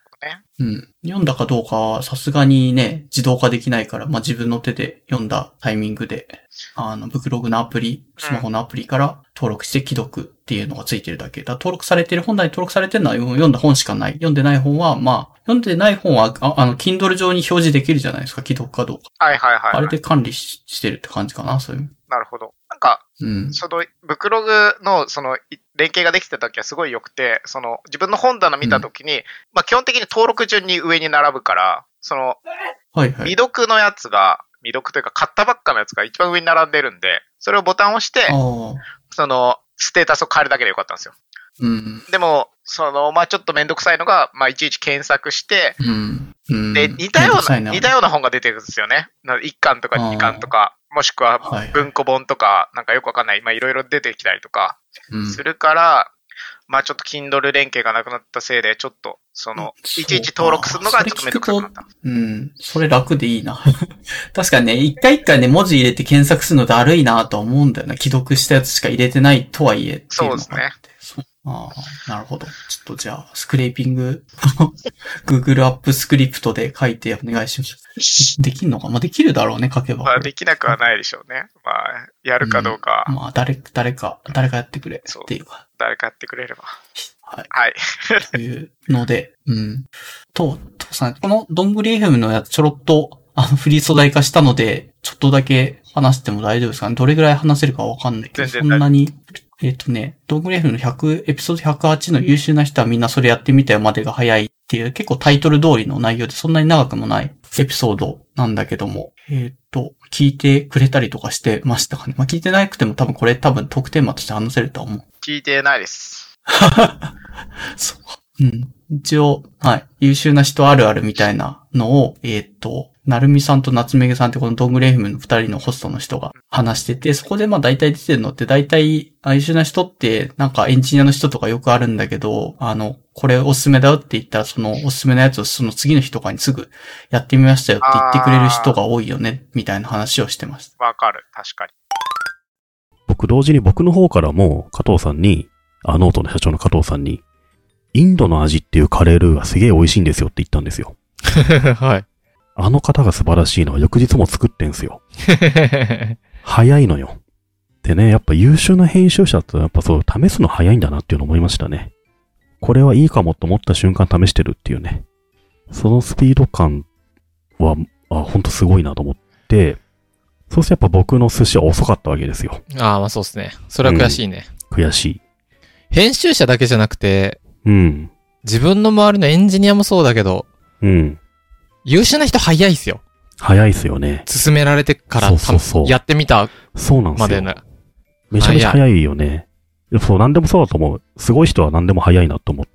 うん。読んだかどうかはさすがにね、自動化できないから、まあ、自分の手で読んだタイミングで、あの、ブクログのアプリ、スマホのアプリから登録して既読っていうのがついてるだけ。だ登録されてる、本来登録されてるのは読んだ本しかない。読んでない本は、まあ、読んでない本は、ああの、Kindle 上に表示できるじゃないですか、既読かどうか。はいはいはい、はい。あれで管理ししてるって感じかな、そういう。なるほど。なんか、うん。その、ブクログの、その、い連携ができてた時はすごい良くて、その、自分の本棚見た時に、まあ基本的に登録順に上に並ぶから、その、はいはい。未読のやつが、未読というか買ったばっかのやつが一番上に並んでるんで、それをボタンを押して。その、ステータスを変えるだけでよかったんですよ。うん。でも、その、まあちょっとめんどくさいのが、まあいちいち検索して、うん。うん。で、似たような、似たような本が出てくるんですよね。な1巻とか2巻とか、もしくは文庫本とか、なんかよくわかんない、まあいろいろ出てきたりとかうんするから、まあちょっと Kindle 連携がなくなったせいで、ちょっと、その、いちいち登録するのがちょっとめんどくさくなった。うん。それ楽でいいな。確かにね、一回一回ね、文字入れて検索するのだるいなとは思うんだよな。既読したやつしか入れてないとはいえ。そうですねああ、なるほど。ちょっとじゃあ、スクレーピング、Google アップスクリプトで書いてお願いします。できんのか？まあ、できるだろうね、書けば。まあできなくはないでしょうね。まあ、やるかどうか、まあ、誰、誰か、誰かやってくれそうっていうか。誰かやってくれれば。はい。はい。というので、うん。と、とさん、このどんぐり FM のやつちょろっと、あの、フリー素材化したので、ちょっとだけ話しても大丈夫ですかね？どれぐらい話せるかわかんないけど、全然そんなに、えっ、とね、どんぐり FM の100、エピソード108の優秀な人はみんなそれやってみたよまでが早いっていう、結構タイトル通りの内容でそんなに長くもないエピソードなんだけども、えっ、と、聞いてくれたりとかしてましたかねまあ、聞いてなくても多分これ多分トークテーマとして話せるとは思う。聞いてないです。そう。うん。一応、はい。優秀な人あるあるみたいなのを、えーっと、なるみさんと夏めげさんってこのドングレーフムの二人のホストの人が話してて、そこでまあ大体出てるのって大体、あ優秀な人ってなんかエンジニアの人とかよくあるんだけど、あの、これおすすめだよって言ったらそのおすすめのやつをその次の日とかにすぐやってみましたよって言ってくれる人が多いよね、みたいな話をしてました。わかる。確かに。僕同時に僕の方からも加藤さんに、あノートの社長の加藤さんに、インドの味っていうカレールーがすげえ美味しいんですよって言ったんですよ。はい。あの方が素晴らしいのは翌日も作ってんすよ。早いのよ。でね、やっぱ優秀な編集者ってやっぱそう試すの早いんだなっていうのを思いましたね。これはいいかもと思った瞬間試してるっていうね。そのスピード感は、あ、ほんとすごいなと思って、そうしてやっぱ僕の寿司は遅かったわけですよ。ああ、まあそうですね。それは悔しいね。悔しい。編集者だけじゃなくて、うん。自分の周りのエンジニアもそうだけど、うん。優秀な人早いっすよ。早いっすよね。進められてからそうそうそうやってみたそうなんでよ。ますでの。めちゃめちゃ早いよね。そう、なんでもそうだと思う。すごい人は何でも早いなと思う。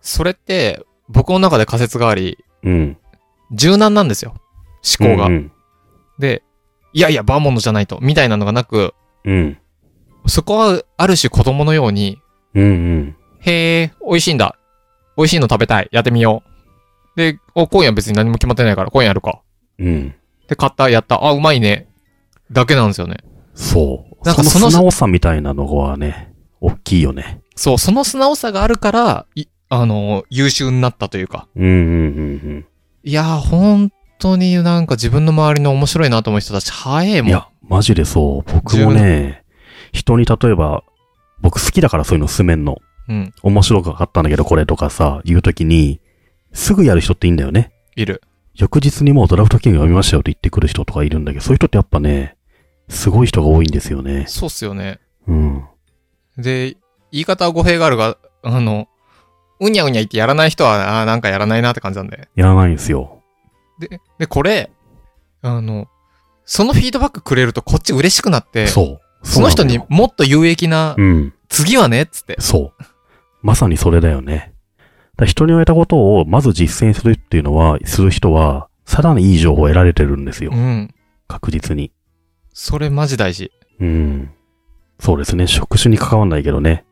それって、僕の中で仮説があり、うん。柔軟なんですよ。思考が。うんうん。で、いやいや、バーモンドじゃないと、みたいなのがなく、うん。そこはある種子供のように、うんうん。へえ、美味しいんだ。美味しいの食べたい。やってみよう。で、お今夜別に何も決まってないから、今夜やるか。うん。で、買った、やった。あ、うまいね。だけなんですよね。そう。なんかそのその素直さみたいなのはね、大きいよね。そう、その素直さがあるから、いあの、優秀になったというか。うんうんうんいやー、本当になんか自分の周りの面白いなと思う人たち、早えうん。もん。いや、マジでそう。僕もね、人に例えば、僕好きだからそういうの進めんの。うん、面白かったんだけどこれとかさ、言うときに、すぐやる人っていいんだよね。いる。翌日にもうドラフトキング読みましたよって言ってくる人とかいるんだけど、そういう人ってやっぱね、すごい人が多いんですよね。そうっすよね。うん。で、言い方は語弊があるが、あの、うにゃうにゃ言ってやらない人は、あーなんかやらないなって感じなんで。やらないんですよ。で、で、これ、あの、そのフィードバックくれるとこっち嬉しくなって、そう。その人にもっと有益な、うん。次はねっつって。そう。まさにそれだよね。人に言われたことをまず実践するっていうのは、する人は、さらにいい情報を得られてるんですよう。ん。確実に。それマジ大事。うん。そうですね。職種に関わんないけどね。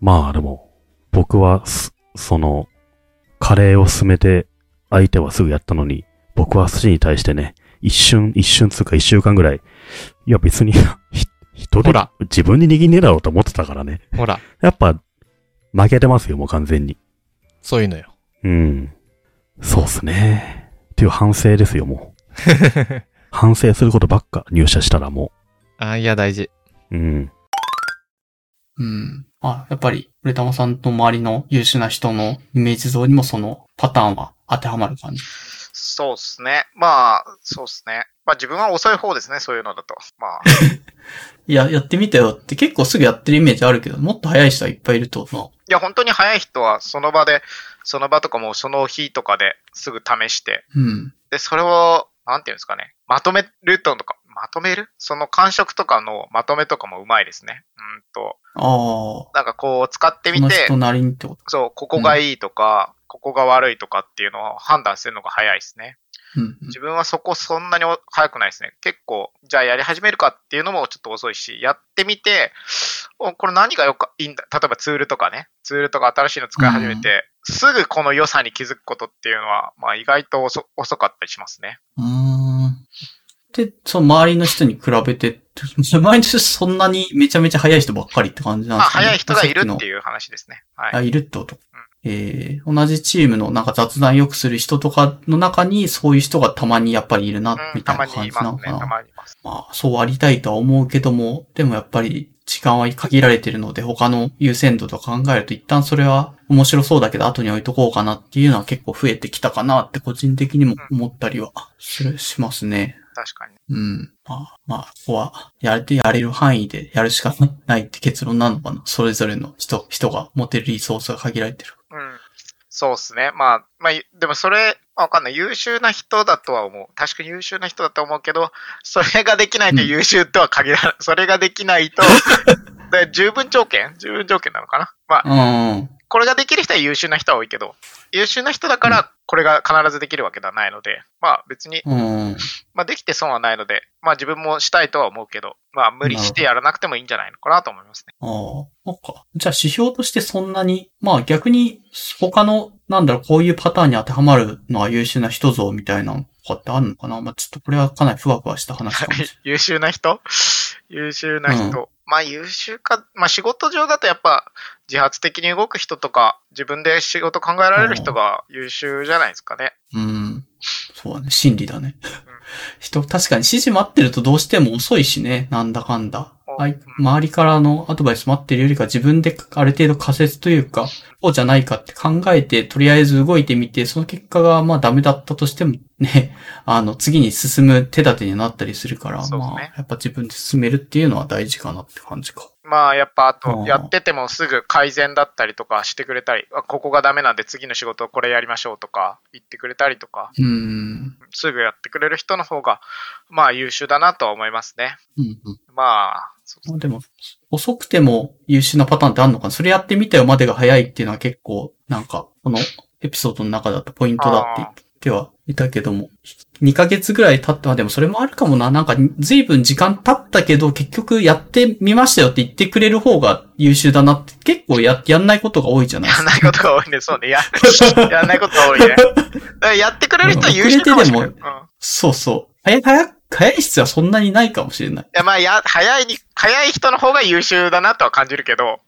まあでも、僕はす、その、カレーを進めて、相手はすぐやったのに、僕は寿司に対してね、一瞬、一瞬つうか一週間ぐらい、いや別に、ひ人でほら、自分に握んねえだろうと思ってたからね。ほら、やっぱ、負けてますよ、もう完全に。そういうのよ。うん。そうっすね。っていう反省ですよ、もう。反省することばっか入社したらもあーいや、大事。う。うん。うん。あ、やっぱり、ウレタマさんの周りの優秀な人のイメージ像にもそのパターンは当てはまる感じ。そうっすね。まあ、そうっすね。まあ自分は遅い方ですね、そういうのだと。まあ、いや、やってみたよって結構すぐやってるイメージあるけど、もっと早い人はいっぱいいると思いや、本当に早い人はその場で、その場とかもうその日とかですぐ試して、う。うん。で、それを、なんていうんですかね、まとめるとか、まとめる？その感触とかのまとめとかもうまいですね。うんと、ああ。なんかこう使ってこみてこと？そう、ここがいいとか、ここが悪いとかっていうのを判断するのが早いですね。うん。自分はそこそんなに早くないですね。結構、じゃあやり始めるかっていうのもちょっと遅いし、やってみて、おこれ何がよかいいんだ例えばツールとかね、ツールとか新しいの使い始めて、すぐこの良さに気づくことっていうのは、まあ意外と遅遅かったりしますね。うーん。で、その周りの人に比べて、周りの人そんなにめちゃめちゃ早い人ばっかりって感じなんまあですかね。早い人がいるっていう話ですね。はい。あ、いるってこと。えー、同じチームのなんか雑談よくする人とかの中にそういう人がたまにやっぱりいるな、うん、みたいな感じな。のかな。たまにいます。まあ、そうありたいとは思うけども、でもやっぱり時間は限られてるので、他の優先度と考えると一旦それは面白そうだけど後に置いとこうかなっていうのは結構増えてきたかなって個人的にも思ったりはしますね。確かに。うん。まあ、まあ、ここは、やれてやれる範囲でやるしかないって結論なのかな？それぞれの人、人が持てるリソースが限られてる。うん。そうっすね。まあ、まあ、でもそれ、わかんない。優秀な人だとは思う。確かに優秀な人だと思うけど、それができないと優秀とは限らない。それができないと、で十分条件？十分条件なのかな？まあ、うん。これができる人は優秀な人は多いけど、優秀な人だからこれが必ずできるわけではないので、まあ別に、うん。まあできて損はないので、まあ自分もしたいとは思うけど、まあ無理してやらなくてもいいんじゃないのかなと思いますね。ああ、そっか。じゃあ指標としてそんなに、まあ逆に他の、なんだろう、こういうパターンに当てはまるのは優秀な人像みたいなのってあるのかな？まあちょっとこれはかなりふわふわした話かもしれない。優秀な人？優秀な人。まあ優秀か、まあ仕事上だとやっぱ自発的に動く人とか、自分で仕事考えられる人が優秀じゃないですかね。うん。そうだね。心理だね。人、確かに指示待ってるとどうしても遅いしね。なんだかんだ。あい周りからのアドバイス待ってるよりか自分である程度仮説というか、こうじゃないかって考えて、とりあえず動いてみて、その結果がまあダメだったとしてもね、あの、次に進む手立てになったりするから、ねまあ、やっぱ自分で進めるっていうのは大事かなって感じか。まあ、やっぱ、ああと、ーやっててもすぐ改善だったりとかしてくれたり、あここがダメなんで次の仕事これやりましょうとか言ってくれたりとか、うーん。すぐやってくれる人の方が、まあ優秀だなとは思いますね。うんうん。まあ、そうまあでも、遅くても優秀なパターンってあるのかな？それやってみたよまでが早いっていうのは結構、なんか、このエピソードの中だとポイントだって言ってはいたけども、2ヶ月ぐらい経っては、でもそれもあるかもな。なんか、随分時間経ったけど、結局やってみましたよって言ってくれる方が優秀だなって、結構や、やんないことが多いじゃないですか。やんないことが多いね。そうね。や、やんないことが多いね。やってくれる人は優秀かもしれない。うん。いそうそう。早い、早い、早い必要はそんなにないかもしれない。や、まあ、や、早いに、早い人の方が優秀だなとは感じるけど、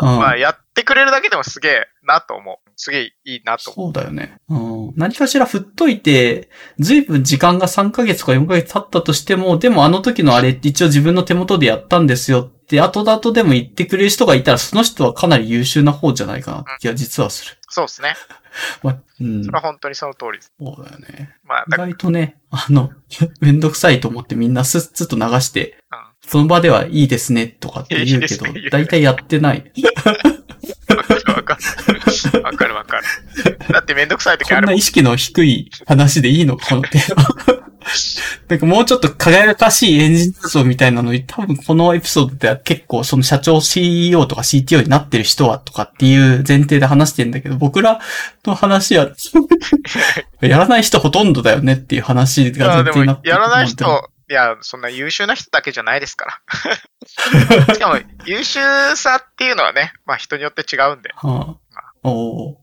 うん。まあ、やってくれるだけでもすげえなと思う。すげえいいなと思う。そうだよね。うん。何かしら振っといて、ずいぶん時間が3ヶ月か4ヶ月経ったとしても、でもあの時のあれって一応自分の手元でやったんですよって、後々でも言ってくれる人がいたら、その人はかなり優秀な方じゃないかなって実はする。そうですね。まあ、うん。それは本当にその通りです。そうだよね。まあ、意だ外とね、あの、めんどくさいと思ってみんなスッスッと流して、うんその場ではいいですねとかって言うけどいいですね、大体やってない。わかるわかる。わかるわかる。だってめんどくさい時ある。こんな意識の低い話でいいの？この程度。なんかもうちょっと輝かしいエンジン像みたいなのに、多分このエピソードでは結構その社長 CEO とか CTO になってる人はとかっていう前提で話してんだけど、僕らの話は、やらない人ほとんどだよねっていう話が前提になって、やらない人、いや、そんな優秀な人だけじゃないですから。しかも、優秀さっていうのはね、まあ人によって違うんで、はあ、おー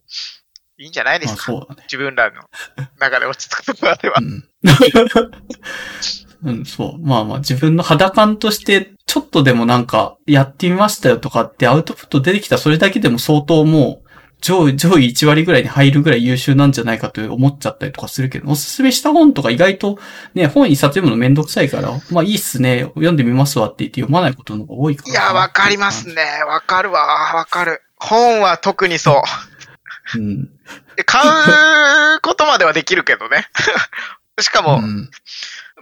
いいんじゃないでまあすか。そうだね。自分らの中で落ち着くところではう。ん。うん、そう。まあまあ自分の肌感として、ちょっとでもなんか、やってみましたよとかってアウトプット出てきたそれだけでも相当もう、上位、上位1割ぐらいに入るぐらい優秀なんじゃないかと思っちゃったりとかするけど、おすすめした本とか意外とね、本一冊読むのめんどくさいから、まあいいっすね、読んでみますわって言って読まないことの方が多いから。いや、わかります。ね。わかるわ。わかる。本は特にそう。うん。で買うことまではできるけどね。しかも、うん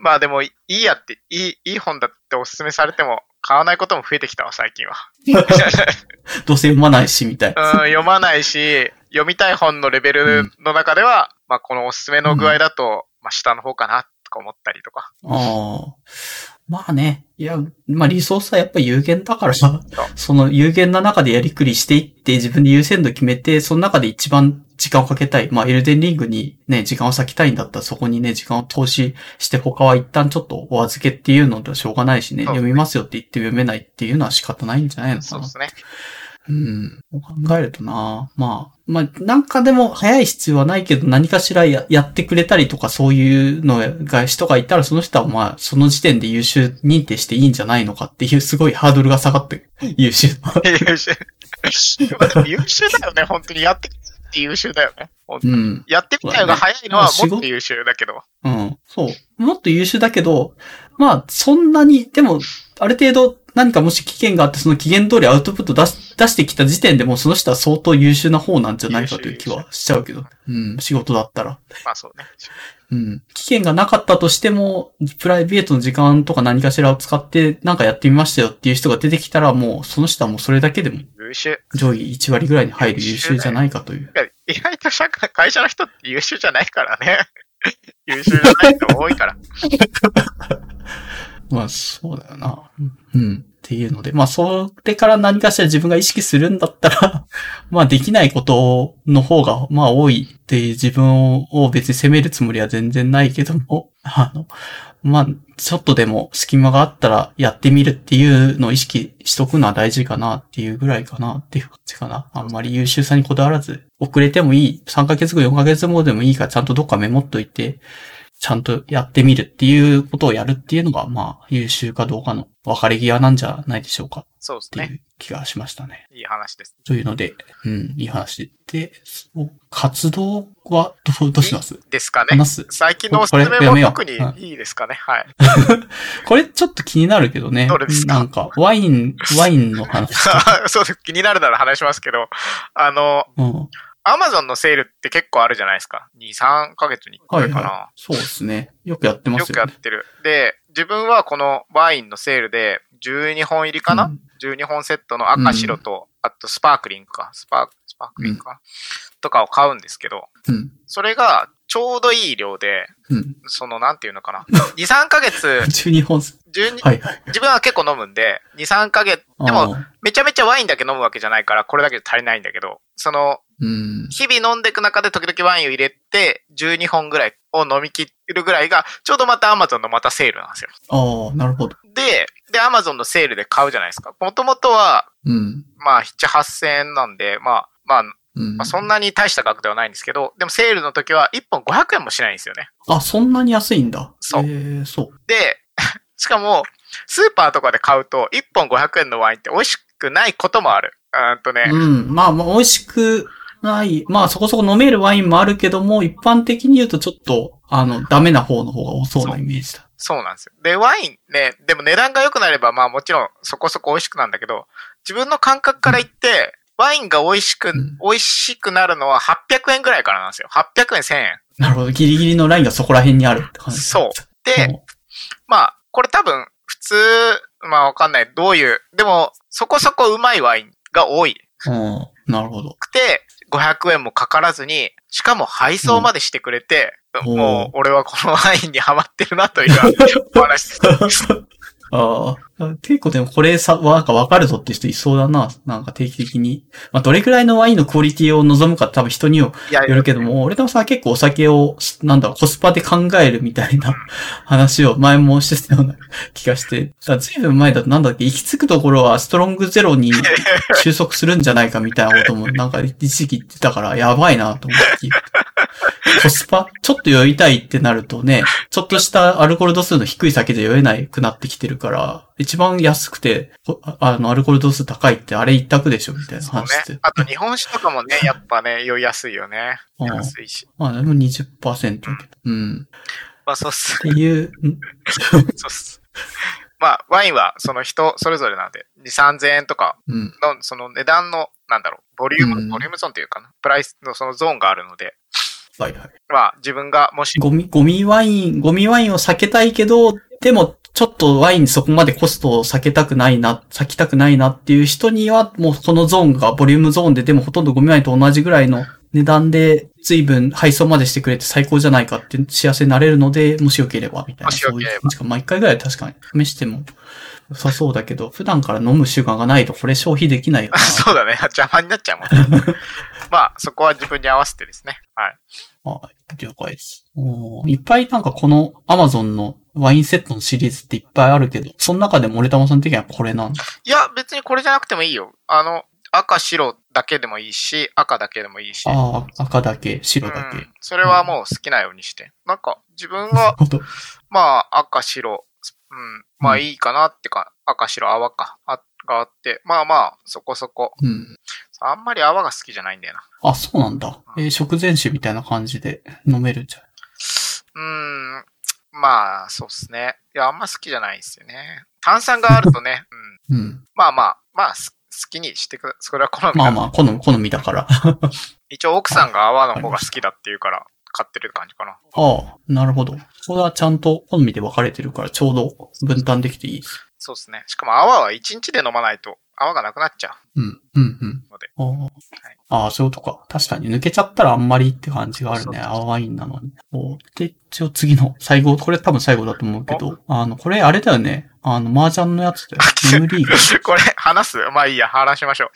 まあでも、いいやって、いい、いい本だっておすすめされても、買わないことも増えてきたわ、最近は。どうせ読まないし、みたいうん、な。読まないし、読みたい本のレベルの中では、まあこのおすすめの具合だと、まあ下の方かな、とか思ったりとか。ああ。まあね。いや、まあリソースはやっぱり有限だからさ、その有限な中でやりくりしていって、自分で優先度決めて、その中で一番時間をかけたい。まあエルデンリングにね、時間を割きたいんだったらそこにね、時間を投資して他は一旦ちょっとお預けっていうのではしょうがないしね、そう読みますよって言って読めないっていうのは仕方ないんじゃないのかなそうで。すね。うん。考えるとなまあ、まあ、なんかでも早い必要はないけど何かしらややってくれたりとかそういうのが人がいたらその人はまあその時点で優秀認定していいんじゃないのかっていうすごいハードルが下がって 優秀。優秀。優秀だよね、本当に。やってみて優秀だよね。うん。やってみたいのが早いのはもっと優秀だけど。うん。そう。もっと優秀だけど、まあそんなに、でもある程度何かもし期限があってその期限通りアウトプット出し出してきた時点でもうその人は相当優秀な方なんじゃないかという気はしちゃうけど。うん。仕事だったら。まあそうね。うん。期限がなかったとしても、プライベートの時間とか何かしらを使ってなんかやってみましたよっていう人が出てきたらもうその人はもうそれだけでも優秀。上位1割ぐらいに入る優秀じゃないかという。意外と社会、会社の人って優秀じゃないからね。優秀じゃない人多いから。まあそうだよな。うん。っていうので、まあそれから何かしら自分が意識するんだったら、まあできないことの方がまあ多いっていう自分を別に責めるつもりは全然ないけども、あの、まあちょっとでも隙間があったらやってみるっていうのを意識しとくのは大事かなっていうぐらいかなっていう感じかな。あんまり優秀さにこだわらず、遅れてもいい、3ヶ月後4ヶ月後でもいいからちゃんとどっかメモっといて、ちゃんとやってみるっていうことをやるっていうのが、まあ、優秀かどうかの分かれ際なんじゃないでしょうかそうですね。っていう気がしましたね。いい話です。というので、うん、いい話で、そう活動はどう、どうします？ですかね。話す最近のおすすめも特にうんいいですかね。はい。これちょっと気になるけどね。どれですかなんか、ワイン、ワインの話。そうです。気になるなら話しますけど、あの、うん。アマゾンのセールって結構あるじゃないですか。2、3ヶ月に1はい回かな。はい。そうですね。よくやってまよすよね。くやってる。で、自分はこのワインのセールで12本入りかな、うん ?12 本セットの赤、白と、あとスパークリングか。スパーク、スパークリングか、とかを買うんですけど、うん。それがちょうどいい量で、うん。その、なんていうのかな？2、3ヶ月、12本。12、はいはい。自分は結構飲むんで、2、3ヶ月、でも、めちゃめちゃワインだけ飲むわけじゃないから、これだけで足りないんだけど、その、うん。日々飲んでいく中で時々ワインを入れて、12本ぐらいを飲み切るぐらいが、ちょうどまた Amazon のまたセールなんですよ。ああ、なるほど。で、で、Amazon のセールで買うじゃないですか。もともとは、うん。まあ、7、8000円なんで、まあ、まあ、うんまあ、そんなに大した額ではないんですけど、でもセールの時は1本500円もしないんですよね。あ、そんなに安いんだ。そうえー、そう。で、しかも、スーパーとかで買うと、1本500円のワインって美味しくないこともある。うーんとね、うん。まあ、まあ、美味しくない。まあ、そこそこ飲めるワインもあるけども、一般的に言うとちょっと、あの、ダメな方の方が多そうなイメージだ。そうなんですよ。で、ワインね、でも値段が良くなれば、まあもちろんそこそこ美味しくなんだけど、自分の感覚から言って、ワインが美味しく、ん美味しくなるのは800円ぐらいからなんですよ。800円、1000円。なるほど。ギリギリのラインがそこら辺にあるって感じ。そう。で、まあ、これ多分、普通、まあわかんない。どういう、でも、そこそこうまいワインが多いうん。うん。なるほど。くて、500円もかからずに、しかも配送までしてくれて、うんもう、俺はこのワインにハマってるなというお話です。ああ。結構でもこれさ、なんかわかるぞって人いそうだな。なんか定期的に。まあ、どれくらいのワインのクオリティを望むか多分人によるけども、俺とさ、結構お酒を、なんだろう、コスパで考えるみたいな 話を前もしてたような気がして、だから随分前だとなんだっけ、行き着くところはストロングゼロに 収束するんじゃないかみたいなこともなんか一時期言ってたから、やばいなと思って。コスパ？ちょっと酔いたいってなるとね、ちょっとしたアルコール度数の低い酒で酔えないくなってきてるから、一番安くて、こああの、アルコール度数高いってあれ一択でしょみたいな話して。。あと日本酒とかもね、やっぱね、酔いやすいよね。うん安いし。まあでも20%だけど。うん。まあそうっすっ。ていう、ん そうっす。まあ、ワインはその人それぞれなんで、2、3000円とかうん。の、その値段の、なんだろう、ボリューム、うんボリュームゾーンっていうかな。プライスのそのゾーンがあるので、はいはい。まあ自分がもし、ゴミ、ゴミワイン、ゴミワインを避けたいけど、でも、ちょっとワインそこまでコストを避けたくないな、避きたくないなっていう人には、もうこのゾーンがボリュームゾーンで、でもほとんどゴミワインと同じぐらいの値段で、随分配送までしてくれて最高じゃないかって幸せになれるので、もしよければ、みたいな。もしよければそういう感じか。まあ、一回ぐらい確かに試しても良さそうだけど、普段から飲む習慣がないとこれ消費できないよな。そうだね、邪魔になっちゃうもんね。まあ、そこは自分に合わせてですね。はい。はい、了解です。いっぱいなんかこの Amazon のワインセットのシリーズっていっぱいあるけど、その中で森玉さん的にはこれなん？だ。いや、別にこれじゃなくてもいいよ。あの、赤、白だけでもいいし、赤だけでもいいし。ああ、赤だけ、白だけ。うん、それはもう好きなようにして。なんか、自分は。まあ、赤、白、うん、まあうんいいかなってか、赤、白、泡か、あがあって、まあまあ、そこそこ。うん。あんまり泡が好きじゃないんだよな。あ、そうなんだ。えー食前酒みたいな感じで飲めるんじゃん。うーん、まあ、そうっすね。いや、あんま好きじゃないですよね。炭酸があるとね、うん、うん。まあまあ、まあ、す好きにしてくだそれは好みだまあまあ、好み、好みだから。あ 一応奥さんが泡の方が好きだっていうから、買ってる感じかな。あ、なるほど。これはちゃんと好みで分かれてるから、ちょうど分担できていいです。そうですね。しかも泡は1日で飲まないと泡がなくなっちゃう。うん、うん、うんので。あーああ、そういうことか。確かに抜けちゃったらあんまりって感じがあるね。そう青ワインなのに。おで、一応次の最後、これ多分最後だと思うけど、あの、これあれだよね。あの、麻雀のやつだよ。ゲームリーグ。これ、話す？まあいいや、話しましょう。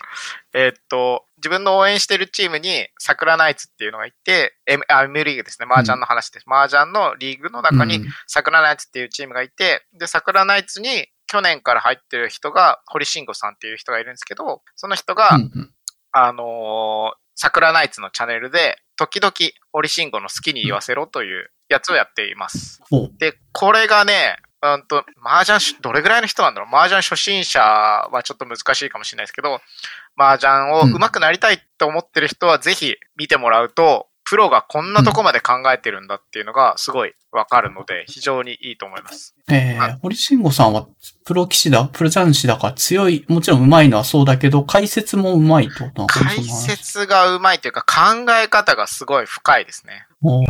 えーっと、自分の応援してるチームに、桜ナイツっていうのがいて、M, あ M リーグですね。麻雀の話です。麻雀のリーグの中にうん、桜ナイツっていうチームがいて、で、桜ナイツに去年から入ってる人が、堀慎吾さんっていう人がいるんですけど、その人が、うんうん。あのー桜ナイツのチャンネルで、時々、堀慎吾の好きに言わせろというやつをやっています。お。で、これがね、うんと、麻雀し、どれぐらいの人なんだろう。麻雀初心者はちょっと難しいかもしれないですけど、麻雀を上手くなりたいと思ってる人はぜひ見てもらうと、プロがこんなとこまで考えてるんだっていうのがすごいわかるので、非常にいいと思います。えー、堀慎吾さんはプロ棋士だ、プロ雀士だ？から強い、もちろん上手いのはそうだけど、解説も上手いってこと解説がうまいというか考え方がすごい深いですね。も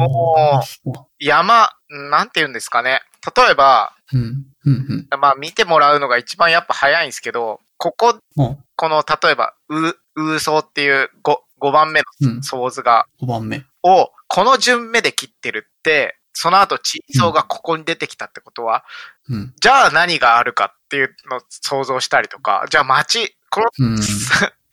山、なんて言うんですかね。例えば、うん。うん。まあ見てもらうのが一番やっぱ早いんですけど、ここ、うん。この例えば、う、うそうっていう5、5番目うんの想図が、5番目。を、この順目で切ってるって、その後、地層がここに出てきたってことは、うん。じゃあ何があるかっていうのを想像したりとか、じゃあ街、この、うん。っ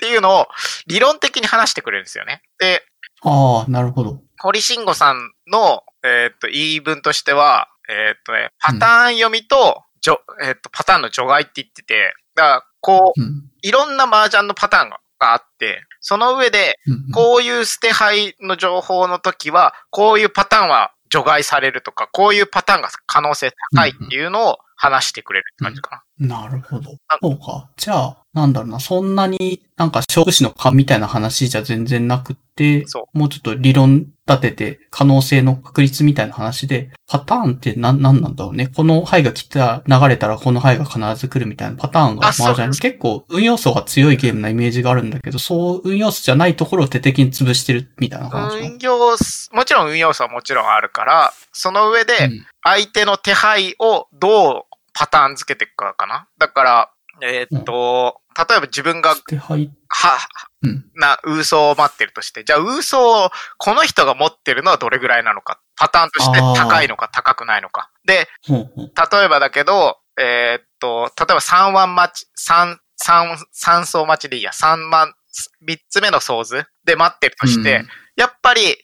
ていうのを理論的に話してくれるんですよね。で、ああ、なるほど。堀慎吾さんの、えーっと、言い分としては、えーっとね、パターン読みと、じょえーっと、パターンの除外って言ってて、だから、こう、うん。いろんな麻雀のパターンががあって、その上で、うん。こういう捨て牌の情報の時は、こういうパターンは除外されるとか、こういうパターンが可能性高いっていうのを話してくれるって感じかな。なるほど。そうか。じゃあ、なんだろうな、そんなになんか勝負師の勘みたいな話じゃ全然なくって、そもうちょっと理論立てて、可能性の確率みたいな話で、パターンって何、何なんだろうね。この牌が来た、流れたらこの牌が必ず来るみたいなパターンがあそう麻雀に結構運要素が強いゲームなイメージがあるんだけど、そう運要素じゃないところを徹底的に潰してるみたいな話かな運用す、もちろん運用素はもちろんあるから、その上で、うん相手の手配をどうパターン付けていくかかな。だから、えーっと、例えば自分が。は、うん。な、ウソを待ってるとして、じゃあウソをこの人が持ってるのはどれぐらいなのか。パターンとして高いのか高くないのか。で。例えばだけど、えーっと、例えば3番待ち、3、三三層待ちでいいや、3番、3つ目の層図で待ってるとして、うんやっぱり、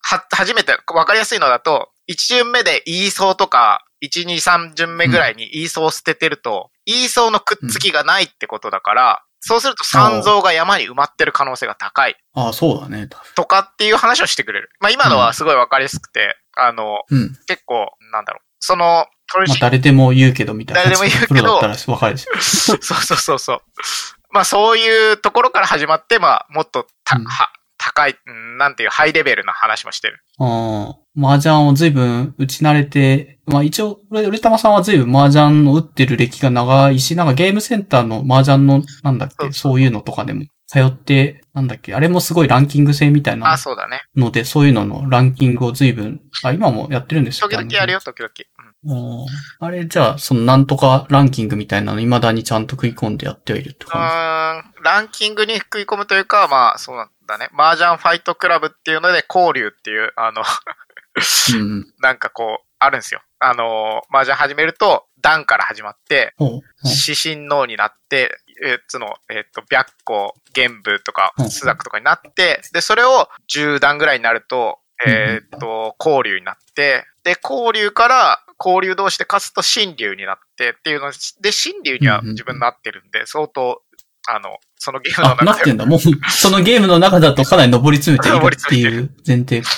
は、初めて、わかりやすいのだと、1順目で E 層とか、1、2、3順目ぐらいに E 層を捨ててると、E 層のくっつきがないってことだから、そうすると3層が山に埋まってる可能性が高いああ、そうだね。とかっていう話をしてくれる。まあ今のはすごいわかりやすくて、あの、うん。結構、なんだろう。その、取まあり誰でも言うけどみたいな。誰でも言うけどだったら分かる。そうそうそうそう。まあそういうところから始まって、まあもっとた、うんは高い、うんなんていうハイレベルな話もしてる。ああ、麻雀を随分打ち慣れて、まあ一応、俺、俺玉さんは随分麻雀を打ってる歴が長いし、なんかゲームセンターの麻雀の、なんだっけ、そういうのとかでも通って、なんだっけ、あれもすごいランキング制みたいなあ、そうだね。ので、そういうののランキングを随分、あ、今もやってるんですよ時々やるよ、時々。うん。あれ、じゃあ、そのなんとかランキングみたいなの未だにちゃんと食い込んでやってはいるってう感ーん、ランキングに食い込むというか、まあそうなんだね。麻雀ファイトクラブっていうので、交流っていう、あの、じ。うん。なんかこう、あるんですよ。あの、麻雀始めると、段から始まって、ほう。ほう指針脳になって、えつの、えっ、と、白虎、玄武とかうん、朱雀とかになって、で、それを10段ぐらいになると、えっ、と、交流になって、で、交流から、交流同士で勝つと新流になってっていうので、新流には自分なってるんで、相当、あの、そのゲームの中でってんだ。もう、そのゲームの中だとかなり上り詰めてい上るっていう前提。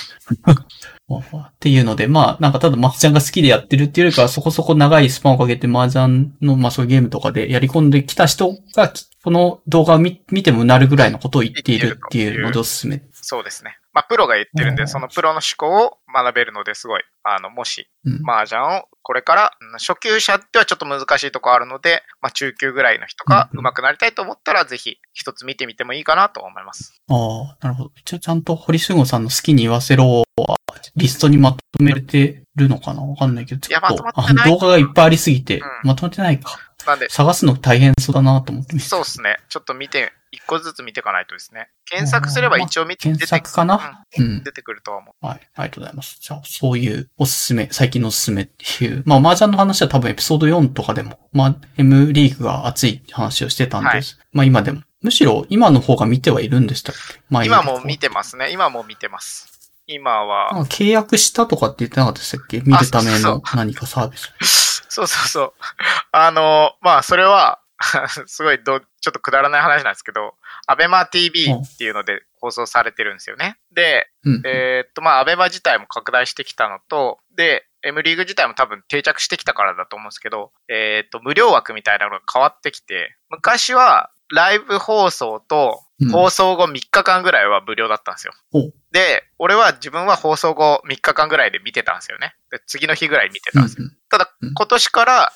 っていうので、まあ、なんかただ麻雀が好きでやってるっていうよりかは、そこそこ長いスパンをかけて麻雀の、まあそういうゲームとかでやり込んできた人が、この動画を見見てもなるぐらいのことを言っているっていうのでおすすめ。そうですね。まあ、プロが言ってるんで、うんそのプロの思考を学べるのですごい、あの、もし、うん。麻雀をこれから、うん初級者ではちょっと難しいとこあるので、まあ、中級ぐらいの人がうん上手くなりたいと思ったら、ぜひ一つ見てみてもいいかなと思います。ああ、なるほど。一応ちゃんと堀俊吾さんの好きに言わせろは、リストにまとめてるのかな？わかんないけど、ちょっとと、ま動画がいっぱいありすぎて、うんまとめてないか。なんで、探すの大変そうだなと思ってそうですね。ちょっと見て、一個ずつ見ていかないとですね。検索すれば一応見て、検索かな？うんうん出てくるとは思う。はい。ありがとうございます。じゃあ、そういうおすすめ、最近のおすすめっていう。まあ、麻雀の話は多分エピソード4とかでも、まあ、M リーグが熱い話をしてたんです。まあ、今でも。むしろ、今の方が見てはいるんでしたっけ？前より今も見てますね。今も見てます。今は、契約したとかって言ってなかったでしたっけ？見るための何かサービス。そうそうそう。あの、まあ、それは、すごいど、ちょっとくだらない話なんですけど、アベマ TV っていうので放送されてるんですよね。で、うん。えーっと、まあ、アベマ自体も拡大してきたのと、で、M リーグ自体も多分定着してきたからだと思うんですけど、えーっと、無料枠みたいなのが変わってきて、昔はライブ放送とうん放送後3日間ぐらいは無料だったんですよ。ほうで、俺は自分は放送後3日間ぐらいで見てたんですよね。で次の日ぐらい見てたんですよ。ただうん、今年から、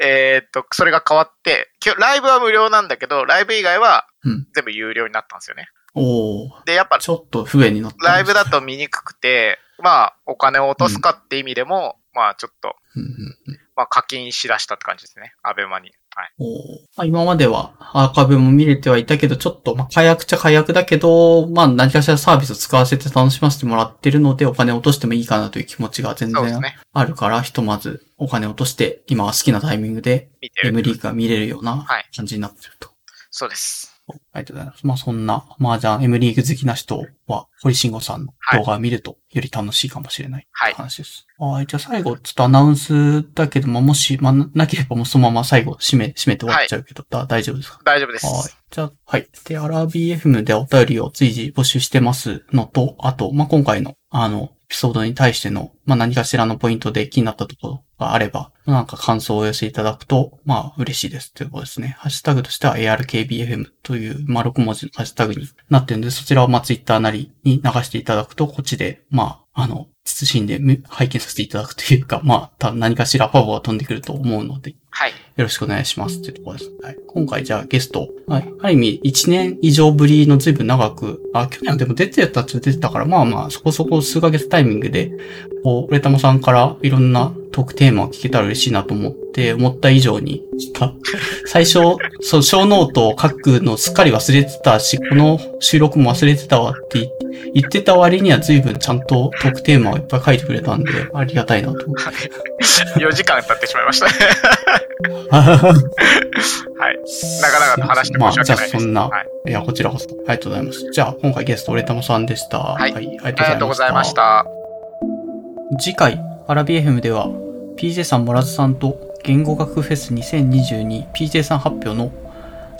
えーっと、それが変わって、ライブは無料なんだけど、ライブ以外はうん全部有料になったんですよね。おーで、やっぱちょっと不便になった。ライブだと見にくくて、まあ、お金を落とすかって意味でも、まあ、ちょっと、うんうんうんまあ、課金しだしたって感じですね。アベマに。はい。今まではアーカイブも見れてはいたけど、ちょっと、まあ、解約っちゃ解約だけど、まあ、何かしらサービスを使わせて楽しませてもらってるので、お金を落としてもいいかなという気持ちが全然。あるから、ひとまずお金を落として、今は好きなタイミングで。M リーグが見れるようなはい感じになってると。そうです。ありがとうございます。まあそんな、麻雀 M リーグ好きな人は、堀慎吾さんの動画を見るとより楽しいかもしれないはい話です。はい。じゃあ最後、ちょっとアナウンスだけど、まあもし、まあななければもうそのまま最後、締め、締めて終わっちゃうけど、だ大丈夫ですか？大丈夫です。はい。じゃあ、はい。で、アラビ FM でお便りを随時募集してますのと、あと、まあ、今回の、あの、エピソードに対しての、まあ、何かしらのポイントで気になったところがあれば、なんか感想をお寄せいただくと、まあ、嬉しいですということですね。ハッシュタグとしては ARKBFM という、まあ、6文字のハッシュタグになってるんで、そちらをまあ、ツイッターなりに流していただくと、こっちで、まあ、あの、謹んで拝見させていただくというか、まあ、何かしらファボが飛んでくると思うので、はい。よろしくお願いしますっていうところです。はい。今回じゃあゲスト、はい。ある意味1年以上ぶりの随分長く、あ、去年はでも出てたっちゃ出てたから、まあまあそこそこ数ヶ月タイミングで、こう、レタモさんからいろんなトークテーマを聞けたら嬉しいなと思って、思った以上に、か最初、そう、ショーノートを書くのすっかり忘れてたし、この収録も忘れてたわって言ってた割には随分ちゃんとトークテーマをいっぱい書いてくれたんで、ありがたいなと思って。4時間経ってしまいました。はい。長々と話して申し訳ないです。まあじゃあそんなはい。いや、こちらこそ。ありがとうございます。じゃあ、今回ゲスト、俺玉さんでした。はいありありがとうございまし。た。次回、アラビ FM では、PJ さん、モラズさんと、言語学フェス 2022PJ さん発表の、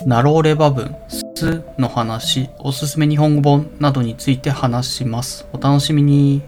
ナローレバ文、スの話、おすすめ日本語本などについて話します。お楽しみに。